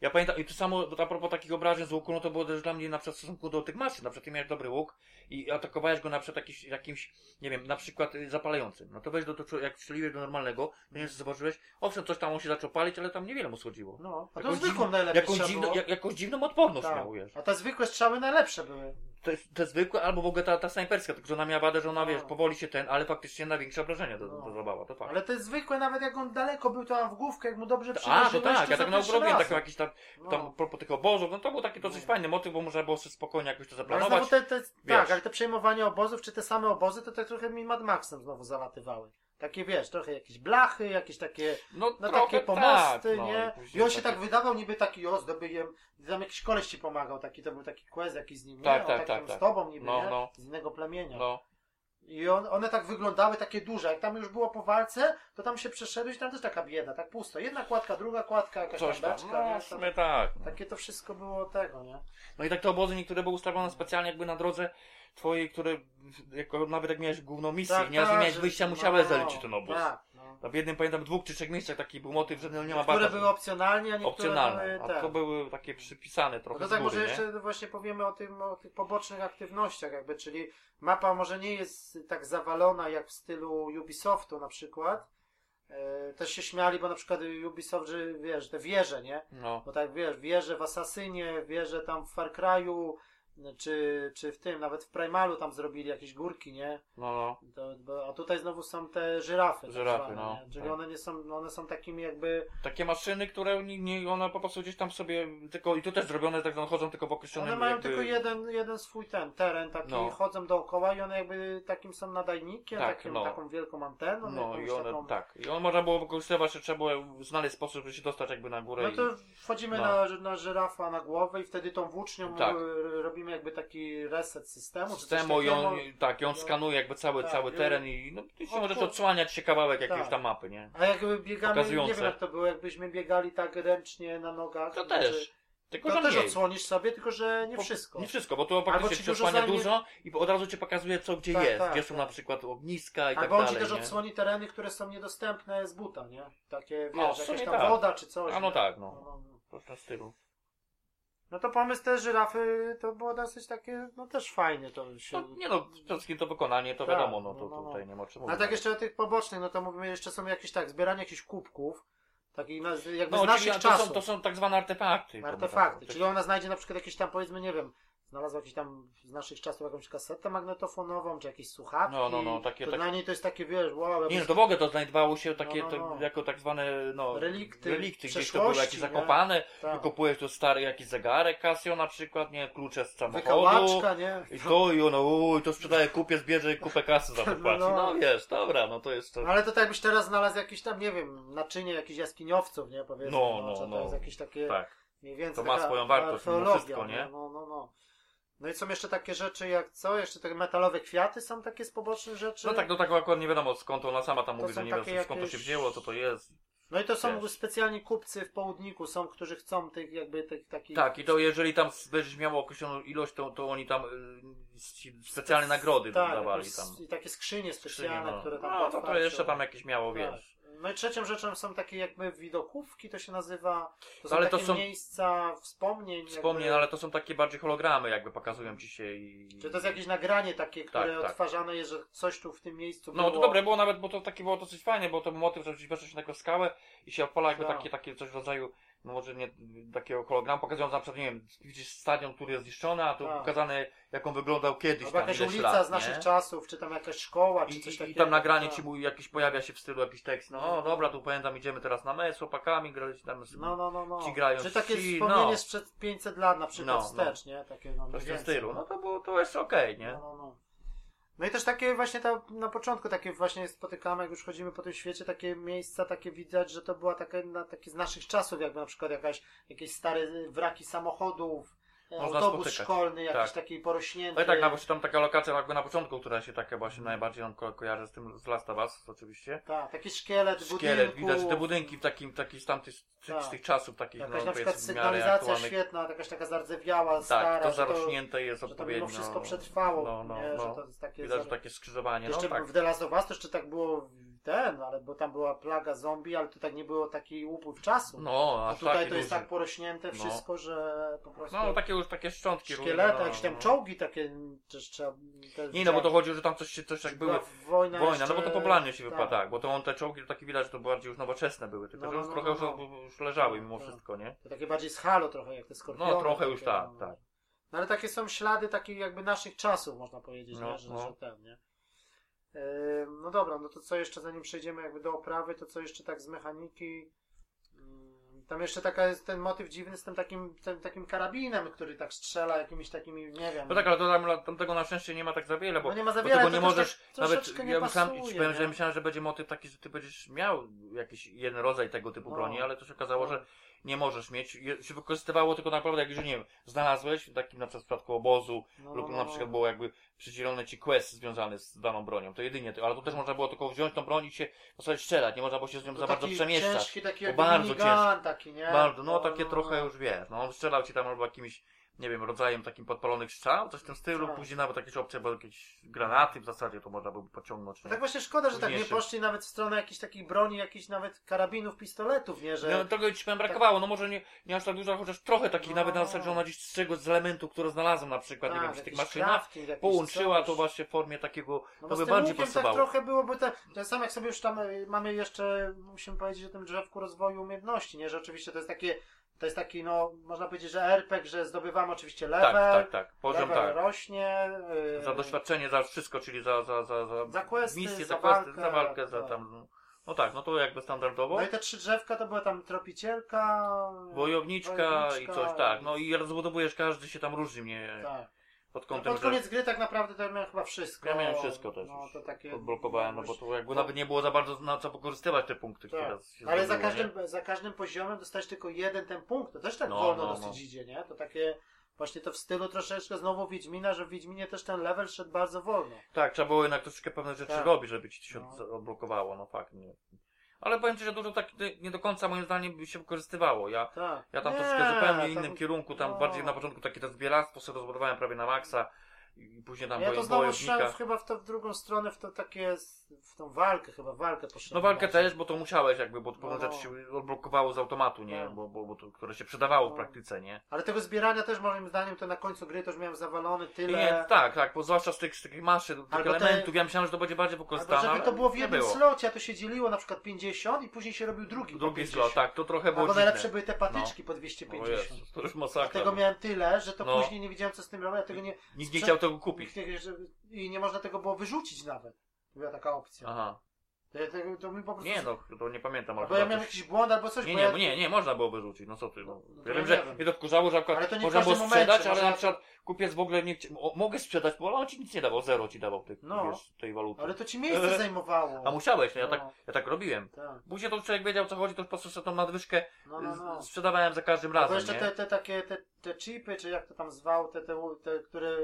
Ja pamiętam, i to samo, a propos takich obrażeń z łuku, no to było też dla mnie na przykład w stosunku do tych maszyn. Na przykład ty miałeś dobry łuk i atakowałeś go na przykład jakiś, jakimś, nie wiem, na przykład zapalającym. No to weź do, do jak strzeliłeś do normalnego, to nie zauważyłeś, owszem, coś tam on się zaczął palić, ale tam niewiele mu schodziło. No, a to Jakąś zwykłą najlepiej Jakąś było. jak, jakąś dziwną odporność Tak. miał, wiesz. A te zwykłe strzały najlepsze były. Te, te zwykłe, albo w ogóle ta, ta snajperska, tylko że ona miała wadę, że ona, No. wiesz, powoli się ten, ale faktycznie na większe obrażenia do, No. do zabawa, to fakt. Ale te zwykłe, nawet jak on daleko był tam w główkę, jak mu dobrze A, to tak, ja tak na pierwszy robiłem raz. taką jakiś tam, No. tam po, po tych obozów, no to był taki dosyć No. fajny motyw, bo można było sobie spokojnie jakoś to zaplanować. te, te, wiesz. tak, ale te przejmowanie obozów, czy te same obozy, to tak trochę mi Mad Maxem znowu zalatywały. Takie wiesz, trochę jakieś blachy, jakieś takie, No, no takie pomosty, tak, nie? później I on się takie- tak wydawał niby taki, o zdobyję, tam jakiś koleś ci pomagał, taki to był taki quest jakiś z nim, nie? Tak, o, tak, tak, tak, tam tak. z tobą niby, No, nie? no. Z innego plemienia. No, I on, one tak wyglądały takie duże. Jak tam już było po walce, to tam się przeszedłeś, tam też taka bieda, tak pusto. Jedna kładka, druga kładka, jakaś coś tam tam. beczka, No, nie? sumie tak. no. Takie to wszystko było tego, nie? No i tak te obozy niektóre były ustawione specjalnie jakby na drodze twojej, które jako, nawet jak miałeś główną misję, Tak, nie, nie tak, wyjścia, no, musiałeś zaliczyć ten obóz. Tak, no. No w jednym pamiętam dwóch czy trzech miejscach taki był motyw, że no nie ma Niektóre bata. były opcjonalnie, a niektóre opcjonalne, były a te. to były takie przypisane No trochę to z tak góry, może nie? jeszcze właśnie powiemy o, tym, o tych pobocznych aktywnościach jakby, czyli mapa może nie jest tak zawalona jak w stylu Ubisoftu na przykład. E, też się śmiali, bo na przykład Ubisoft, że wiesz, te wieże, nie? No, Bo tak wiesz, wieże w Assassinie, wieże tam w Far Cry'u, czy, czy w tym, nawet w Primalu tam zrobili jakieś górki, nie? no, no. To, bo, a tutaj znowu są te żyrafy. tak Żyrafy, zwane, no, nie? Czyli tak. one nie są, one są takimi jakby Takie maszyny, które nie, nie, one po prostu gdzieś tam sobie, tylko i to też zrobione, tak no, chodzą tylko w określonym One mają jakby... tylko jeden, jeden swój ten teren, taki No. chodzą dookoła i one jakby takim są nadajnikiem, Tak, takim, no. taką wielką anteną. No i one, taką... tak. I on można było wykorzystywać, że trzeba było znaleźć sposób, żeby się dostać jakby na górę No i... to wchodzimy No. na, na żyrafa na głowę i wtedy tą włócznią Tak. y, robimy jakby taki reset systemu. Systemu i on, takiego. tak, i on No. skanuje jakby cały, Tak, cały teren i no, ty się możesz odsłaniać się kawałek jakiejś Tak. tam mapy, nie? A jakby biegamy, nie Pokazujące. wiem jak to było, jakbyśmy biegali tak ręcznie na nogach. To znaczy, też. Tylko, To że też mniej. odsłonisz sobie, tylko że nie Po- wszystko. Nie wszystko, bo tu Albo faktycznie ci się dużo dużo i od razu ci pokazuje co gdzie Tak, jest, tak, gdzie są tak. na przykład ogniska i tak Albo on ci dalej, też nie? odsłoni tereny, które są niedostępne z buta, nie? Takie, O, w wiesz, sumie jakaś tam tak. woda czy coś. A no nie? tak, no. No, no, no. To w tym stylu. No to pomysł te żyrafy to było dosyć takie, no też fajnie to się... No, nie no, przede wszystkim to wykonanie, to Tak, wiadomo, no to no, no, no. tutaj nie ma czym A mówić. tak jeszcze o tych pobocznych, no to mówimy, jeszcze są jakieś tak, zbieranie jakichś kubków, takich jakby No, z naszych to czasów. są, to są tak zwane artefakty. Artefakty, czyli ona znajdzie na przykład jakieś tam, powiedzmy, nie wiem, znalazła jakieś tam z naszych czasów jakąś kasetę magnetofonową, czy jakieś słuchawki. No, no, no, takie- to tak- dla niej to jest takie, wiesz, wow, Nie no, jakbyś- to w ogóle to znajdowało się takie, No, no, no. To, jako tak zwane, no, Relikty relikty gdzieś to były jakieś zakopane, tak. wykopujesz tu stary jakiś zegarek Casio na przykład, nie, klucze z samochodu. nie? I to i ono, uj, to sprzedaje kupiec, bierze kupę kasy za to No, płaci. no. No wiesz, dobra, no to jest to. No, ale to tak jakbyś teraz znalazł jakieś tam, nie wiem, naczynie jakichś jaskiniowców, nie? Powiedzmy, No, no, no, to no. jest jakieś takie Tak. mniej więcej To ma swoją wartość mimo wszystko, nie? No, no, no. No i są jeszcze takie rzeczy jak co? Jeszcze te metalowe kwiaty są takie z pobocznych rzeczy? No tak, no tak akurat nie wiadomo skąd ona sama tam To mówi, że nie takie wiem skąd to się jakieś- wzięło, co to jest. No i to są Wiesz. specjalni kupcy w południku, są, którzy chcą tych jakby tych takich... Tak, i to jeżeli tam będziesz miał określoną ilość, to, to oni tam y, specjalne nagrody tak, dawali jakieś- tam. I takie skrzynie Skrzynie, specjalne, no. które tam... no to, to jeszcze tam jakieś miało, Tak. wiesz. No i trzecią rzeczą są takie jakby widokówki, to się nazywa. To są Ale to takie są- miejsca wspomnień. Wspomnień, jakby, ale to są takie bardziej hologramy, jakby pokazują ci się i... Czy to jest jakieś nagranie takie, które Tak, tak. odtwarzane jest, że coś tu w tym miejscu No było. to dobre było nawet, bo to takie było dosyć fajnie, bo to motyw, że gdzieś weszło się na taką skałę i się odpala jakby Tak. takie, takie coś w rodzaju, no może nie takiego hologramu, pokazując na przykład, nie wiem, widzisz stadion, który jest zniszczony, a tu Tak. pokazane jak on wyglądał kiedyś Albo tam, jakaś ulica lat, z naszych nie? czasów, czy tam jakaś szkoła, czy I, coś takiego. I tam nagranie tak. ci mówi, jakiś pojawia się w stylu jakiś tekst, no dobra, tu pamiętam, idziemy teraz na mecz z chłopakami, graliśmy tam z... No, no, no, no. Ci grają Czy takie ci, wspomnienie no. sprzed 500 lat na przykład No, wstecz, nie? Takie, no, Coś w tym stylu, no to było, to jest okej, nie? No, no, no. No i też takie właśnie ta, na początku takie właśnie spotykamy, jak już chodzimy po tym świecie, takie miejsca, takie widać, że to była takie, na, takie z naszych czasów, jakby na przykład jakaś, jakieś stare wraki samochodów, Można autobus spotykać. szkolny, jakiś Tak. taki porośnięty. No i tak, właśnie tam taka lokacja jakby na początku, która się taka właśnie najbardziej nam ko kojarzy z tym, z Last of Us oczywiście. Tak, taki szkielet, Szkielet, budynków. widać te budynki w takim, taki z tamtych, Tak. z tych czasów takich, Jakaś no na przykład sygnalizacja świetna, jakaś taka zardzewiała, Tak, stara, to to, zarośnięte jest to odpowiednio. mimo wszystko przetrwało, No, no, nie? no. że to jest takie... Widać, że takie skrzyżowanie, no Jeszcze tak. w The Last of Us to jeszcze tak było ten, ale bo tam była plaga zombie, ale to tak nie było taki upływ czasu. No, A tutaj to jest tak porośnięte No. wszystko, że po prostu No, takie już takie szczątki szkielety, różne, no, jakieś tam no. czołgi takie też trzeba... Nie, no bo to chodzi, że tam coś się, coś jak były wojna, Wojna, jeszcze, no bo to po planie się tak. wypada, tak, bo to on te czołgi to takie widać, że to bardziej już nowoczesne były, tylko No, że no, już no, trochę no, już, no. już leżały mimo Tak. wszystko, nie? To takie bardziej z halo trochę, jak te skorpiony. No, trochę już tak, no. tak. No ale takie są ślady takich jakby naszych czasów, można powiedzieć, No, nie? Że, no. że ten, nie? Ym, No dobra, no to co jeszcze zanim przejdziemy jakby do oprawy, to co jeszcze tak z mechaniki? Mm, Tam jeszcze taka jest ten motyw dziwny z tym takim, tym takim karabinem, który tak strzela jakimiś takimi, nie wiem. No tak, ale to tam, tam tego na szczęście nie ma tak za wiele, bo, no nie ma za bo wiele, tego to nie możesz, tak nawet nie ja myślałem, pasuje, powiem, że myślałem, że będzie motyw taki, że ty będziesz miał jakiś jeden rodzaj tego typu No. broni, ale to się okazało, No. że nie możesz mieć, Je- się wykorzystywało tylko naprawdę, jak już nie wiem, znalazłeś w takim na przykład przypadku obozu, No, lub no, na no. przykład było jakby przydzielony ci quest związany z daną bronią, to jedynie to, ale to też można było tylko wziąć tą broń i się w zasadzie strzelać, nie można było się z nią za bardzo przemieszczać. Ciężki, taki jakby bardzo minigun taki, nie? Bardzo, no takie trochę już wiesz, no on strzelał ci tam albo jakimś, nie wiem, rodzajem takim podpalonych strzał, coś w tym stylu, Tak. później nawet jakieś opcje, bo jakieś granaty w zasadzie to można byłoby pociągnąć. No Nie? tak właśnie szkoda, że tak nie poszli nawet w stronę jakichś takich broni, jakichś nawet karabinów, pistoletów, nie? Że... No, tego ci powiem brakowało, no może nie, nie aż tak dużo, chociaż trochę takich No. nawet na zasadzie, ona gdzieś z czegoś z elementów, które znalazłem na przykład, nie tak, wiem, w tych jakiś maszynach, połączyła coś. to właśnie w formie takiego, No to z by bardziej tak pasowało. trochę byłoby te, to sam jak sobie już tam y, mamy jeszcze, musimy powiedzieć o tym drzewku rozwoju umiejętności, nie? Że oczywiście to jest takie, to jest taki, no, można powiedzieć, że RPG, że zdobywamy oczywiście level, Tak, tak, tak, poziom level tak. rośnie, y, Za doświadczenie, za wszystko, czyli za, za, za, za, Za questy, misje, za za questy, walkę, za walkę, za tak. tam, no, no tak, no to jakby standardowo. No i te trzy drzewka to była tam tropicielka, Wojowniczka, wojowniczka i coś, tak. No i rozbudowujesz, każdy się tam różni, nie? tak. Pod No kątem, pod że koniec gry tak naprawdę to ja miałem chyba wszystko. ja miałem wszystko też. No to takie... Odblokowałem, no bo to jakby No. nawet nie było za bardzo na co wykorzystywać te punkty, Tak. Ale za nie? każdym, za każdym poziomem dostajesz tylko jeden ten punkt. To też tak No, wolno no, dosyć no. idzie, nie? To takie właśnie to w stylu troszeczkę znowu Wiedźmina, że w Wiedźminie też ten level szedł bardzo wolno. Tak, trzeba było jednak troszeczkę pewne rzeczy Tak. robić, żeby ci się No. odblokowało, no fakt. Nie. Ale powiem ci, że dużo tak nie- do końca moim zdaniem by się wykorzystywało. Ja, Tak. ja tam Nie, troszkę zupełnie tam- innym kierunku, tam no. bardziej na początku takie to zbieractwo sobie rozbudowałem prawie na maksa i później tam Ja to znowu chyba w, to, w drugą stronę, w to takie, w tą walkę chyba, walkę poszedłem. No walkę też, bo to musiałeś jakby, bo pewne No. rzeczy się odblokowało z automatu, nie? No. Bo, bo, bo to, które się przydawało w No. praktyce, nie? Ale tego zbierania też moim zdaniem to na końcu gry to już miałem zawalony tyle. nie, tak, tak, bo zwłaszcza z tych, z tych maszyn, tych Albo te- elementów, ja myślałem, że to będzie bardziej Albo wykorzystane, żeby ale to było w jednym było. slocie, a to się dzieliło na przykład 50 i później się robił drugi Drugi 50. slot, tak, to trochę było Albo dziwne. najlepsze były te patyczki po O 250. Jezus, to już masakra. Tego miałem tyle, że to No. później nie wiedziałem co z tym robić, ja tego nie... Nikt nie sprze- chciał tego kupić. Nikt nie, że, I nie można tego było wyrzucić nawet. Była taka opcja. Aha. To, to, to mi po prostu... Nie no, to nie pamiętam, ale Albo ja chyba miałem coś- jakiś błąd albo coś, Nie, bo nie, ja... bo nie, nie, można było wyrzucić, no co ty, no. No to Ja ja wiem, że wiem. mnie to wkurzało, że Ale przykład to nie w można było każdym sprzedać, momencie, ale może- na przykład kupiec w ogóle nie chcia... o, mogę sprzedać, bo on ci nic nie dawał, zero ci dawał tych, No. wiesz, tej waluty. Ale to ci miejsce zajmowało. A musiałeś, no, ja, No. tak, ja tak robiłem. Tak. Później to już człowiek wiedział co chodzi, to już po prostu tą nadwyżkę No, no, no. sprzedawałem za każdym razem, jeszcze nie? te, te takie, te, te chipy, czy jak to tam zwał, te, te, te które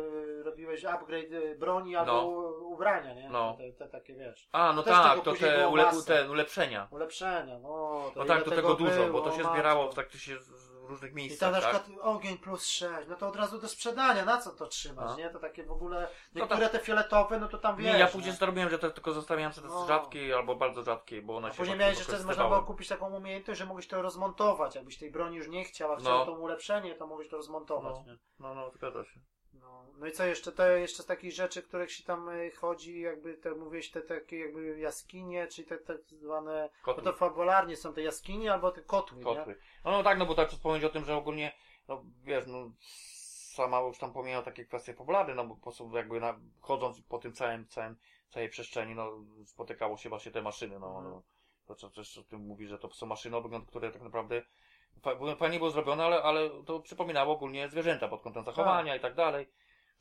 robiłeś upgrade y, broni albo No. ubrania, nie? No. Te, te takie, wiesz, A, no To tak, tego to te, ule, te ulepszenia. ulepszenia, no. To No tak, to tego dużo, było, bo to się zbierało w praktycznie z- różnych I miejscach, tam na tak? przykład ogień plus 6, no to od razu do sprzedania, na co to trzymać, A. nie? To takie w ogóle, No niektóre te fioletowe, no to tam wiesz. Nie, ja później zrobiłem, że to tylko zostawiałem sobie No. rzadkiej albo bardzo rzadkiej, bo one A się później miałeś jeszcze, można było kupić taką umiejętność, że mogłeś to rozmontować, jakbyś tej broni już nie chciał, a No. to ulepszenie, to mogłeś to rozmontować, No. nie? No, no, zgadza się. No, no i co jeszcze? To jeszcze z takich rzeczy, których się tam y, chodzi, jakby te mówiłeś, te takie jakby jaskinie, czyli te tak zwane. Kotły. to fabularnie są te jaskinie albo te kotły? Kotły. No, no tak, no bo tak wspomnieć o tym, że ogólnie, no wiesz, no sama już tam pomijał takie kwestie fabularne, no bo po prostu jakby na, chodząc po tym całym, całym, całej przestrzeni, no spotykało się właśnie te maszyny, no, Mhm. no to co też o tym mówi, że to są maszyny, wygląd, które tak naprawdę fa- fajnie było zrobione, ale, ale to przypominało ogólnie zwierzęta pod kątem zachowania i tak dalej.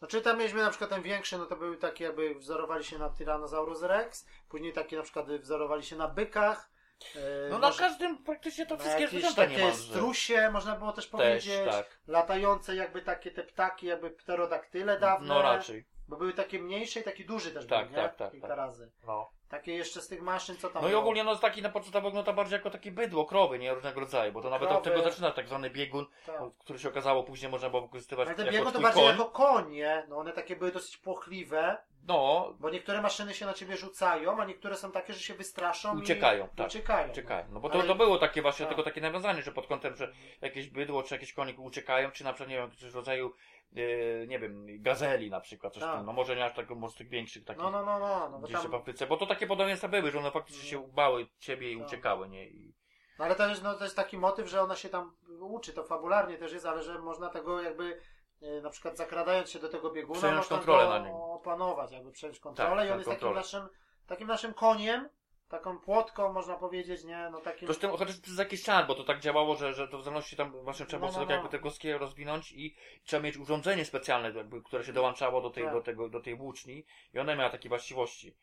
Znaczy tam mieliśmy na przykład ten większy, no to były takie jakby wzorowali się na Tyrannosaurus Rex, później takie na przykład wzorowali się na bykach. e, No na może- każdym praktycznie to wszystkie zwierzęta takie niemalże. strusie, można było też Też, powiedzieć. tak. Latające jakby takie te ptaki, jakby pterodaktyle dawne. No raczej. Bo były takie mniejsze i takie duży też Tak, były, nie? tak, tak, Kilka tak. razy. No. Takie jeszcze z tych maszyn, co tam No i było? ogólnie no taki na podstawie wygląda bardziej jako takie bydło, krowy, nie różnego rodzaju, bo to nawet od Krowy. tego zaczyna tak zwany biegun, Tak. który się okazało później można było wykorzystywać Ale te jako biegun to bardziej koń. jako koń, nie? No one takie były dosyć płochliwe, No, bo niektóre maszyny się na ciebie rzucają, a niektóre są takie, że się wystraszą Uciekają, i tak. uciekają. uciekają. No bo to, Ale- to było takie właśnie, Tak. tylko takie nawiązanie, że pod kątem, że jakieś bydło czy jakieś konik uciekają, czy na przykład, nie wiem, coś w rodzaju, e, nie wiem, gazeli na przykład, coś Tak. tam, no może nie aż tak, może tych większych takich No, no, no, no, no bo tam, bo to takie podobieństwa były, że one faktycznie się bały ciebie i Tak. uciekały, nie? I... no, ale to jest, no, to jest taki motyw, że ona się tam uczy, to fabularnie też jest, ale że można tego jakby e, na przykład zakradając się do tego bieguna, Przejąć można kontrolę go na nim. opanować, jakby przejąć kontrolę Tak, i on jest takim kontrolę. naszym, takim naszym koniem taką płotką, można powiedzieć, nie? No takim... Zresztą chociaż przez jakiś czas, bo to tak działało, że, że to w zależności tam właśnie trzeba No, było no, no. jakby te kostki rozwinąć i trzeba mieć urządzenie specjalne, jakby, które się dołączało do tej, Tak. do, tego, do tej włóczni i ona miała takie właściwości.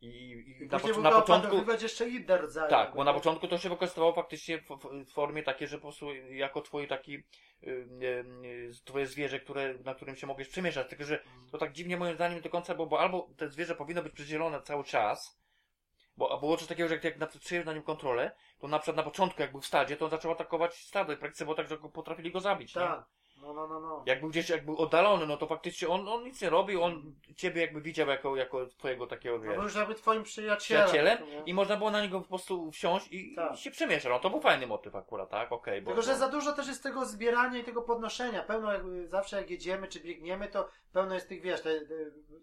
I, i I na, był na to początku. jeszcze inne rodzaje. Tak, bo na początku to się wykorzystywało faktycznie w, w- formie takiej, że po prostu jako twoje taki y, y, y, twoje zwierzę, które, na którym się mogłeś przemieszczać. Tylko, że to tak dziwnie moim zdaniem nie do końca, bo, bo albo te zwierzę powinno być przydzielone cały czas, bo było coś takiego, że jak, jak przyjąłeś na nim kontrolę, to na przykład na początku jak był w stadzie, to on zaczął atakować stado i w praktyce było tak, że go potrafili go zabić, nie? No, no, no, no. Jak był gdzieś, jak był oddalony, no to faktycznie on, on nic nie robił, on ciebie jakby widział jako, jako twojego takiego, No wiesz, był już jakby twoim przyjacielem. przyjacielem nie? i można było na niego po prostu wsiąść i, Tak. i się przemieszczać. No to był fajny motyw akurat, tak? Okej, bo... Tylko, że za dużo też jest tego zbierania i tego podnoszenia. Pełno jakby zawsze jak jedziemy czy biegniemy, to pełno jest tych, wiesz, te, te,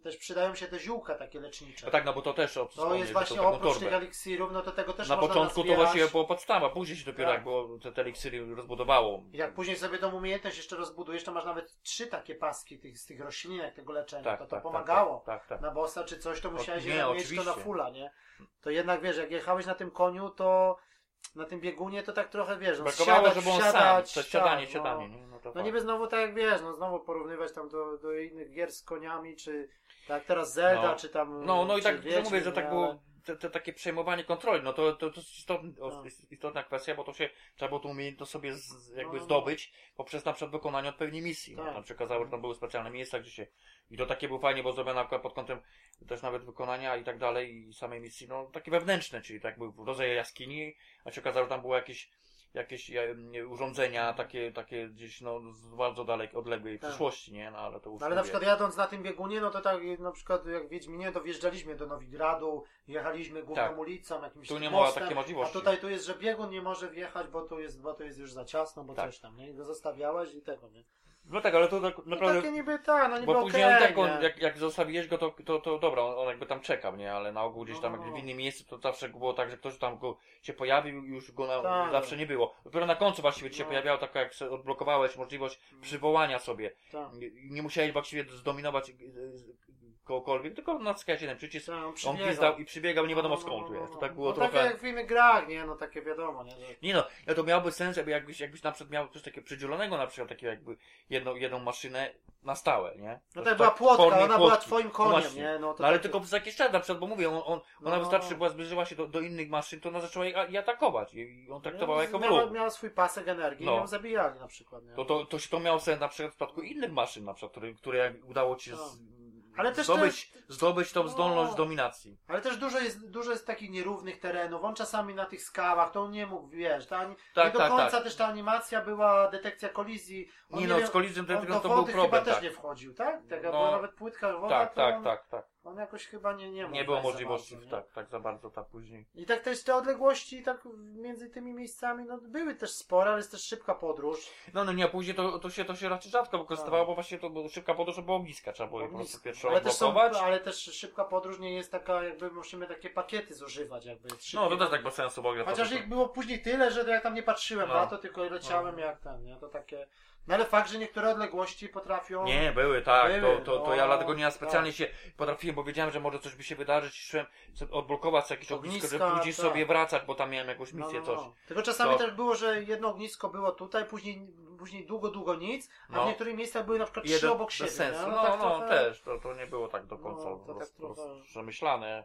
też przydają się te ziółka takie lecznicze. No tak, no bo to też to jest właśnie to oprócz torbę. tych eliksirów, no to tego też Na początku to nazbierać. właśnie było podstawa, później się dopiero Tak. jak było te, te eliksiry rozbudowało. Jak później sobie tą umiejętność jeszcze rozbudujesz, to masz nawet trzy takie paski tych, z tych roślinek, tego leczenia. Tak, to to tak, pomagało. Tak, tak, tak. Na bossa czy coś, to musiałeś nie, mieć to oczywiście. na fulla, nie? To jednak wiesz, jak jechałeś na tym koniu, to na tym biegunie to tak trochę wiesz, no, Brakowało, siadać, żeby on sam, wsiadać, to siadanie, tak, siadanie. No. Nie? No, to No niby znowu tak jak wiesz, no znowu porównywać tam do, do innych gier z koniami, czy tak teraz Zelda, No. czy tam... No, no i tak, że Wiedźmin, mówię, że tak było te, te takie przejmowanie kontroli, no to, to, to jest istotna, No. istotna kwestia, bo to się trzeba było tą umiejętność sobie z, jakby No, no. zdobyć poprzez na przykład wykonanie odpowiedniej misji. No, Tak. tam się okazało, że tam były specjalne miejsca, gdzie się i to takie było fajnie, bo zrobione akurat pod kątem też nawet wykonania i tak dalej i samej misji, no takie wewnętrzne, czyli tak był rodzaj jaskini, a się okazało, że tam było jakieś jakieś e, urządzenia takie, takie gdzieś no z bardzo dalej, odległej Tak. przyszłości, nie? No ale to już No, ale na przykład jadąc na tym biegunie, no to tak na przykład jak Wiedźminie, to wjeżdżaliśmy do Nowigradu, jechaliśmy główną Tak. ulicą, jakimś Tu nie tym ma mostem, takiej możliwości. A tutaj tu jest, że biegun nie może wjechać, bo tu jest, bo tu jest już za ciasno, bo Tak. coś tam, nie? I go zostawiałeś i tego, nie? No tak, ale to tak No naprawdę... takie niby tak, no niby Bo później okej, on tak, on, nie? jak, jak zostawiłeś go, to, to, to dobra, on, on jakby tam czekał, nie? Ale na ogół gdzieś tam No, no, jak w no. innym miejscu to zawsze było tak, że ktoś tam go się pojawił i już go na, Tak. zawsze nie było. Dopiero na końcu właściwie ci się No. pojawiało taka, jak odblokowałeś możliwość przywołania sobie. Tak. Nie, nie musiałeś właściwie zdominować kogokolwiek, tylko naciskałeś jeden przycisk, Tak, on gwizdał i przybiegał, nie wiadomo No, no, skąd no, tu no, jest. To no. tak było no trochę... Tak jak w innych grach, nie? No takie wiadomo, nie? Że... Nie no, ja to miałoby sens, jakby jakbyś, jakbyś na przykład miał coś takiego przydzielonego, na przykład takiego jakby jedną, jedną maszynę na stałe, nie? No To tak była w płotka, ona była płotki. twoim No koniem, właśnie. nie? No, to No ale takie- tylko przez jakiś czas, na przykład, bo mówię, on, on, ona No. wystarczy, była, zbliżyła się do, do innych maszyn, to ona zaczęła je, i atakować i on traktowała No, jako miała, miała swój pasek energii No. i ją zabijali na przykład, nie? To, to, to, to miało sens na przykład w przypadku innych maszyn, na przykład, które, które jak udało ci z, No. Ale też zdobyć, zdobyć tą No. zdolność dominacji. Ale też dużo jest, dużo jest takich nierównych terenów. On czasami na tych skałach, to on nie mógł, wiesz, ta, ani- Tak, nie do tak, końca tak. też ta animacja była detekcja kolizji. On Nie no, wiem, z kolizją to, on to, był problem, chyba też tak. nie wchodził, tak? Taka No. była nawet płytka woda, Tak, tak, tak, tak. On jakoś chyba nie, nie Nie było za możliwości, bardzo, nie? tak, tak za bardzo, tak później. I tak też te odległości tak między tymi miejscami, no były też spore, ale jest też szybka podróż. No, no nie, a później to, to, się, to się raczej rzadko wykorzystywało, bo właśnie to było szybka podróż, było bliska, trzeba było po prostu pierwsze ale, też są, ale też szybka podróż nie jest taka, jakby musimy takie pakiety zużywać, jakby. No, to też tak bez sensu w ogóle. Chociaż ich było później tyle, że ja tam nie patrzyłem No. na to, tylko leciałem No. jak ten, nie? To takie... No ale fakt, że niektóre odległości potrafią... Nie, były, tak. Były, to, to, to no, ja dlatego nie ja tak. specjalnie się potrafiłem, bo wiedziałem, że może coś by się wydarzyć. Szłem odblokować jakieś ognisko, żeby później tak. sobie wracać, bo tam miałem jakąś No, misję, no, coś. no. Tylko czasami To- też było, że jedno ognisko było tutaj, później, później długo, długo nic, a No. w niektórych miejscach były na przykład trzy Jeden obok bez siebie. sensu. nie? No, tak no, trochę- też. To, to nie było tak do No, końca tak roz, trochę- roz, przemyślane.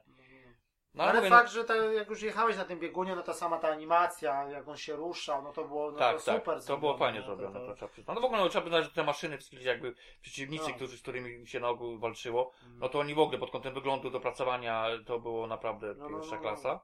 No, ale mówię, fakt, że ta, jak już jechałeś na tym biegunie, no to sama ta animacja, jak on się ruszał, no to było no tak, to tak, super to było fajnie nie? zrobione, To, to trzeba przyznać. No w ogóle no, trzeba przyznać, że te maszyny, wszystkie jakby przeciwnicy, No. którzy, z którymi się na ogół walczyło, no to oni w ogóle pod kątem wyglądu, dopracowania, to było naprawdę No, no, pierwsza no, klasa.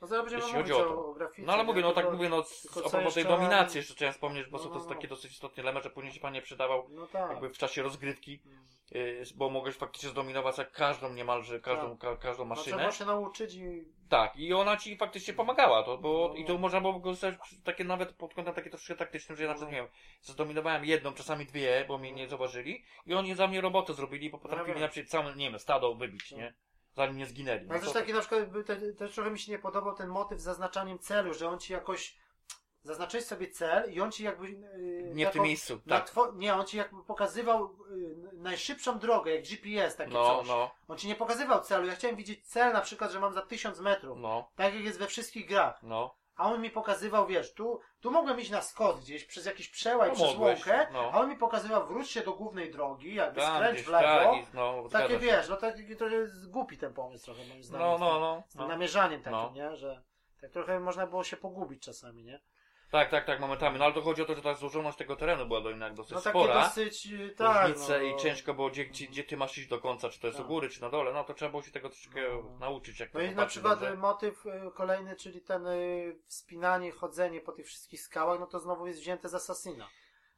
No zaraz będziemy Jeśli chodzi o, to. o grafice. No ale mówię, nie? no tak mówię, no a propos tej dominacji jeszcze trzeba wspomnieć, bo No, to no, jest no. taki dosyć istotny element, że później się pan nie przydawał No tak. jakby w czasie rozgrywki, yy, bo mogłeś faktycznie zdominować jak każdą niemalże, każdą, ka, każdą No, maszynę. trzeba się nauczyć i... Tak, i ona ci faktycznie pomagała, to było, No. i to można było wykorzystać takie nawet pod kątem takie troszkę taktycznym, że ja na przykład, nie wiem, zdominowałem jedną, czasami dwie, bo mnie nie zauważyli i oni za mnie robotę zrobili, bo potrafili na przykład całe, nie wiem, stado wybić, No. nie? Zanim nie zginęli. No Ale też to- taki na przykład, te, też trochę mi się nie podobał ten motyw z zaznaczaniem celu, że on ci jakoś zaznaczyłeś sobie cel i on ci jakby... Yy, Nie w tym miejscu, tak. two- Nie, on ci jakby pokazywał yy, najszybszą drogę, jak GPS, takie No, coś. no, On ci nie pokazywał celu. Ja chciałem widzieć cel na przykład, że mam za 1000 metrów. no, Tak jak jest we wszystkich grach. no. A on mi pokazywał, wiesz, tu, tu mogłem iść na skos gdzieś, przez jakiś przełaj, No przez mogłeś, łąkę, no. a on mi pokazywał, wróć się do głównej drogi, jakby Tam skręć gdzieś, w lewo. tak, no, Takie wiesz, no taki trochę jest głupi ten pomysł trochę moim zdaniem. No, z no, tym- no. Z no. namierzaniem takim, No. nie? Że tak trochę można było się pogubić czasami, nie? Tak, tak, tak, momentami. No ale to chodzi o to, że ta złożoność tego terenu była do jednak dosyć No takie spora. dosyć, yy, tak. różnice no, i ciężko było, gdzie, gdzie, gdzie ty masz iść do końca, czy to jest Tak. u góry, czy na dole, no to trzeba było się tego troszeczkę No. nauczyć, jak No i na przykład y, motyw y, kolejny, czyli ten y, wspinanie, chodzenie po tych wszystkich skałach, no to znowu jest wzięte z Assassina.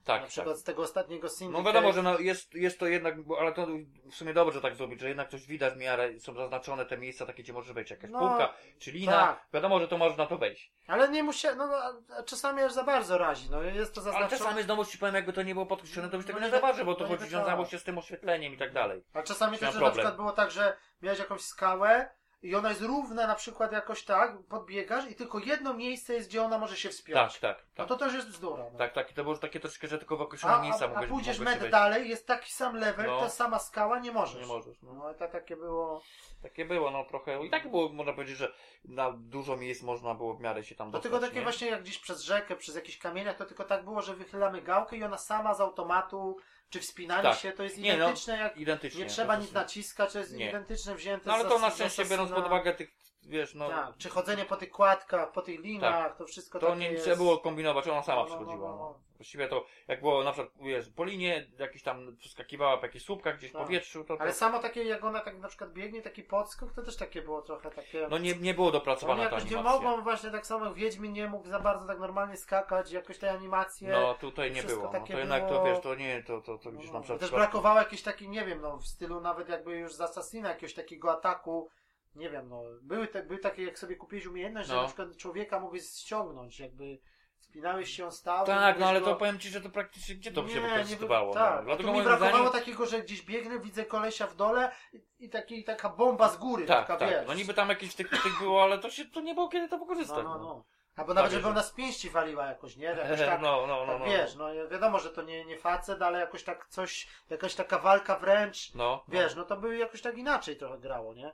Tak, na tak. przykład z tego ostatniego Syndicate. No wiadomo, że no jest, jest to jednak, bo- ale to w sumie dobrze tak zrobić, że jednak coś widać w miarę, są zaznaczone te miejsca takie, gdzie może wejść jakaś No, półka, czy lina, tak. wiadomo, że to może na to wejść. Ale nie musi, no a- a czasami aż za bardzo razi, no jest to Ale zaznaczone. czasami znowu ci powiem, jakby to nie było podkreślone, to byś tego No nie nie zauważył, bo to no chodzi, wiązało się z tym oświetleniem i tak dalej. Ale czasami też że na przykład było tak, że miałeś jakąś skałę i ona jest równa na przykład jakoś tak, podbiegasz i tylko jedno miejsce jest, gdzie ona może się Tak, wspiąć. tak, No tak. to też jest bzdura. No. Tak, tak, i to było takie troszkę, że tylko w A, określonych a, miejscach a mogłeś pójdziesz mogłeś metr wejść. dalej, jest taki sam level, No. ta sama skała, nie możesz. Nie możesz, no. No to takie było... Takie było, no trochę. I tak było, można powiedzieć, że na dużo miejsc można było w miarę się tam To dostać. tylko takie nie? właśnie jak gdzieś przez rzekę, przez jakieś kamieniach, to tylko tak było, że wychylamy gałkę i ona sama z automatu, czy wspinanie Tak. się, to jest Nie, no, identyczne jak... Identycznie. Nie trzeba nic naciskać, to jest Nie. identyczne wzięte No ale to na szczęście biorąc pod uwagę tych, wiesz, no. Tak, czy chodzenie po tych kładkach, po tych linach, to wszystko To takie nie jest... trzeba było kombinować, ona sama No, no, no, przychodziła. no, No, no. Właściwie to, jak było na przykład, wiesz, po linie, jakiś tam przeskakiwała po jakichś słupkach gdzieś w Tak. powietrzu, to, to Ale samo takie, jak ona tak na przykład biegnie, taki podskok, to też takie było trochę takie... no nie, nie było Oni dopracowana ta jakoś nie animacja. mogą właśnie tak samo Wiedźmin nie mógł za bardzo tak normalnie skakać, jakoś te animacje... No tutaj nie było. No, to jednak to było- wiesz, to nie, to, to, to No, gdzieś no. tam przed Też brakowało jakiejś takiej, nie wiem, no w stylu nawet jakby już z Assassina, jakiegoś takiego ataku, nie wiem, no były, te, były takie, jak sobie kupiłeś umiejętność, że No. na przykład człowieka mogłeś ściągnąć, jakby spinałeś się, on stał. Tak, no ale go- to powiem ci, że to praktycznie gdzie to by się Nie, wykorzystywało. Nie, tak, no. Dlatego tu mi brakowało zdaniem, takiego, że gdzieś biegnę, widzę kolesia w dole i, i taki, taka bomba z góry, tak, taka tak. wiesz. No niby tam jakieś tych, tych było, ale to się to nie było kiedy to no, wykorzystać. no, no. Albo nawet, Tak, żeby że- ona z pięści waliła jakoś, nie? Jakoś tak, no, no, no, tak no. wiesz, no wiadomo, że to nie, nie facet, ale jakoś tak coś, jakaś taka walka wręcz, No, Wiesz, no to by jakoś tak inaczej trochę grało, nie?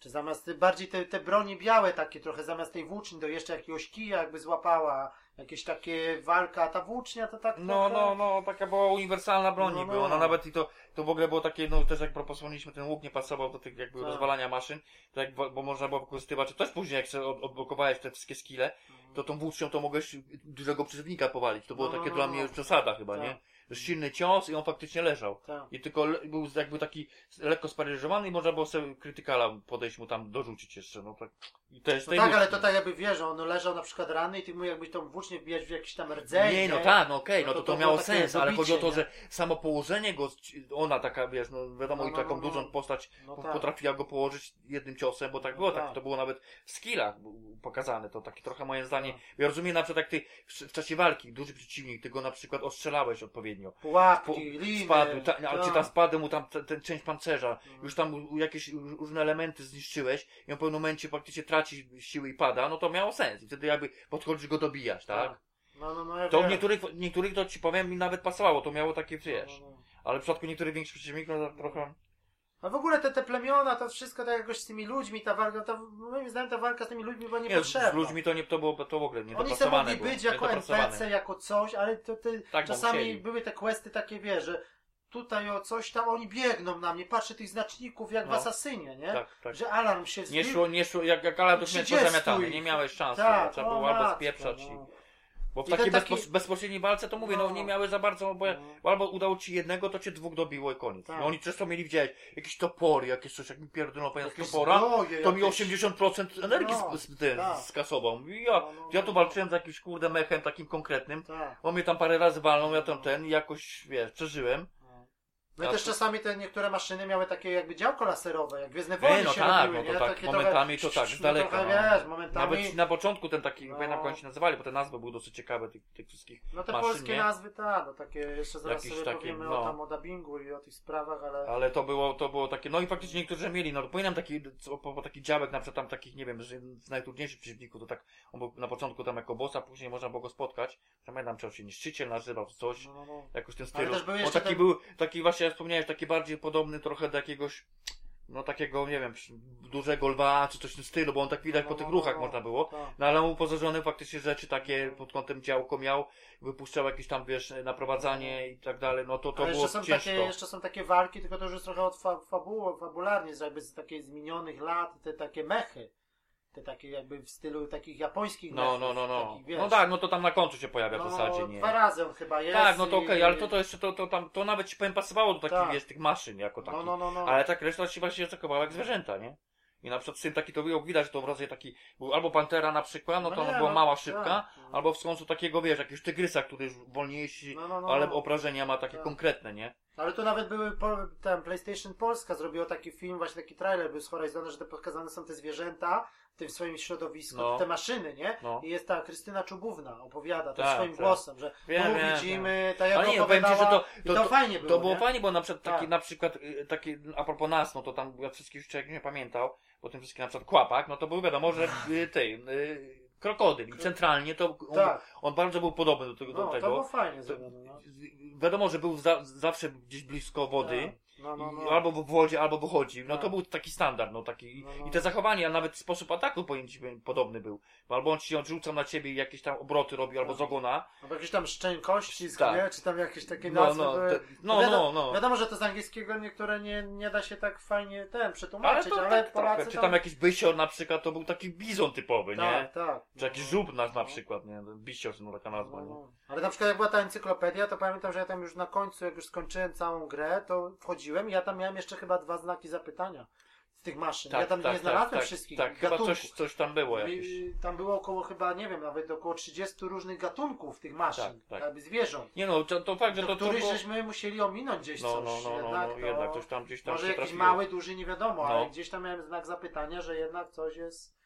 Czy zamiast bardziej te, te broni białe takie trochę, zamiast tej włóczni, to jeszcze jakiegoś kija jakby złapała, jakieś takie walka, ta włócznia to tak No, trochę... no, no, taka była uniwersalna broń No, no. była. No nawet i to, to w ogóle było takie, no też jak proponowaliśmy, ten łuk nie pasował do tych jakby Tak. rozwalania maszyn, to jak, bo można było wykorzystywać, czy też później jak od, odblokowałeś te wszystkie skille, to tą włócznią to mogłeś dużego przeciwnika powalić. To było No, no, takie no, dla no. mnie już przesada chyba, Tak. nie? Silny cios i on faktycznie leżał. Tak. I tylko był jakby taki lekko sparyżowany i można było sobie krytykala podejść mu tam dorzucić jeszcze, no tak. I to jest No tak, włóczni. ale to tak jakby wiesz, on leżał na przykład rany i ty mu jakbyś tą włócznię wbijać w jakiś tam rdzeń, Nie, no tak, no okej, No no to to to miało sens, ale chodzi o to, dobicie, że samo położenie go, ona taka, wiesz, no wiadomo, No, i no, taką no, no. dużą postać No po- tak. potrafiła go położyć jednym ciosem, bo tak było, tak. tak, to było nawet w skillach pokazane, to takie trochę moje zdanie. Tak. Ja rozumiem na przykład jak ty w, czasie walki, duży przeciwnik, ty go na przykład ostrzelałeś odpowiednio. Po, Pułapki, liny, spadł, ta, a, tak. czy tam spadł mu tam ten, ten część pancerza, już tam u- jakieś ró- różne elementy zniszczyłeś i on w pewnym momencie praktycznie traci siły i pada, no to miało sens. I wtedy jakby podchodzisz go dobijać, tak? No, no, no, ja To wiem. niektórych, niektórych to ci powiem mi nawet pasowało, to miało takie, wiesz. No, no, no. Ale w przypadku niektórych większych przeciwników no to trochę. A w ogóle te, te plemiona, to wszystko tak jakoś z tymi ludźmi, ta walka, to moim zdaniem ta walka z tymi ludźmi była Nie, niepotrzebna. z ludźmi to nie to było to w ogóle nie Oni sobie mogli było, być jako niedopracowane. NPC, jako coś, ale to, Tak, bo czasami musieli. były te questy takie, wiesz, że tutaj o coś tam, oni biegną na mnie, patrzę tych znaczników jak w No. Asasynie, nie? Tak, tak. Że alarm się Nie zbił. szło, nie szło, jak, jak Ala to miałeś 30 pozamiatany, nie miałeś szansy, Tak, trzeba o było albo spieprzać no. i... Bo w I takiej taki- bezpośredniej walce to mówię, no. No. nie miały za bardzo, bo, No. albo udało ci jednego, to cię dwóch dobiło i koniec. Tak. No oni często mieli widzieć jakieś topory, jakieś coś, jak mi pierdolą Jakieś topora, zbroje, to mi jakieś- 80% energii No, z, z, ten, tak. skasował. I Ja, No, no, ja tu no. walczyłem z jakimś kurde mechem takim konkretnym, Tak. on mnie tam parę razy walnął, ja tam ten i jakoś, wiesz, przeżyłem. No i też to- czasami te niektóre maszyny miały takie jakby działko laserowe, jak Gwiezdne Wojny Nie, no się tak, robiły, no nie? to tak, Takie momentami trochę, to tak, z no daleka, Trochę, no. wiesz, momentami... Nawet na początku ten taki, No. nie pamiętam jak oni się nazywali, bo te nazwy były dosyć ciekawe tych, tych wszystkich No te maszyn, polskie nie? nazwy, tak, no takie, jeszcze zaraz Jakieś sobie takie, powiemy no. o tam o dubbingu i o tych sprawach, ale... Ale to było, to było takie, no i faktycznie niektórzy mieli, no pamiętam taki, po, taki działek, na przykład tam takich, nie wiem, że z najtrudniejszych przeciwników, to tak, on był na początku tam jako bossa, później można było go spotkać, pamiętam, czy on się niszczyciel nazywał, coś, No, no, no. jakoś też był on taki ten- był, taki właśnie, jak wspomniałeś, taki bardziej podobny trochę do jakiegoś, no takiego, nie wiem, dużego lwa, czy coś w tym stylu, bo on tak widać No, po no, tych no, ruchach no. można było. Tak. No ale on uposażony faktycznie rzeczy takie pod kątem działko miał, wypuszczał jakieś tam, wiesz, naprowadzanie i tak dalej, no to to Ale było jeszcze są, ciężko. takie, jeszcze są takie walki, tylko to już jest trochę od fa fabuły, fabularnie, jakby z takich zmienionych lat, te takie mechy. Te takie jakby w stylu takich japońskich No, no, no, no. Takich, wiesz, No tak, no to tam na końcu się pojawia w no, zasadzie, nie? Dwa razy on chyba jest. Tak, no to i- okej, ale to, to jeszcze, to, to tam, to nawet ci powiem pasowało do takich, Tak. wiesz, tych maszyn jako takich. No, no, no, no. Ale tak reszta się właśnie zachowała jak zwierzęta, nie? I na przykład syn taki to było widać, to w rodzaju taki, był albo pantera na przykład, no to No ona nie, była no, mała, tak. szybka, albo w końcu takiego, wiesz, jakiegoś tygrysa, który już wolniejszy, No, no, no, ale no. obrażenia ma takie Tak. konkretne, nie? Ale tu nawet były, ten PlayStation Polska zrobiło taki film, właśnie taki trailer był z Horizona, że te pokazane są te zwierzęta w tym swoim środowisku, No. te maszyny, nie? No. I jest ta Krystyna Czubówna, opowiada to Tak, swoim tak. głosem, że Wiem, tu wiem, widzimy, tak jak nie, ci, że opowiadała, to, to, to, to, fajnie było, to było nie? fajnie, bo na przykład taki, Tak. na przykład, y, taki, a propos nas, no to tam ja wszystkich człowiek nie pamiętał, bo tym wszystkim na przykład Kłapak, no to był wiadomo, że y, ty, y, krokodyl i centralnie to on, Tak. on bardzo był podobny do tego. No, do to tego. było fajnie To- zrobione, no. Wiadomo, że był za, zawsze gdzieś blisko wody. Tak. No, no, no. Albo w wodzie, albo wychodzi. No to Tak. był taki standard, no taki. No, no. I te zachowania, a nawet sposób ataku powinien podobny był. Bo albo on ci odrzucał na ciebie i jakieś tam obroty robi, albo Tak. z ogona. Albo jakiś tam szczęk kości, Tak. Czy tam jakieś takie No, nazwy no, te, no, wiadomo, no, no. Wiadomo, że to z angielskiego niektóre nie, nie da się tak fajnie ten Ale przetłumaczyć, to ale, tak Polacy. Czy tam jakiś bysior na przykład, to był taki bizon typowy, nie? Tak, tak. Czy jakiś żub na, na przykład, nie? Bisior, no taka nazwa, No, nie? no. Ale na przykład jak była ta encyklopedia, to pamiętam, że ja tam już na końcu, jak już skończyłem całą grę, to wchodziłem i ja tam miałem jeszcze chyba dwa znaki zapytania z tych maszyn. ja tam nie znalazłem tak, wszystkich Tak, chyba gatunków. coś, coś tam było jakieś. Tam było około chyba, nie wiem, nawet około 30 różnych gatunków tych maszyn, Tak, tak. jakby zwierząt. Nie no, to, to fakt, że to, których było... żeśmy musieli ominąć gdzieś No, coś. no, no, no, jednak, no, to... jednak coś tam, gdzieś tam Może jakiś trafiło. mały, duży, nie wiadomo, No. ale gdzieś tam miałem znak zapytania, że jednak coś jest...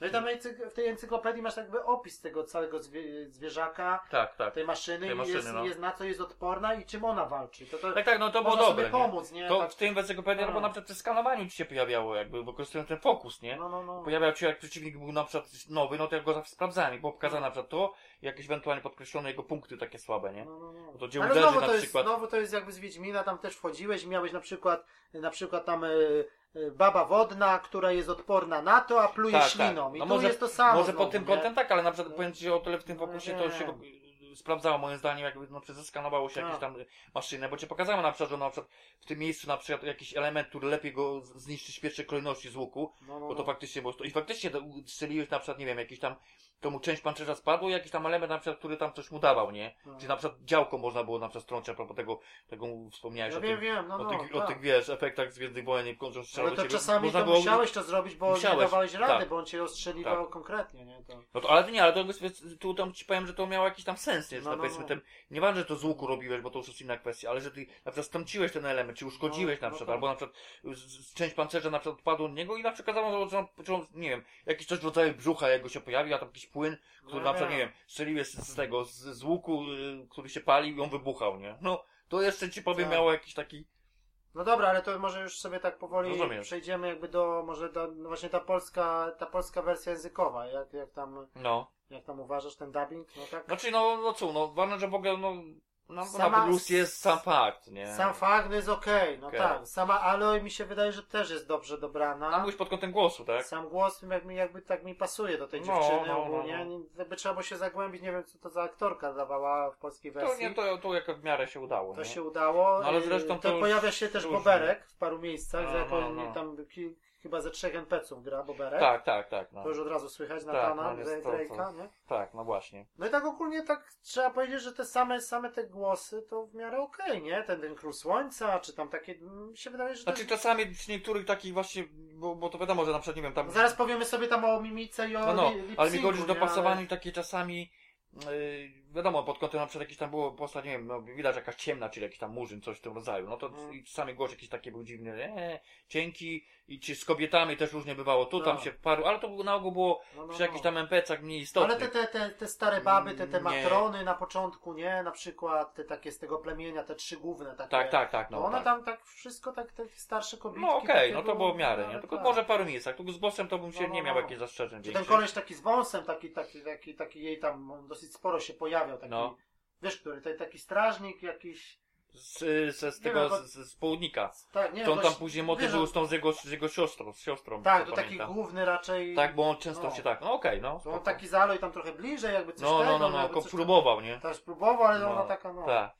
No i tam w tej encyklopedii masz jakby opis tego całego zwie- zwierzaka, Tak, tak. tej maszyny, Tej i maszyny, jest, no. jest na co jest odporna i czym ona walczy. To, to Tak, tak, no to było dobre. sobie pomóc, nie? To tak, w tym encyklopedii, No. albo na przykład przy skanowaniu ci się pojawiało, jakby wykorzystując ten fokus, nie? no, no, no. Pojawiał się, jak przeciwnik był na przykład nowy, no to ja go zawsze sprawdzałem i było pokazane na przykład to, jakieś ewentualnie podkreślone jego punkty takie słabe, nie? No, no, no. To gdzie Ale uderzy znowu na to, jest, przykład. znowu to jest jakby z Wiedźmina, tam też wchodziłeś i miałeś na przykład, na przykład tam e, baba wodna, która jest odporna na to, a pluje Tak, tak. śliną. I No tu może- jest to samo. Może znowu, pod tym nie? kątem tak, ale na przykład No. powiem ci, o tyle w tym No fokusie to się sprawdzało moim zdaniem, jakby no, zeskanowało się jakieś Tak. tam maszyny, bo cię pokazało na przykład, że na przykład w tym miejscu na przykład jakiś element, który lepiej go zniszczyć w pierwszej kolejności z łuku, No, no, bo to no. faktycznie było. I faktycznie strzeliłeś na przykład, nie wiem, jakiś tam, to mu część pancerza spadło, jakiś tam element na przykład, który tam coś mu dawał, nie? No. Czy na przykład działko można było na przykład strącić, a propos tego, tego wspomniałeś Ja o wiem, tym. wiem, no, o, no, tych, o tak. tych, wiesz, efektach z Gwiezdnych Wojen, jak on strzelał Ale to czasami Można to było- musiałeś to zrobić, bo Musiałeś, nie dawałeś rady, tak. bo on cię ostrzeliwał konkretnie, nie? To... No to, ale nie, ale to tu tam ci powiem, że to miało jakiś tam sens, nie? Że No, no, no, powiedzmy no. ten, nieważne, że to z łuku robiłeś, bo to już jest inna kwestia, ale że ty na przykład stąciłeś ten element, czy uszkodziłeś No, na no przykład, tak. albo na przykład część pancerza na przykład odpadła od niego i na przykład nie wiem, jakiś coś w rodzaju brzucha jego się pojawił, a tam jakiś płyn, który na przykład, nie wiem, strzeliłeś z, z tego, z, z łuku, y, który się palił i on wybuchał, nie? No, to jeszcze ci powiem, Tak. miało jakiś taki, No dobra, ale to może już sobie tak powoli Rozumiem. przejdziemy jakby do, może do, no właśnie ta polska, ta polska wersja językowa, jak, jak tam, no. jak tam uważasz ten dubbing, no tak? Znaczy, no, no co, no, ważne, że w ogóle, no, no, Sama- na plus jest sam fakt, nie? Sam fakt jest okej, no Okej. tak. Sama Aloy mi się wydaje, że też jest dobrze dobrana. Tam mówisz pod kątem głosu, tak? Sam głos jakby, jakby tak mi pasuje do tej No, dziewczyny no, no, ogólnie. no. Jakby trzeba było się zagłębić, nie wiem co to za aktorka dawała w polskiej To wersji. nie, to, to jak w miarę się udało, To nie? się udało. No, ale zresztą to to pojawia się też różnie. Boberek w paru miejscach, No, jako no, no. tam chyba ze trzech NPC-ów gra Boberek. Tak, tak, tak, no. To już od razu słychać na Tak, Natana, no, Drake'a, nie? Tak, no właśnie. No i tak ogólnie tak trzeba powiedzieć, że te same, same te głosy to w miarę okej, nie? Ten, ten Król Słońca, czy tam takie, mi się wydaje, że Znaczy czasami przy niektórych takich właśnie, bo, bo to wiadomo, że na przykład, nie wiem, tam... Zaraz powiemy sobie tam o mimice i o No, no, ale mi chodzi o nie? dopasowaniu takie czasami, Yy, wiadomo, pod kątem na przykład jakieś tam było postać, nie wiem, no, widać jakaś ciemna, czyli jakiś tam murzyn, coś w tym rodzaju. No to Mhm. i czasami głos jakiś taki był dziwny, e, cienki i czy z kobietami też różnie bywało. Tu tam No. się paru, ale to na ogół było No, no, przy jakichś no. tam MPC-ach mniej istotnych. Ale te, te, te, te stare baby, te, te Nie. matrony na początku, nie? Na przykład te takie z tego plemienia, te trzy główne takie. Tak, tak, tak. No, No, one tak. tam tak wszystko, tak te starsze kobietki. No okej, takie no to było w miarę, no, nie? Tylko tak. może w paru miejscach. Tu z bossem to bym się No, no, nie miał no. jakichś zastrzeżeń Czy ten koleś taki z wąsem, taki, taki, taki, taki jej tam dosyć sporo się pojawiał, taki, No. wiesz, który, ten taki strażnik jakiś, Z, z, z Nie tego, wiem, z, z południka. tak, nie To on tam gość- później motyw był z tą z jego, z jego siostrą, z siostrą. Tak, to taki główny raczej, Tak, bo on często no. się tak, no okej, no. to on taki zalo i tam trochę bliżej, jakby coś No, tego, no, no, no, jakby ko- coś tam- próbował, nie? Też próbował, ale No, ona taka, no. Tak.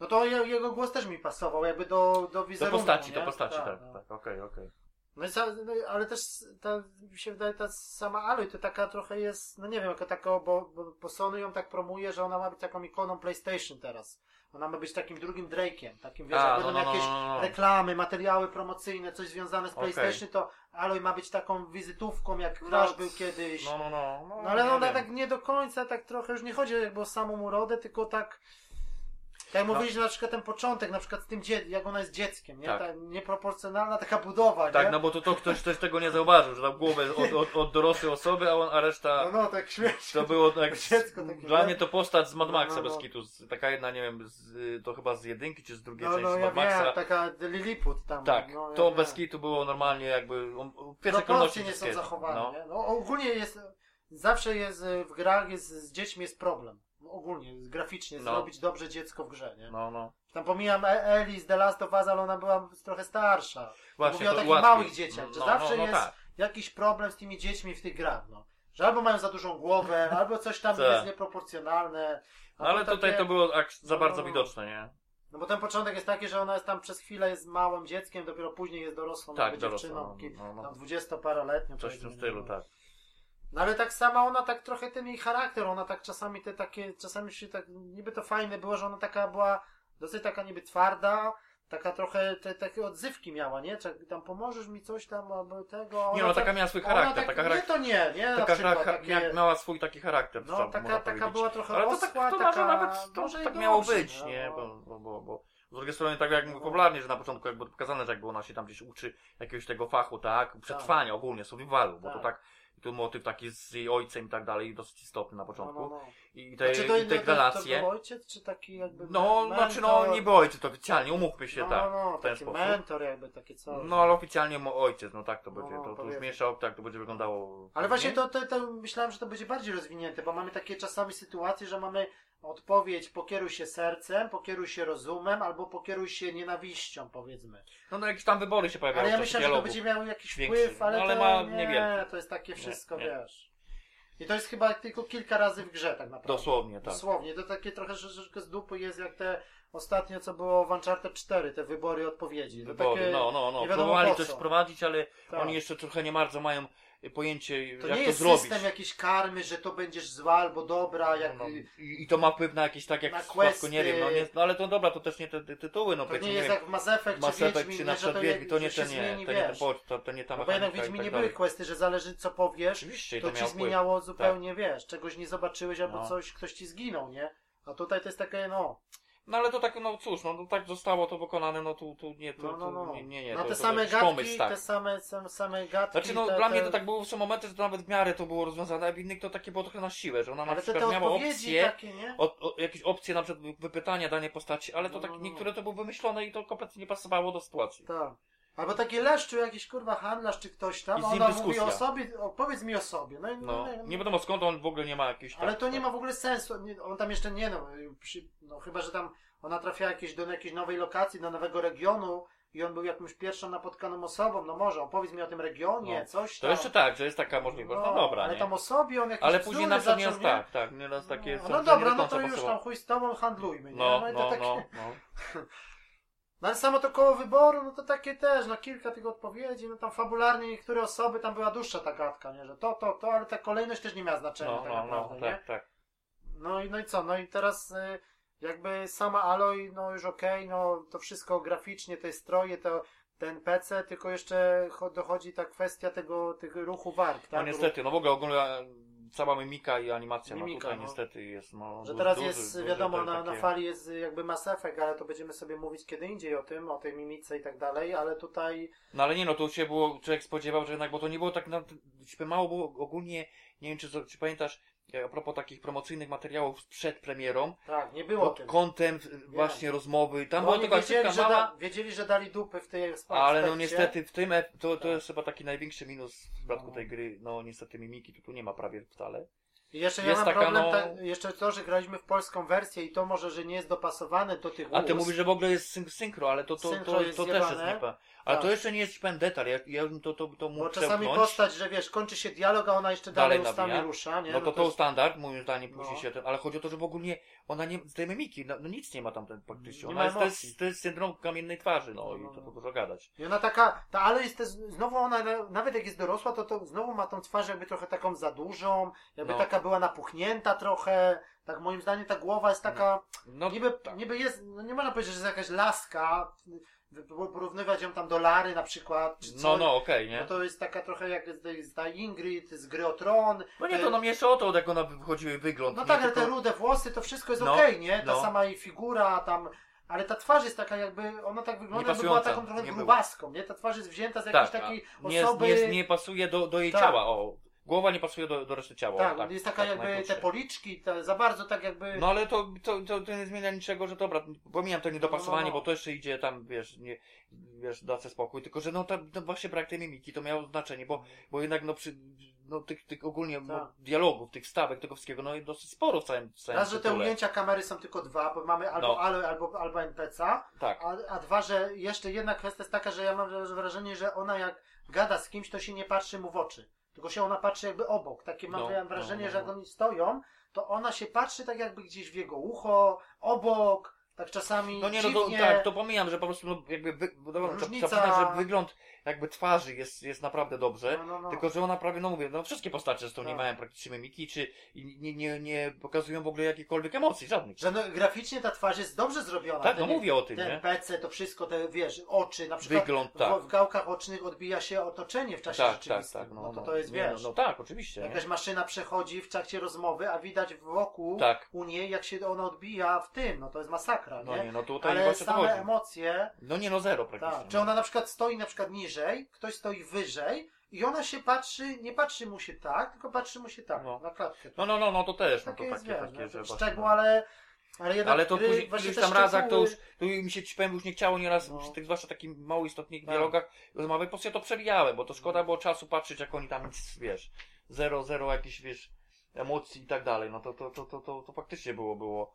No to je, jego głos też mi pasował, jakby do, do Do wizerunku, postaci, nie? do postaci, tak, no. tak, okej, okej. No, i sa, no i- ale też ta, mi się wydaje, ta sama Aloy to taka trochę jest, no nie wiem, jaka taka, bo, bo, bo Sony ją tak promuje, że ona ma być taką ikoną PlayStation teraz. Ona ma być takim drugim Drake'iem, takim, wiesz, A, jak no, będą no, no, jakieś no, no. reklamy, materiały promocyjne, coś związane z. PlayStation, to Aloy ma być taką wizytówką, jak No, Crash był kiedyś. No, no, no. No ale ona wiem. tak nie do końca, tak trochę już nie chodzi jakby o samą urodę, tylko tak. Tak jak No. na przykład ten początek, na przykład z tym jak ona jest dzieckiem, nie? Tak. Ta nieproporcjonalna taka budowa, Tak, nie? no bo to, to ktoś też tego nie zauważył, że tam głowę od, od, od dorosłej osoby, a, on, a reszta No, no, tak śmiesznie. to było tak. Dziecko takie, dla nie? mnie to postać z Mad No, Maxa no, bez no. kitu. z- Taka jedna, nie wiem, z, to chyba z jedynki czy z drugiej No, części no, ja Mad Maxa. wiem, taka Lilliput tam. Tak, no, ja to wiem. bez kitu było normalnie jakby. On, w pierwszej kolejności nie są zachowane, no. nie? No ogólnie jest, zawsze jest w grach, jest, z dziećmi jest problem. Ogólnie, graficznie, No. zrobić dobrze dziecko w grze, nie? No, no. Tam pomijam E- Eli z The Last of Us, ale ona była trochę starsza. Właśnie, Mówię o takich łatwiej. małych dzieciach, że No, zawsze no, no, jest tak. jakiś problem z tymi dziećmi w tych grach, no. Że albo mają za dużą głowę, albo coś tam Tak. jest nieproporcjonalne. No, ale albo tutaj takie- to było za No, bardzo widoczne, nie? No bo ten początek jest taki, że ona jest tam przez chwilę jest małym dzieckiem, dopiero później jest dorosłą Tak, dorosłą, dziewczyną, no, no, no. tam dwudziestoparoletnią. Coś w tym stylu, tak. No ale tak sama ona tak trochę ten jej charakter, ona tak czasami te takie, czasami się tak, niby to fajne było, że ona taka była dosyć taka niby twarda, taka trochę te, takie odzywki miała, nie? Czy tam pomożesz mi coś tam albo tego. Nie, ona no tak- taka miała swój ona charakter, tak, taka Nie charakter. to nie, nie? Na Taka, przykład ha- takie, mia- miała swój taki charakter. no taka, taka była trochę Ale to oschła, tak, to taka, nawet to, może tak miało dobrze, być, no. nie? Bo, bo, bo, bo z drugiej strony tak jak mówię popularnie, że na początku jakby pokazane, że jakby ona się tam gdzieś uczy jakiegoś tego fachu, tak? Przetrwania ogólnie, survivalu, bo to Tak. I tu motyw taki z jej ojcem i tak dalej dosyć istotny na No, początku. no, no. I te, Znaczy to, i te to, to, to relacje. był ojciec, czy taki jakby No, mentor? znaczy no niby ojciec oficjalnie, umówmy się no, tak. no, no, w ten sposób. mentor jakby takie coś. No ale oficjalnie ojciec, no tak to No, będzie, no, to, to już mieszał, tak to będzie wyglądało. Ale właśnie to, to, to myślałem, że to będzie bardziej rozwinięte, bo mamy takie czasami sytuacje, że mamy odpowiedź pokieruj się sercem, pokieruj się rozumem, albo pokieruj się nienawiścią, powiedzmy. No, no jakieś tam wybory się pojawiają Ale ja myślałem, że to będzie miało jakiś Większy. wpływ, ale, No, ale to ma nie, niewielki. to jest takie wszystko, Nie, wiesz. I to jest chyba tylko kilka razy w grze tak naprawdę. Dosłownie, tak. Dosłownie, to takie trochę troszeczkę z dupy jest jak te ostatnio, co było w Uncharted 4, te wybory odpowiedzi. To Wybory, takie, no, no, no. nie Próbowali coś co. wprowadzić, ale tak. oni jeszcze trochę nie bardzo mają pojęcie, To jak nie to jest zrobić. system jakiejś karmy, że to będziesz zła albo dobra, jak... No, no. I, I to ma wpływ na jakieś tak jak Na w przypadku, nie wiem, no, nie, no ale to dobra, to też nie te, te tytuły, no To powiedzmy, nie jest wiem, jak Mass Effect Mass czy Effect, Wiedźmin, czy nie, na przykład to, Wiedźmin, to nie ten, nie, to nie po- to, to nie ta No bo jednak mechanika Wiedźminie tak były questy, że zależy co powiesz, Oczywiście, to to ci wpływ. zmieniało zupełnie, wiesz, czegoś nie zobaczyłeś albo No. coś, ktoś ci zginął, nie? A tutaj to jest takie, no, No ale to tak, no cóż, no to tak zostało to wykonane, no tu, tu nie, tu, no, no, no. tu nie, nie, nie. no to, te to same gadki, pomysł, tak. te same, same, same gadki. Znaczy no te, dla te... mnie to tak było, są momenty, że to nawet w miarę to było rozwiązane, a w innych to takie było trochę na siłę, że ona na Ale te, te przykład miała odpowiedzi opcję, takie, nie? o, o, jakieś opcje na przykład wypytania danej postaci, ale to No, tak no, no. niektóre to były wymyślone i to kompletnie nie pasowało do sytuacji. Tak. Albo taki leszczu, jakiś kurwa handlarz czy ktoś tam, I z a nim ona mówi dyskusja. o sobie, opowiedz mi o sobie. No, i- No, no, nie wiadomo skąd on w ogóle nie ma jakiejś Ale tak, to nie tak. ma w ogóle sensu. Nie, on tam jeszcze nie no, przy, no chyba, że tam ona trafiała jakieś, do jakiejś nowej lokacji, do nowego regionu i on był jakąś pierwszą napotkaną osobą, no może, opowiedz mi o tym regionie, No. coś To tam. jeszcze tak, że jest taka możliwość, no, dobra, Ale nie? tam o sobie on jakieś Ale później na przykład nie jest zaczął, tak, tak, nieraz takie no, są, no że dobra, nie no to już pasowało. tam chuj z tobą handlujmy, nie? No, i to no, takie... no, no. No ale samo to koło wyboru, no to takie też, no kilka tych odpowiedzi, no tam fabularnie niektóre osoby, tam była dłuższa ta gadka, nie? Że to, to, to, ale ta kolejność też nie miała znaczenia No, tak no, naprawdę, no, nie? tak, tak. No i, no i co? No i teraz y, jakby sama Aloy, no już okej, no to wszystko graficznie, te stroje, to ten PC, tylko jeszcze cho- dochodzi ta kwestia tego, tych ruchu warg, No tak? niestety, no w ogóle ogólnie cała mimika i animacja, Mimika, no tutaj no. niestety jest, no... Że teraz duży- jest, duży wiadomo, na, na takie- fali jest jakby Mass Effect, ale to będziemy sobie mówić kiedy indziej o tym, o tej mimice i tak dalej, ale tutaj No ale nie no, tu się było, człowiek spodziewał, że jednak, bo to nie było tak, na, mało było ogólnie, nie wiem czy, czy pamiętasz, a propos takich promocyjnych materiałów przed premierą, tak, nie było pod tym. kątem właśnie rozmowy, tam była tylko wiedzieli, że, mała, da, wiedzieli, że dali dupy w tej aspekcie. ale no niestety w tym, e- to, to jest chyba taki największy minus w przypadku No. tej gry, no niestety mimiki to tu nie ma prawie wcale. I jeszcze ja jest mam taka, problem, no- ta, jeszcze to, że graliśmy w polską wersję i to może, że nie jest dopasowane do tych A ty ust. mówisz, że w ogóle jest syn- synchro, ale to, to, to, jest to też jest zjebane. Ale to Tak. jeszcze nie jest pewien detal, ja, ja bym to, to, to mógł Bo czasami przepchnąć. postać, że wiesz, kończy się dialog, a ona jeszcze dalej, Dalej ustami nawija. rusza, nie? No to to jest- standard, moim zdaniem, później No. się ten, ale chodzi o to, że w ogóle ona nie, z tej mimiki, no, no nic nie ma tam ten praktycznie. Nie Ona ma jest, to, emocji. jest, to jest syndrom kamiennej twarzy, no, No, i no, to, no. dużo gadać. I ona taka, ta ale jest też, znowu ona, na- nawet jak jest dorosła, to, to znowu ma tą twarz jakby trochę taką za dużą, jakby No. taka była napuchnięta trochę, tak moim zdaniem ta głowa jest taka, No, niby, tak. niby jest, no nie można powiedzieć, że jest jakaś laska, porównywać ją tam do Lary na przykład, czy coś. no, no, okej, nie? No to jest taka trochę jak z, z ta Ingrid, z Gry o Tron. No nie, Te- to no jeszcze o to, jak ona wychodziła wygląd. No nie, tak, ale tylko- te rude włosy, to wszystko jest No, okej, nie? Ta no. sama jej figura tam, ale ta twarz jest taka jakby, ona tak wygląda, jakby była Niepasująca, taką trochę nie była. grubaską, nie? Ta twarz jest wzięta z tak, jakiejś a takiej nie, osoby... nie, nie pasuje do, do jej Tak. ciała, o. Głowa nie pasuje do, do reszty ciała. tak, tak jest taka tak jakby te policzki, te, za bardzo tak jakby... No ale to, to, to, to nie zmienia niczego, że dobra, pomijam to niedopasowanie, No, no, no. bo to jeszcze idzie tam, wiesz, nie, wiesz, da sobie spokój, tylko że no tam no właśnie brak tej mimiki to miało znaczenie, bo, bo jednak no przy, no tych, tych ogólnie no, Tak. dialogów, tych stawek, tego wszystkiego, no i dosyć sporo w całym, w całym Raz, że te ujęcia kamery są tylko dwa, bo mamy albo No. Ale, albo, albo NPC-a, Tak, a, a dwa, że jeszcze jedna kwestia jest taka, że ja mam wrażenie, że ona jak gada z kimś, to się nie patrzy mu w oczy. Tylko się ona patrzy jakby obok. Takie mam No, wrażenie, no, no, że jak no. oni stoją, to ona się patrzy tak jakby gdzieś w jego ucho, obok, tak czasami no nie, no to, dziwnie. tak, to pomijam, że po prostu no, jakby, wy, dobra, Różnica- że wygląd jakby twarzy jest, jest naprawdę dobrze, No, no, no. Tylko, że ona prawie, no mówię, no wszystkie postacie zresztą nie Tak. mają praktycznie mimiki, czy nie, nie, nie pokazują w ogóle jakichkolwiek emocji, żadnych. Że no, graficznie ta twarz jest dobrze zrobiona. Tak, no Ten- mówię o tym, Ten nie? PC, to wszystko, te wiesz, oczy, na przykład Wygląd, w, tak. w gałkach ocznych odbija się otoczenie w czasie Tak, tak, rzeczywistym. tak, no, no, to no, to jest, nie, wiesz, No, no tak, oczywiście, nie? jakaś maszyna przechodzi w trakcie rozmowy, a widać wokół Tak. u niej, jak się ona odbija w tym, no to jest masakra, No nie? nie, no tutaj Ale same emocje, No nie, no zero praktycznie. tak. Czy ona na przykład stoi na przykład niżej, ktoś stoi wyżej i ona się patrzy, nie patrzy mu się tak, tylko patrzy mu się tak, No. na klatkę. No, no, no, no to też, no takie to jest, takie, wiesz, takie, no, że to właśnie, szczegół, no. ale, ale jednak Ale to gry, później, właśnie tam razach to już, tu mi się ci powiem, już nie chciało nieraz No. tych zwłaszcza takich mało istotnych Tak. dialogach rozmawiać, po prostu ja to przewijałem, bo to szkoda było czasu patrzeć, jak oni tam nic, wiesz, zero, zero jakichś, wiesz, emocji i tak dalej, no to, to, to, to, to, to faktycznie było, było,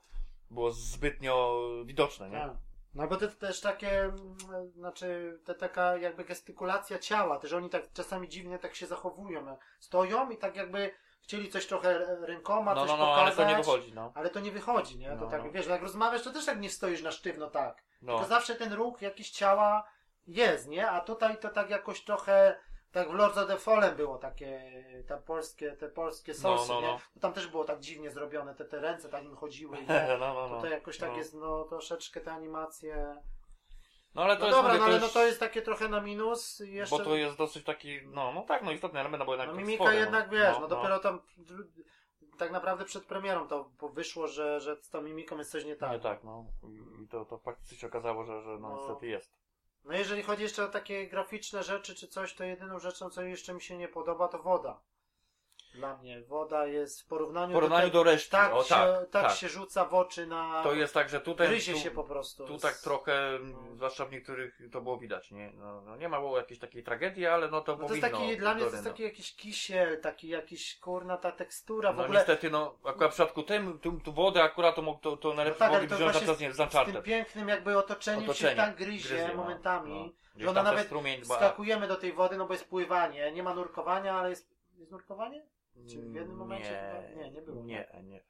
było zbytnio widoczne, nie? Tak. No bo to też takie, mm, znaczy, te taka jakby gestykulacja ciała, też oni tak czasami dziwnie tak się zachowują. Stoją i tak jakby chcieli coś trochę rękoma, No, coś no, no, ale pokazać, to nie wychodzi, no. ale to nie wychodzi, nie? To No, tak, no. wiesz, jak rozmawiasz, to też tak nie stoisz na sztywno tak. no. To zawsze ten ruch jakiś ciała jest, nie? A tutaj to tak jakoś trochę, tak w Lords of the Fallen było takie, te polskie, te polskie source, no, nie? no. To tam też było tak dziwnie zrobione, te, te ręce tak im chodziły i no, tak. no, no. Tutaj jakoś tak no. jest, no troszeczkę te animacje. No ale to No jest, dobra, mówię, no ale to no to jest takie trochę na minus. Jeszcze, bo to jest dosyć taki, no, no tak, no istotny element, no bo jednak no to mimika swoje, jednak no. wiesz, no, dopiero tam tak naprawdę przed premierą to wyszło, że, że z tą mimiką jest coś nie tak. Nie tak, no. I- to, to faktycznie się okazało, że, że no, No. niestety jest. No jeżeli chodzi jeszcze o takie graficzne rzeczy czy coś, to jedyną rzeczą, co jeszcze mi się nie podoba, to woda. Dla mnie woda jest w porównaniu, W porównaniu do, do reszty, tak, o się, tak, tak, tak. się rzuca w oczy na... To jest tak, że tutaj, Gryzie tu, się po prostu. tu tak trochę, zwłaszcza w niektórych to było widać, nie? No, no, nie ma było jakiejś takiej tragedii, ale no to No to jest powinno. taki, dla mnie to jest taki jakiś kisiel, taki jakiś, kurna, ta tekstura w No ogóle. niestety, no, akurat w przypadku tym, tu, tu wodę akurat to, to, to najlepiej tak, ale mogli wziąć na z z tym pięknym jakby otoczeniem się Otoczenie. tak gryzie, Gryzie, no, momentami, no. Ten nawet strumień, skakujemy do tej wody, no bo jest pływanie, nie ma nurkowania, ale jest, jest nurkowanie? Czy w jednym momencie nie, chyba- nie, nie było. Nie, nie. Nie,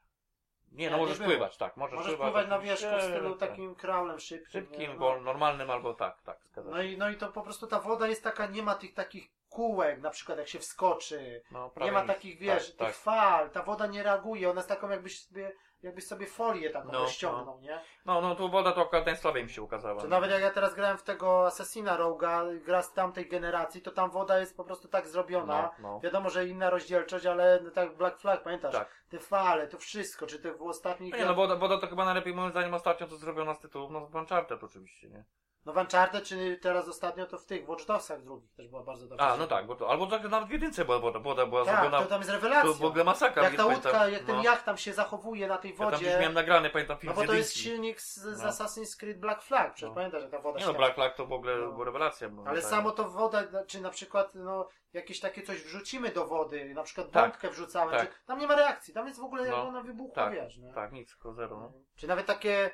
Nie, no nie możesz było. pływać, tak. Możesz, Możesz pływać na oczywiście, wierzchu w stylu tak. takim kraulem szybkim. Szybkim, nie? bo normalnym albo tak, tak. No i, no i to po prostu ta woda jest taka, nie ma tych takich kółek, na przykład jak się wskoczy, No, nie ma takich, wiesz, tak, tych fal, ta woda nie reaguje, ona jest taką jakbyś sobie jakbyś sobie folię taką No, rozciągnął, nie? No, no tu woda to akurat najsłabiej mi się ukazała. Czy nawet jak ja teraz grałem w tego Assassina Roga, gra z tamtej generacji, to tam woda jest po prostu tak zrobiona. No, no. Wiadomo, że inna rozdzielczość, ale no tak Black Flag, pamiętasz? Tak. Te fale, to wszystko, czy te w ostatnich... No nie, no woda, woda to chyba najlepiej moim zdaniem ostatnio to zrobiona z tytułów, no z Uncharted oczywiście, nie? No w Uncharted, czy teraz ostatnio to w tych Watch Dogsach drugich też była bardzo dobrze. A, no tak, bo to, albo tak nawet w jedynce była woda, woda była Tak, zrobiona, to tam jest to rewelacja. w ogóle masakra. jak ta pamiętam. łódka, jak ten no. jacht tam się zachowuje na tej Ja tam gdzieś wodzie. miałem nagrany, pamiętam film no bo to jest silnik z, z No. Assassin's Creed Black Flag, przecież No. pamiętasz, jak ta woda Nie no. Black Flag to w ogóle No. była rewelacja. bo Ale tak. samo to woda, czy na przykład no, jakieś takie coś wrzucimy do wody, na przykład Tak. bombkę wrzucałem, Tak. czy, tam nie ma reakcji, tam jest w ogóle jak No. ona wybuchła, Tak, wiesz, nie? Tak, nic, tylko zero, no. Czy nawet takie,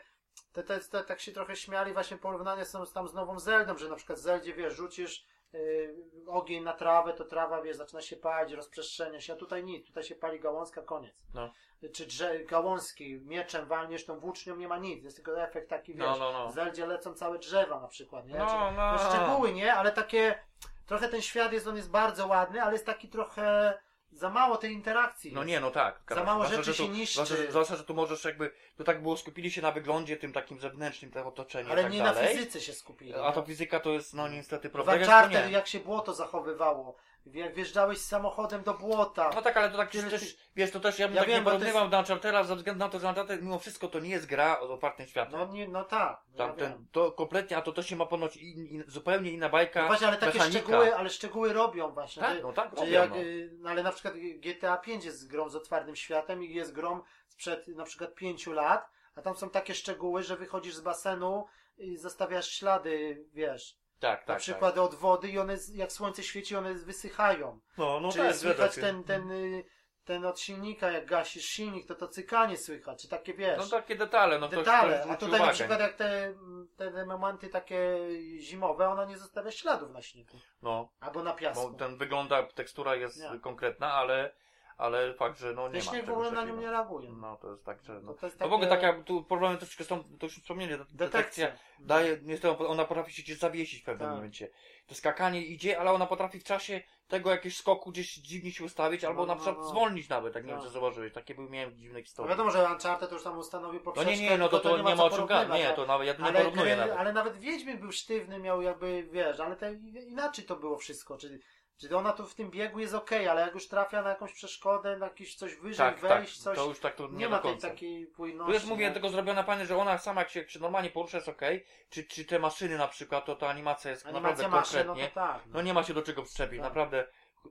te, te, te, tak się trochę śmiali, właśnie porównania są tam z nową Zeldą, że na przykład w Zeldzie, wiesz, rzucisz yy, ogień na trawę, to trawa, wiesz, zaczyna się palić, rozprzestrzenia się, a tutaj nic, tutaj się pali gałązka, koniec. No. Czy drze, gałązki, mieczem walniesz tą włócznią, nie ma nic, jest tylko efekt taki, wiesz, No, no, no. w Zeldzie lecą całe drzewa na przykład, nie? No, Czy, no. no szczegóły, nie? Ale takie, trochę ten świat jest, on jest bardzo ładny, ale jest taki trochę za mało tej interakcji. No jest. nie, no tak. Za mało Zwłaszcza, rzeczy że tu- się niszczy. Zwłaszcza, że- zwłaszcza, że tu możesz jakby, to tak było, skupili się na wyglądzie tym takim zewnętrznym, tego otoczenia Ale tak nie na dalej. fizyce się skupili. A to nie? fizyka to jest, no niestety, W prawda. Tak jak się błoto zachowywało, jak wjeżdżałeś samochodem do błota. No tak, ale to tak Tyle też, wiesz, to też ja bym Ja tak wiem, nie to porównywał do Uncharted'a ze względu na to, że Uncharted mimo wszystko to nie jest gra o otwartym świecie. No, nie, no tak. No, ja Tam wiem. ten, to kompletnie, a to też się ma ponoć in, in, zupełnie inna bajka. no właśnie, ale takie mechanika. szczegóły, ale szczegóły robią właśnie. Tak, no tak, robią, jak, no. y, no ale na przykład GTA 5 jest grą z otwartym światem i jest grą sprzed na przykład 5 lat, a tam są takie szczegóły, że wychodzisz z basenu i zostawiasz ślady, wiesz, Tak, tak. na przykład od wody i one, jak słońce świeci, one wysychają. Tak. No, no Czy tak, słychać ten, ten, y, ten od silnika, jak gasisz silnik, to to cykanie słychać, czy takie wiesz. No takie detale, no detale, ktoś a tutaj na uwagę. przykład jak te, te, te momenty takie zimowe, ona nie zostawia śladów na śniegu. No, Albo na piasku. bo ten wygląda, tekstura jest Nie. konkretna, ale, ale fakt, że no nie Ten ma w ogóle na nią nie reaguje. No to jest tak, że no. To, to jest No w ogóle takie taka, tu problem troszeczkę tą, to już wspomnienie, detekcja daje, niestety ona potrafi się gdzieś zawiesić w pewnym Tak. momencie. To skakanie idzie, ale ona potrafi w czasie tego jakiegoś skoku gdzieś dziwnie się ustawić, albo No, na no, przykład no. zwolnić nawet, tak nie wiem Tak. czy zauważyłeś, takie były, miałem dziwne No historie. wiadomo, że Uncharted to już tam ustanowił no poprzeczkę. nie, nie, no to, tylko to nie ma o czym gadać, nie, a- to nawet, ja tu nie ale, porównuję nawet. ale nawet Wiedźmin był sztywny, miał jakby, wiesz, ale te, inaczej to było wszystko. Czy, czy ona tu w tym biegu jest okej, ale jak już trafia na jakąś przeszkodę, na jakieś coś wyżej Tak, tak, wejść, coś, to już tak to nie, nie, ma tej takiej płynności. Tu jest, mówię, tylko zrobiona pani, że ona sama jak się, jak się normalnie porusza jest okej, czy, czy te maszyny na przykład, to ta animacja jest Animacja naprawdę maszyn, no konkretnie. to tak. No nie ma się do czego przyczepić, Tak. naprawdę.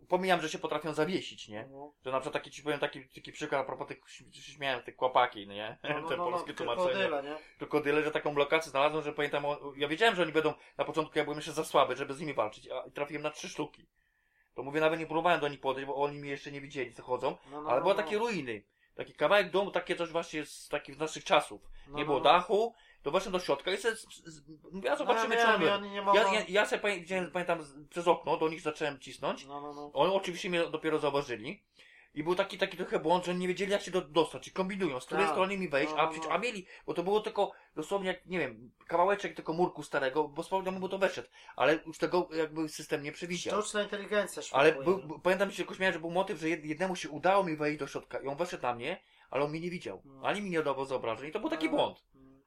Pomijam, że się potrafią zawiesić, nie? No, Że na przykład taki ci powiem taki, taki przykład a propos tych, śmiałem, tych kłapaki, nie? no, no, Te no, no, polskie tylko tłumaczenie. tyle, nie? Krokodyle, że taką lokację znalazłem, że pamiętam, ja wiedziałem, że oni będą, na początku ja byłem jeszcze za słaby, żeby z nimi walczyć, a trafiłem na trzy sztuki. To mówię, nawet nie próbowałem do nich podejść, bo oni mnie jeszcze nie widzieli, co chodzą, No, no, ale no, były no. takie ruiny. Taki kawałek domu, takie coś właśnie z takich z naszych czasów. No, nie no, było no. dachu, to weszłem do środka i se, z, ja zobaczymy, no, czy ja on był. oni nie mogą... Ja, ja, ja sobie pamiętam z, przez okno, do nich zacząłem cisnąć. No, no, no. Oni oczywiście mnie dopiero zauważyli. I był taki, taki trochę błąd, że oni nie wiedzieli jak się do, dostać. I kombinują, z której Tak. strony mi wejść, a, no, przecież, no. a mieli, bo to było tylko dosłownie jak, nie wiem, kawałeczek tylko murku starego, bo z mu to weszedł. Ale już tego jakby system nie przewidział. Sztuczna inteligencja Ale był, był, pamiętam się tylko śmiałem, że był motyw, że jed, jednemu się udało mi wejść do środka i on weszedł na mnie, ale on mnie nie widział. No. Ani mi nie dawał zobrażeń. I to był taki błąd.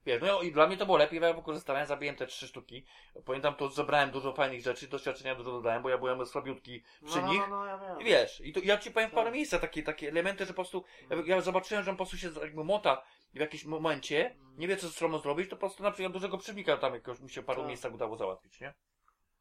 Wiesz, no i dla mnie to było lepiej, bo ja wykorzystałem, zabiłem te trzy sztuki. Pamiętam, to zebrałem dużo fajnych rzeczy, doświadczenia dużo dodałem, bo ja byłem słabiutki przy no, nich. No, no, ja wiem. I wiesz, i to, ja ci powiem w parę Tak. miejscach takie, takie elementy, że po prostu, ja, ja zobaczyłem, że on po prostu się jakby mota w jakimś momencie, nie wie co ze stroną zrobić, to po prostu na przykład dużego przewnika tam jakoś mi się w paru Tak. miejscach udało załatwić, nie?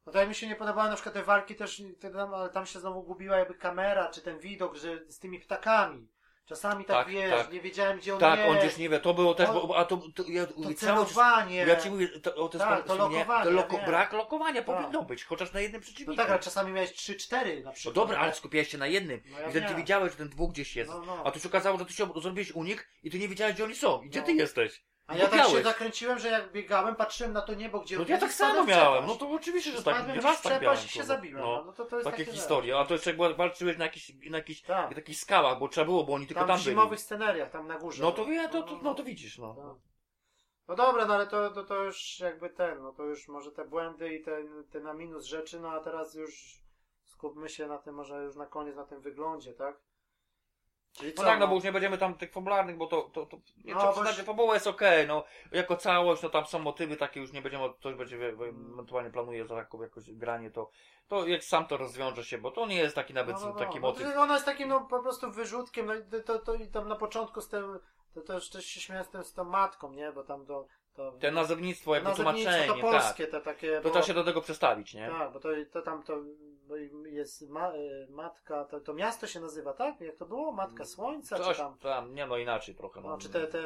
No jak mi się nie podobały na przykład te walki też, te tam, ale tam się znowu gubiła jakby kamera, czy ten widok, że z tymi ptakami. Czasami tak, Tak, wiesz, tak. nie wiedziałem gdzie on Tak, jest. on gdzieś nie wie, to było też, bo, a to, to ja To cały czas, celowanie. ja ci mówię, to, o, to, Tak, jest to to, nie, lokowanie, to loko, brak lokowania Tak. powinno być, chociaż na jednym No przeciwniku. tak, ale czasami miałeś 3-4 na No przykład. dobra, ale skupiałeś się na jednym. No ja I wtedy ty wiedziałeś, że ten dwóch gdzieś jest. No, no. A tu się okazało, że ty się zrobiłeś unik i ty nie wiedziałeś, gdzie oni są. I gdzie No. ty jesteś. A ja tak się zakręciłem, że jak biegałem, patrzyłem na to niebo, gdzie No ja tak samo miałem. No to oczywiście, że tak. Spadłem raz w tak przepaść miałem. i się kurwa. zabiłem. No. No, no to, to jest Takie takie, historie. A to jeszcze jak walczyłeś na jakichś, na jakichś, Tak. na skałach, bo trzeba było, bo oni tylko Tam tam w byli. zimowych scenariach, tam na górze. No to wie, to, to, no to widzisz, no. Tak. No dobra, no ale to, to, to już jakby ten, no to już może te błędy i te, te na minus rzeczy, no a teraz już skupmy się na tym, może już na koniec na tym wyglądzie, tak? Czyli No co, tak, no bo już nie będziemy tam tych fabularnych, bo to, to, to nie No, trzeba bo przyznać, że fabuła jest okej, no jako całość, no tam są motywy takie, już nie będziemy, ktoś będzie Mm. ewentualnie planuje za taką jakoś granie, to, to jak sam to rozwiąże się, bo to nie jest taki nawet No, no, no, taki bo motyw. to Ona jest takim no, po prostu wyrzutkiem, no, i to, to, i tam na początku z tym, to, to już też się śmiałem z, tym, z tą matką, nie, bo tam to... to Te nazewnictwo, jakby nazewnictwo tłumaczenie, to tak. polskie, te takie... To było- trzeba się do tego przestawić, nie? Tak, bo to, to tam to bo jest ma, y, matka, to, to miasto się nazywa, tak? Jak to było? Matka Słońca, Coś czy tam... tam, nie no inaczej trochę. No, czy te, te...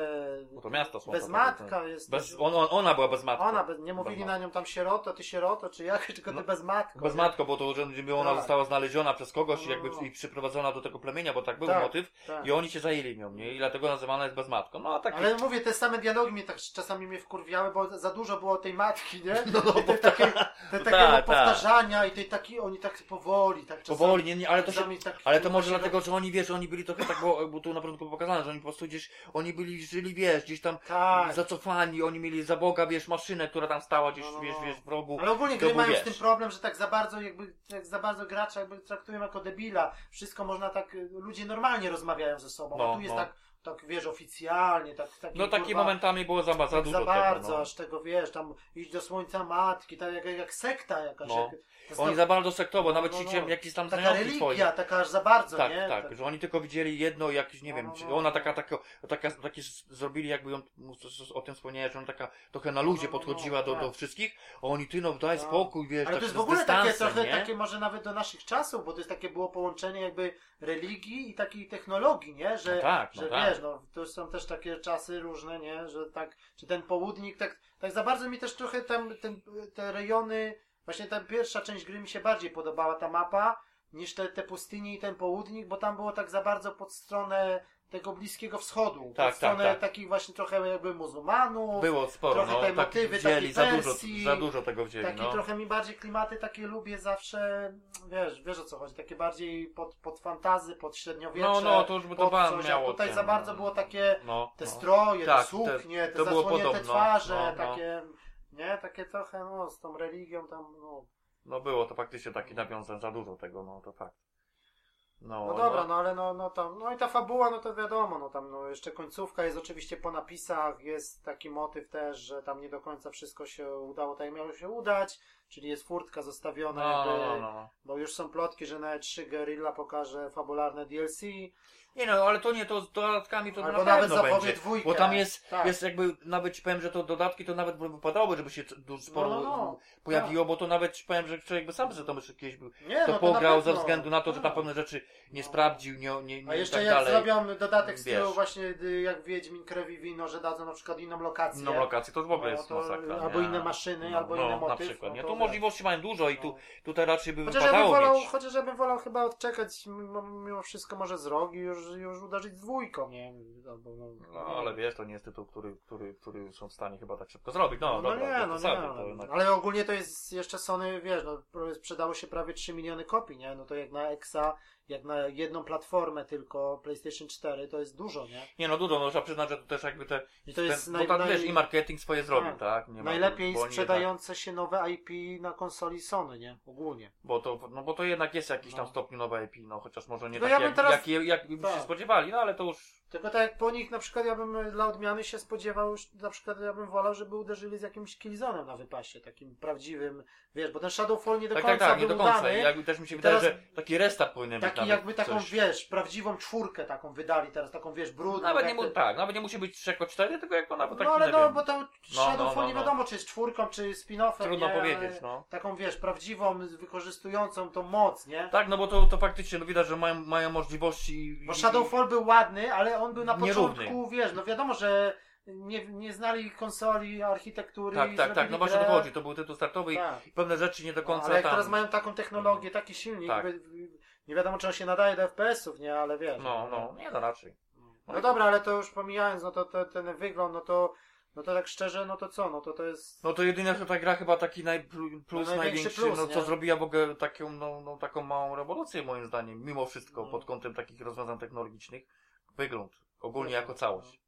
Bo to miasto Słońca. Bez to- matka jest... Bez, on, on, ona była bez matki. Ona, bez, nie mówili Bez na nią tam sieroto, ty sieroto, czy jak, tylko ty No, bez matko. Bez nie? matko, bo to żeby ona Tak. została znaleziona przez kogoś i No, jakby no, no. i przyprowadzona do tego plemienia, bo tak był Tak, motyw Tak. i oni się zajęli nią, nie? I dlatego nazywana jest bez matką. No a tak. Ale mówię, te same dialogi mnie tak czasami mnie wkurwiały, bo za dużo było tej matki, nie? No, no, I te, bo takie, te tak, takiego tak. powtarzania i tej taki, oni tak powoli, tak czasami. powoli, nie, nie, ale to się tak, Ale to może dlatego, że oni, wiesz, oni byli trochę tak, bo, bo tu na początku było pokazane, że oni po prostu gdzieś, oni byli, żyli, wiesz, gdzieś tam Tak. zacofani, oni mieli za Boga, wiesz, maszynę, która tam stała gdzieś, No, no, wiesz, no. wiesz, w rogu. Ale ogólnie gry mają z tym problem, że tak za bardzo jakby, jak za bardzo gracza jakby traktują jako debila. Wszystko można tak, y, ludzie normalnie rozmawiają ze sobą, No, a tu jest no. tak, tak wiesz, oficjalnie, tak, taki, No takimi kurwa, momentami było za, za tak dużo za bardzo, tego, no. aż tego wiesz, tam iść do słońca matki, tak jak, jak sekta jakaś. No. Jak, Oni za bardzo sektowo, nawet No, ci no. cię jakieś tam taka religia, taka aż za bardzo, Tak, nie? tak, że oni tylko widzieli jedno, jakieś, nie No, wiem, no, no. ona taka, taka, taka, takie zrobili jakby ją, o tym wspomniałeś, że ona taka trochę na No, no, no, podchodziła do, tak. do wszystkich, a oni, ty no daj Tak. spokój, wiesz, Ale tak to jest w ogóle takie trochę, nie? takie może nawet do naszych czasów, bo to jest takie było połączenie jakby religii i takiej technologii, nie? Że, No tak, no że tak. Wiesz, no to są też takie czasy różne, nie? Że tak, czy ten południk, tak, tak za bardzo mi też trochę tam ten, te rejony, właśnie ta pierwsza część gry mi się bardziej podobała, ta mapa, niż te, te pustynie i ten południk, bo tam było tak za bardzo pod stronę tego Bliskiego Wschodu, Tak, tak, stronę tak. takich właśnie trochę jakby muzułmanów, Było sporo, trochę no, te tak motywy, wzięli, takie za dużo, za dużo tego wzięli, Takie no. trochę mi bardziej klimaty takie lubię zawsze, wiesz, wiesz o co chodzi, takie bardziej pod, pod fantazy, pod średniowiecze. No, no, to już by to coś, miało tutaj ten, za bardzo no. było takie no, te no. stroje, Tak, te suknie, te, było zasłonięte twarze, no. takie, nie, takie trochę, no, z tą religią tam, no. No było to faktycznie taki nawiązań za dużo tego, no to fakt. No, No dobra, no ale no, no tam, no i ta fabuła, no to wiadomo, no tam, no jeszcze końcówka jest oczywiście po napisach, jest taki motyw też, że tam nie do końca wszystko się udało tak jak miało się udać, czyli jest furtka zostawiona No, jakby... no, no, no. Bo już są plotki, że na E3 Guerrilla pokaże fabularne DLC. Nie no, ale to nie, to z dodatkami to Albo na nawet pewno zapowie będzie. dwójkę. Bo tam jest, Tak. jest jakby, nawet ci powiem, że to dodatki to nawet by wypadało, żeby się dużo sporo No, no, no. pojawiło, bo to nawet ci powiem, że człowiek by sam sobie to myślę, kiedyś był, Nie, to no pograł na ze pewno. względu na to, że tam Tak. pewne rzeczy nie No. sprawdził, nie, nie, nie A i jeszcze tak jak dalej. zrobią dodatek z stylu Wiesz. właśnie y, jak Wiedźmin Krew i Wino, że dadzą na przykład inną lokację. Inną lokację, to w ogóle No, jest to masakra. albo nie? inne maszyny, no, albo no, inny na motyw, przykład, no nie? to Tu wiesz. możliwości mają dużo i tu, No. tutaj raczej by Chociaż ja bym wypadało wolał, mieć. chociaż ja bym wolał chyba odczekać mimo, mimo wszystko może z rogi już, już uderzyć z dwójką, nie? Albo, no, No ale wiesz, to nie jest tytuł, który, który, który są w stanie chyba tak szybko zrobić. No, No, dobra, nie, no nie, no. jednak... ale ogólnie to jest jeszcze Sony, wiesz, no sprzedało się prawie 3 miliony kopii, nie? No to jak na Exa, jak na jedną platformę tylko PlayStation 4, to jest dużo, nie? Nie no, dużo, no trzeba przyznać, że to też jakby te... I to jest ten, naj, bo tak, naj, wiesz, i marketing swoje zrobił, Tak. tak? Nie ma- najlepiej bo oni sprzedające się nowe IP na konsoli Sony, nie? Ogólnie. Bo, to, no bo to jednak jest jakiś tam No. stopniu nowe IP, no chociaż może nie Tylko takie, ja jak, teraz- jak, by się Tak. spodziewali, no ale to już... Tylko tak jak po nich na przykład ja bym e, dla odmiany się spodziewał już, na przykład ja bym wolał, żeby uderzyli z jakimś Killzone'em na wypasie, takim prawdziwym, wiesz, bo ten Shadowfall nie do Tak, końca tak, tak, nie był do końca. udany. I jakby też mi się wydaje, że taki restart powinien być Taki jakby taką, coś. wiesz, prawdziwą czwórkę taką wydali teraz, taką wiesz, brudną. Nawet nie, jak mu, tak, nawet nie musi być jako 4, tylko jako nawet taki, No ale nie no, wiem, bo to no, Shadowfall no, nie no. wiadomo, czy jest czwórką, czy spin-offem, trudno nie? powiedzieć, no. Taką, wiesz, prawdziwą, wykorzystującą tą moc, nie? Tak, no bo to, to faktycznie, no widać, że mają, mają możliwości... Bo Shadowfall był ładny, ale on był na Nierówny. początku, wiesz, no wiadomo, że nie, nie znali konsoli, architektury Tak, tak, tak, no właśnie o to chodzi, to był tytuł startowy Tak. i pewne rzeczy nie do No, końca ale jak tam... teraz mają taką technologię, taki silnik, Tak. by- nie wiadomo, czy on się nadaje do FPS-ów, nie? Ale wiesz. No, no, nie no raczej. No dobra, ale to już pomijając, no to, to ten wygląd, no to, no to tak szczerze, no to co, no to to jest... No to jedyne, że ta gra chyba taki naj, plus, No, największy największy, plus, no nie? co zrobiła w ogóle taką, no, no, taką małą rewolucję moim zdaniem, mimo wszystko, No. pod kątem takich rozwiązań technologicznych, wygląd, ogólnie No, jako całość.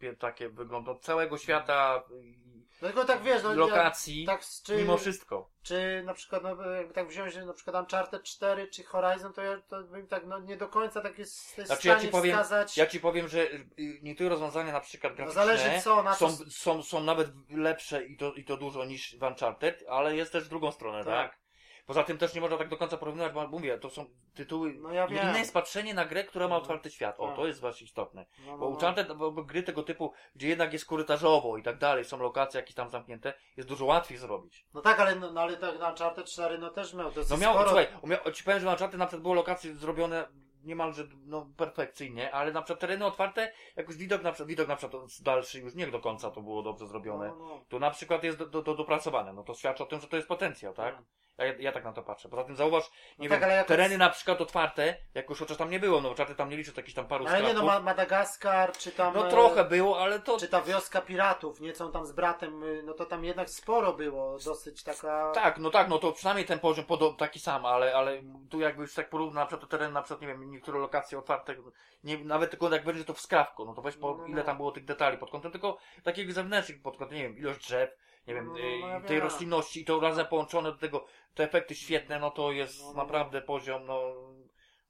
pie- takie wygląda od całego świata i No tak wiesz, no, ja, lokacji, tak, czy, mimo wszystko. czy na przykład, no, jakby tak wziąć na przykład Uncharted 4 czy Horizon, to ja to bym tak no, nie do końca tak jest, jest Znaczy, ja ci powiem- wskazać. Ja ci powiem, że y, niektóre rozwiązania na przykład no, graficzne zależy co, na są, co. są, są nawet lepsze i to, i to dużo niż w Uncharted, ale jest też w drugą stronę, tak? Tak. Poza tym też nie można tak do końca porównywać, bo mówię, to są tytuły. No ja wiem. Inne jest patrzenie na grę, która ma No. otwarty świat. O, Tak. to jest właśnie istotne. No, Bo no, no. Uncharted, bo, bo gry tego typu, gdzie jednak jest korytarzowo i tak dalej, są lokacje jakieś tam zamknięte, jest dużo łatwiej zrobić. No tak, ale, no, no, ale tak na Uncharted 4 no też miał dosyć No miał, sporo. słuchaj, miał, ci powiem, że Uncharted na przykład było lokacje zrobione niemalże no, perfekcyjnie, ale na przykład tereny otwarte, jakoś widok na przykład, widok na przykład dalszy już nie do końca to było dobrze zrobione. No, no. Tu na przykład jest do, do, do, dopracowane, no to świadczy o tym, że to jest potencjał, tak? Ja, ja tak na to patrzę. Poza tym zauważ, nie No tak, wiem, jak- tereny na przykład otwarte, jak już chociaż tam nie było, no bo czarty tam nie liczę, to jakieś tam paru Ale nie no. Ma- Madagaskar, czy tam... No e, trochę było, ale to Czy ta wioska piratów, nie co tam z bratem, y, no to tam jednak sporo było, dosyć taka... Tak, no tak, no to przynajmniej ten poziom podo- taki sam, ale, ale tu jakby już tak porówna na przykład to teren, na przykład, nie wiem, niektóre lokacje otwarte, nie, nawet tylko jak będzie to w skrawku, no to weź po, No, no, ile tam było tych detali pod kątem tylko takich zewnętrznych, pod kątem, nie wiem, ilość drzew, nie wiem, No, no, y, no, ja tej roślinności i to razem połączone do tego, te efekty świetne, no to jest No, no, naprawdę poziom, no...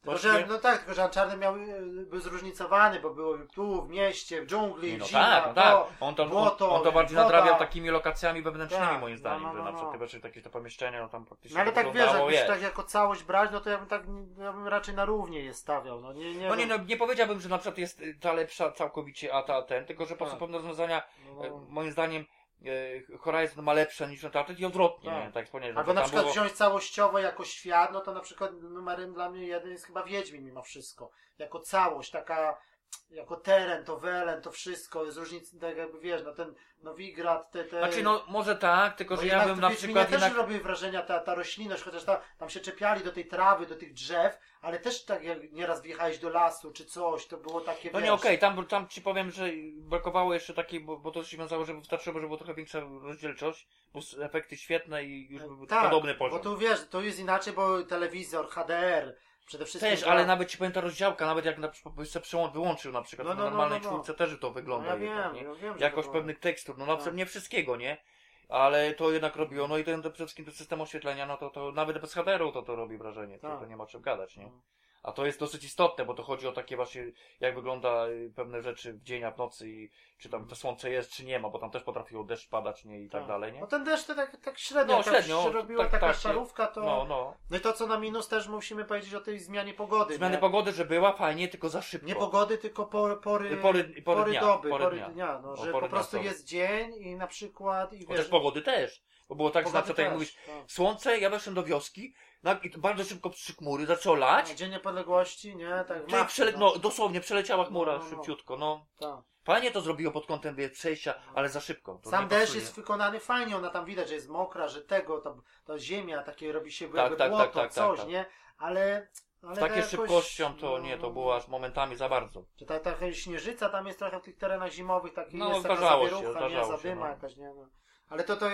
Tylko, że, no tak, tylko że Uncharted miał, y, był zróżnicowany, bo było tu, w mieście, w dżungli, no zima, tak, no tak. to... On to, błoto, on, on to bardziej woda. nadrabiał takimi lokacjami wewnętrznymi Tak, moim zdaniem, no, no, że na no, przykład no. takie te pomieszczenia, no tam praktycznie No ale tak wiesz, jakbyś tak jako całość brać, no to ja bym tak, ja bym raczej na równie je stawiał, no nie, nie No nie, no nie powiedziałbym, że na przykład jest ta lepsza całkowicie, a ta ten, tylko że po prostu Tak. pewne rozwiązania, No, e, no. moim zdaniem, Horizon ma lepsze niż Uncharted i odwrotnie, Tak. nie? tak wspomniałem. Albo na przykład było- wziąć całościowo jako świat, no to na przykład numerem dla mnie jeden jest chyba Wiedźmin mimo wszystko. Jako całość, taka, jako teren, to Welen, to wszystko, jest różnica, tak jakby wiesz, no ten Nowigrad, te, te... Znaczy no może tak, tylko Bo że ja jednak bym na przykład też jednak... robi wrażenia ta, ta roślinność, chociaż ta, tam się czepiali do tej trawy, do tych drzew, ale też tak jak nieraz wjechałeś do lasu czy coś, to było takie, No wiesz, nie, okej, tam, tam ci powiem, że brakowało jeszcze takiej, bo, bo to się wiązało, żeby wystarczyło, żeby było trochę większa rozdzielczość, bo efekty świetne i już by był tak, podobny poziom. bo tu wiesz, to jest inaczej, bo telewizor, HDR, przede wszystkim... Też, dla- ale nawet ci powiem ta rozdziałka, nawet jak na przykład byś sobie wyłączył na przykład No, no, no, normalnej no, no. czwórce też to no, wygląda ja jednak, wiem, nie? ja wiem, to było- pewnych tekstur, no na przykład Tak. nie wszystkiego, nie? Ale to jednak robiło, no i ten przede wszystkim ten system oświetlenia, no to, to nawet bez HDR-u to, to robi wrażenie, to, Tak. to nie ma czym gadać, nie? No. A to jest dosyć istotne, bo to chodzi o takie właśnie, jak wygląda y, pewne rzeczy w dzień, a w nocy i czy tam to słońce jest, czy nie ma, bo tam też potrafiło deszcz padać, nie? I tak, Tak. dalej, nie? No ten deszcz to tak, tak średnio, No, tak średnio, się robiła tak, taka tak się- szarówka, to... No, no. No i to co na minus też musimy powiedzieć o tej zmianie pogody. Zmiany nie? pogody, że była fajnie, tylko za szybko. Nie pogody, tylko pory, pory, Pory- pory dnia, doby, pory pory dnia. dnia. no, że pory po dnia, prostu sorry. jest dzień i na przykład i Chociaż wiesz, pogody też. Bo było tak, że na przykład jak mówisz, tak. słońce, ja weszłem do wioski, no, i to bardzo szybko przy chmury, zaczęło lać, No, Dzień Niepodległości, nie? Tak, czyli przele- no, dosłownie przeleciała chmura No, no, no. szybciutko, no. tak. Fajnie to zrobiło pod kątem wie, przejścia, ale za szybko. To Sam deszcz jest wykonany fajnie, ona tam widać, że jest mokra, że tego, to, to ziemia, takie robi się Tak, jakby tak, błoto, tak, tak, coś, tak. nie? Ale... ale Z takiej jakoś, szybkością to no, nie, to no, było aż momentami za bardzo. Czy ta, ta śnieżyca tam jest trochę w tych terenach zimowych, taki No, jest taka zdarzało się, zawierucha, nie, zdarzało się, zadyma no. jakaś, nie? No. Ale to, to,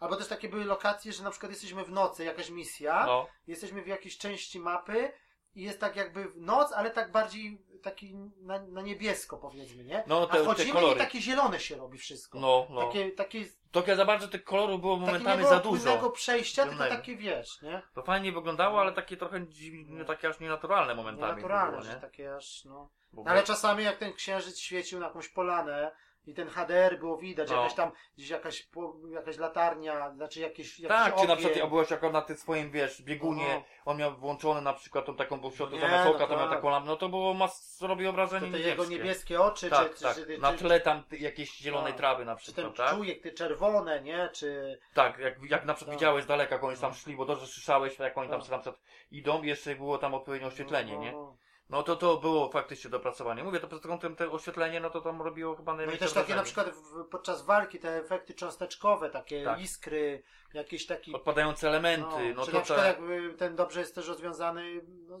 albo też takie były lokacje, że na przykład jesteśmy w nocy, jakaś misja, No, jesteśmy w jakiejś części mapy i jest tak jakby noc, ale tak bardziej taki na, na niebiesko powiedzmy, nie? No, A te- te wchodzimy kolory. i takie zielone się robi wszystko. no, no. Takie, takie, Trochę za bardzo tych kolorów było momentami za dużo. płynnego przejścia, tylko takie wiesz, nie? To fajnie wyglądało, ale takie trochę dziwne, takie aż nienaturalne momentami. Nienaturalne, było, że nie? takie aż, no. No ale czasami jak ten księżyc świecił na jakąś polanę i ten HDR było widać, No. jakaś tam gdzieś jakaś, jakaś latarnia, znaczy jakieś, jakiś Tak, czy na przykład byłeś akurat na tym swoim, wiesz, biegunie, No. on miał włączony na przykład tą taką, bo w środku zamiast no oka to miał tak. taką lampę, no to było, mas, robiło To wrażenie te jego niebieskie. oczy, Tak, czy, tak, czy, czy, na czy, tle tam jakiejś zielonej Tak. trawy na czy ten przykład, tak? czujek, te czerwone, nie? Czy... Tak, jak, jak na przykład Tak. widziałeś z daleka, jak oni tam No. szli, bo dobrze słyszałeś, jak oni tam na przykład idą, jeszcze było tam odpowiednie oświetlenie, no, nie? No. No to to było faktycznie dopracowanie. Mówię, to pod kątem te oświetlenie, no to tam robiło chyba No i też takie na wrażenie. przykład w, podczas walki te efekty cząsteczkowe, takie Tak. iskry, jakieś taki... Odpadające elementy, no, czy to na przykład jakby ten dobrze jest też rozwiązany no,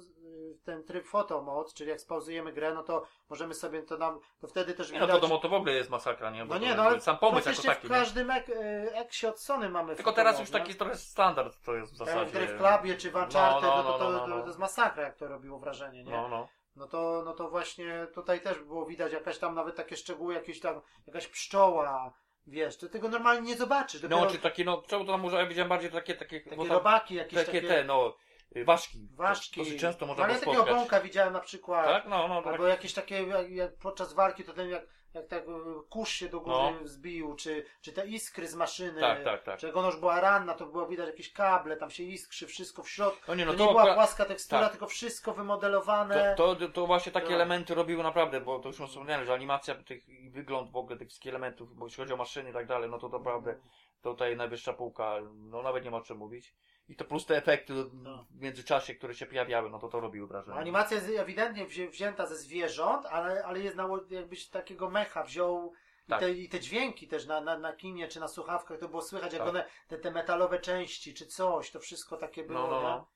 ten tryb photomod, czyli jak spauzujemy grę, no to możemy sobie to nam, to wtedy też Nie, no widać... to, to, to w ogóle jest masakra, nie? Bo no nie, no ale sam pomysł jako taki, w każdym ek, y, eksie od Sony mamy Tylko teraz już taki trochę standard to jest w Tak, zasadzie. w Drive Clubie czy w Uncharted, No, no, no, to, no, to, no, no. to jest masakra, jak to robiło wrażenie, nie? No, no. No to, no to właśnie tutaj też było widać jakaś tam nawet takie szczegóły, jakieś tam, jakaś pszczoła, wiesz, to tego normalnie nie zobaczysz. Dopiero No, czy takie, no, czemu to tam może, ja widziałem bardziej takie, takie, takie robaki, jakieś takie, takie, te, no, ważki. ważki. Dosyć często można Ale było ja takiego bąka widziałem na przykład. Tak, no, no, tak. Albo jakieś takie, jak, jak podczas walki to ten jak, jak tak e, kurz się do góry No. wzbił, czy, czy te iskry z maszyny. Tak, tak, tak. Czy jak ona już była ranna, to było widać jakieś kable, tam się iskrzy, wszystko w środku. No nie, no to, to nie była płaska tekstura, tak. tylko wszystko wymodelowane. To, to, to właśnie takie Tak. elementy robiły naprawdę, bo to już wspomniałem, że animacja tych i wygląd w ogóle tych wszystkich elementów, bo jeśli chodzi o maszyny i tak dalej, no to naprawdę tutaj najwyższa półka, no nawet nie ma o czym mówić. I to plus te efekty No. w międzyczasie, które się pojawiały, no to to robiło wrażenie. Animacja jest ewidentnie wzię, wzięta ze zwierząt, ale, ale jest na, jakbyś takiego mecha wziął i, Tak. te, i te dźwięki też na, na, na kinie czy na słuchawkach to było słychać, jak Tak. one, te, te metalowe części czy coś, to wszystko takie było. No, no, no.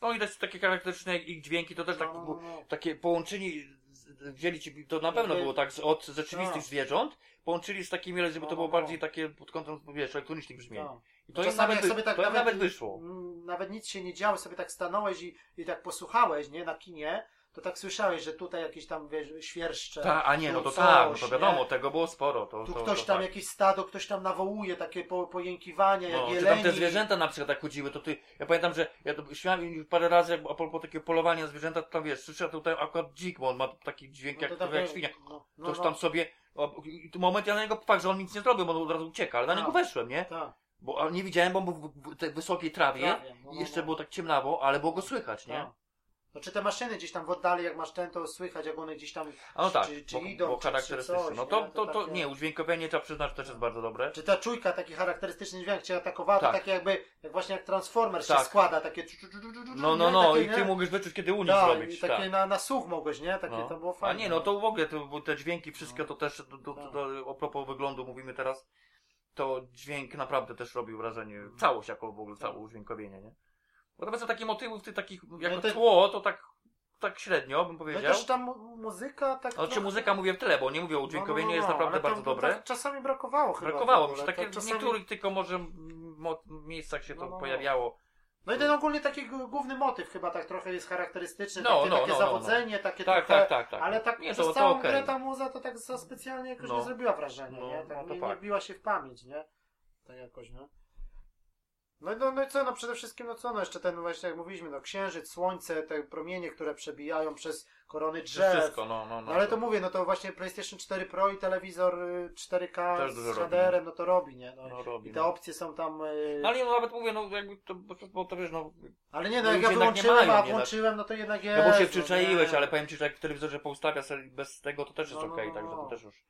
No i też takie charakterystyczne ich dźwięki, to też tak, No, no, było- no. takie połączeni, z- wzięli ci, to na pewno było tak z, od rzeczywistych zwierząt, połączyli z takimi, żeby No, to było no, bardziej no. takie pod kątem, wiesz, elektronicznych brzmień. Tak. I to im Czasami nawet, sobie tak to nawet- nawet wyszło. Mm, nawet nic się nie działo, sobie tak stanąłeś i, i tak posłuchałeś, nie, na kinie, to tak słyszałeś, że tutaj jakieś tam, wiesz, świerszcze. Ta, a nie, no to tak, no to nie? wiadomo, tego było sporo. To, Tu to, ktoś to tam, tak. jakieś stado, ktoś tam nawołuje, takie po, pojękiwania, No, jak czy tam te zwierzęta na przykład tak chodziły, to ty, ja pamiętam, że ja to śmiałem parę razy, jak a propos takiego polowania zwierzęta, to tam wiesz, słyszę tutaj akurat dzik, bo on ma taki dźwięk jak, No to jak takie- świnia. No, no, Ktoś no, tam sobie, moment ja na niego fakt, że on nic nie zrobił, bo on od razu ucieka, ale na Tak. niego weszłem, nie? tak, Bo nie widziałem, bo on był w, w tej wysokiej trawie trawie, no, i no, jeszcze no. było tak ciemnawo, ale było go słychać, nie? No czy te maszyny gdzieś tam w oddali, jak masz ten, to słychać, jak one gdzieś tam, A no tak, czy, czy bo, idą, bo czy, czy charakterystyczne. coś, no to, nie? to, to, takie- nie, udźwiękowienie trzeba przyznać, też jest bardzo dobre. Czy ta czujka, taki charakterystyczny dźwięk cię atakowała, to Tak. takie jakby, jak właśnie jak Transformer się Tak. składa, takie No, no, no, i ty nie? mógłbyś wyczuć, kiedy unik Tak, zrobić. takie tak. na, na słuch mogłeś, nie? Takie No. to było A fajne. nie, no to w ogóle to, te dźwięki wszystkie No. to też, to, to, to, Tak. to, a propos wyglądu mówimy teraz, to dźwięk naprawdę też robił wrażenie, całość jako w ogóle, całe Tak. udźwiękowienie, nie? Bo takie motywy w tych takich, jako No to- tło, to tak, tak średnio bym No powiedział. też tam mu- muzyka tak... Znaczy trochę- muzyka mówię w tyle, bo nie mówię o udźwiękowieniu, No, no, no, jest no, naprawdę bardzo dobre. Tak czasami brakowało chyba. Brakowało takie to w czasami- niektórych tylko może mo- miejscach się to No, no, no. pojawiało. No i ten ogólnie taki główny motyw chyba tak trochę jest charakterystyczny, No, takie, no, takie no, no, no. zawodzenie, takie Tak, trochę... tak, tak, tak. Ale tak nie, przez to, całą to okej. grę ta muza to tak za specjalnie jakoś No. nie zrobiła wrażenia, No, nie? Tak no nie, nie wbiła się w pamięć, nie? Tak jakoś, nie? No, no, no i co, no przede wszystkim, no co, no jeszcze ten właśnie jak mówiliśmy, no księżyc, słońce, te promienie, które przebijają przez korony drzew. Wszystko, no, no, no. No ale to mówię, no to właśnie PlayStation 4 Pro i telewizor y, 4K Też dużo z. HDR-em, no to robi, nie? No, no, robi, I te no. opcje są tam... y, No ale nie, no nawet mówię, no jakby to, bo, bo to wiesz, no, Ale nie, no jak ja wyłączyłem, mają, a włączyłem, no to jednak no jest. bo się no, przyczaiłeś, ale powiem ci, że jak w telewizorze poustawia sobie bez tego, to też jest No, no, okej, no, także no. to też już...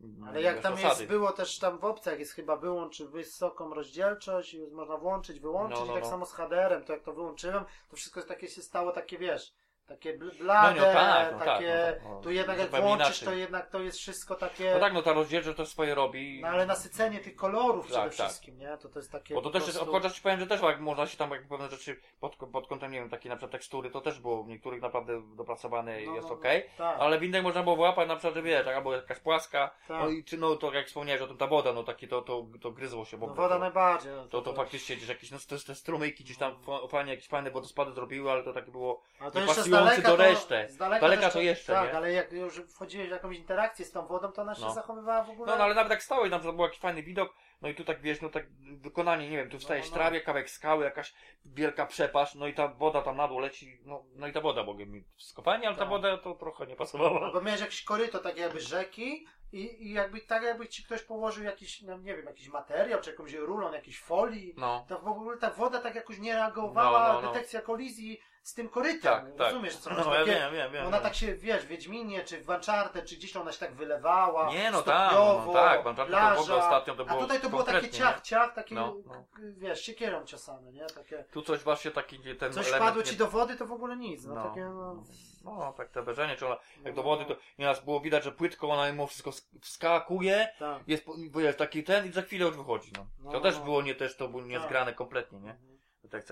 mm, Ale jak tam osady. jest, było też tam w opcjach jest chyba wyłącz wysoką rozdzielczość, i można włączyć, wyłączyć No, no, i tak no. samo z HDR-em, to jak to wyłączyłem, to wszystko jest takie się stało takie, wiesz, takie bl- blade, No, no tak, no tak, takie, no tak, no. tu jednak jak włączysz, inaczej. to jednak to jest wszystko takie, No tak, no ta rozdzielczość to swoje robi. no ale nasycenie tych kolorów przede Tak, tak. wszystkim, nie, to to jest takie Bo to też jest, prostu- chociaż ci powiem, że też jak można się tam jak pewne rzeczy pod, pod kątem, nie wiem, takie na przykład tekstury, to też było w niektórych naprawdę dopracowane i No, jest no, okej. tak, Ale w innych można było wyłapać na przykład, że wiesz, albo jakaś płaska, tak. no i czy no to jak wspomniałeś o tym, ta woda, no takie to, to, to gryzło się w no, woda to, najbardziej, no, to, to faktycznie gdzieś jakieś, no te, te strumyki gdzieś tam fa- fajnie, jakieś fajne wodospady zrobiły, ale to takie było, Ale to jeszcze z daleka do to, reszty. Z daleka, Daleka to jeszcze, Tak, nie? ale jak już wchodziłeś w jakąś interakcję z tą wodą, to ona się No. zachowywała w ogóle... no, no ale nawet tak stałeś, tam to był jakiś fajny widok, no i tu tak wiesz, no tak wykonanie, nie wiem, tu wstajesz No, no. trawie, kawałek skały, jakaś wielka przepaść, no i ta woda tam na dół leci, no, no i ta woda mogę mi skopanie, ale ta Tak. woda to trochę nie pasowała. Albo miałeś jakieś koryto, tak jakby rzeki i, i jakby tak jakby ci ktoś położył jakiś, no nie wiem, jakiś materiał, czy jakąś rulon, jakiejś folii. No. To w ogóle ta woda tak jakoś nie reagowała, No, no, no. detekcja kolizji z tym korytem. Tak, tak. Rozumiesz co? No, ja Takie- wiem, wiem, wiem. Ona tak się, wiesz, w Wiedźminie, czy w Uncharted, czy gdzieś ona się tak wylewała. Nie, no tak, stopniowo, no, tak, mam to w ogóle ostatnio to A było tutaj to było takie ciach, nie? ciach, takie, No, no. wiesz, siekierą ciosane, nie? Takie, Tu coś właśnie taki, ten coś element wpadło nie- ci do wody, to w ogóle nic. No, No. takie, no, No, tak te wrażenie, czy ona, jak do no, wody, to nieraz było widać, że płytko ona mimo wszystko sk- wskakuje, Tak. jest, wiesz, taki ten i za chwilę już wychodzi, no. No, To no, też no. było nie, też to było Tak. niezgrane kompletnie, nie? Mhm.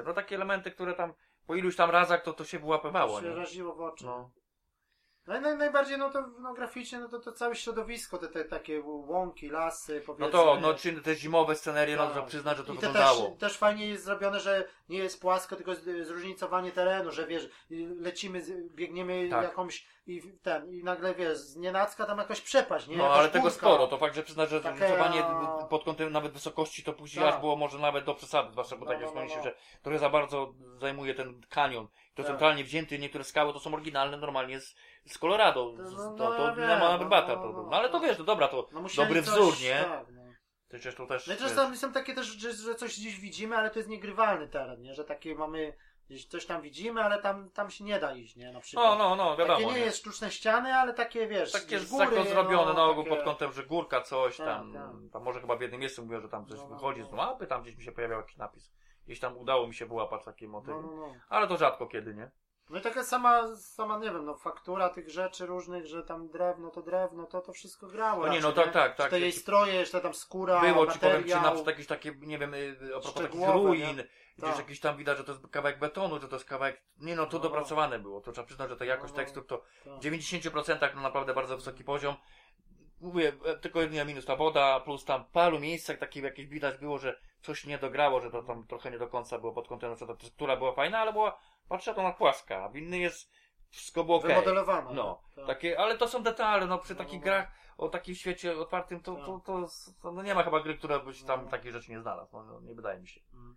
No takie elementy, które tam po iluś tam razach to, to się wyłapywało, To się nie? raziło w oczy. No. No i naj, najbardziej, no to no, graficznie, no to, to całe środowisko, te, te takie łąki, lasy, No powiedzmy. to, no czy te zimowe scenerie, no Tak. to przyznać, że to I też, wyglądało. też fajnie jest zrobione, że nie jest płasko, tylko zróżnicowanie terenu, że wiesz, lecimy, biegniemy Tak. jakąś i ten, i nagle wiesz, z nienacka tam jakaś przepaść, nie? No Jakaś ale tego górka. sporo, to fakt, że przyznać, że Takie, zróżnicowanie a- pod kątem nawet wysokości to później Tak. aż było może nawet do przesady, zwłaszcza bo No, tak jak no, no, wspomnieliście, no. że trochę za bardzo zajmuje ten kanion. To Tak. centralnie wzięty, niektóre skały to są oryginalne normalnie z, z Colorado. No, to, no, to nie wiem, ma no, bata. no, To, no, no ale to no. wiesz, to dobra, to dobry coś, wzór, nie? Tak, no. Przecież to też... No i czasami są takie też, że, że coś gdzieś widzimy, ale to jest niegrywalny teren, nie? Że takie mamy, gdzieś coś tam widzimy, ale tam, tam się nie da iść, nie? Na przykład. No, no, no, wiadomo. takie nie, jest sztuczne ściany, ale takie wiesz, Takie z góry, góry, zrobione no, na ogół takie- pod kątem, że górka coś Tak, tam, tak. tam może chyba w jednym miejscu mówią, że tam coś No, wychodzi no. z mapy, tam gdzieś mi się pojawiał jakiś napis. Gdzieś tam udało mi się wyłapać takie motywy. No, no, no. Ale to rzadko kiedy, nie? No i taka sama, sama, nie wiem, no faktura tych rzeczy różnych, że tam drewno to drewno, to to wszystko grało. No nie, no tak, tak, tak. te jej stroje, jeszcze tam skóra, Było ci powiem, czy materiał. na przykład jakieś takie, nie wiem, y, a propos takich ruin, nie? gdzieś Tak. jakiś tam widać, że to jest kawałek betonu, że to jest kawałek, nie no, to No. dopracowane było, to trzeba przyznać, że ta jakość No, tekstur to Tak. w 90% no naprawdę bardzo wysoki poziom. Mówię, e, tylko jedynie minus ta woda, plus tam w paru miejscach takich jakieś widać było, że coś nie dograło, że to tam trochę nie do końca było pod kątem, że ta tekstura była fajna, ale była, patrzę to na płaska, a w inny jest, wszystko było. Wymodelowana. No, tak. Takie, ale to są detale, no przy No, takich no. grach o takim świecie otwartym, to, to, to, to no nie ma chyba gry, która byś tam No. takich rzeczy nie znalazł, no, no nie wydaje mi się. Mm.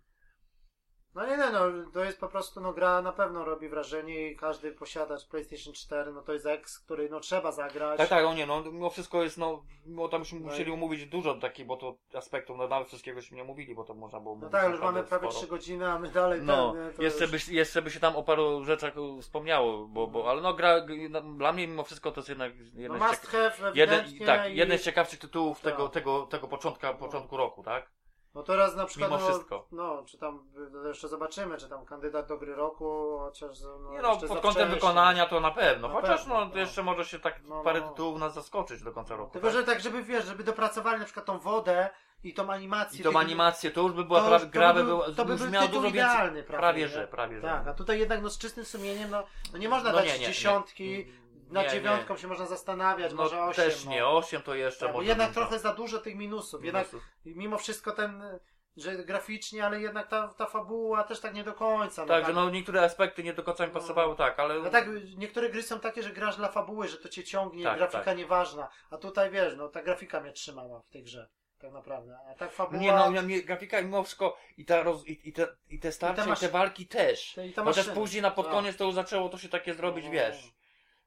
No nie, nie, no to jest po prostu, no gra na pewno robi wrażenie i każdy posiadacz PlayStation 4, no to jest X, który no trzeba zagrać. Tak, tak, no nie, no mimo wszystko jest, no, mimo tam byśmy No musieli i- omówić dużo takich, bo to aspektów, no nawet wszystkiegośmy nie omówili, bo to można było No tak, ale już mamy prawie sporo. 3 godziny, a my dalej No, ten, nie, jeszcze, już... by, jeszcze by się tam o paru rzeczach wspomniało, bo, bo, ale no gra, no, dla mnie mimo wszystko to jest jednak No jeden, must z, cieka- jeden, tak, i... jeden z ciekawszych tytułów tego, Tak. tego, tego początka, początku roku, tak? No teraz na przykład, Mimo no, wszystko. no, czy tam, no, jeszcze zobaczymy, czy tam kandydat do gry roku, chociaż no, Nie no, pod kątem wykonania to na pewno. Na Chociaż pewno, no, no. to jeszcze może się tak No, no, parę no. tytułów nas zaskoczyć do końca roku. Tylko, tak? że tak, żeby wiesz, żeby dopracowali na przykład tą wodę i tą animację. I tą animację, to już by była to, prawie, gra by by był, była, to by już był miał dużo więcej. prawie, Prawie że, prawie że. Tak, a tutaj jednak no z czystym sumieniem, no, no nie można No dać nie, nie, nie. Nad Nie, dziewiątką nie. się można zastanawiać, No może osiem. też no. nie, 8 to jeszcze Tak, może. jednak trochę za dużo tych minusów, jednak minusów. mimo wszystko ten, że graficznie, ale jednak ta, ta fabuła też tak nie do końca. No, Tak, że tak, no niektóre aspekty nie do końca mi No. pasowały, tak, ale. no tak, niektóre gry są takie, że grasz dla fabuły, że to cię ciągnie, Tak, grafika tak. nieważna, a tutaj wiesz, no ta grafika mnie trzymała w tej grze, tak naprawdę, a tak fabuła... Nie no, grafika mimo wszystko i, ta roz, i, i, te, i te starcia, I i te te, maszy- walki też. i ta Chociaż później na pod Tak. koniec to już zaczęło to się takie zrobić, No. wiesz.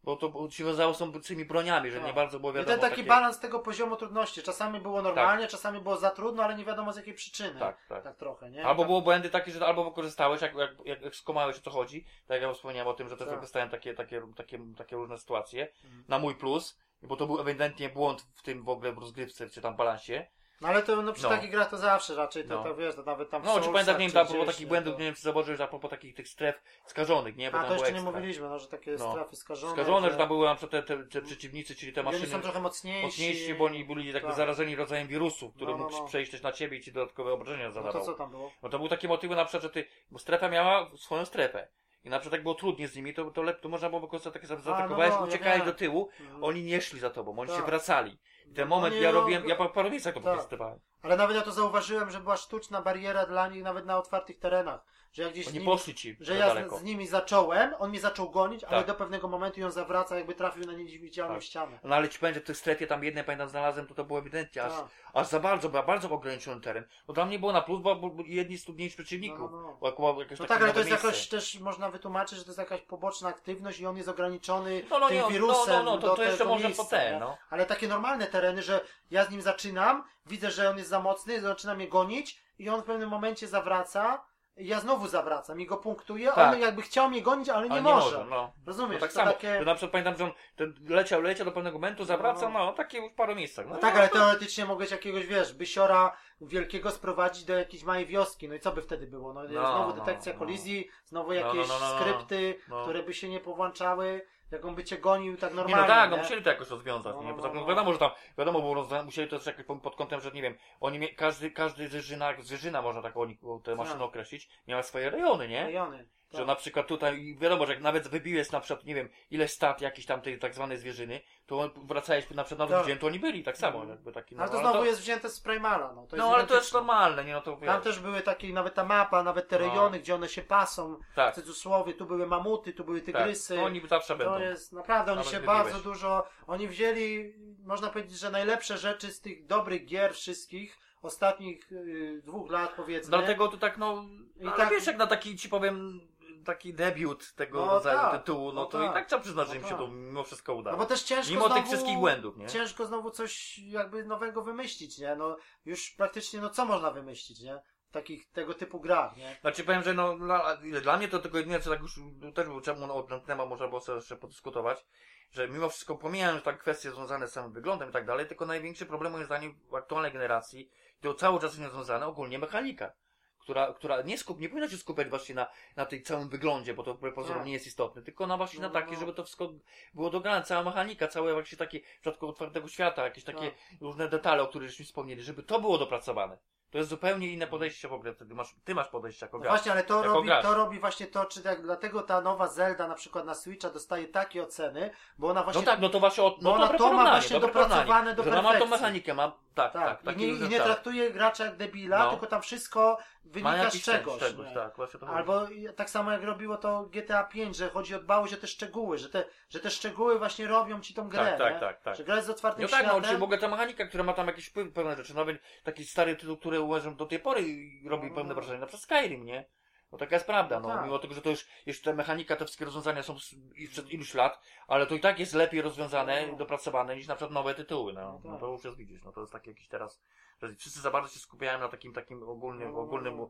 Bo to się wiązało tą tymi broniami, że Tak. nie bardzo było I wiadomo. ten taki takie... balans tego poziomu trudności. Czasami było normalnie, czasami było za trudno, ale nie wiadomo z jakiej przyczyny. Tak, tak. Tak trochę, nie? Albo tak. było błędy takie, że albo wykorzystałeś, jak, jak, jak, jak skumałeś o co chodzi, tak jak ja wspomniałem o tym, że też Tak. wykorzystałem takie, takie, takie, takie różne sytuacje, Mhm. na mój plus, bo to był ewidentnie błąd w tym w ogóle w rozgrywce, czy tam balansie. No ale to no, przy No. takich grach to zawsze raczej, to, No. to wiesz, to nawet tam w No, czy pamiętam, nie wiem, a propos takich błędów, to- nie wiem, czy zauważyłeś, a propos takich tych stref skażonych, nie? Bo A to jeszcze nie mówiliśmy, no, że takie No. strefy skażone. Skażone, że że- tam były na przykład te, te, te przeciwnicy, czyli te i oni maszyny są trochę mocniejsi. mocniejsi, bo oni byli Tak. zarażeni rodzajem wirusu, który No, no, mógł no. przejść też na ciebie i ci dodatkowe obrażenia No zadawał. to co tam było? No to były takie motywy na przykład, że ty, bo strefa miała swoją strefę. I na przykład jak było trudnie z nimi, to, to, lep, to można było wykorzystać takie no zaatakowałeś, no, wiem. do tyłu, Mhm. oni nie szli za tobą, oni się Tak. wracali. I ten moment, Oni ja no- robiłem, ja po paru miejscach to Tak. Ale nawet ja to zauważyłem, że była sztuczna bariera dla nich nawet na otwartych terenach. Że jak gdzieś z Oni nimi, poszli ci że ja z, z nimi zacząłem, on mnie zaczął gonić, ale Tak. do pewnego momentu ją zawraca, jakby trafił na niewidzialną Tak. ścianę. No ale ci powiem, że w tej strefie tam jednej pamiętam znalazłem, to to było ewidentnie, aż, Tak. aż za bardzo, był bardzo ograniczony teren. Bo dla mnie było na plus, bo, bo bo jedni z trudniejszych przeciwników. No, no, no. Bo jakieś No tak, ale to jest miejsce. jakoś też można wytłumaczyć, że to jest jakaś poboczna aktywność i on jest ograniczony No, no, tym nie, no, wirusem no, no, to, do to jeszcze może po ten, no. Ale takie normalne tereny, że ja z nim zaczynam, widzę, że on jest za mocny, zaczyna mnie gonić i on w pewnym momencie zawraca, ja znowu zawracam i go punktuję, Tak. on jakby chciał mnie gonić, ale nie Ale może. no. Rozumiesz? No tak to samo. takie... To na przykład pamiętam, że on ten leciał, leciał do pewnego momentu, zawraca, No, no, no. takie w paru miejscach. No, No tak, ale teoretycznie mogłeś jakiegoś, wiesz, bysiora wielkiego sprowadzić do jakiejś małej wioski. No i co by wtedy było? No, No, znowu no, detekcja no. kolizji, znowu no, jakieś no, no, no. skrypty, No. które by się nie powłączały, jak on by cię gonił tak Nie normalnie. no tak, no nie? musieli to jakoś rozwiązać, No, nie? Bo no, tak, no no. wiadomo, że tam, wiadomo, było rozwiązane, musieli to też jakoś pod kątem, że nie wiem, oni mie, każdy, każdy zżyna, zżyna można tak oni te maszyny Tak. określić, miała swoje rejony, nie? Rejony. Że Tak. na przykład tutaj, wiadomo, że jak nawet wybiłeś na przykład, nie wiem, ile stat jakiejś tam tej tak zwanej zwierzyny, to wracałeś na przykład na Tak. dzień, to oni byli tak samo, Mhm. jakby taki, Ale to ale znowu jest wzięte z Primala. No, to No ale to jest normalne, nie no to Tam wiesz, też były takie, nawet ta mapa, nawet te No. rejony, gdzie one się pasą, tak, w cudzysłowie, tu były mamuty, tu były tak, tygrysy. no oni zawsze będą. To jest naprawdę, oni Nawet się wybiłeś. bardzo dużo, oni wzięli, można powiedzieć, że najlepsze rzeczy z tych dobrych gier wszystkich ostatnich y, dwóch lat powiedzmy. Dlatego to tak, no, I ale tak- wiesz, jak na taki, ci powiem, taki debiut tego No rodzaju tak, tytułu, no no to tak, i tak trzeba przyznać, że no im się tak. to mimo wszystko udało. No bo też ciężko Mimo znowu, tych wszystkich błędów, nie? Ciężko znowu coś jakby nowego wymyślić, nie? No już praktycznie, no co można wymyślić, nie? Takich tego typu grach, nie? Znaczy powiem, że no, dla, dla mnie to tylko jedynie, co tak już też był czemu no, ten temat można było sobie jeszcze podyskutować, że mimo wszystko pomijając tak kwestie związane z samym wyglądem i tak dalej, tylko największy problem moim zdaniem w aktualnej generacji, to cały czas jest związane ogólnie mechanika. Która, która nie, skup, nie powinna się skupiać właśnie na, na tej całym wyglądzie, bo to pozorom Tak. nie jest istotne, tylko na właśnie No, na takie, no. żeby to wszystko było dograne, cała mechanika, całe właśnie takie, w przypadku otwartego świata, jakieś takie Tak. różne detale, o których żeśmy wspomnieli, żeby to było dopracowane. To jest zupełnie inne podejście w ogóle, wtedy masz, ty masz podejście jako No gracz. właśnie, ale to robi, gracz. to robi właśnie to, czy tak, dlatego ta nowa Zelda na przykład na Switcha dostaje takie oceny, bo ona właśnie No tak, no to właśnie, o, no Bo ona to ma właśnie dopracowane do ona ma tą perfekcji. mechanikę, ma, tak, tak, Tak, i, nie, i nie traktuje gracza jak debila, No. tylko tam wszystko wynika jakiś z czegoś. czegoś tak, właśnie to. Albo tak samo jak robiło to GTA 5, że chodzi o dbałość o te szczegóły, że te, że te szczegóły właśnie robią ci tą grę, Tak, tak, tak, tak. Że gra jest z otwartym No tak, no, światem. czy w ogóle ta mechanika, która ma tam jakieś wpływ- pewne rzeczy, nawet taki stary tytuł, który uważam do tej pory robi No, pewne no. wrażenie, na przykład Skyrim, nie? No taka jest prawda, No no, tak. mimo tego, że to już, jeszcze ta mechanika, te wszystkie rozwiązania są z- i przed iluś lat, ale to i tak jest lepiej rozwiązane, No. dopracowane niż na przykład nowe tytuły, no, No tak. no to już jest widzisz, no to jest takie jakieś teraz, wszyscy za bardzo się skupiają na takim, takim ogólnym, No, no, no. ogólnym,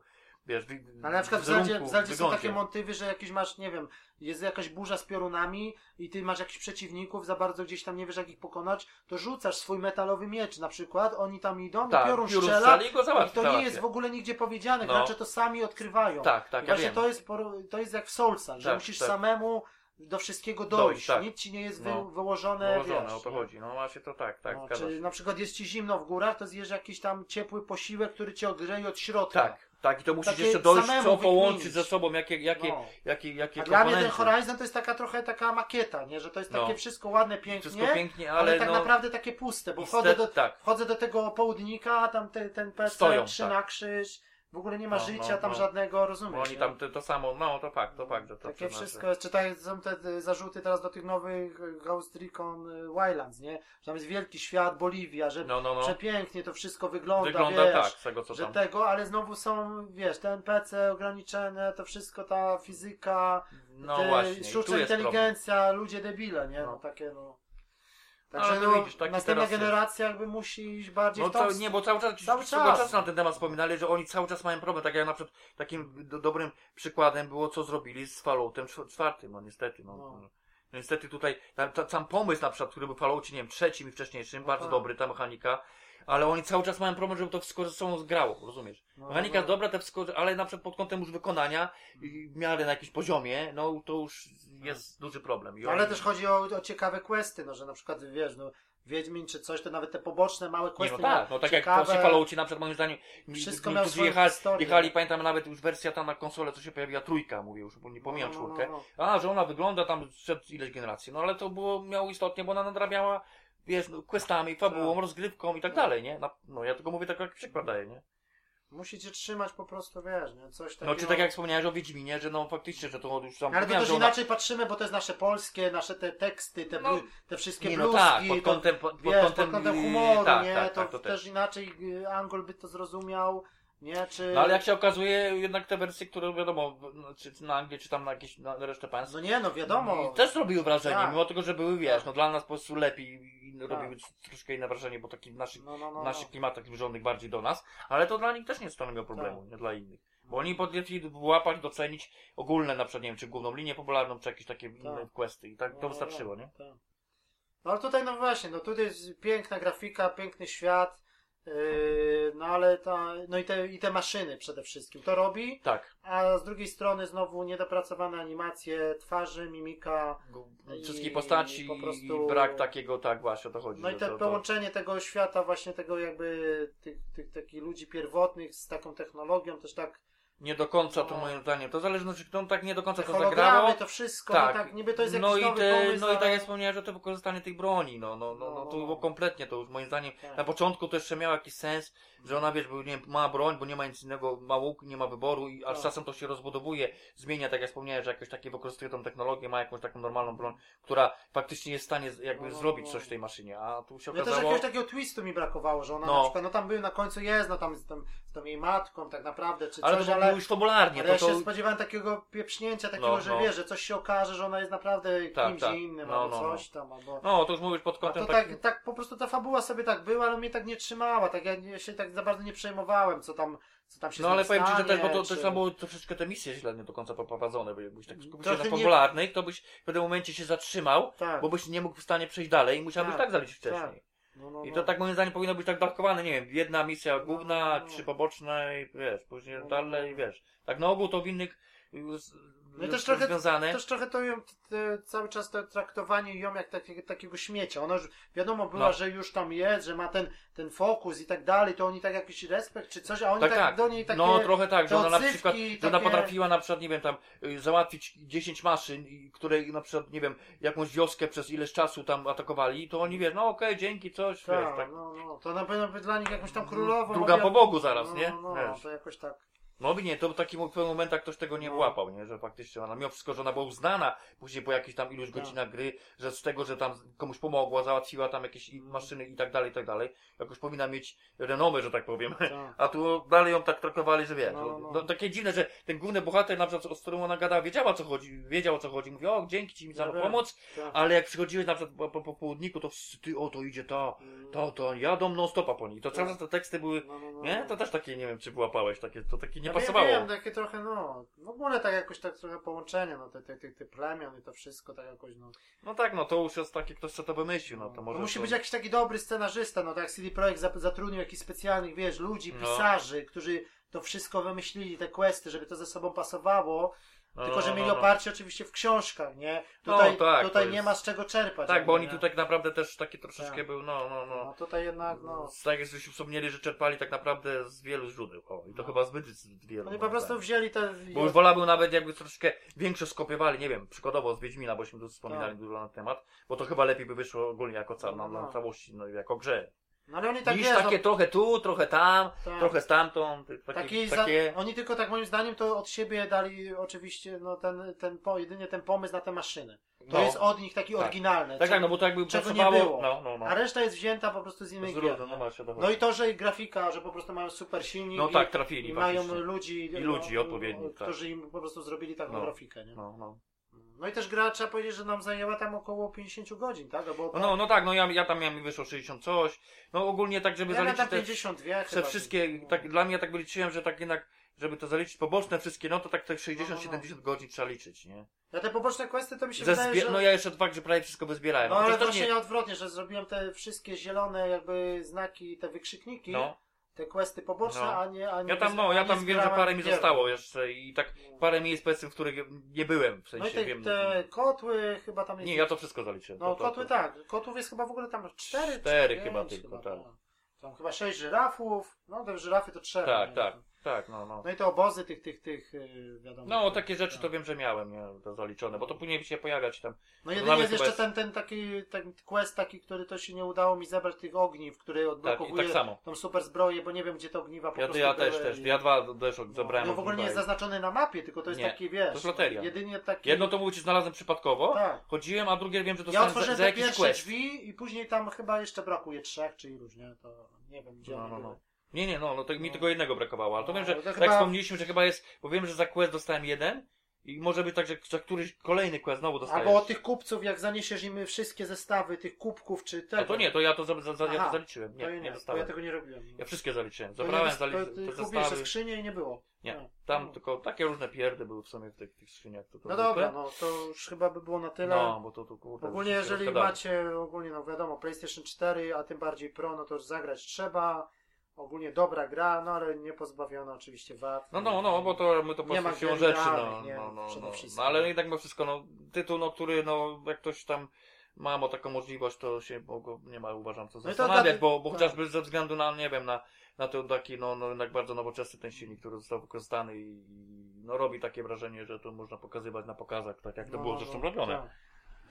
wiesz, Ale na przykład w Zeldzie, w Zeldzie są takie motywy, że jakieś masz, nie wiem, jest jakaś burza z piorunami i ty masz jakichś przeciwników, za bardzo gdzieś tam nie wiesz jak ich pokonać, to rzucasz swój metalowy miecz na przykład, oni tam idą Tak, i piorun piorun strzela i go i załatwi, to nie jest w ogóle nigdzie powiedziane, No. gracze to sami odkrywają. Tak, tak, I ja wiem. to jest, to jest jak w Soulsach, że Tak, musisz tak. samemu do wszystkiego Dojść, dojść, tak. nic ci nie jest wy, No. wyłożone, Nałożone, wiesz, o to nie? chodzi, no właśnie to tak, tak, no, czy na przykład jest ci zimno w górach, to zjesz jakiś tam ciepły posiłek, który cię ogrzeje od środka. Tak, tak, i to musisz Takie jeszcze dojść, samemu co połączyć ze sobą, jakie, jakie, No. jakie, jakie A dla mnie ten. Horizon to jest taka trochę taka makieta, nie? Że to jest No. takie wszystko ładne, pięknie, Wszystko pięknie, ale, ale, tak no, naprawdę takie puste, bo wchodzę do, tak. wchodzę do tego południka, tam te, ten PC Stoją, trzy tak. na krzyż, w ogóle nie ma No, życia no, tam no. żadnego, rozumiesz? Bo oni tam to, to samo, no to fakt, to fakt, że to Takie wszystko jest, czy tak są te zarzuty teraz do tych nowych e, Ghost Recon e, Wildlands, nie? Że tam jest wielki świat, Boliwia, że No, no, no. przepięknie to wszystko wygląda, Wygląda wiesz, tak, z tego co że tam. tego, ale znowu są, wiesz, te NPC ograniczone, to wszystko, ta fizyka, No te właśnie, i sztuczna tu jest problem. inteligencja, ludzie debile, nie? No. takie no. Także to no, widzisz, taki następna jest. generacja jakby musi iść bardziej No w tą nie, bo cały czas, Cały czas. czasu na ten temat wspominali, że oni cały czas mają problem, tak jak na przykład takim do, dobrym przykładem było, co zrobili z Falloutem czw- czwartym, no niestety, no. No. no. Niestety tutaj, ta, ta, sam pomysł na przykład, który był w Falloutie, nie wiem, trzecim i wcześniejszym, bardzo tak. dobry, ta mechanika, ale oni cały czas mają problem, żeby to wszystko ze sobą zgrało, rozumiesz? No, Mechanika no. jest dobra, te wszystko, ale na przykład pod kątem już wykonania, i w miarę na jakimś poziomie, no to już jest duży problem. I No, Ale oni- też chodzi o, o ciekawe questy, no, że na przykład, wiesz, no, Wiedźmin czy coś, to nawet te poboczne, małe Nie, questy no tak, no tak jak ciekawe, właśnie Falloutie na przykład moim zdaniem Wszystko miało swoją jechali, historię. jechali, pamiętam nawet już wersja tam na konsolę, co się pojawiła trójka, mówię już, bo nie pomijam No, no, no, czwórkę. no. A, że ona wygląda tam przed ileś generacji, no ale to było, miało istotnie, bo ona nadrabiała, wiesz, no, questami, fabułą, Tak. rozgrywką i tak No. dalej, nie? No ja tylko mówię tak jak przykład daję, nie? Musicie trzymać po prostu, wiesz, nie? Coś takiego. No czy tak jak wspomniałeś o Wiedźminie, że no faktycznie, że to już tam Ale to też ona... inaczej patrzymy, bo to jest nasze polskie, nasze te teksty, te, No, blu, te wszystkie Nie, bluzki, no tak, pod kątem, pod, pod wiesz, kątem, pod kątem yy, humoru, tak, nie? tak, to, tak, to też inaczej y, Angol by to zrozumiał, nie? Czy... No ale jak się okazuje, jednak te wersje, które wiadomo, czy na Anglię, czy tam na jakieś, na resztę państw, No nie, no wiadomo. I też robiły wrażenie, Tak. mimo tego, że były, wiesz, Tak. no dla nas po prostu lepiej i Tak. robiły troszkę inne wrażenie, bo taki w naszych, No, no, no, naszych no. klimatach zbliżonych bardziej do nas, ale to dla nich też nie stanowiło problemu, Tak. nie dla innych. Bo oni potrafili wyłapać, docenić ogólne, na przykład, nie wiem, czy główną linię popularną, czy jakieś takie inne questy i tak to no, wystarczyło, no, nie? tak. No ale tutaj, no właśnie, no tutaj jest piękna grafika, piękny świat, no ale ta, no i te, i te maszyny przede wszystkim to robi, Tak. a z drugiej strony znowu niedopracowane animacje twarzy, mimika, Wszystkie postaci po prostu- i brak takiego, tak właśnie o to chodzi. no i te to, to, połączenie tego świata właśnie tego jakby tych, tych takich ludzi pierwotnych z taką technologią też tak nie do końca to No. moim zdaniem. To zależy, no, czy no, tak nie do końca to zagrało. to wszystko, Tak. no tak, niby to jest No i, te, pomysł, no i tak ale- jak wspomniałem, że to wykorzystanie tej broni, no, no, no, no No, to no. było kompletnie, to już moim zdaniem, Tak. na początku to jeszcze miało jakiś sens, że ona, wiesz, bo nie ma broń, bo nie ma nic innego, ma łuk, nie ma wyboru, i, a z Tak. czasem to się rozbudowuje, zmienia, tak jak wspomniałem, że jakoś takie wykorzystuje tą technologię, ma jakąś taką normalną broń, która faktycznie jest w stanie jakby No, no, zrobić no. coś w tej maszynie, a tu się No też okazało... jakiegoś takiego twistu mi brakowało, że ona No. na przykład, no tam był na końcu jest, no tam z tą, z tą jej matką tak naprawdę, czy Ale coś, to ale, było już fabularnie, ale to, ja to... się spodziewałem takiego pieprznięcia, takiego, No, że no. wiesz, że coś się okaże, że ona jest naprawdę Tak, kimś tak. innym, No, albo coś tam, albo... No, to już mówisz pod A kątem to tak, tak, po prostu ta fabuła sobie tak była, ale mnie tak nie trzymała, tak ja, się tak za bardzo nie przejmowałem, co tam, co tam się No ale powiem Ci, że też, bo to czy... też tam troszeczkę te misje źle nie do końca poprowadzone, bo jakbyś tak skupił się na nie- fabularnej, to byś w pewnym momencie się zatrzymał, Tak, bo byś nie mógł w stanie przejść dalej i musiałbyś Tak, tak, zaliczyć tak. wcześniej. no, no, I no. to tak moim zdaniem powinno być tak dawkowane, nie wiem, jedna misja No, główna, no, no. trzy poboczne i wiesz, później dalej, wiesz. Tak na ogół to w innych No też trochę- związane. Też trochę to ją, te, cały czas to traktowanie ją jak takie, takiego śmiecia. Ona już wiadomo była, No. że już tam jest, że ma ten, ten fokus i tak dalej, to oni tak jakiś respekt czy coś, a oni Tak, tak, tak. do niej takie... no trochę tak, że ona na przykład, że ona takie- potrafiła na przykład, nie wiem, tam y, załatwić 10 maszyn, które na przykład, nie wiem, jakąś wioskę przez ileś czasu tam atakowali, to oni wiesz, no okej, dzięki, coś, wiesz, tak, tak. no, no, to na pewno by dla nich jakąś tam królową. Druga obja- po Bogu zaraz, no, nie? No, no, Wiesz. to jakoś tak. No nie, to w takim w pewnym momentach ktoś tego nie No. włapał, nie? Że faktycznie ona, mimo wszystko, że ona była uznana później po jakichś tam iluś Tak. godzinach gry, że z tego, że tam komuś pomogła, załatwiła tam jakieś i- maszyny i tak dalej, i tak dalej, jakoś powinna mieć renomę, że tak powiem. Tak. A tu dalej ją tak traktowali, że wiesz, No, no, no. no, takie dziwne, że ten główny bohater, na przykład, z którym ona gadała, wiedziała o co chodzi, wiedział o co chodzi, mówi, o dzięki ci mi za wiem. pomoc, tak. ale jak przychodziłeś na przykład po, po, po południku, to wszyscy, ty, o to idzie ta, to, to, jadą non stopa po niej. To cały czas te teksty były, No, no, no, nie? no. To też takie, nie wiem, czy wyłapałeś, takie, to takie nie Ja pasowało. Wiem, takie trochę, no, w ogóle tak jakoś tak trochę połączenie, no, te, te, te, te plemion i to wszystko tak jakoś, no. No tak, no to już jest takie, ktoś co to wymyślił, no to może... musi to... być jakiś taki dobry scenarzysta, no tak jak CD Projekt zatrudnił jakichś specjalnych, wiesz, ludzi, No. pisarzy, którzy to wszystko wymyślili, te questy, żeby to ze sobą pasowało, No, tylko że no, mieli no. oparcie oczywiście w książkach, nie? No, Tutaj, tak, tutaj to nie jest- ma z czego czerpać. Tak, bo oni nie? tu tak naprawdę też takie troszeczkę Tak. był, no, no, No no. tutaj jednak, no... Tak jak żeśmy wspomnieli, że czerpali tak naprawdę z wielu źródeł, o, i to No. chyba zbyt z wielu. Oni po prostu wzięli te... Bo już wolałbym nawet jakby troszeczkę większe skopiowali, nie wiem, przykładowo z Wiedźmina, bośmy tu wspominali Tak. dużo na temat, bo to chyba lepiej by wyszło ogólnie jako ca- No, na, no, na no. całości, no jako grze. No ale oni tak Niż wiesz, takie no, trochę tu, trochę tam, tak. trochę stamtąd, takie, Taki za, takie... Oni tylko tak moim zdaniem to od siebie dali oczywiście no ten, ten po, jedynie ten pomysł na tę maszynę. To No. jest od nich taki Tak. oryginalny. Tak, tak, no bo to jakby czego nie było. no, no, no. A reszta jest wzięta po prostu z innych gier. no właśnie, to No i to, że i grafika, że po prostu mają super silnik No i, tak, trafili i mają faktycznie. ludzi, I ludzi odpowiednich, tak. którzy im po prostu zrobili taką No. grafikę. Nie? No, no. No i też gra trzeba powiedzieć, że nam zajęła tam około 50 godzin, tak? Albo No, no, no tak, no ja, ja tam miałem, mi wyszło 60 coś, no ogólnie tak, żeby ja zaliczyć tam te, 52 te chyba. wszystkie, No. tak, dla mnie tak wyliczyłem, że tak jednak, żeby to zaliczyć poboczne wszystkie, no to tak te No, no, no. 60-70 godzin trzeba liczyć, nie? Ja te poboczne questy to mi się Ze wydaje, że... No ja jeszcze fakt, że prawie wszystko wyzbierałem. No ale to właśnie nie- ja odwrotnie, że zrobiłem te wszystkie zielone jakby znaki, te wykrzykniki, No, te questy poboczne, No. a nie, a nie ja tam, no, ja tam wiem, że parę mi gier. zostało jeszcze i tak parę miejsc powiedzmy, w których nie byłem, w No i sensie te, wiem. te kotły chyba tam jest... Nie, ja to wszystko zaliczyłem. No to, to, kotły to. tak, kotłów jest chyba w ogóle tam cztery, Cztery chyba tylko, tak. Tam chyba sześć żyrafów, no te żyrafy to trzeba. Tak, tak, tak, no, no. No i te obozy tych, tych, tych, yy, wiadomo. No, tych- takie rzeczy tak. to wiem, że miałem, nie, to zaliczone, bo to później się pojawiać tam. No jedynie jest jeszcze ten, ten taki ten quest taki, który to się nie udało mi zebrać tych ogniw, który Tak, i odblokowuje tak samo. tą super zbroję, bo nie wiem gdzie te ogniwa po Ja, prostu ja też, były też, i- ja dwa też zebrałem. No w ogóle nie jest ogniwa zaznaczony na mapie, tylko to jest Nie, taki, wiesz, to jest loteria. jedynie taki... i- Jedno to mówię znalazłem przypadkowo, Tak. chodziłem, a drugie wiem, że Ja dostałem za, za te jakiś pierwsze quest. drzwi i później tam chyba jeszcze brakuje trzech czy iluś, nie? To nie wiem gdzie No, no, no. Nie, nie, no, no to mi No. tylko jednego brakowało, ale to No, wiem, że to tak chyba- wspomnieliśmy, że chyba jest, bo wiem, że za quest dostałem jeden i może być tak, że za któryś kolejny quest znowu dostajesz. Albo od tych kupców, jak zaniesiesz im wszystkie zestawy tych kubków czy tego. A to nie, to ja to, za, za, za, ja to zaliczyłem, to nie, ja nie, nie, to ja dostałem. tego nie robiłem. Ja wszystkie zaliczyłem, To zabrałem, nie, to, zaliczyłem te kupiłeś te zestawy. skrzynie i nie było. Nie, No. tam No. tylko takie różne pierdy były w sumie w tych, tych skrzyniach. To, to No dobra, no to już chyba by było na tyle. No, bo to, to kurde. Ogólnie jeżeli macie, ogólnie no wiadomo, PlayStation 4, a tym bardziej Pro, no to już zagrać trzeba. Ogólnie dobra gra, no ale nie pozbawiona oczywiście wad. No, no, no, bo to my to po prostu siłą rzeczy, no, nie? no, no, no, no, ale jednak mimo wszystko, no, tytuł, no, który, no, jak ktoś tam ma taką możliwość, to się bo nie ma, uważam, co No zastanawiać, dla- bo, bo tak. chociażby ze względu na, nie wiem, na na to taki, no, no jednak bardzo nowoczesny ten silnik, który został wykorzystany i, no robi takie wrażenie, że to można pokazywać na pokazach, tak jak to było zresztą robione. tak.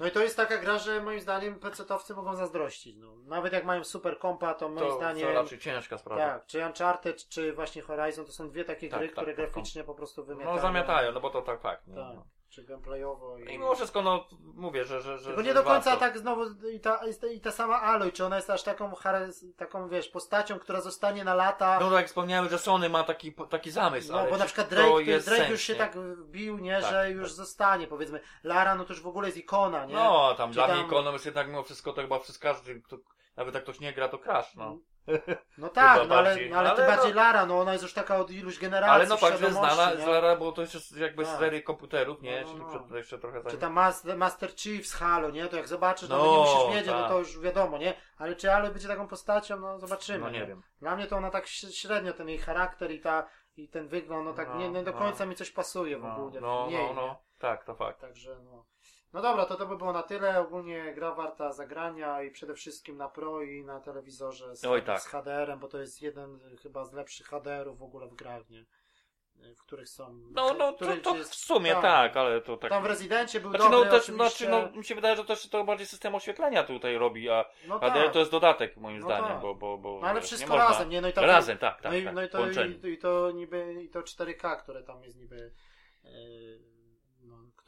No i to jest taka gra, że moim zdaniem PC-towcy mogą zazdrościć. No. Nawet jak mają super kompa, to moim To, zdaniem... to raczej ciężka sprawa. Tak, czy Uncharted, czy właśnie Horizon, to są dwie takie Tak, gry, tak, które tak, graficznie po prostu wymiatają. No zamiatają, no bo to tak, tak. Tak, czy gameplayowo. I mimo wszystko, no mówię, że. że, że Tylko nie do końca warto. tak znowu i ta, i ta- i sama Aloy, czy ona jest aż taką, taką wiesz, postacią, która zostanie na lata. No tak jak wspomniałem, że Sony ma taki, taki zamysł. No, bo na przykład Drake, Drake sens, już się nie? tak wbił, nie, Tak, że już tak. zostanie, powiedzmy. Lara, no to już w ogóle jest ikona, nie? No, tam Czy dla tam- mnie ikoną jest jednak mimo wszystko to chyba przez każdy, kto, nawet jak ktoś nie gra, to crash, no. No tak, no ale, bardziej. no, ale, Ale bardziej no- Lara, no ona jest już taka od iluś generacji Ale no fakt, że znana nie? z Lara, bo to jest jakby z Tak. serii komputerów, nie? No, no, Czyli no. przed, jeszcze trochę Czy zanim. tam Master, Master Chief z Halo, nie? To jak zobaczysz, no, No, to nie musisz wiedzieć, no tak. to już wiadomo, nie? Ale czy Aloy będzie taką postacią, no zobaczymy. No nie wiem. Dla mnie to ona tak średnio, ten jej charakter i ta i ten wygląd, no tak No, nie, nie do no. końca mi coś pasuje w No, ogóle. no, no, nie? no. Tak, to fakt. Także no. No dobra, to to by było na tyle. Ogólnie gra warta zagrania i przede wszystkim na Pro i na telewizorze z, Oj, tak. z HDR-em, bo to jest jeden chyba z lepszych HDR-ów w ogóle w grach, nie? W których są. No, no, to, to jest- w sumie tak. tak, ale to tak. Tam w Rezydencie był Znaczy, dobry, no, też, oczywiście. znaczy, no, mi się wydaje, że też to bardziej system oświetlenia tutaj robi, a no HDR tak. to jest dodatek moim No zdaniem, tak. bo, bo, bo No ale wszystko można... razem, nie? No i tam, Razem, tak, tak, no, i, tak, no i to, i, i to niby i to 4K, które tam jest niby yy, no,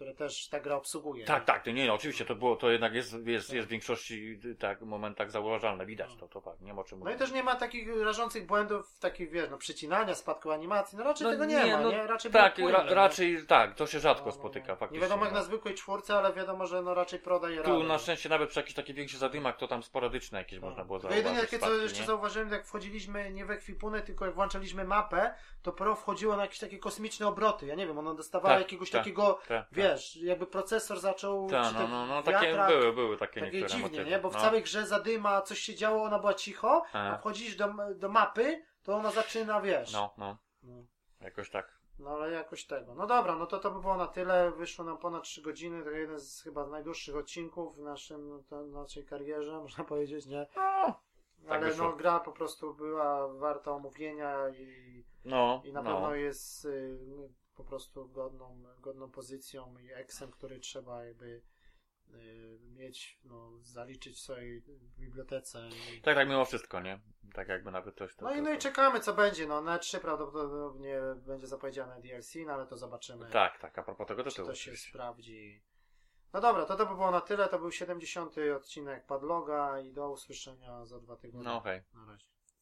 które też ta gra obsługuje. Tak, tak, to nie, no, oczywiście to było, to jednak jest, jest, jest w większości tak, momentach zauważalne, widać to, to tak, nie ma o czym No i mówić. też nie ma takich rażących błędów, takich wiesz, no przycinania, spadku animacji, no raczej No tego nie, nie, ma, no nie? Raczej Tak, było ra, płynne, raczej tak, to się no. rzadko No, no, spotyka no. faktycznie. Nie wiadomo jak no. na zwykłej czwórce, ale wiadomo, że no raczej proda je Tu na szczęście nawet przy jakichś takich większych zadymach to tam sporadyczne jakieś można było Tak. Zauważyć. jedynie takie, co jeszcze nie? zauważyłem, jak wchodziliśmy nie w ekwipunek, tylko jak włączaliśmy mapę, to Pro wchodziło na jakieś takie kosmiczne obroty. Ja nie wiem, ono dostawało Tak, jakiegoś tak, takiego, Tak, tak. Wiesz, jakby procesor zaczął... Tak, czy no, ten no, no, takie wiatrak, były, były takie, Takie niektóre dziwnie, motywy. nie? Bo w no. całej grze zadyma, coś się działo, ona była cicho, a A, wchodzisz do, do mapy, to ona zaczyna, wiesz. No, no, No. jakoś tak. No ale jakoś tego. No dobra, no to to by było na tyle. Wyszło nam ponad 3 godziny. To jeden z chyba najdłuższych odcinków w naszym, to, naszej karierze, można powiedzieć, nie? No, tak ale wyszło. no gra po prostu była warta omówienia i, no, i na no. pewno jest y, po prostu godną, godną pozycją i eksem, który trzeba jakby y, mieć, no, zaliczyć w swojej bibliotece. Tak, tak mimo wszystko, nie? Tak jakby nawet coś to... no, i, no i czekamy co będzie. No na 3 prawdopodobnie będzie zapowiedziane DLC, no ale to zobaczymy. Tak, tak, a propos tego czy tytułu. to się sprawdzi. No dobra, to to by było na tyle. To był 70. odcinek Padloga i do usłyszenia za dwa tygodnie. No okej. Na razie.